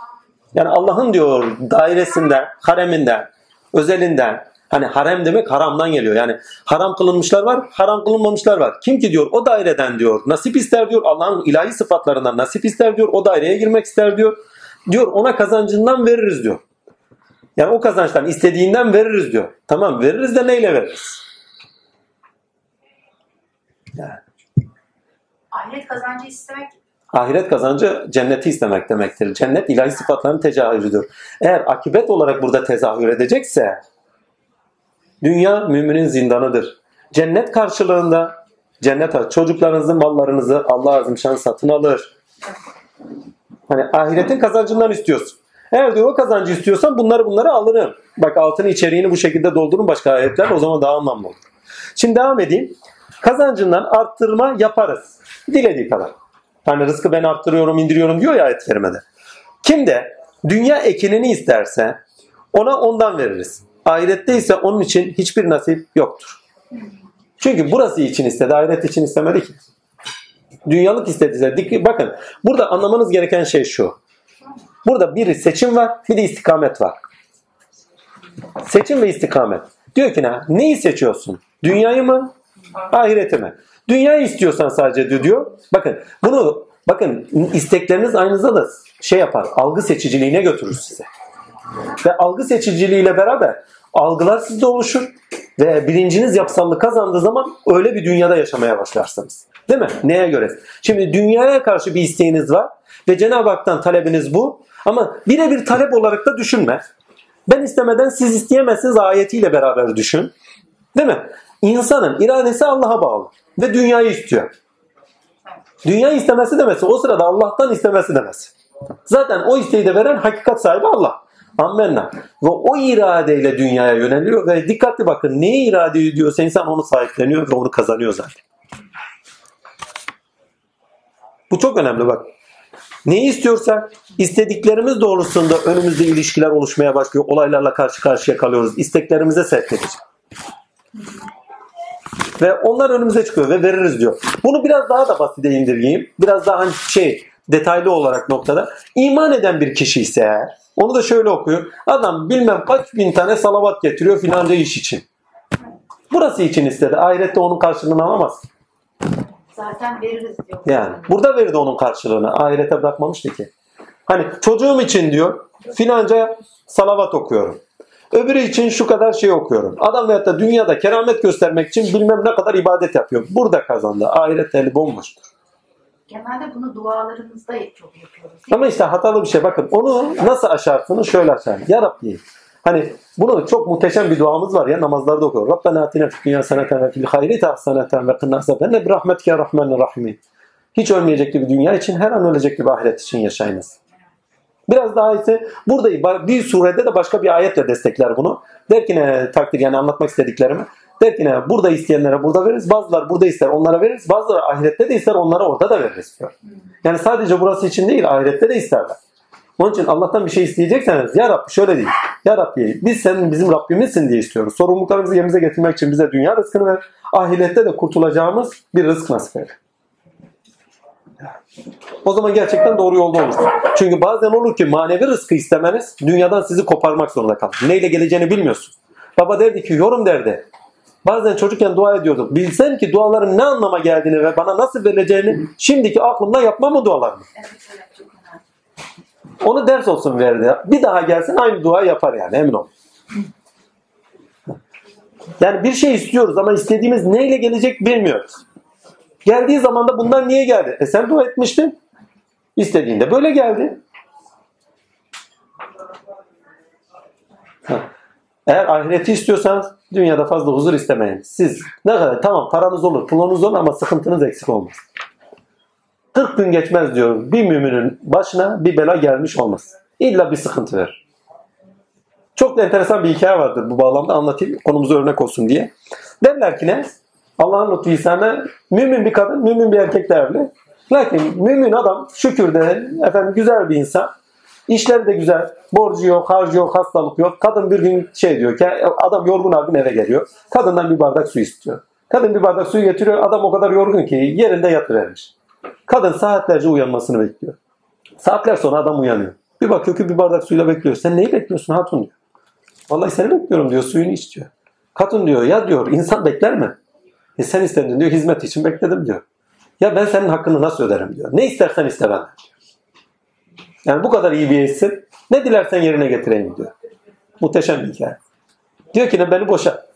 Yani Allah'ın diyor dairesinden, hareminden, özelinden. Hani harem demek haramdan geliyor. Yani haram kılınmışlar var, haram kılınmamışlar var. Kim ki diyor o daireden diyor nasip ister diyor. Allah'ın ilahi sıfatlarından nasip ister diyor. O daireye girmek ister diyor. Diyor ona kazancından veririz diyor. Yani o kazançtan istediğinden veririz diyor. Tamam veririz de neyle veririz? Ahiret kazancı istemek Ahiret kazancı cenneti istemek demektir. Cennet ilahi sıfatların tezahürüdür. Eğer akibet olarak burada tezahür edecekse dünya müminin zindanıdır. Cennet karşılığında cennet çocuklarınızı, mallarınızı Allah azimşan satın alır. Hani ahiretin kazancından istiyorsun. Eğer diyor o kazancı istiyorsan bunları bunları alırım. Bak altını içeriğini bu şekilde doldurun başka ayetler o zaman daha anlamlı olur. Şimdi devam edeyim. Kazancından arttırma yaparız. Dilediği kadar. Hani rızkı ben arttırıyorum, indiriyorum diyor ya ayet-i kerimede. Kim de dünya ekinini isterse ona ondan veririz. Ahirette ise onun için hiçbir nasip yoktur. Çünkü burası için istedi, ahiret için istemedi ki. Dünyalık istediyse. Bakın burada anlamanız gereken şey şu. Burada bir seçim var, bir de istikamet var. Seçim ve istikamet. Diyor ki ne? Neyi seçiyorsun? Dünyayı mı? Ahireti mi? Dünyayı istiyorsan sadece diyor. Bakın bunu bakın istekleriniz aynınızda da şey yapar. Algı seçiciliğine götürür size. Ve algı seçiciliğiyle beraber algılar sizde oluşur ve bilinciniz yapısallık kazandığı zaman öyle bir dünyada yaşamaya başlarsınız. Değil mi? Neye göre? Şimdi dünyaya karşı bir isteğiniz var ve Cenab-ı Hak'tan talebiniz bu. Ama birebir talep olarak da düşünme. Ben istemeden siz isteyemezsiniz ayetiyle beraber düşün. Değil mi? İnsanın iradesi Allah'a bağlı ve dünyayı istiyor. Dünyayı istemesi demesi o sırada Allah'tan istemesi demesi. Zaten o isteği de veren hakikat sahibi Allah. Ammenna. Ve o iradeyle dünyaya yöneliyor ve dikkatli bakın neye irade ediyorsa insan onu sahipleniyor ve onu kazanıyor zaten. Bu çok önemli bak. Neyi istiyorsak istediklerimiz doğrultusunda önümüzde ilişkiler oluşmaya başlıyor. Olaylarla karşı karşıya kalıyoruz. İsteklerimize sevk edecek. Ve onlar önümüze çıkıyor ve veririz diyor. Bunu biraz daha da basite indirgeyim. Biraz daha hani şey detaylı olarak noktada. İman eden bir kişi ise eğer, onu da şöyle okuyor. Adam bilmem kaç bin tane salavat getiriyor filanca iş için. Burası için istedi. Ahirette onun karşılığını alamaz. zaten veririz diyor. Yani burada verdi onun karşılığını. Ahirete bırakmamıştı ki. Hani çocuğum için diyor filanca salavat okuyorum. Öbürü için şu kadar şey okuyorum. Adam veyahut da dünyada keramet göstermek için bilmem ne kadar ibadet yapıyor. Burada kazandı. Ahiret eli bomboştur. Genelde bunu dualarımızda çok yapıyoruz. Ama işte hatalı bir şey. Bakın onu nasıl aşarsınız? Şöyle aşar. Ya Rabbi Hani bunu çok muhteşem bir duamız var ya namazlarda okuyor. Rabbena atina fid dünya seneten ve fil hayri tahseneten ve qina azabenne bi rahmetike ya rahmanir rahim. Hiç ölmeyecek gibi dünya için her an ölecek gibi ahiret için yaşayınız. Biraz daha ise burada bir surede de başka bir ayetle destekler bunu. Der ki ne takdir yani anlatmak istediklerimi. Der ki ne burada isteyenlere burada veririz. Bazıları burada ister onlara veririz. Bazıları ahirette de ister onlara orada da veririz diyor. Yani sadece burası için değil ahirette de isterler. Onun için Allah'tan bir şey isteyecekseniz ya Rabbi şöyle değil. Ya Rabbi biz senin bizim Rabbimizsin diye istiyoruz. Sorumluluklarımızı yerimize getirmek için bize dünya rızkını ver. Ahirette de kurtulacağımız bir rızk nasip eyle. O zaman gerçekten doğru yolda olursun. Çünkü bazen olur ki manevi rızkı istemeniz dünyadan sizi koparmak zorunda kalır. Neyle geleceğini bilmiyorsun. Baba derdi ki yorum derdi. Bazen çocukken dua ediyordum. Bilsem ki duaların ne anlama geldiğini ve bana nasıl verileceğini şimdiki aklımda yapmam mı dualarımı? Onu ders olsun verdi. Bir daha gelsin aynı dua yapar yani emin ol. Yani bir şey istiyoruz ama istediğimiz neyle gelecek bilmiyoruz. Geldiği zaman da bundan niye geldi? E sen dua etmiştin. İstediğinde böyle geldi. Eğer ahireti istiyorsanız dünyada fazla huzur istemeyin. Siz ne kadar tamam paranız olur, pulunuz olur ama sıkıntınız eksik olmaz. 40 gün geçmez diyor bir müminin başına bir bela gelmiş olmaz. İlla bir sıkıntı verir. Çok da enteresan bir hikaye vardır bu bağlamda anlatayım konumuza örnek olsun diye. Derler ki ne? Allah'ın lütfu ihsanı mümin bir kadın, mümin bir erkekle evli. Lakin mümin adam şükür de efendim güzel bir insan. İşleri de güzel. Borcu yok, harcı yok, hastalık yok. Kadın bir gün şey diyor ki adam yorgun argın eve geliyor. Kadından bir bardak su istiyor. Kadın bir bardak suyu getiriyor. Adam o kadar yorgun ki yerinde yatıvermiş. Kadın saatlerce uyanmasını bekliyor. Saatler sonra adam uyanıyor. Bir bakıyor ki bir bardak suyla bekliyor. Sen neyi bekliyorsun hatun diyor. Vallahi seni bekliyorum diyor. Suyunu iç diyor. Kadın diyor ya diyor insan bekler mi? E sen istedin diyor hizmet için bekledim diyor. Ya ben senin hakkını nasıl öderim diyor. Ne istersen iste benden diyor. Yani bu kadar iyi bir eşsin. Ne dilersen yerine getireyim diyor. Muhteşem bir hikaye. Diyor ki ne beni boşa.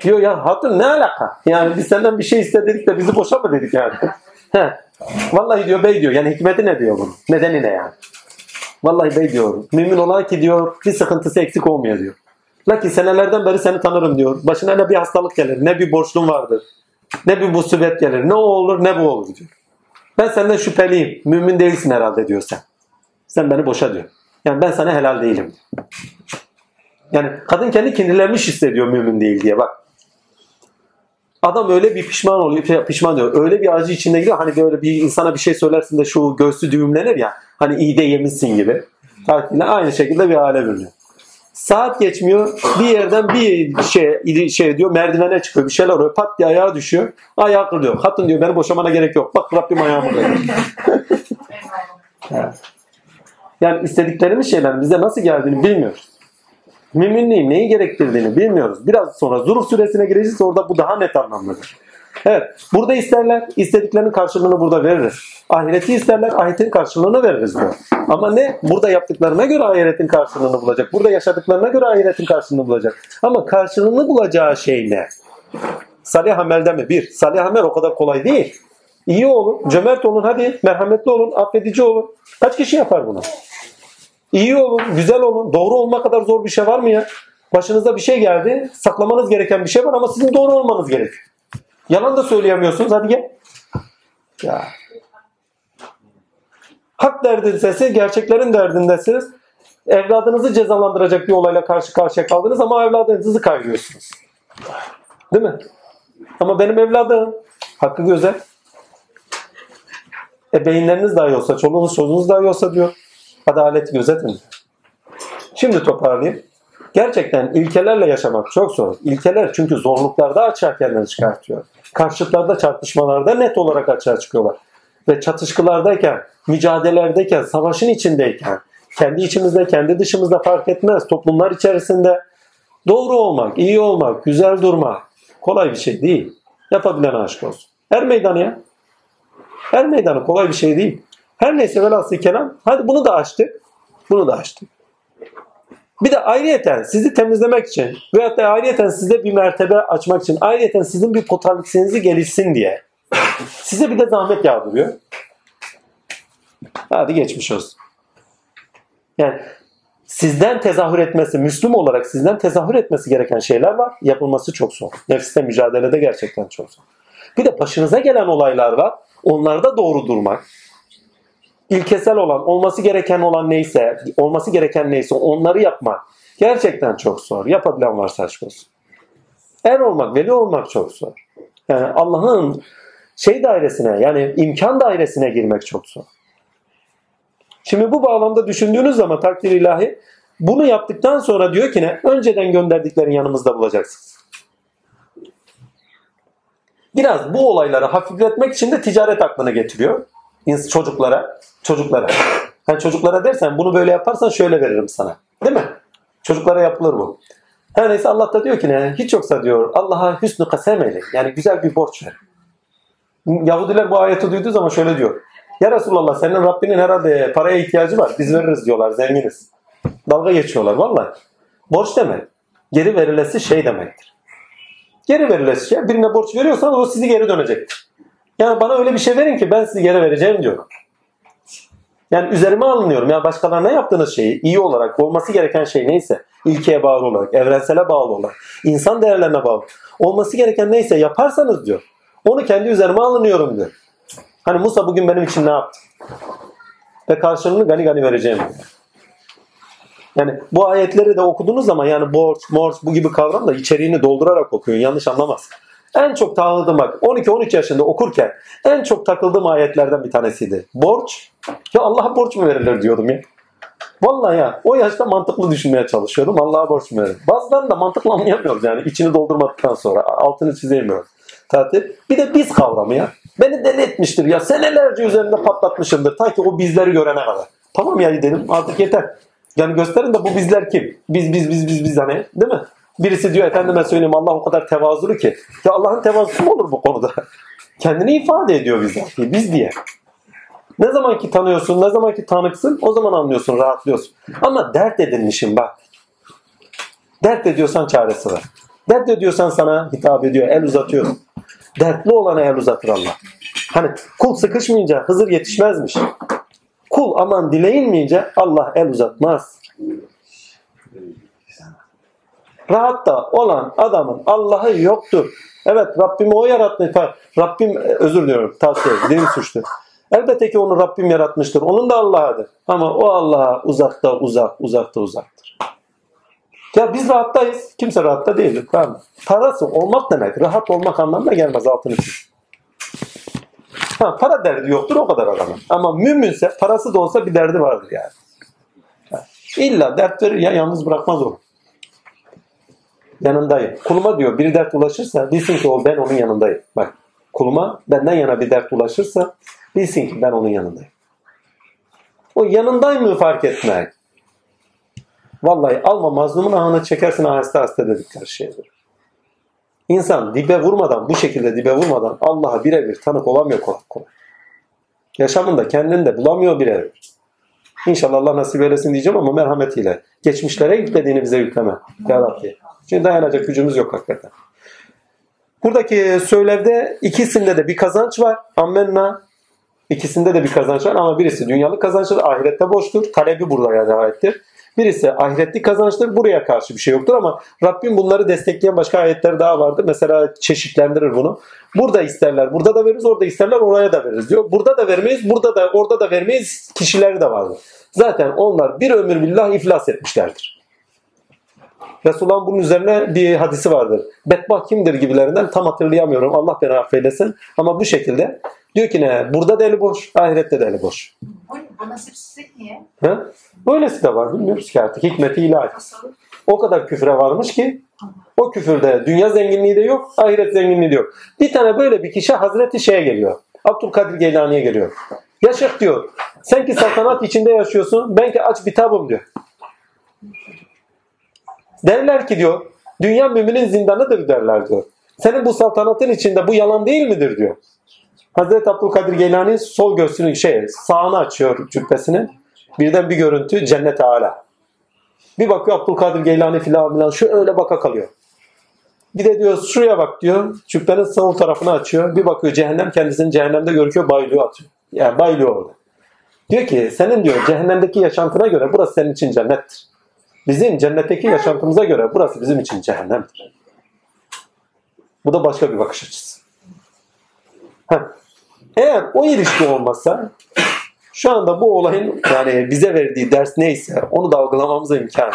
diyor ya hatun ne alaka? Yani biz senden bir şey istedik de bizi boşa mı dedik yani? He. Vallahi diyor bey diyor. Yani hikmeti ne diyor bunun? Nedeni ne yani? Vallahi bey diyor. Mümin olan ki diyor bir sıkıntısı eksik olmuyor diyor. Lakin senelerden beri seni tanırım diyor. Başına ne bir hastalık gelir, ne bir borçlun vardır. Ne bir musibet gelir. Ne o olur ne bu olur diyor. Ben senden şüpheliyim. Mümin değilsin herhalde diyor sen. Sen beni boşa diyor. Yani ben sana helal değilim. Yani kadın kendi kindilenmiş hissediyor mümin değil diye bak. Adam öyle bir pişman oluyor, pişman diyor. Öyle bir acı içinde gidiyor. Hani böyle bir insana bir şey söylersin de şu göğsü düğümlenir ya. Hani iyi de yemişsin gibi. Tatile aynı şekilde bir hale bürünüyor. Saat geçmiyor. Bir yerden bir şey şey diyor merdivene çıkıyor. Bir şeyler oluyor. Pat diye ayağa düşüyor. Ayağı kırılıyor. Hatun diyor beni boşamana gerek yok. Bak Rabbim ayağımı kırıyor. yani istediklerimiz şeyler bize nasıl geldiğini bilmiyoruz. Müminliğin neyi gerektirdiğini bilmiyoruz. Biraz sonra Zuruf suresine gireceğiz orada bu daha net anlamlıdır. Evet. Burada isterler. istediklerinin karşılığını burada veririz. Ahireti isterler. Ahiretin karşılığını veririz diyor. Ama ne? Burada yaptıklarına göre ahiretin karşılığını bulacak. Burada yaşadıklarına göre ahiretin karşılığını bulacak. Ama karşılığını bulacağı şey ne? Salih amelde mi? Bir. Salih amel o kadar kolay değil. İyi olun, cömert olun, hadi merhametli olun, affedici olun. Kaç kişi yapar bunu? İyi olun, güzel olun. Doğru olma kadar zor bir şey var mı ya? Başınıza bir şey geldi, saklamanız gereken bir şey var ama sizin doğru olmanız gerekiyor. Yalan da söyleyemiyorsunuz. Hadi gel. Ya. Hak derdindesiniz, gerçeklerin derdindesiniz. Evladınızı cezalandıracak bir olayla karşı karşıya kaldınız ama evladınızı kaybediyorsunuz. Değil mi? Ama benim evladım hakkı güzel. E beyinleriniz dahi olsa, çoluğunuz çocuğunuz dahi olsa diyor. Adaleti gözetin. Şimdi toparlayayım. Gerçekten ilkelerle yaşamak çok zor. İlkeler çünkü zorluklarda açığa kendini çıkartıyor. Karşıtlarda, çarpışmalarda net olarak açığa çıkıyorlar. Ve çatışkılardayken, mücadelelerdeyken, savaşın içindeyken, kendi içimizde, kendi dışımızda fark etmez. Toplumlar içerisinde doğru olmak, iyi olmak, güzel durmak kolay bir şey değil. Yapabilen aşk olsun. Her meydanı ya. Her meydanı kolay bir şey değil. Her neyse velhasıl kelam. Hadi bunu da açtık. Bunu da açtık. Bir de ayrıyeten sizi temizlemek için veyahut da ayrıyeten size bir mertebe açmak için ayrıyeten sizin bir potansiyelinizi gelişsin diye size bir de zahmet yağdırıyor. Hadi geçmiş olsun. Yani sizden tezahür etmesi, Müslüm olarak sizden tezahür etmesi gereken şeyler var. Yapılması çok zor. Nefsle mücadelede gerçekten çok zor. Bir de başınıza gelen olaylar var. Onlarda doğru durmak. İlkesel olan, olması gereken olan neyse, olması gereken neyse onları yapmak gerçekten çok zor. Yapabilen varsa aşk olsun. Er olmak, veli olmak çok zor. Yani Allah'ın şey dairesine yani imkan dairesine girmek çok zor. Şimdi bu bağlamda düşündüğünüz zaman takdir ilahi bunu yaptıktan sonra diyor ki ne? Önceden gönderdiklerin yanımızda bulacaksınız. Biraz bu olayları hafifletmek için de ticaret aklına getiriyor. Çocuklara. Çocuklara. Hani çocuklara dersen bunu böyle yaparsan şöyle veririm sana. Değil mi? Çocuklara yapılır bu. Her neyse Allah da diyor ki ne? Hiç yoksa diyor Allah'a hüsnü kasem eyle. Yani güzel bir borç ver. Yahudiler bu ayeti duyduğu zaman şöyle diyor. Ya Resulallah senin Rabbinin herhalde paraya ihtiyacı var. Biz veririz diyorlar zenginiz. Dalga geçiyorlar vallahi. Borç demek. Geri verilesi şey demektir. Geri verilesi şey. Birine borç veriyorsanız o sizi geri dönecektir. Yani bana öyle bir şey verin ki ben sizi geri vereceğim diyor. Yani üzerime alınıyorum. Ya başkalarına yaptığınız şeyi iyi olarak olması gereken şey neyse ilkeye bağlı olarak, evrensele bağlı olarak, insan değerlerine bağlı. Olması gereken neyse yaparsanız diyor. Onu kendi üzerime alınıyorum diyor. Hani Musa bugün benim için ne yaptı? Ve karşılığını gani gani vereceğim diyor. Yani bu ayetleri de okuduğunuz zaman yani borç, morç bu gibi kavram da içeriğini doldurarak okuyun. Yanlış anlamaz. En çok takıldığım bak 12-13 yaşında okurken en çok takıldığım ayetlerden bir tanesiydi. Borç. Ya Allah'a borç mu verilir diyordum ya. Vallahi ya o yaşta mantıklı düşünmeye çalışıyordum. Allah'a borç mu verilir? Bazılarını da mantıklı anlayamıyoruz yani içini doldurmadıktan sonra altını çizemiyoruz. Tatil. Bir de biz kavramı ya. Beni deli etmiştir ya. Senelerce üzerinde patlatmışımdır. Ta ki o bizleri görene kadar. Tamam ya dedim artık yeter. Yani gösterin de bu bizler kim? Biz biz biz biz biz hani değil mi? Birisi diyor efendime söyleyeyim Allah o kadar tevazulu ki. Ya Allah'ın tevazusu mu olur bu konuda? Kendini ifade ediyor bize. Biz diye. Ne zaman ki tanıyorsun, ne zaman ki tanıksın o zaman anlıyorsun, rahatlıyorsun. Ama dert edinmişim bak. Dert ediyorsan çaresi var. Dert ediyorsan sana hitap ediyor, el uzatıyor. Dertli olana el uzatır Allah. Hani kul sıkışmayınca Hızır yetişmezmiş. Kul aman dileyinmeyince Allah el uzatmaz. Rahatta olan adamın Allah'ı yoktur. Evet Rabbim o yarattı. Rabbim e, özür diliyorum. Tavsiye dilim suçtu. Elbette ki onu Rabbim yaratmıştır. Onun da Allah'ıdır. Ama o Allah'a uzakta uzak, uzakta uzaktır. Ya biz rahattayız. Kimse rahatta değildir. Tamam. Parası olmak demek. Rahat olmak anlamına gelmez altını çiz. Ha, para derdi yoktur o kadar adamın. Ama müminse parası da olsa bir derdi vardır yani. İlla dert verir ya yalnız bırakmaz onu. Yanındayım. Kuluma diyor bir dert ulaşırsa bilsin ki o ben onun yanındayım. Bak kuluma benden yana bir dert ulaşırsa bilsin ki ben onun yanındayım. O yanındayım mı fark etmek. Vallahi alma mazlumun ahını çekersin aheste aheste dedikleri şeydir. İnsan dibe vurmadan, bu şekilde dibe vurmadan Allah'a birebir tanık olamıyor kolay kolay. Yaşamında kendini de bulamıyor birebir. İnşallah Allah nasip eylesin diyeceğim ama merhametiyle. Geçmişlere yüklediğini bize yükleme. Ya Rabbi. Çünkü dayanacak gücümüz yok hakikaten. Buradaki söylevde ikisinde de bir kazanç var. Ammenna. İkisinde de bir kazanç var ama birisi dünyalık kazançtır, ahirette boştur. Talebi burada yani ayettir. Birisi ahiretlik kazançtır. Buraya karşı bir şey yoktur ama Rabbim bunları destekleyen başka ayetler daha vardır. Mesela çeşitlendirir bunu. Burada isterler, burada da veririz, orada isterler, oraya da veririz diyor. Burada da vermeyiz, burada da orada da vermeyiz kişileri de vardır. Zaten onlar bir ömür billah iflas etmişlerdir. Resulullah'ın bunun üzerine bir hadisi vardır. Bedbah kimdir gibilerinden tam hatırlayamıyorum. Allah beni affeylesin. Ama bu şekilde diyor ki ne? Burada da eli boş, ahirette de eli boş. Bu, bu nasipsizlik niye? Ha? Böylesi de var. Bilmiyoruz ki artık. Hikmeti ilahi. O kadar küfre varmış ki o küfürde dünya zenginliği de yok, ahiret zenginliği de yok. Bir tane böyle bir kişi Hazreti şeye geliyor. Abdülkadir Geylani'ye geliyor. Ya şeyh diyor. Sen ki saltanat içinde yaşıyorsun. Ben ki aç bitabım diyor. Derler ki diyor. Dünya müminin zindanıdır derler diyor. Senin bu saltanatın içinde bu yalan değil midir diyor. Hazreti Abdülkadir Geylani sol göğsünü şey sağını açıyor cübbesinin. Birden bir görüntü cennet ala. Bir bakıyor Abdülkadir Geylani filan filan şu öyle baka kalıyor. Bir de diyor şuraya bak diyor. Cübbenin sol tarafını açıyor. Bir bakıyor cehennem kendisini cehennemde görüyor bayılıyor atıyor. Yani bayılıyor orada. Diyor ki senin diyor cehennemdeki yaşantına göre burası senin için cennettir. Bizim cennetteki yaşantımıza göre burası bizim için cehennemdir. Bu da başka bir bakış açısı. Heh. Eğer o ilişki olmazsa şu anda bu olayın yani bize verdiği ders neyse onu da algılamamıza imkan yok.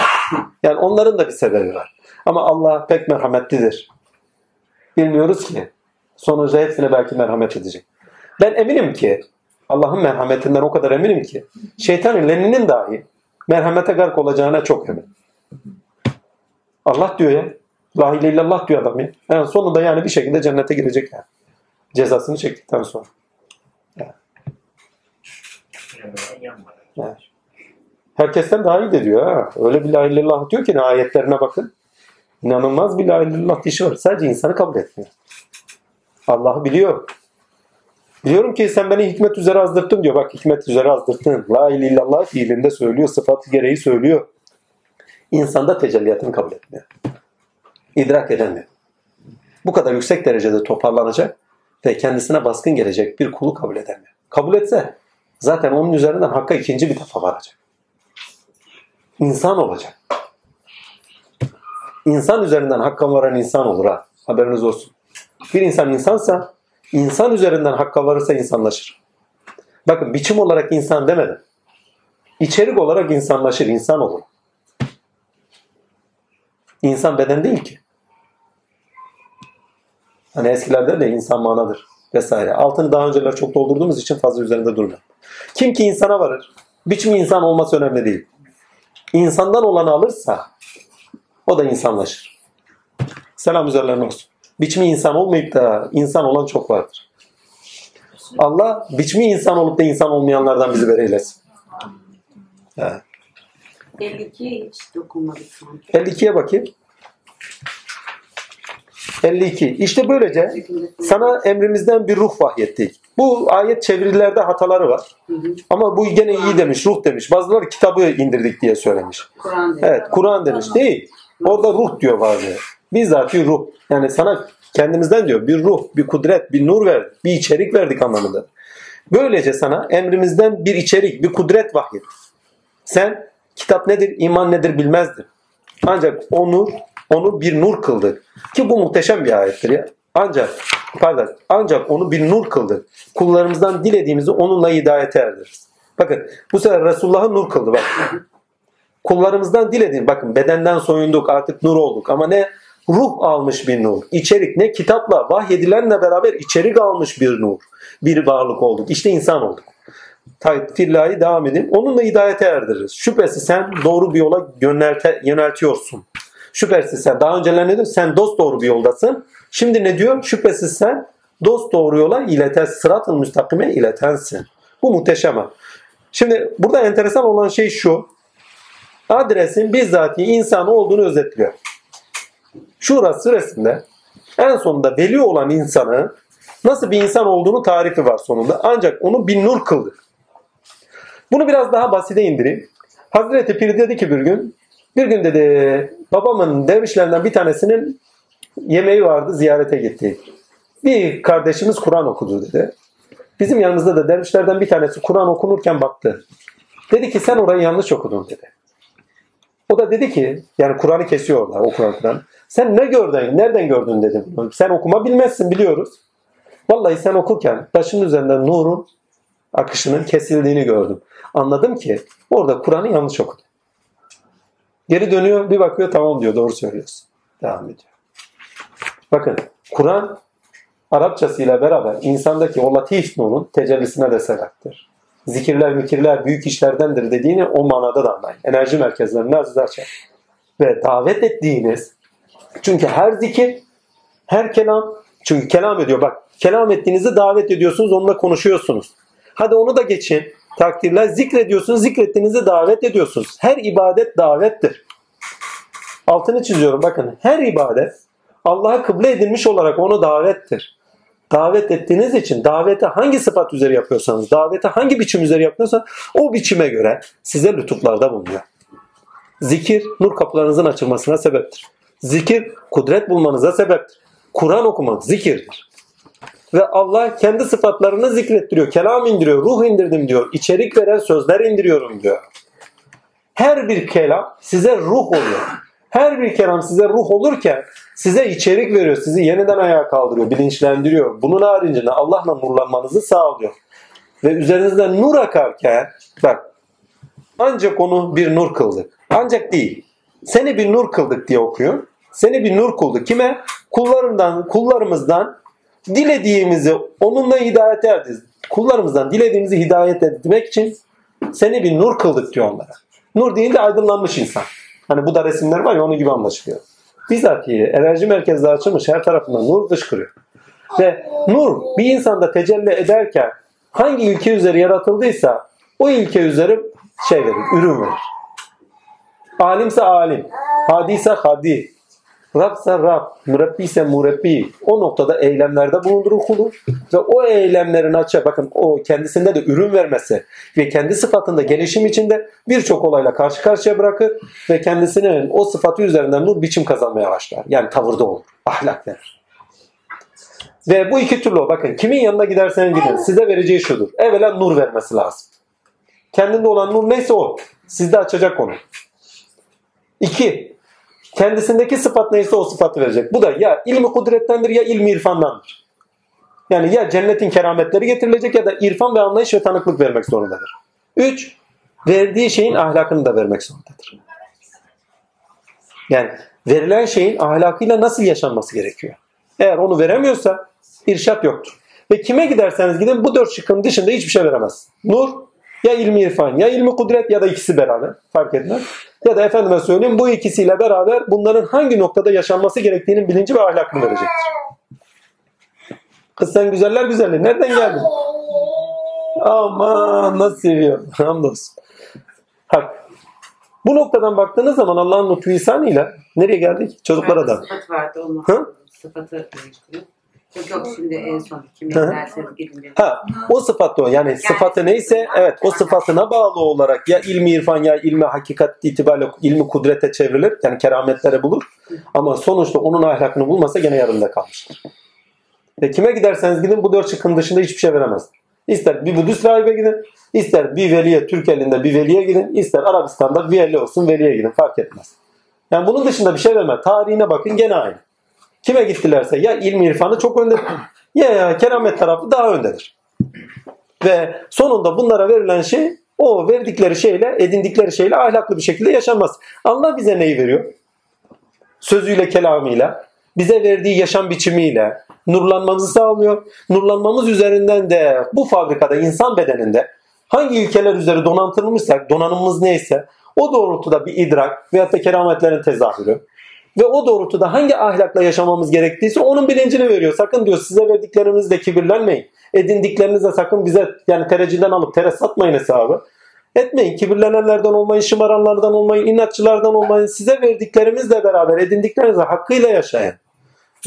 Yani onların da bir sebebi var. Ama Allah pek merhametlidir. Bilmiyoruz ki. Sonuçta hepsine belki merhamet edecek. Ben eminim ki Allah'ın merhametinden o kadar eminim ki şeytanın Lenin'in dahi merhamete gark olacağına çok emin. Allah diyor ya. La ilahe illallah diyor adam ya. Yani sonunda yani bir şekilde cennete girecek yani. Cezasını çektikten sonra. Yani. Herkesten daha iyi de diyor ha. Öyle bir la illallah diyor ki ne ayetlerine bakın. İnanılmaz bir la illallah dişi var. Sadece insanı kabul etmiyor. Allah'ı biliyor. Biliyorum ki sen beni hikmet üzere azdırttın diyor. Bak hikmet üzere azdırttın. La ilahe illallah fiilinde söylüyor. Sıfatı gereği söylüyor. İnsanda tecelliyatını kabul etmiyor. İdrak edemiyor. Bu kadar yüksek derecede toparlanacak ve kendisine baskın gelecek bir kulu kabul edemiyor. Kabul etse zaten onun üzerinden hakka ikinci bir defa varacak. İnsan olacak. İnsan üzerinden hakka varan insan olur ha. Haberiniz olsun. Bir insan insansa insan üzerinden hakka varırsa insanlaşır. Bakın biçim olarak insan demedim. İçerik olarak insanlaşır, insan olur. İnsan beden değil ki. Hani eskilerde de insan manadır vesaire. Altını daha önceler çok doldurduğumuz için fazla üzerinde durmuyorum. Kim ki insana varır, biçimi insan olması önemli değil. İnsandan olanı alırsa o da insanlaşır. Selam üzerlerine olsun. Biçimi insan olmayıp da insan olan çok vardır. Allah biçimi insan olup da insan olmayanlardan bizi eylesin. Evet. 52 hiç dokunmadık sanki. 52'ye bakayım. 52. İşte böylece sana emrimizden bir ruh vahyettik. Bu ayet çevirilerde hataları var. Hı hı. Ama bu gene iyi demiş, ruh demiş. Bazıları kitabı indirdik diye söylemiş. Kur'an. Evet, Kur'an demiş. Değil. Orada ruh diyor bazı. Bizzati ruh. Yani sana kendimizden diyor bir ruh, bir kudret, bir nur verdik, bir içerik verdik anlamında. Böylece sana emrimizden bir içerik, bir kudret vahyettik. Sen kitap nedir, iman nedir bilmezdin. Ancak o nur, onu bir nur kıldık. Ki bu muhteşem bir ayettir ya. Ancak, pardon, ancak onu bir nur kıldık. Kullarımızdan dilediğimizi onunla hidayete erdiririz. Bakın bu sefer Resulullah'ı nur kıldı bak. Kullarımızdan dilediğim, bakın bedenden soyunduk artık nur olduk ama ne? Ruh almış bir nur. İçerik ne? Kitapla, vahyedilenle beraber içerik almış bir nur. Bir varlık olduk. İşte insan olduk. Fillahi devam edin. Onunla hidayete erdiririz. Şüphesiz sen doğru bir yola yönelte, yöneltiyorsun. Şüphesiz sen daha önceler ne diyor? Sen dost doğru bir yoldasın. Şimdi ne diyor? Şüphesiz sen dost doğru yola ileten, sırat-ı müstakime iletensin. Bu muhteşem. Şimdi burada enteresan olan şey şu. Adresin bizzati insan olduğunu özetliyor. Şura süresinde en sonunda veli olan insanı nasıl bir insan olduğunu tarifi var sonunda. Ancak onu bir nur kıldı. Bunu biraz daha basite indireyim. Hazreti Pir dedi ki bir gün, bir gün dedi babamın dervişlerinden bir tanesinin yemeği vardı ziyarete gitti. Bir kardeşimiz Kur'an okudu dedi. Bizim yanımızda da dervişlerden bir tanesi Kur'an okunurken baktı. Dedi ki sen orayı yanlış okudun dedi. O da dedi ki yani Kur'an'ı kesiyor orada okunan Kur'an. Sen ne gördün? Nereden gördün dedim. Sen okuma bilmezsin biliyoruz. Vallahi sen okurken taşın üzerinden nurun akışının kesildiğini gördüm. Anladım ki orada Kur'an'ı yanlış okudu. Geri dönüyor bir bakıyor tamam diyor doğru söylüyorsun. Devam ediyor. Bakın Kur'an Arapçasıyla beraber insandaki o latif nurun tecellisine de sebeptir. Zikirler, mikirler büyük işlerdendir dediğini o manada da anlayın. Enerji merkezlerine aziz açar. Ve davet ettiğiniz çünkü her zikir, her kelam çünkü kelam ediyor. Bak kelam ettiğinizi davet ediyorsunuz, onunla konuşuyorsunuz. Hadi onu da geçin. Takdirler zikrediyorsunuz, zikrettiğinizi davet ediyorsunuz. Her ibadet davettir. Altını çiziyorum bakın. Her ibadet Allah'a kıble edilmiş olarak onu davettir. Davet ettiğiniz için davete hangi sıfat üzeri yapıyorsanız, davete hangi biçim üzeri yapıyorsanız o biçime göre size lütuflarda bulunuyor. Zikir nur kapılarınızın açılmasına sebeptir. Zikir kudret bulmanıza sebeptir. Kur'an okumak zikirdir. Ve Allah kendi sıfatlarını zikrettiriyor. Kelam indiriyor, ruh indirdim diyor. İçerik veren sözler indiriyorum diyor. Her bir kelam size ruh oluyor. Her bir kelam size ruh olurken size içerik veriyor. Sizi yeniden ayağa kaldırıyor, bilinçlendiriyor. Bunun haricinde Allah'la nurlanmanızı sağlıyor. Ve üzerinizden nur akarken bak ancak onu bir nur kıldık. Ancak değil. Seni bir nur kıldık diye okuyor. Seni bir nur kıldık. Kime? Kullarından, kullarımızdan dilediğimizi onunla hidayet erdik. Kullarımızdan dilediğimizi hidayet etmek için seni bir nur kıldık diyor onlara. Nur deyince aydınlanmış insan. Hani bu da resimler var ya onun gibi anlaşılıyor. Bizatihi enerji merkezleri açılmış her tarafından nur fışkırıyor. Ve nur bir insanda tecelli ederken hangi ilke üzeri yaratıldıysa o ilke üzeri şey verir, ürün verir. Alimse alim, hadise hadi, Rabse Rab, mürebbi ise mürebbi. O noktada eylemlerde bulundurur kulu ve o eylemlerin açığa bakın o kendisinde de ürün vermesi ve kendi sıfatında gelişim içinde birçok olayla karşı karşıya bırakır ve kendisinin o sıfatı üzerinden nur biçim kazanmaya başlar. Yani tavırda olur, ahlak verir. Ve bu iki türlü o. Bakın kimin yanına giderseniz gidin size vereceği şudur. Evvela nur vermesi lazım. Kendinde olan nur neyse o. Sizde açacak onu. İki, kendisindeki sıfat neyse o sıfatı verecek. Bu da ya ilmi kudrettendir ya ilmi irfandandır. Yani ya cennetin kerametleri getirilecek ya da irfan ve anlayış ve tanıklık vermek zorundadır. Üç, verdiği şeyin ahlakını da vermek zorundadır. Yani verilen şeyin ahlakıyla nasıl yaşanması gerekiyor. Eğer onu veremiyorsa irşat yoktur. Ve kime giderseniz gidin bu dört şıkkın dışında hiçbir şey veremez. Nur, ya ilmi irfan, ya ilmi kudret ya da ikisi beraber fark etmez. Ya da efendime söyleyeyim bu ikisiyle beraber bunların hangi noktada yaşanması gerektiğinin bilinci ve ahlakını verecektir. Kız sen güzeller güzelliği. Nereden geldin? Aman nasıl seviyor. Hamdolsun. Bak. Bu noktadan baktığınız zaman Allah'ın lütfu ihsanıyla nereye geldik? Çocuklara da. Sıfat vardı onu. Hı? Sıfatı. Yok yok şimdi en son hı. giderseniz gidin. Ha, o sıfat o. Yani sıfatı neyse evet o sıfatına bağlı olarak ya ilmi irfan ya ilmi hakikat itibariyle ilmi kudrete çevrilir. Yani kerametlere bulur. Ama sonuçta onun ahlakını bulmasa gene yarımda kalmıştır. Ve kime giderseniz gidin bu dört şıkkın dışında hiçbir şey veremez. İster bir Budist rahibe gidin, ister bir veliye, Türk elinde bir veliye gidin, ister Arabistan'da bir veli olsun veliye gidin fark etmez. Yani bunun dışında bir şey vermez. Tarihine bakın gene aynı. Kime gittilerse ya ilmi irfanı çok önde ya, ya keramet tarafı daha öndedir. Ve sonunda bunlara verilen şey o verdikleri şeyle edindikleri şeyle ahlaklı bir şekilde yaşanmaz. Allah bize neyi veriyor? Sözüyle kelamıyla bize verdiği yaşam biçimiyle nurlanmamızı sağlıyor. Nurlanmamız üzerinden de bu fabrikada insan bedeninde hangi ilkeler üzeri donatılmışsak donanımımız neyse o doğrultuda bir idrak veyahut da kerametlerin tezahürü ve o doğrultuda hangi ahlakla yaşamamız gerektiyse onun bilincini veriyor. Sakın diyor size verdiklerimizle kibirlenmeyin. Edindiklerinizle sakın bize yani tereciden alıp tere satmayın hesabı. Etmeyin. Kibirlenenlerden olmayın, şımaranlardan olmayın, inatçılardan olmayın. Size verdiklerimizle beraber edindiklerinizle hakkıyla yaşayın.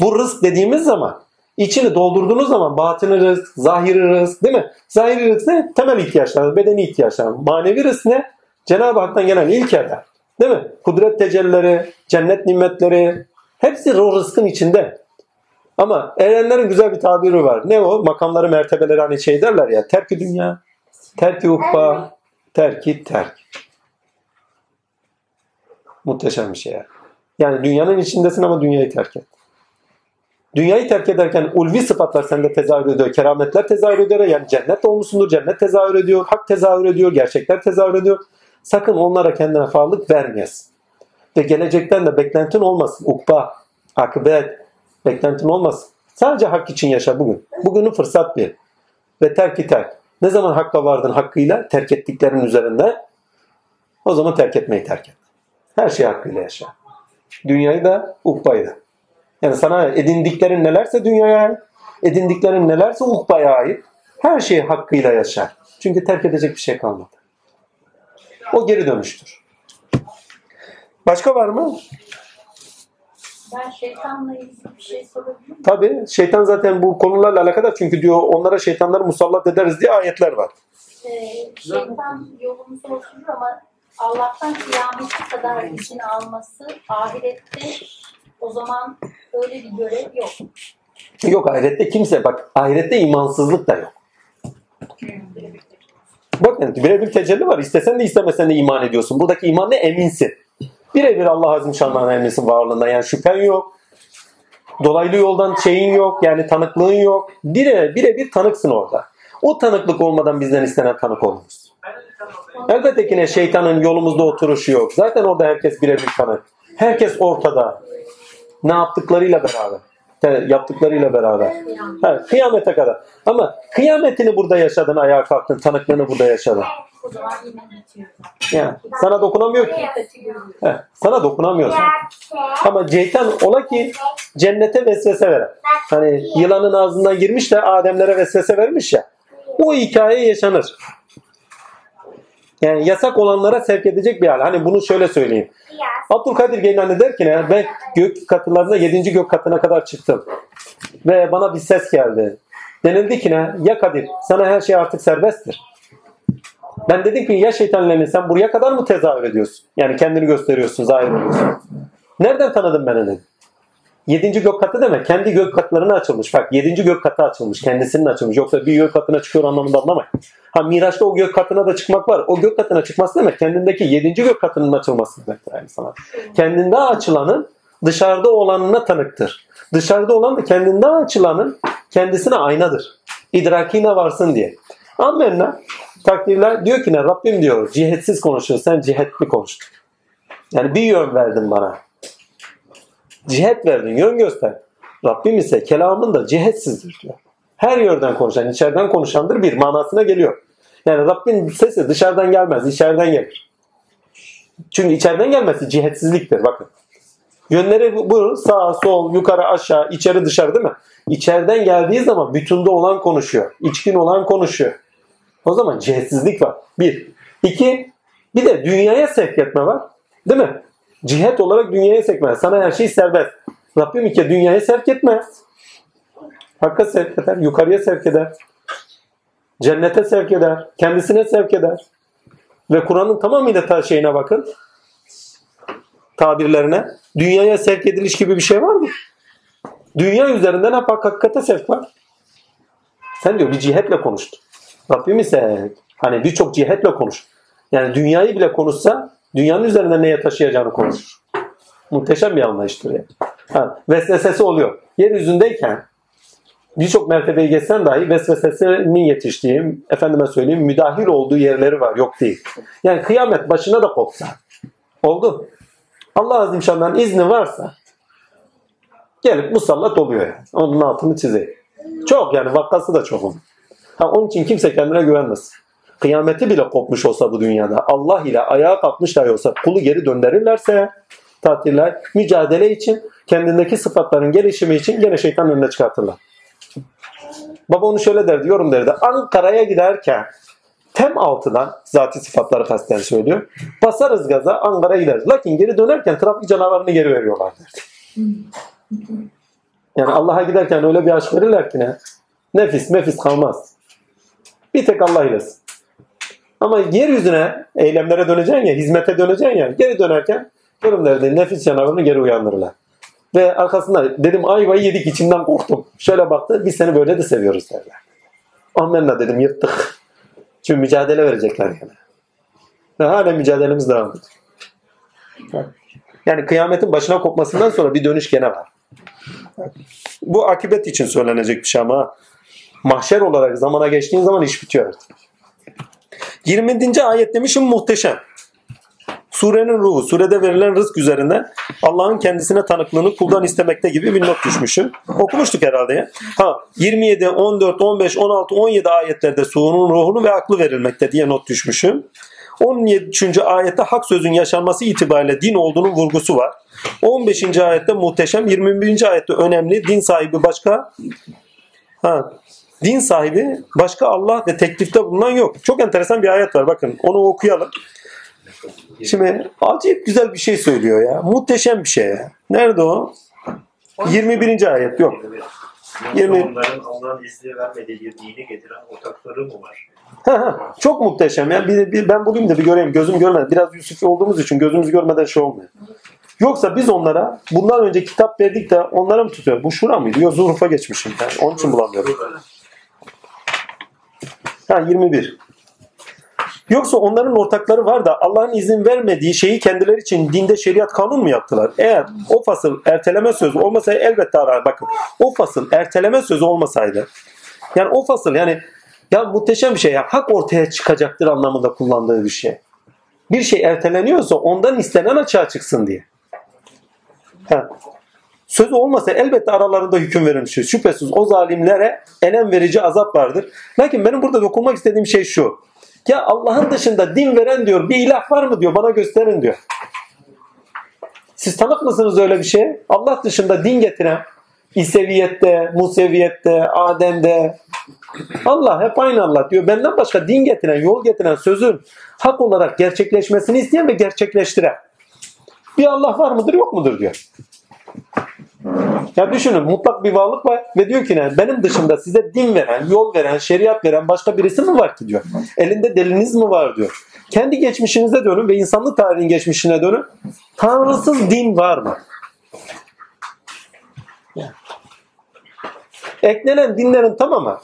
Bu rızk dediğimiz zaman içini doldurduğunuz zaman batını rızk, zahiri rızk değil mi? Zahiri rızk ne? Temel ihtiyaçlar, bedeni ihtiyaçlar. Manevi rızk ne? Cenab-ı Hak'tan gelen ilkeler. Değil mi? Kudret tecellileri, cennet nimetleri hepsi o rızkın içinde. Ama erenlerin güzel bir tabiri var. Ne o? Makamları, mertebeleri hani şey derler ya. Terki dünya, terki ukba, terki terk. Muhteşem bir şey ya. Yani dünyanın içindesin ama dünyayı terk et. Dünyayı terk ederken ulvi sıfatlar sende tezahür ediyor. Kerametler tezahür ediyor. Yani cennet olmuşsundur. Cennet tezahür ediyor. Hak tezahür ediyor. Gerçekler tezahür ediyor. Sakın onlara kendine farlık vermeyesin. Ve gelecekten de beklentin olmasın. Ukba, akıbet, beklentin olmasın. Sadece hak için yaşa bugün. Bugünü fırsat bil. Ve terk terk. Ne zaman hakka vardın hakkıyla terk ettiklerin üzerinde o zaman terk etmeyi terk et. Her şeyi hakkıyla yaşa. Dünyayı da ukbayı da. Yani sana edindiklerin nelerse dünyaya ait, edindiklerin nelerse ukbaya ait. Her şeyi hakkıyla yaşa. Çünkü terk edecek bir şey kalmadı. O geri dönüştür. Başka var mı? Ben şeytanla ilgili bir şey sorabilir miyim? Tabii şeytan zaten bu konularla alakadar çünkü diyor onlara şeytanları musallat ederiz diye ayetler var. Ee, şeytan yolumuzu oturur ama Allah'tan kıyamete kadar izin alması ahirette o zaman öyle bir görev yok. Yok ahirette kimse bak ahirette imansızlık da yok. Bakın birebir tecelli var. İstesen de istemesen de iman ediyorsun. Buradaki iman ne? Eminsin. Birebir Allah Azim Şanlı'na eminsin varlığından. Yani şüphen yok. Dolaylı yoldan şeyin yok. Yani tanıklığın yok. Bire, birebir tanıksın orada. O tanıklık olmadan bizden istenen tanık oluruz. Elbette ki şeytanın yolumuzda oturuşu yok. Zaten orada herkes birebir tanık. Herkes ortada. Ne yaptıklarıyla beraber. Yaptıklarıyla beraber. Ha, kıyamete kadar. Ama kıyametini burada yaşadın, ayağa kalktın, tanıklığını burada yaşadın. Yani sana dokunamıyor ki. He, sana dokunamıyorsun. Ama şeytan ola ki cennete vesvese veren. Hani yılanın ağzından girmiş de Ademlere vesvese vermiş ya. O hikaye yaşanır. Yani yasak olanlara sevk edecek bir hal. Hani bunu şöyle söyleyeyim. Abdülkadir Geylani der ki ne? Ben gök katlarına 7. gök katına kadar çıktım. Ve bana bir ses geldi. Denildi ki ne? Ya Kadir sana her şey artık serbesttir. Ben dedim ki ya şeytanlarını sen buraya kadar mı tezahür ediyorsun? Yani kendini gösteriyorsun, zahir oluyorsun. Nereden tanıdın beni dedim. Yedinci gök katı demek. Kendi gök katlarına açılmış. Bak yedinci gök katı açılmış. Kendisinin açılmış. Yoksa bir gök katına çıkıyor anlamında anlamayın. Ha Miraç'ta o gök katına da çıkmak var. O gök katına çıkması demek kendindeki yedinci gök katının açılması demektir aynı zamanda. Kendinde açılanın dışarıda olanına tanıktır. Dışarıda olan da kendinde açılanın kendisine aynadır. İdrakine varsın diye. Amenna. Takdirler diyor ki ne Rabbim diyor cihetsiz konuşuyor sen cihetli konuştun. Yani bir yön verdin bana. Cihet verdin, yön göster. Rabbim ise kelamın da cihetsizdir diyor. Her yönden konuşan, içeriden konuşandır bir manasına geliyor. Yani Rabbin sesi dışarıdan gelmez, içeriden gelir. Çünkü içeriden gelmesi cihetsizliktir bakın. Yönleri bu, sağ, sol, yukarı, aşağı, içeri, dışarı değil mi? İçeriden geldiği zaman bütünde olan konuşuyor. içkin olan konuşuyor. O zaman cihetsizlik var. Bir. İki, bir de dünyaya sevk etme var. Değil mi? Cihet olarak dünyaya sevk etme. Sana her şey serbest. Rabbim iki dünyaya sevk etmez. Hakka sevk eder. Yukarıya sevk eder. Cennete sevk eder. Kendisine sevk eder. Ve Kur'an'ın tamamıyla ta şeyine bakın. Tabirlerine. Dünyaya sevk ediliş gibi bir şey var mı? Dünya üzerinden hep hakikate sevk var. Sen diyor bir cihetle konuştun. Rabbim ise hani birçok cihetle konuş. Yani dünyayı bile konuşsa dünyanın üzerinde neye taşıyacağını konuşur. Muhteşem bir anlayıştır yani. Ha, vesvesesi oluyor. Yeryüzündeyken birçok mertebeyi geçsen dahi vesvesesinin yetiştiği, efendime söyleyeyim müdahil olduğu yerleri var. Yok değil. Yani kıyamet başına da kopsa. Oldu. Allah Azim Şan'dan izni varsa gelip musallat oluyor yani. Onun altını çizeyim. Çok yani vakası da çok onun. Ha, onun için kimse kendine güvenmez. Kıyameti bile kopmuş olsa bu dünyada Allah ile ayağa kalkmış dahi olsa kulu geri döndürürlerse tatiller mücadele için kendindeki sıfatların gelişimi için gene şeytan önüne çıkartırlar. Baba onu şöyle derdi, yorum derdi. Ankara'ya giderken tem altıdan zati sıfatları kasten söylüyor. Basarız gaza Ankara'ya gideriz. Lakin geri dönerken trafik canavarını geri veriyorlar derdi. Yani Allah'a giderken öyle bir aşk verirler ki ne? Nefis mefis kalmaz. Bir tek Allah ilesin. Ama yeryüzüne eylemlere döneceksin ya, hizmete döneceksin ya. Geri dönerken görümlerde nefis canavarını geri uyandırırlar. Ve arkasında dedim ayvayı yedik içimden korktum. Şöyle baktı biz seni böyle de seviyoruz derler. Amenna dedim yırttık. Çünkü mücadele verecekler yani. Ve hala mücadelemiz devam ediyor. Yani kıyametin başına kopmasından sonra bir dönüş gene var. Bu akibet için söylenecek bir şey ama mahşer olarak zamana geçtiğin zaman iş bitiyor artık. 20. ayet demişim muhteşem. Surenin ruhu, surede verilen rızk üzerinde Allah'ın kendisine tanıklığını kuldan istemekte gibi bir not düşmüşüm. Okumuştuk herhalde ya. Ha 27, 14, 15, 16, 17 ayetlerde surun ruhunu ve aklı verilmekte diye not düşmüşüm. 17. ayette hak sözün yaşanması itibariyle din olduğunun vurgusu var. 15. ayette muhteşem, 21. ayette önemli. Din sahibi başka ha, din sahibi başka Allah ve teklifte bulunan yok. Çok enteresan bir ayet var. Bakın onu okuyalım. Şimdi acayip güzel bir şey söylüyor ya. Muhteşem bir şey ya. Nerede o? 21. ayet yok. Yirmi- Onların Allah'ın izni vermediği bir dini getiren ortakları mı var? Çok muhteşem. Yani bir, bir- ben bulayım da bir göreyim. Gözüm görmedi. Biraz Yusuf'i olduğumuz için gözümüz görmeden şey olmuyor. Yoksa biz onlara bundan önce kitap verdik de onlara mı tutuyor? Bu şura mıydı? Yok Zuhruf'a geçmişim ben. Onun için bulamıyorum. Ha 21. Yoksa onların ortakları var da Allah'ın izin vermediği şeyi kendileri için dinde şeriat kanun mu yaptılar? Eğer o fasıl erteleme sözü olmasaydı elbette arar. Bakın o fasıl erteleme sözü olmasaydı yani o fasıl yani ya muhteşem bir şey ya hak ortaya çıkacaktır anlamında kullandığı bir şey. Bir şey erteleniyorsa ondan istenen açığa çıksın diye. Ha. Sözü olmasa elbette aralarında hüküm verilmiştir. Şüphesiz o zalimlere elem verici azap vardır. Lakin benim burada dokunmak istediğim şey şu. Ya Allah'ın dışında din veren diyor bir ilah var mı diyor bana gösterin diyor. Siz tanık mısınız öyle bir şey? Allah dışında din getiren İseviyette, Museviyette, Adem'de Allah hep aynı Allah diyor. Benden başka din getiren, yol getiren sözün hak olarak gerçekleşmesini isteyen ve gerçekleştiren. Bir Allah var mıdır yok mudur diyor. Ya düşünün mutlak bir varlık var ve diyor ki ne benim dışında size din veren, yol veren, şeriat veren başka birisi mi var ki diyor. Elinde deliniz mi var diyor. Kendi geçmişinize dönün ve insanlık tarihinin geçmişine dönün. Tanrısız din var mı? Eklenen dinlerin tamamı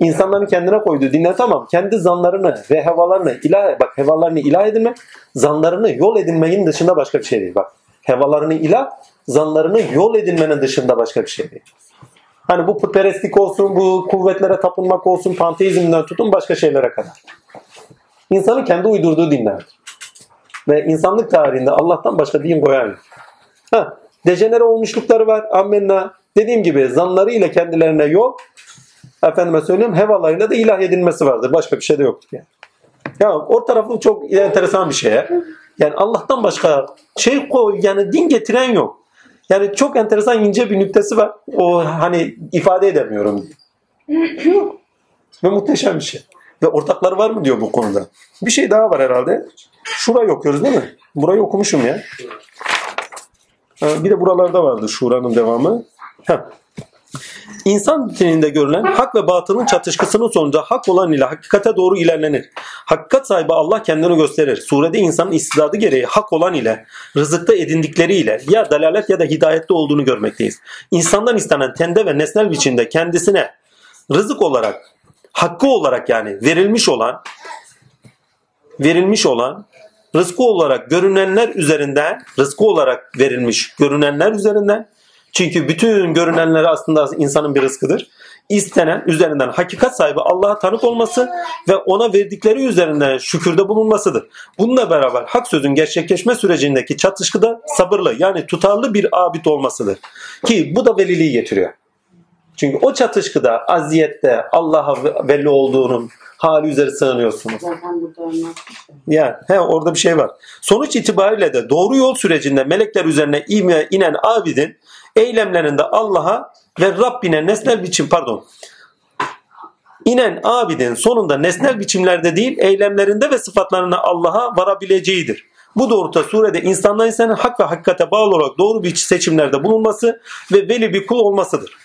insanların kendine koyduğu dinler tamam kendi zanlarını ve hevalarını ilah bak hevalarını ilah edinme zanlarını yol edinmenin dışında başka bir şey değil bak hevalarını ilah zanlarını yol edinmenin dışında başka bir şey değil. Hani bu putperestlik olsun, bu kuvvetlere tapınmak olsun, panteizmden tutun başka şeylere kadar. İnsanın kendi uydurduğu dinlerdir. Ve insanlık tarihinde Allah'tan başka din koyan yok. Ha, dejenere olmuşlukları var. Ammenna. Dediğim gibi zanlarıyla kendilerine yol, efendime söyleyeyim hevalarıyla da ilah edilmesi vardır. Başka bir şey de yoktur yani. Ya o tarafı çok enteresan bir şey. ya. Yani Allah'tan başka şey koy yani din getiren yok. Yani çok enteresan ince bir nüktesi var. O hani ifade edemiyorum. Yok. Ve muhteşem bir şey. Ve ortakları var mı diyor bu konuda. Bir şey daha var herhalde. Şurayı okuyoruz değil mi? Burayı okumuşum ya. Ha, bir de buralarda vardı şuranın devamı. Heh. İnsan dininde görülen hak ve batılın çatışkısının sonucu hak olan ile hakikate doğru ilerlenir. Hakikat sahibi Allah kendini gösterir. Surede insanın istidadı gereği hak olan ile rızıkta edindikleriyle ya dalalet ya da hidayette olduğunu görmekteyiz. İnsandan istenen tende ve nesnel biçimde kendisine rızık olarak hakkı olarak yani verilmiş olan verilmiş olan rızkı olarak görünenler üzerinden rızkı olarak verilmiş görünenler üzerinden çünkü bütün görünenler aslında insanın bir rızkıdır. İstenen üzerinden hakikat sahibi Allah'a tanık olması ve ona verdikleri üzerinden şükürde bulunmasıdır. Bununla beraber hak sözün gerçekleşme sürecindeki çatışkıda sabırlı yani tutarlı bir abid olmasıdır. Ki bu da veliliği getiriyor. Çünkü o çatışkıda, aziyette Allah'a veli olduğunun hali üzere sığınıyorsunuz. Yani he, orada bir şey var. Sonuç itibariyle de doğru yol sürecinde melekler üzerine inen abidin eylemlerinde Allah'a ve Rabbine nesnel biçim pardon inen abidin sonunda nesnel biçimlerde değil eylemlerinde ve sıfatlarına Allah'a varabileceğidir. Bu doğrultuda surede insandan insanın hak ve hakikate bağlı olarak doğru bir seçimlerde bulunması ve veli bir kul olmasıdır.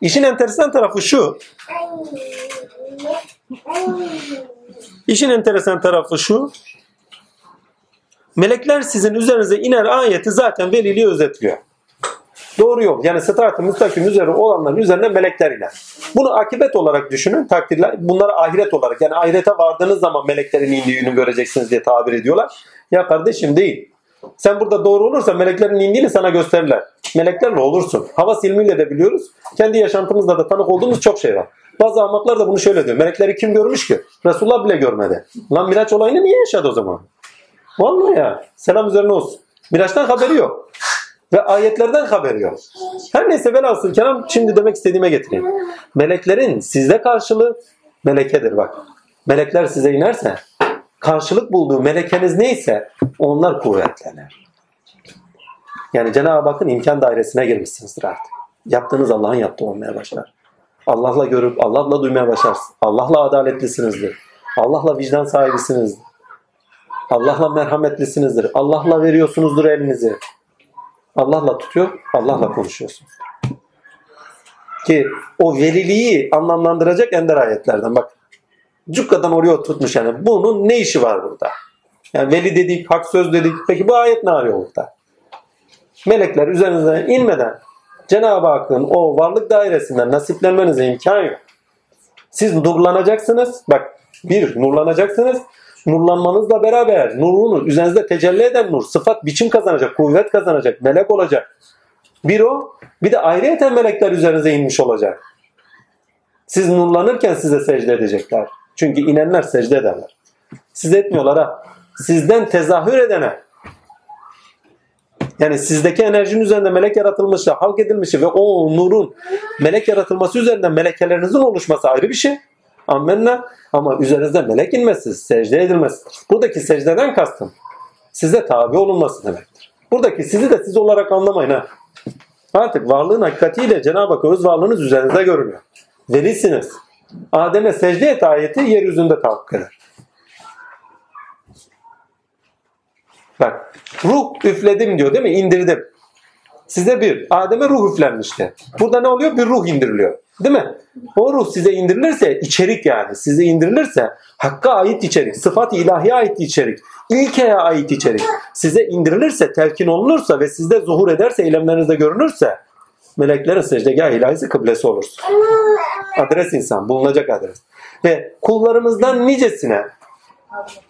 İşin enteresan tarafı şu. İşin enteresan tarafı şu. Melekler sizin üzerinize iner ayeti zaten veliliği özetliyor. Doğru yol. Yani sırat-ı müstakim üzeri olanların üzerine melekler iner. Bunu akibet olarak düşünün. Takdirler. Bunları ahiret olarak yani ahirete vardığınız zaman meleklerin indiğini göreceksiniz diye tabir ediyorlar. Ya kardeşim değil. Sen burada doğru olursa meleklerin indiğini sana gösterirler. Meleklerle olursun. Hava ilmiyle de biliyoruz. Kendi yaşantımızda da tanık olduğumuz çok şey var. Bazı ahmaklar da bunu şöyle diyor. Melekleri kim görmüş ki? Resulullah bile görmedi. Lan Miraç olayını niye yaşadı o zaman? Vallahi ya. Selam üzerine olsun. Miraç'tan haberi yok. Ve ayetlerden haberi yok. Her neyse velhasıl kelam şimdi demek istediğime getireyim. Meleklerin sizde karşılığı melekedir bak. Melekler size inerse karşılık bulduğu melekeniz neyse onlar kuvvetlenir. Yani Cenab-ı Hakk'ın imkan dairesine girmişsinizdir artık. Yaptığınız Allah'ın yaptığı olmaya başlar. Allah'la görüp Allah'la duymaya başlarsın. Allah'la adaletlisinizdir. Allah'la vicdan sahibisinizdir. Allah'la merhametlisinizdir. Allah'la veriyorsunuzdur elinizi. Allah'la tutuyor, Allah'la konuşuyorsunuz. Ki o veliliği anlamlandıracak ender ayetlerden bak. Cukkadan oraya tutmuş yani. Bunun ne işi var burada? Yani veli dedik, hak söz dedik. Peki bu ayet ne arıyor burada? Melekler üzerinize inmeden Cenab-ı Hakk'ın o varlık dairesinden nasiplenmenize imkan yok. Siz nurlanacaksınız. Bak Bir, nurlanacaksınız. Nurlanmanızla beraber nurunuz üzerinizde tecelli eden nur, sıfat, biçim kazanacak, kuvvet kazanacak, melek olacak. Bir o, bir de ayrıyeten melekler üzerinize inmiş olacak. Siz nurlanırken size secde edecekler. Çünkü inenler secde ederler. Siz etmiyorlar ha. Sizden tezahür edene. Yani sizdeki enerjinin üzerinde melek yaratılmışı, halk edilmişi ve o nurun melek yaratılması üzerinden melekelerinizin oluşması ayrı bir şey. Amenna. Ama üzerinizde melek inmesi, secde edilmesidir. Buradaki secdeden kastım size tabi olunması demektir. Buradaki sizi de siz olarak anlamayın ha. Artık varlığın hakikatiyle Cenab-ı Hak öz varlığınız üzerinizde görünüyor. Velisiniz. Adem'e secde et ayeti yeryüzünde tahakkuk eder. Bak ruh üfledim diyor değil mi? İndirdim. Size bir Adem'e ruh üflenmişti. Burada ne oluyor? Bir ruh indiriliyor. Değil mi? O ruh size indirilirse içerik yani size indirilirse hakka ait içerik, sıfat ilahiye ait içerik, ilkeye ait içerik size indirilirse, telkin olunursa ve sizde zuhur ederse, eylemlerinizde görünürse meleklerin secdegah ilahisi kıblesi olursun. Adres insan, bulunacak adres. Ve kullarımızdan nicesine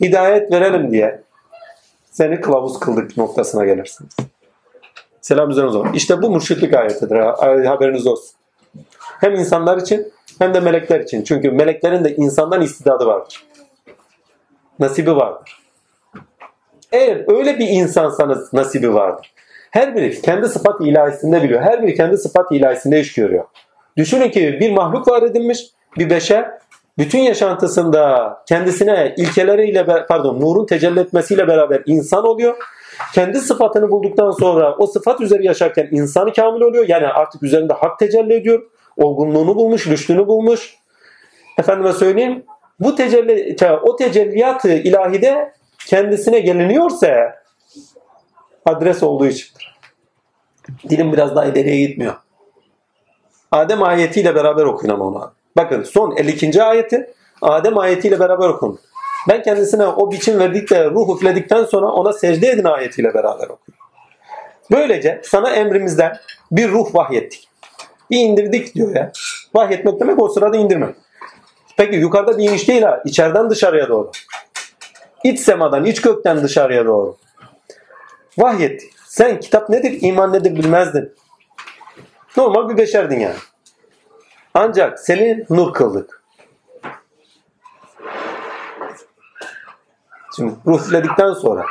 hidayet verelim diye seni kılavuz kıldık noktasına gelirsiniz. Selam üzerinize olsun. İşte bu mürşitlik ayetidir. ha- Haberiniz olsun. Hem insanlar için hem de melekler için. Çünkü meleklerin de insandan istidadı vardır. Nasibi vardır. Eğer öyle bir insansanız nasibi vardır. Her biri kendi sıfat ilahisinde biliyor. Her biri kendi sıfat ilahisinde iş görüyor. Düşünün ki bir mahluk var edilmiş, bir beşer bütün yaşantısında kendisine ilkeleriyle pardon nurun tecelli etmesiyle beraber insan oluyor. Kendi sıfatını bulduktan sonra o sıfat üzeri yaşarken insanı kamil oluyor. Yani artık üzerinde hak tecelli ediyor. Olgunluğunu bulmuş, rüştünü bulmuş. Efendime söyleyeyim. Bu tecelli, o tecelliyat-ı ilahide kendisine geliniyorsa adres olduğu içindir. Dilim biraz daha ileriye gitmiyor. Adem ayetiyle beraber okuyun ama onu. Bakın son 52. ayeti Adem ayetiyle beraber okuyun. Ben kendisine o biçim verdikçe ruh üfledikten sonra ona secde edin ayetiyle beraber okuyun. Böylece sana emrimizden bir ruh vahyettik. Bir indirdik diyor ya. Vahyetmek demek o sırada indirmek. Peki yukarıda bir iniş değil ha. İçeriden dışarıya doğru. İç semadan, iç gökten dışarıya doğru. Vahyettik. Sen kitap nedir, iman nedir bilmezdin. Normal bir beşerdin yani. Ancak seni nur kıldık. Şimdi ruh sonra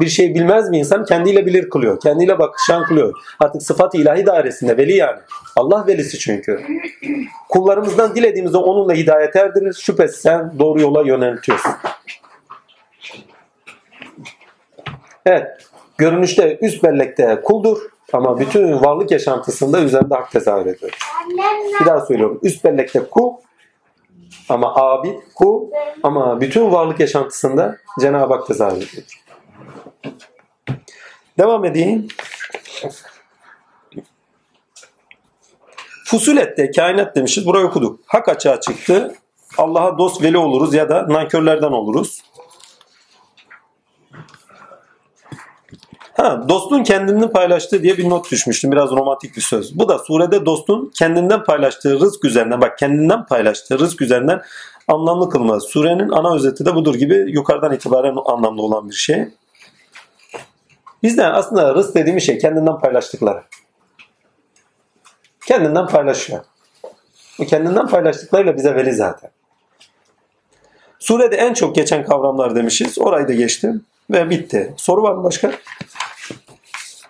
bir şey bilmez mi insan? Kendiyle bilir kılıyor. Kendiyle bakışan kılıyor. Artık sıfat ilahi dairesinde veli yani. Allah velisi çünkü. Kullarımızdan dilediğimizde onunla hidayet erdirir. Şüphesiz sen doğru yola yöneltiyorsun. Evet. Görünüşte üst bellekte kuldur. Ama bütün varlık yaşantısında üzerinde hak tezahür ediyor. Bir daha söylüyorum. Üst bellekte kul ama abid kul ama bütün varlık yaşantısında Cenab-ı Hak tezahür ediyor. Devam edeyim. Fusulette kainat demişiz. Burayı okuduk. Hak açığa çıktı. Allah'a dost veli oluruz ya da nankörlerden oluruz. Ha, dostun kendini paylaştığı diye bir not düşmüştüm. Biraz romantik bir söz. Bu da surede dostun kendinden paylaştığı rızk üzerinden, bak kendinden paylaştığı rızk üzerinden anlamlı kılması. Surenin ana özeti de budur gibi yukarıdan itibaren anlamlı olan bir şey. Bizde aslında rızk dediğimiz şey kendinden paylaştıkları. Kendinden paylaşıyor. Bu kendinden paylaştıklarıyla bize veli zaten. Surede en çok geçen kavramlar demişiz. Orayı da geçtim ve bitti. Soru var mı başka?